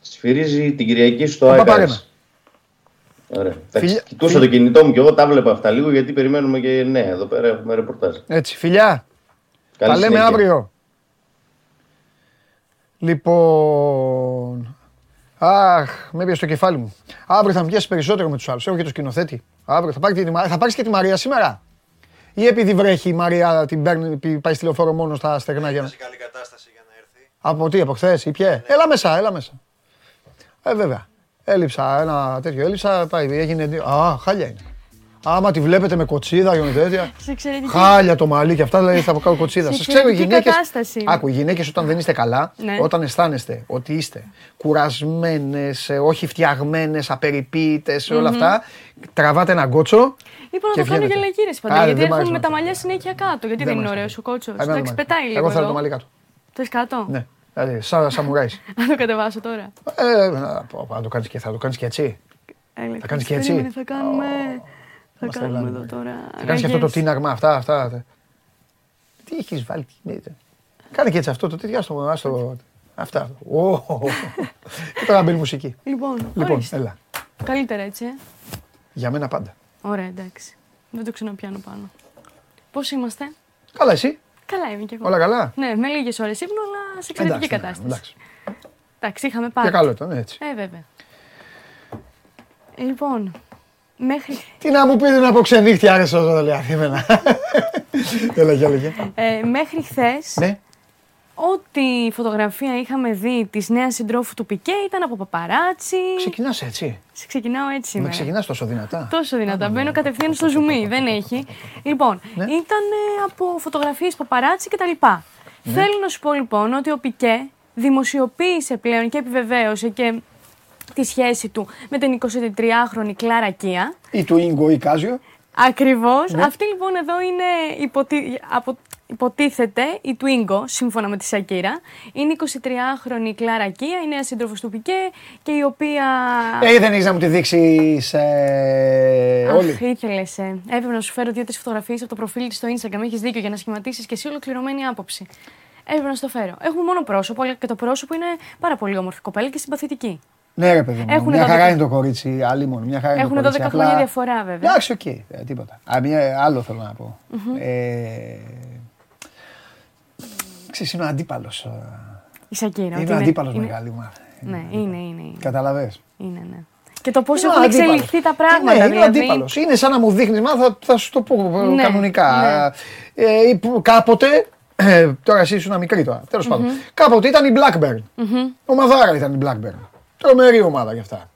Σφυρίζει την Κυριακή στο Ο ΑΕΚΑΣ. Παπαρένα. Ωραία. Εντάξει, Φιλιά- Κοιτούσα το κινητό μου και εγώ τα βλέπα αυτά λίγο γιατί περιμένουμε και ναι, εδώ πέρα έχουμε ρεπορτάζ. Έτσι, φιλιά. Καλή Τα λέμε συνέχεια. αύριο. Λοιπόν. Αχ, με έπιασε το κεφάλι μου. Αύριο θα με πιάσει περισσότερο με τους άλλους. Έχω και το σκηνοθέτη. Αύριο θα, πάρει τη, θα πάρεις και τη Μαρία σήμερα; Ή επειδή βρέχει η Μαρία την παίρνει, πη- πάει στη λεωφόρο μόνο στα στεγνά για να. καλή κατάσταση για να έρθει. Από τι, από χθες ή ποιε. Έλα μέσα, έλα μέσα. Ε, βέβαια. Έλειψα ένα τέτοιο. Έλειψα, πάει, έγινε. δύο- Α, χάλια είναι. Άμα τη βλέπετε με κοτσίδα και με τέτοια. Σε εξαιρετική. Χάλια το μαλλί και αυτά δηλαδή θα κάνω κοτσίδα. Σε Σας ξέρω οι εξαιρετική γυναίκε. κατάσταση. Άκου, οι γυναίκες όταν δεν είστε καλά, Ναι. όταν αισθάνεστε ότι είστε κουρασμένες, όχι φτιαγμένες, απεριποίητες, όλα αυτά, τραβάτε ένα κότσο. Είπα να και το κάνω βγαίνετε. για λαϊκύρε Άρα, παντού. Γιατί δεν μ' αρέσει έρχομαι με να τα το μαλλιά συνέχεια κάτω. Γιατί δεν μ' είναι αρέσει. ωραίος ο κότσος; Εμένα δεν Εντάξει, μ' πετάει αρέσει. λίγο. Εγώ θέλω το εδώ. μαλλί κάτω. Θες κάτω; Ναι. Δηλαδή, σαν σαμουράις. (laughs) Να το κατεβάσω τώρα. Ε, να πω, θα το κάνεις και, θα το κάνεις και έτσι. Έλα, Θα κάνεις και περίμενε, έτσι. Θα κάνουμε. Θα μας κάνουμε τρελάνε. εδώ τώρα. Θα κάνεις και αυτό το αλλαγές. τίναγμα, αυτά, αυτά. Τι έχεις βάλει, τι γίνεται. Κάνε και έτσι αυτό το τέτοιο, άστο, άστο. Αυτά. Ω, Και τώρα μπαίνει μουσική. Λοιπόν, Λοιπόν, ορίστε. έλα. Καλύτερα έτσι, ε. Για μένα πάντα. Ωραία, εντάξει. Δεν το ξαναπιάνω πάνω. Πώς είμαστε; Καλά, εσύ; Καλά είμαι κι εγώ. Όλα καλά; Ναι, με λίγες ώρες ύπνο, αλλά σε εξαιρετική Εντάξει, ναι, κατάσταση. εντάξει. Εντάξει, είχαμε πάρει. Και καλό ήταν, έτσι. Ε, βέβαια. Λοιπόν, μέχρι, Τι να μου πει να πω ξενύχτια, άρεσε όσο το λέει εμένα. (laughs) Έλα, για λέγε. ε, μέχρι χθες, Ναι. Ό,τι φωτογραφία είχαμε δει της νέας συντρόφου του Πικέ ήταν από παπαράτσι. Ξεκινάς έτσι. Σε ξεκινάω έτσι Με σήμερα. ξεκινάς τόσο δυνατά. Τόσο δυνατά. Μπαίνω κατευθείαν στο ζουμί. Δεν έχει. Λοιπόν, Ναι. ήταν ε, από φωτογραφίες παπαράτσι κτλ. Ναι. Θέλω να σου πω λοιπόν ότι ο Πικέ δημοσιοποίησε πλέον και επιβεβαίωσε και τη σχέση του με την 23χρονη Κλάρα Κία. Ή του Ίγκο ή Κάζιο. Ακριβώς. Ναι. Αυτή λοιπόν εδώ είναι υποτι... από... υποτίθεται η Twingo, σύμφωνα με τη Σακύρα. Είναι 23χρονη Κλάρα Κία, η νέα σύντροφος του Πικέ και η οποία. Ε, δεν έχεις να μου τη δείξεις ε, όλοι. Αχ, ήθελες. Ε. Έπρεπε να σου φέρω δύο-τρεις φωτογραφίες από το προφίλ της στο Instagram. Έχεις δίκιο για να σχηματίσεις και εσύ ολοκληρωμένη άποψη. Έπρεπε να σου το φέρω. Έχουμε μόνο πρόσωπο, αλλά και το πρόσωπο είναι πάρα πολύ όμορφη κοπέλα και συμπαθητική. Ναι, ρε παιδί μου. Έχουν μια 12 χαρά είναι το κορίτσι, αλίμονο. Μια χαρά είναι Έχουν το κορίτσι. 12 απλά- χρόνια διαφορά, βέβαια. Εντάξει, οκ, ε, τίποτα. Α, μια, άλλο θέλω να πω. Ε, ξέρεις, είναι ο αντίπαλος. ε, Η Σακίρα. Είναι ότι ο αντίπαλος είναι- μεγάλη μου. Ναι, είναι, είναι. είναι. Κατάλαβες. Είναι, ναι. Και το πώς Είναι ο έχουν αντίπαλος. εξελιχθεί τα πράγματα. Ναι, είναι ο δηλαδή. αντίπαλος. Είναι σαν να μου δείχνεις, μα θα, θα σου το πω ε, Ναι, κανονικά. Ε, που κάποτε, ε, τώρα εσύ ήσουν μικρή τώρα, τέλος πάντων. Κάποτε ήταν η Blackburn. Ομαδάρα ήταν η Blackburn. Τρομερή ομάδα γι' αυτά.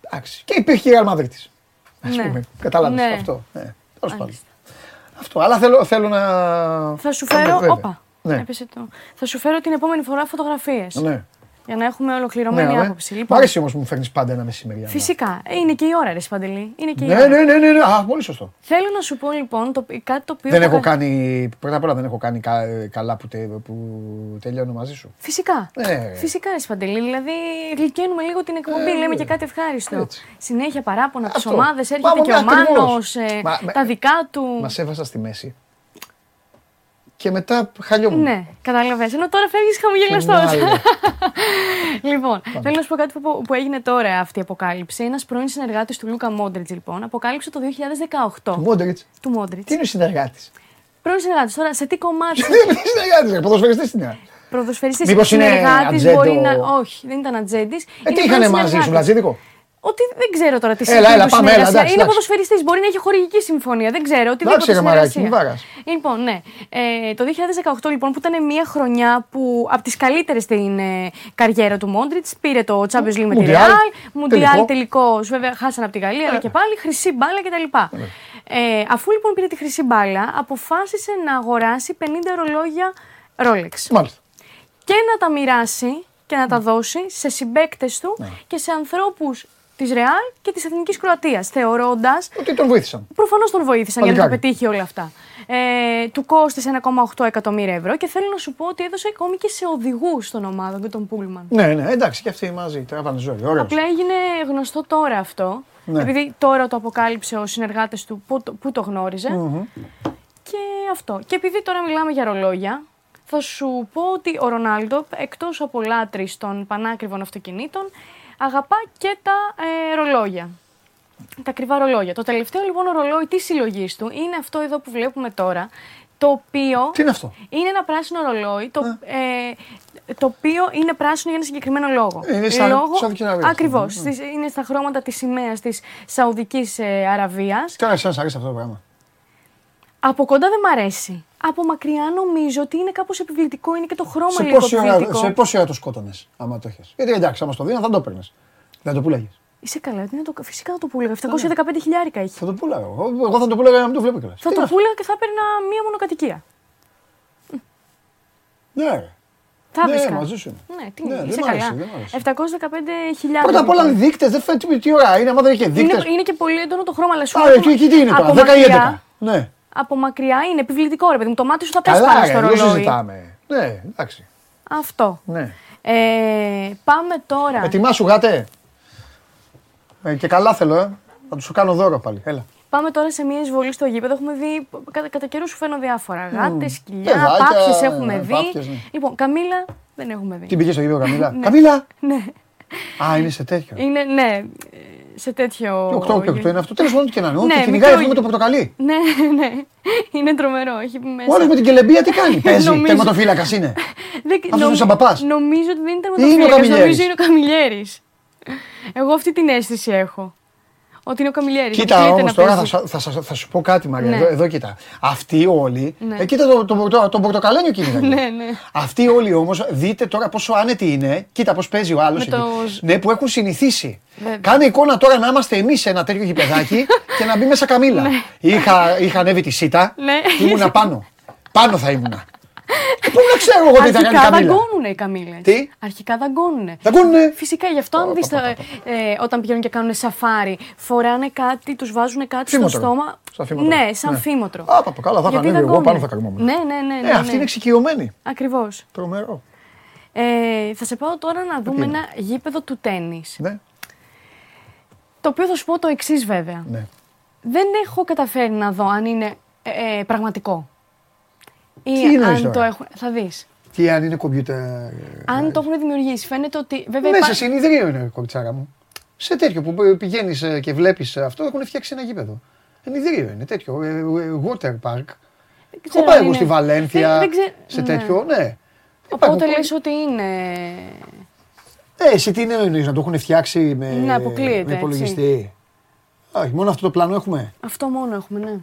Εντάξει. Και υπήρχε και η Real Madrid της. Ας Ναι. πούμε. Κατάλαβες Ναι. αυτό. Ναι. Τέλος πάντων. Μάλιστα. Αυτό. Αλλά θέλω, θέλω να... Θα σου φέρω. Βέβαια. Όπα. Ναι. Έπεσε το. Θα σου φέρω την επόμενη φορά φωτογραφίες. Ναι. Για να έχουμε Ναι, ολοκληρωμένη ναι. άποψη. Μ' Λοιπόν, αρέσει όμως που μου φέρνεις πάντα ένα μεσημεριά. φυσικά. Ε, Είναι και η ώρα, ρε Σπαντελή. Είναι και η Ναι, ώρα. ναι, ναι, ναι, ναι. Α, πολύ σωστό. Θέλω να σου πω λοιπόν το, κάτι το οποίο. Δεν θα- έχω κάνει, πρώτα απ' όλα δεν έχω κάνει κα- καλά που, τε, που τελειώνω μαζί σου. Φυσικά. Ναι. Φυσικά, ρε Σπαντελή. Δηλαδή, γλυκαίνουμε λίγο την εκπομπή, λέμε και κάτι ευχάριστο. Ε, έτσι. Συνέχεια παράπονα από τις Αυτό. ομάδες, έρχεται Πάμε, και ναι, ο Μάνος, ακριβώς. Μα- με- τα δικά του. Μας έβασα στη μέση. Και μετά χαλιόμουν. Ναι, καταλαβαίνεις. Ενώ τώρα φεύγεις χαμογελαστός. Φινάλε. (laughs) λοιπόν, θέλω να σου πω κάτι που, που έγινε τώρα αυτή η αποκάλυψη. Ένας πρώην συνεργάτης του Λούκα Μόντριτς, λοιπόν, αποκάλυψε το 2018. Του Μόντριτς; Του Μόντριτς. Τι είναι ο συνεργάτης; Πρώην συνεργάτης. Τώρα, σε τι κομμάτι; (laughs) Τι είναι συνεργάτης, ρε, ποδοσφαιριστής είναι. Ποδοσφαιριστής Μήπως είναι συνεργάτης ατζέντο; μπορεί να. Όχι, δεν ήταν ατζέντης. Ε, τι είχανε μαζί σου, λατζίδικο. Ότι δεν ξέρω τώρα τι Έλα, σημαίνει έλα, πάμε, έλα, συνεργασίας. εντάξει, Είναι εντάξει. ποδοσφαιριστής, μπορεί να έχει χορηγική συμφωνία, δεν ξέρω. Εντάξει, Οτιδήποτε ρε μαράκι, συνεργασία. μη βάρας. Λοιπόν, ναι. Ε, το 2018 λοιπόν που ήταν μια χρονιά που από τις καλύτερες στην ε, καριέρα του Μόντριτς πήρε το Champions League με τη Μουντιάλ, Real. Μουντιάλ τελικός. τελικό, βέβαια χάσαν από τη Γαλλία, αλλά και πάλι χρυσή μπάλα κτλ. Ε, αφού λοιπόν πήρε τη χρυσή μπάλα, αποφάσισε να αγοράσει 50 ρολόγια Rolex Μάλιστα. και να τα μοιράσει και να τα δώσει σε συμπαίκτες του Ναι. και σε ανθρώπους της Ρεάλ και της Εθνικής Κροατίας. Θεωρώντας. Ότι τον βοήθησαν. Προφανώς τον βοήθησαν για να τα Παλικάρι. πετύχει όλα αυτά. Ε, του κόστησε 1,8 εκατομμύρια ευρώ και θέλω να σου πω ότι έδωσε ακόμη και σε οδηγούς των ομάδων και τον Πούλμαν. Ναι, ναι, εντάξει, και αυτοί μαζί. Τραβάνε ζωή. Ωραίος. Απλά έγινε γνωστό τώρα αυτό. Ναι. Επειδή τώρα το αποκάλυψε ο συνεργάτε του που, το- που το γνώριζε. Μμμ. Και αυτό. Και επειδή τώρα μιλάμε για ρολόγια, θα σου πω ότι ο Ρονάλντο, εκτός από λάτρης των πανάκριβων αυτοκινήτων, αγαπά και τα ε, ρολόγια. Τα ακριβά ρολόγια. Το τελευταίο λοιπόν ρολόι της συλλογής του είναι αυτό εδώ που βλέπουμε τώρα, το οποίο Τι είναι αυτό; είναι ένα πράσινο ρολόι, το, ε, το οποίο είναι πράσινο για ένα συγκεκριμένο λόγο. Είναι σαν- Σαουδική Αραβία. Ακριβώς. Μμμ. Στις- Είναι στα χρώματα της σημαίας της Σαουδικής ε, Αραβίας. Τώρα εσένα σ' αρέσει αυτό το πράγμα. Από κοντά δεν μ' αρέσει. Από μακριά νομίζω ότι είναι κάπως επιβλητικό, είναι και το χρώμα Σε λίγο πόση, ώρα, επιβλητικό. σε πόση ώρα το σκότωνες, άμα το είχες; Γιατί εντάξει, άμα στο δίνω θα το έπαιρνες. Δεν το πουλάγες. Είσαι καλά, τι να το... φυσικά θα το πούλεγα. 715 χιλιάρικα έχει. Θα το πουλάγα. Εγώ, εγώ θα το πουλάγα για να μην το βλέπω κιόλας. Θα το πούλεγα και θα έπαιρνα μία μονοκατοικία. Ναι, ρε. Θα Ναι, βρίσκα. μαζί σου είμαι. Ναι, τι Ναι, είναι, δεν είσαι μ' αρέσει, καλά. δεν μ' αρέσει. 715 χιλιάρικα. Πρώτα απ' όλα δείκτες, δεν φαίνεται τι- τι ώρα είναι, άμα δεν είχε είναι, δείκτες. είναι και πολύ έντονο το χρώμα, αλλά σου Α, λέω, εκεί, εκεί τι είναι από τώρα, 10 ή μακριά- 11. Ναι. Από μακριά είναι επιβλητικό, ρε παιδί μου. Το μάτι σου θα πέσει Καλά, πάνω ρε, στο δεν ρολόι. συζητάμε. Ναι, εντάξει. Αυτό. Ναι. Ε, πάμε τώρα. Ετοιμάσου, γάτε. Ε, και καλά θέλω, ε. Θα τους σου κάνω δώρο πάλι. Έλα. Πάμε τώρα σε μια εισβολή στο γήπεδο. Έχουμε δει κατά, κατά καιρού σου φαίνω διάφορα. Γάτες, σκυλιά, παιδάκια, πάπιες έχουμε ναι, δει. πάπιες, ναι. Λοιπόν, Καμίλα δεν έχουμε δει. Τι πήγες στο γήπεδο, Καμίλα; Ναι. Καμίλα! Ναι. Α, είναι σε τέτοιο. Είναι, ναι, σε τέτοιο. Τι 8 και 8 είναι αυτό. Τέλος πάντων τι και να είναι. Ναι, Και κυνηγάει μικρό αυτό με το πορτοκαλί. Ναι, ναι. Είναι τρομερό. Έχει μέσα. Ο άλλος με την κελεμπία τι κάνει; (laughs) Παίζει. Νομίζω- Τερματοφύλακας είναι. (laughs) Δεν- αυτός νομ- είναι σαν παπάς. Νομίζω ότι δεν είναι Ή είναι ο τερματοφύλακας, Καμιλιέρης. Νομίζω είναι ο Καμιλιέρης. Εγώ αυτή την αίσθηση έχω. Ότι είναι ο Καμιλιέρης. Κοίτα αποκλείεται όμως να τώρα θα, παίζει. σα- θα, σα- θα σου πω κάτι Μαρία. Ναι. Εδώ, εδώ κοίτα. Αυτοί όλοι. Ναι. Ε, κοίτα το, το, το, τον πορτοκαλένιο κυνηγάει. Ναι, ναι. Αυτοί όλοι όμως, δείτε τώρα πόσο άνετοι είναι. Κοίτα πώς παίζει ο άλλος. Με το- Ναι, που έχουν συνηθίσει. Βέβαια. Κάνε εικόνα τώρα να είμαστε εμείς σε ένα τέτοιο γηπεδάκι (laughs) και να μπει μέσα καμίλα. είχα, είχα ανέβει τη σίτα. Ναι. Ήμουνα πάνω. Πάνω θα ήμουνα. Πού να ξέρω εγώ τι θα κάνει η Αρχικά καμίλα. δαγκώνουνε οι καμίλες. Τι; Αρχικά δαγκώνουνε. Δαγκώνουνε. Φυσικά, γι' αυτό αν δεις τα- ε, όταν πηγαίνουν και κάνουν σαφάρι, φοράνε κάτι, τους βάζουν κάτι Φήμοτρο. στο στόμα. Σαν φήμοτρο. Ναι, σαν Ναι. φήμοτρο. Α, παπα, καλά, θα είχα Γιατί ανέβει, εγώ δαγκώνουνε. πάνω θα καρμόμουν. Ναι, ναι, ναι. ναι, Ε, αυτή είναι εξοικειωμένη. Ακριβώς. Τρομερό. Ε, θα σε πάω τώρα να δούμε ένα γήπεδο του τέννις. Ναι, Το οποίο θα σου πω το εξής βέβαια. ναι. Δεν έχω καταφέρει να δω αν είναι ε, ε, πραγματικό. Ή Τι εννοείς αν τώρα; το έχουν. Θα δεις. Τι αν είναι κομπιούτερ. Αν το έχουν δημιουργήσει, φαίνεται ότι. Βέβαια, Ναι, υπά- σε συνειδρίο είναι κομπιτσάρα μου. Σε τέτοιο που πηγαίνεις και βλέπεις αυτό έχουν φτιάξει ένα γήπεδο. Ενιδρίο είναι τέτοιο. ε, ε, Water park. δεν Έχω ξέρω πάει αν εγώ είναι- στη Βαλένθια Δεν- δεν ξέ- σε ναι. τέτοιο, ναι. Οπότε Υπάρχουν λες ότι είναι. Ε, εσύ τι είναι εννοείς, να το έχουν φτιάξει με, Ναι, αποκλείεται, με έτσι. υπολογιστή; Όχι, μόνο αυτό το πλάνο έχουμε; Αυτό μόνο έχουμε, ναι.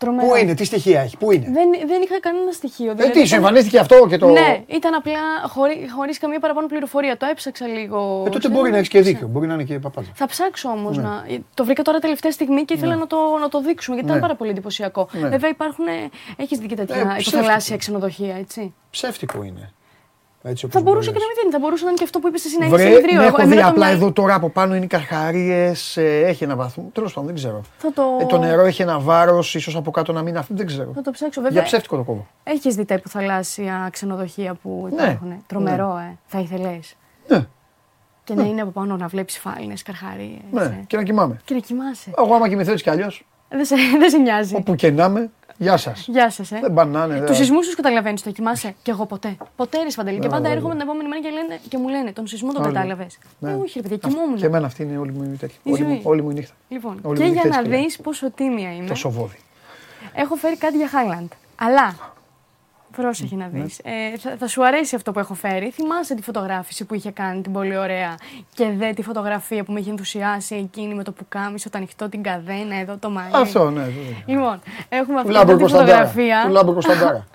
Τρομερό. Πού είναι, τι στοιχεία έχει, πού είναι; Δεν, δεν είχα κανένα στοιχείο. Ε, δηλαδή τι, σου ήταν- εμφανίστηκε αυτό και το. Ναι, ήταν απλά χωρί, χωρίς καμία παραπάνω πληροφορία. Το έψαξα λίγο. Ε, τότε ξέρω, μπορεί να έχεις και δίκιο. Μπορεί να είναι και παπάζα. Θα ψάξω όμως Ναι. να. Το βρήκα τώρα τελευταία στιγμή και ήθελα Ναι. να, το, να το δείξουμε γιατί Ναι. ήταν πάρα πολύ εντυπωσιακό. Ναι. Βέβαια υπάρχουν. Έχεις δει και τέτοια Ε, ψεύτικο. υποθαλάσσια ξενοδοχεία, έτσι. Ψεύτικο είναι. Έτσι, όπως Θα μου μπορούσε το και να λες. μην είναι. Θα μπορούσε να είναι και αυτό που είπες εσύ να είναι Βρε, συνεδρίο. ναι, Εγώ- έχω δει εμένα το απλά μυαλό- εδώ τώρα από πάνω είναι οι καρχαρίε, έχει ένα βαθμό. Τέλος πάντων, δεν ξέρω. Θα το... Ε, το νερό έχει ένα βάρος, ίσως από κάτω να μην είναι αυτό, δεν ξέρω. Θα το ψάξω. Για Βέβαια, ψεύτικο το κόβω. έχεις δει τα υποθαλάσσια ξενοδοχεία που Ναι. υπάρχουν; Τρομερό, ε. Θα ήθελες. Ναι. Και να είναι από πάνω να βλέπεις φάλινε, καρχαρίες. Ναι, και να κοιμάμαι. Και να κοιμάσαι. Εγώ άμα κοιμηθώ έτσι κι αλλιώς, Δεν σε, δεν σε νοιάζει. όπου και να είμαι, γεια σας. Γεια σας, ε. Δεν πάνε να είναι. Τους δεν- σεισμούς τους καταλαβαίνεις, το κοιμάσαι. Κι εγώ ποτέ. Ποτέ ρε Σπαντελή. Και Ναι, πάντα ναι, έρχομαι ναι. την επόμενη μέρα και, λένε, και μου λένε τον σεισμό τον Όλοι. κατάλαβες. Ναι. Ε, όχι, ρε παιδιά, Αυτό- κοιμόμουν. Και εμένα αυτή είναι όλη μου η τέτοια. Η Όλη, ζωή. μου, όλη μου η νύχτα. Λοιπόν, Όλη και μου η για νύχτα να έτσι δεις πόσο τίμια είμαι, Το σοβόδι. έχω φέρει κάτι για Χάιλαντ. Αλλά Πρόσεχε να δεις. Ε, θα, θα σου αρέσει αυτό που έχω φέρει. Θυμάσαι τη φωτογράφηση που είχε κάνει την πολύ ωραία και δε τη φωτογραφία που με είχε ενθουσιάσει εκείνη με το πουκάμισο, το ανοιχτό, την καδένα, εδώ το μαλλί. Αυτό, ναι. ναι. Λοιπόν, έχουμε Του αυτή Λάμπρο εδώ τη Κωνσταντάρα. φωτογραφία. Του Λάμπρο Κωνσταντάρα. (laughs)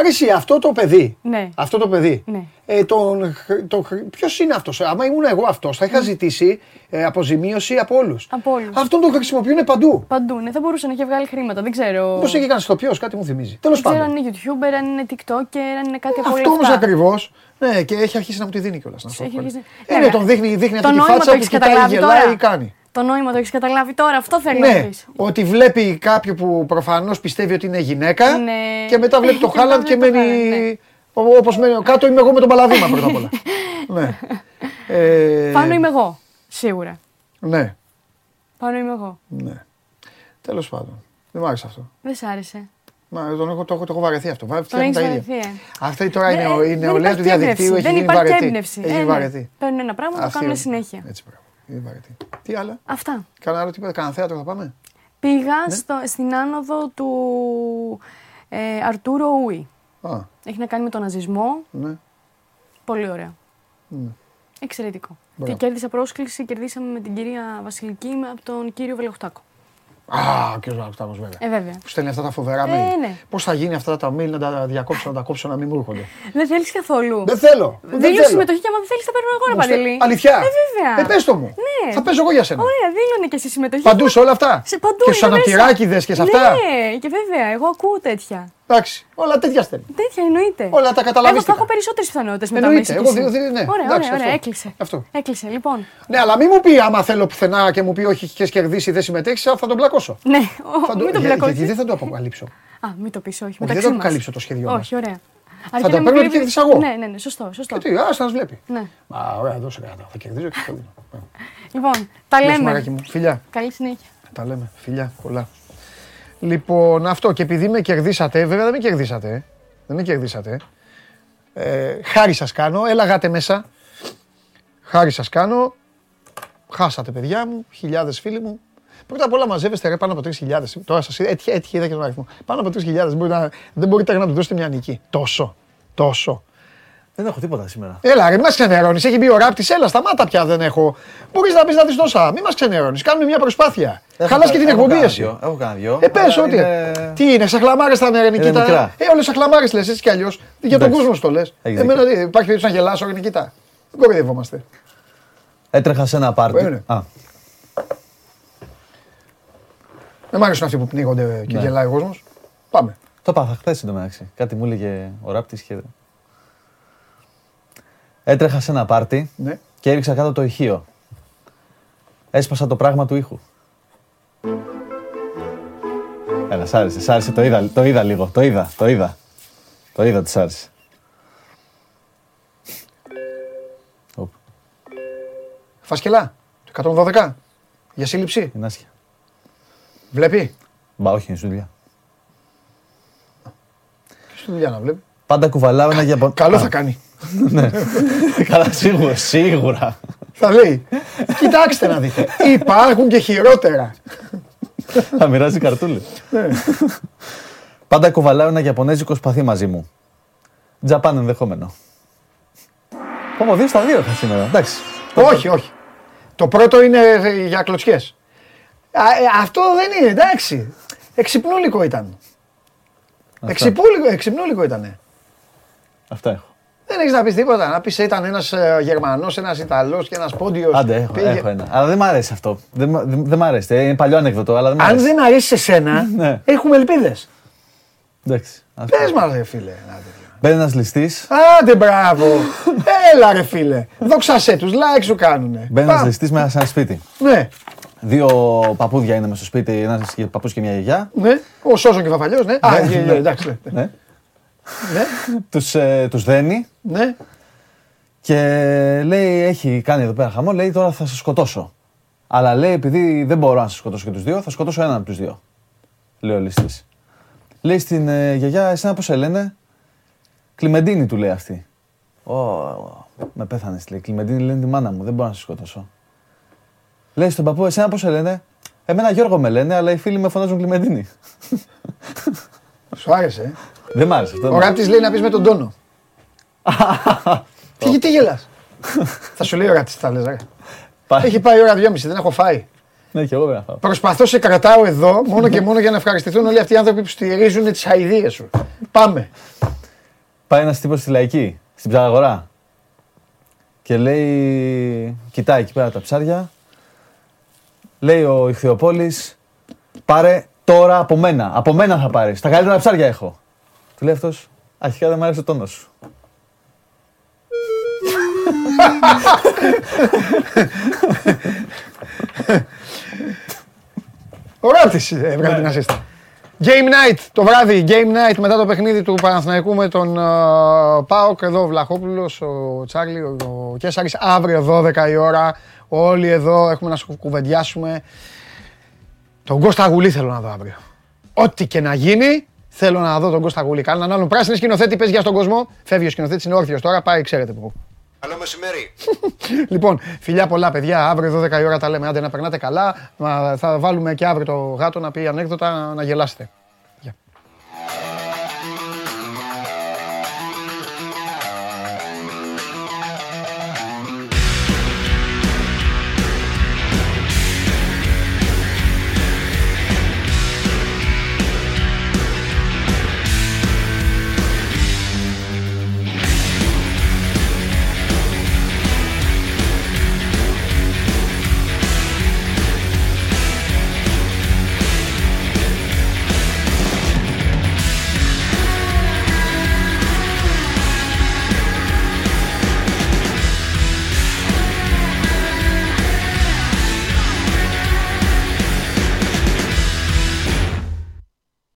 Άρα εσύ, αυτό το παιδί, Ναι. αυτό το παιδί, Ναι. ε, τον, χρ- τον, χρ- ποιος είναι αυτός, άμα ήμουν εγώ αυτός, θα είχα ζητήσει ε, αποζημίωση από όλους. Από όλους. Αυτόν τον χρησιμοποιούν παντού. Παντού, ναι, θα μπορούσε να έχει βγάλει χρήματα. Δεν ξέρω. Πώς έχει κάνει ηθοποιός, κάτι μου θυμίζει. Τέλος Δεν ξέρω αν πάντων. είναι YouTuber, αν είναι TikToker, αν είναι κάτι από όλα Αυτό όμως αυτά. ακριβώς, ναι, και έχει αρχίσει να μου τη δίνει κιόλας. Να σου Έχει πω. αρχίσει- Ε, Ναι, ναι, τον δείχνει, δείχνει το αυτή τη νόημα φάτσα το που έχεις κοιτάει, καταλάβει γελάει, τώρα. κάνει. Το νόημα το έχεις καταλάβει τώρα, αυτό θέλω να Ναι, πεις. ότι βλέπει κάποιον που προφανώς πιστεύει ότι είναι γυναίκα Ναι. και μετά βλέπει το (laughs) Και μετά Χάλαντ και βλέπει το μένει. Haaland, ναι. Όπως μένει κάτω, είμαι εγώ με τον Παλαδίμα πρώτα απ' όλα. (laughs) ναι. Ε, Πάνω είμαι εγώ, σίγουρα. Ναι, Πάνω είμαι εγώ. ναι. Τέλος πάντων. Δεν μου άρεσε αυτό. Δεν σ' άρεσε. Μα τον έχω, το, έχω, το έχω βαρεθεί αυτό. Βα- Τον φτιάχνουν έχεις τα ίδια. βαρεθεί, ε. Αυτή τώρα είναι Ε, ο- η δεν νεολαία του υπάρχει διαδικτύου. έμπνευση. Έχει Δεν γίνει υπάρχει βαρετή. έμπνευση. Έχει Ε, ναι. βαρετή. Παίρνουν ένα πράγμα, το Αυτή κάνουν είναι. συνέχεια. Έτσι πράγμα. Είναι βαρετή. Τι άλλα; Αυτά. Κάνα άλλο τίποτα; Κάνα θέατρο θα πάμε; Πήγα Ναι. στο, στην άνοδο του ε, Αρτούρο Ούι. Α, Έχει να κάνει με τον ναζισμό. ναι. Πολύ ωραίο. Ναι. Εξαιρετικό. Μπράβο. Και κέρδισα πρόσκληση, κερδίσαμε με την κυρία Βασιλική με- από τον κύριο Βελοχτάκο. Α, ο κ. Βαλοκτάκο βέβαια. Ε, βέβαια. Που στέλνει αυτά τα φοβερά Ε, mail. ναι. Πώς θα γίνει αυτά τα mail να τα διακόψω, να τα κόψω, να μην μου έρχονται; Δεν θέλεις καθόλου. Δεν θέλω. Δεν Δήλωσε θέλω. συμμετοχή και άμα δεν θέλεις, θα παίρνω εγώ, ρε Μου στε- Παντελή. Αλήθεια. Ε, βέβαια. Ε, πες το μου. Ναι. Θα παίζω εγώ για σένα. Ωραία, δήλωνε και εσύ συμμετοχή. Παντού σε όλα αυτά. Σε παντού. Και στους είναι μέσα. αναπτυράκιδε και σε αυτά. Ναι, και βέβαια, εγώ ακούω τέτοια. Εντάξει, όλα τέτοια στέλνει. Τέτοια εννοείται. Όλα τα καταλαβίστηκα. Εγώ θα έχω περισσότερες πιθανότητες μετά Εννοείται, μέσα. εγώ κι εσύ. δι- δι- ναι. Ωραία, Εντάξει, ωραία, ωραία, αυτό. έκλεισε. Αυτό. Έκλεισε, λοιπόν. Ναι, αλλά μην μου πει άμα θέλω πουθενά και μου πει όχι και κερδίσει δεν συμμετέχεις, θα τον πλακώσω. Ναι, Θα ο, το- μην το για- μπλακώσει. Γιατί δεν θα το αποκαλύψω. Α, μην το πεις, όχι. δεν μεταξύ θα μας. αποκαλύψω το σχέδιό μας. Όχι, ωραία. το Αρκεί να μην παίρνω και κρύβει- κερδίσα εγώ. Ναι, ναι, ναι, σωστό, σωστό. Και τι, α να βλέπει. Ναι. Α, ωραία, δώσε κάτι. Θα κερδίζω και θα δίνω. Λοιπόν, τα Γεια σου, λέμε. μαράκι μου. Φιλιά. Καλή συνέχεια. Τα λέμε. Φιλιά, πολλά. Λοιπόν, αυτό και επειδή με κερδίσατε, βέβαια δεν με κερδίσατε. ε. Δεν με κερδίσατε. Ε, χάρη σας κάνω, έλα γάτε μέσα. Χάρη σας κάνω. Χάσατε παιδιά μου, χιλιάδες φίλοι μου. Πρώτα απ' όλα μαζεύεστε ρε πάνω από 3.000. Τώρα σας είδα, έτυχε, έτυχε είδα και τον αριθμό. Πάνω από 3.000 μπορεί να, δεν μπορείτε να του δώσετε μια νική. Τόσο. Τόσο. Δεν έχω τίποτα σήμερα. Έλα, ρε, μην μας ξενερώνεις. Έχει μπει ο ράπτης. Έλα, σταμάτα πια δεν έχω. Μπορείς να πεις να δεις τόσα. Μην μας ξενερώνεις. Κάνουμε μια προσπάθεια. Έχω Χαλάς κα- και την έχω εκπομπή κανένα εσύ. δυο, Έχω κανένα δυο. Ε, πες αλλά ότι. είναι- Τι είναι, σαν χλαμάρες θα είναι, ρε Νικήτα; μικρά. Ε, όλες σαν χλαμάρες λες, έτσι κι αλλιώς. Για τον Εντάξει. κόσμο σου το λες. Έχεις Εμένα τι, υπάρχει περίπτωση να γελάσω, ρε Νικήτα. Δεν κοροϊδευόμαστε. Έτρεχα σε ένα πάρτι. Περίμενε. Α, Δεν μ' αρέσουν αυτοί που πνίγονται και Ναι. γελάει ο κόσμος. Πάμε. το πάθα χθες εντωμεταξύ. Κάτι μου έλεγε ο ράπτης και. Έτρεχα σε ένα πάρτι Ναι. και έριξα κάτω το ηχείο. Έσπασα το πράγμα του ήχου. Έλα, σ' άρεσε, σ' άρεσε, το είδα, το είδα λίγο, το είδα, το είδα. Το είδα ότι σ' άρεσε. Οπ, Φασκελά. 112. Για σύλληψη. είναι άσχεια. Βλέπει; Μπα, όχι, είναι στη δουλειά. Και στη δουλειά να βλέπει; Πάντα κουβαλάω ένα για Καλό θα κάνει. Καλά, σίγουρα, σίγουρα. Θα λέει. Κοιτάξτε να δείτε. Υπάρχουν και χειρότερα. Θα μοιράζει καρτούλες. Ναι. Πάντα κουβαλάω ένα Ιαπωνέζικο σπαθί μαζί μου. Τζαπάν ενδεχόμενο. Πω, δύο στα δύο θα σήμερα. Εντάξει. όχι, όχι. Το πρώτο είναι ε, για κλωτσιές. Α, ε, αυτό δεν είναι, εντάξει. Εξυπνούλικο ήταν. Εξυπνούλικο, εξυπνούλικο ήταν. Αυτά έχω. Δεν έχεις να πεις τίποτα. Να πεις ήταν ένας Γερμανός, ένας Ιταλός και ένας Πόντιος. Άντε, έχω, έχω ένα. Αλλά δεν μ' αρέσει αυτό. Δεν, μ- δεν, δεν μ' αρέσει. Ε, Είναι παλιό ανέκδοτο, αλλά δεν μ' Αν αρέσει. δεν αρέσει σε σένα, (laughs) Ναι. έχουμε ελπίδες. Εντάξει. ας Πες πω. μας, ρε φίλε. ένα τέτοιο. Μπαίνει ένας ληστής. Άντε, μπράβο. Έλα, ρε φίλε. Δόξασέ τους, like σου κάνουνε. Μπαίνει ένας Πάμε. ληστής μέσα σε ένα σπίτι. Ναι, Δύο παππούδια είναι μέσα στο σπίτι, ένας παππούς και μια γιαγιά. ναι. Ο Σόζον και Βαφαλιό, ναι. Α, Ναι, ε, ναι. ε, εντάξει. Ναι. Ναι. Ναι, Τους, ε, τους δένει ναι. και λέει: Έχει κάνει εδώ πέρα χαμό. Λέει: Τώρα θα σε σκοτώσω. Αλλά λέει: Επειδή δεν μπορώ να σε σκοτώσω και τους δύο, θα σκοτώσω έναν από τους δύο. Λέει ο ληστής. Λέει στην ε, γιαγιά: Εσένα πώς σε λένε; Κλιμεντίνη του λέει αυτή. Ω, με πέθανε. Λέει: Κλιμεντίνη λένε τη μάνα μου, δεν μπορώ να σε σκοτώσω. Λέει στον παππού: Εσένα πώς σε λένε; Εμένα Γιώργο με λένε, αλλά οι φίλοι με φωνάζουν Κλιμεντίνη. Σου άρεσε. Ε. Δεν μ' άρεσε αυτό. Ο Ράτης λέει να πεις με τον τόνο. (laughs) Τι, γιατί γελάς. Θα σου λέει ο Ράτης τι θα λες, ρε. Πάει. Έχει πάει η ώρα 2.30, δεν έχω φάει. Ναι, και εγώ πρέπει να φάω. Προσπαθώ σε κρατάω εδώ μόνο και μόνο για να ευχαριστηθούν όλοι αυτοί οι άνθρωποι που στηρίζουν τις αηδίες σου. Πάμε. Πάει ένας τύπος στη λαϊκή, στην ψαραγορά. Και λέει, κοιτάει εκεί πέρα τα ψάρια. Λέει ο Ιχθυοπόλης, πάρε τώρα από μένα. Από μένα θα πάρεις. Τα καλύτερα ψάρια έχω. Του λέει αυτός, αρχικά δεν μου άρεσε ο τόνος σου. Ο Ράτης ε, έβγαλε την ασίστα. Game night το βράδυ, game night μετά το παιχνίδι του Παναθηναϊκού με τον uh, Πάοκ. Εδώ ο Βλαχόπουλος, ο Τσάρλι, ο, ο Κέσσαρης. Αύριο 12 η ώρα. Όλοι εδώ έχουμε να σου κουβεντιάσουμε. Τον Κώστα Γουλή θέλω να δω αύριο. Ό,τι και να γίνει, θέλω να δω τον Κώστα Γουλή. Κάναν άλλον πράσινη σκηνοθέτη, παίζει για στον κόσμο. Φεύγει ο σκηνοθέτης, είναι όρθιος τώρα, πάει, ξέρετε που. Καλό μεσημέρι. (laughs) Λοιπόν, φιλιά πολλά παιδιά. Αύριο 12 η ώρα τα λέμε. Άντε να περνάτε καλά. Μα Θα βάλουμε και αύριο το γάτο να πει ανέκδοτα να γελάσετε.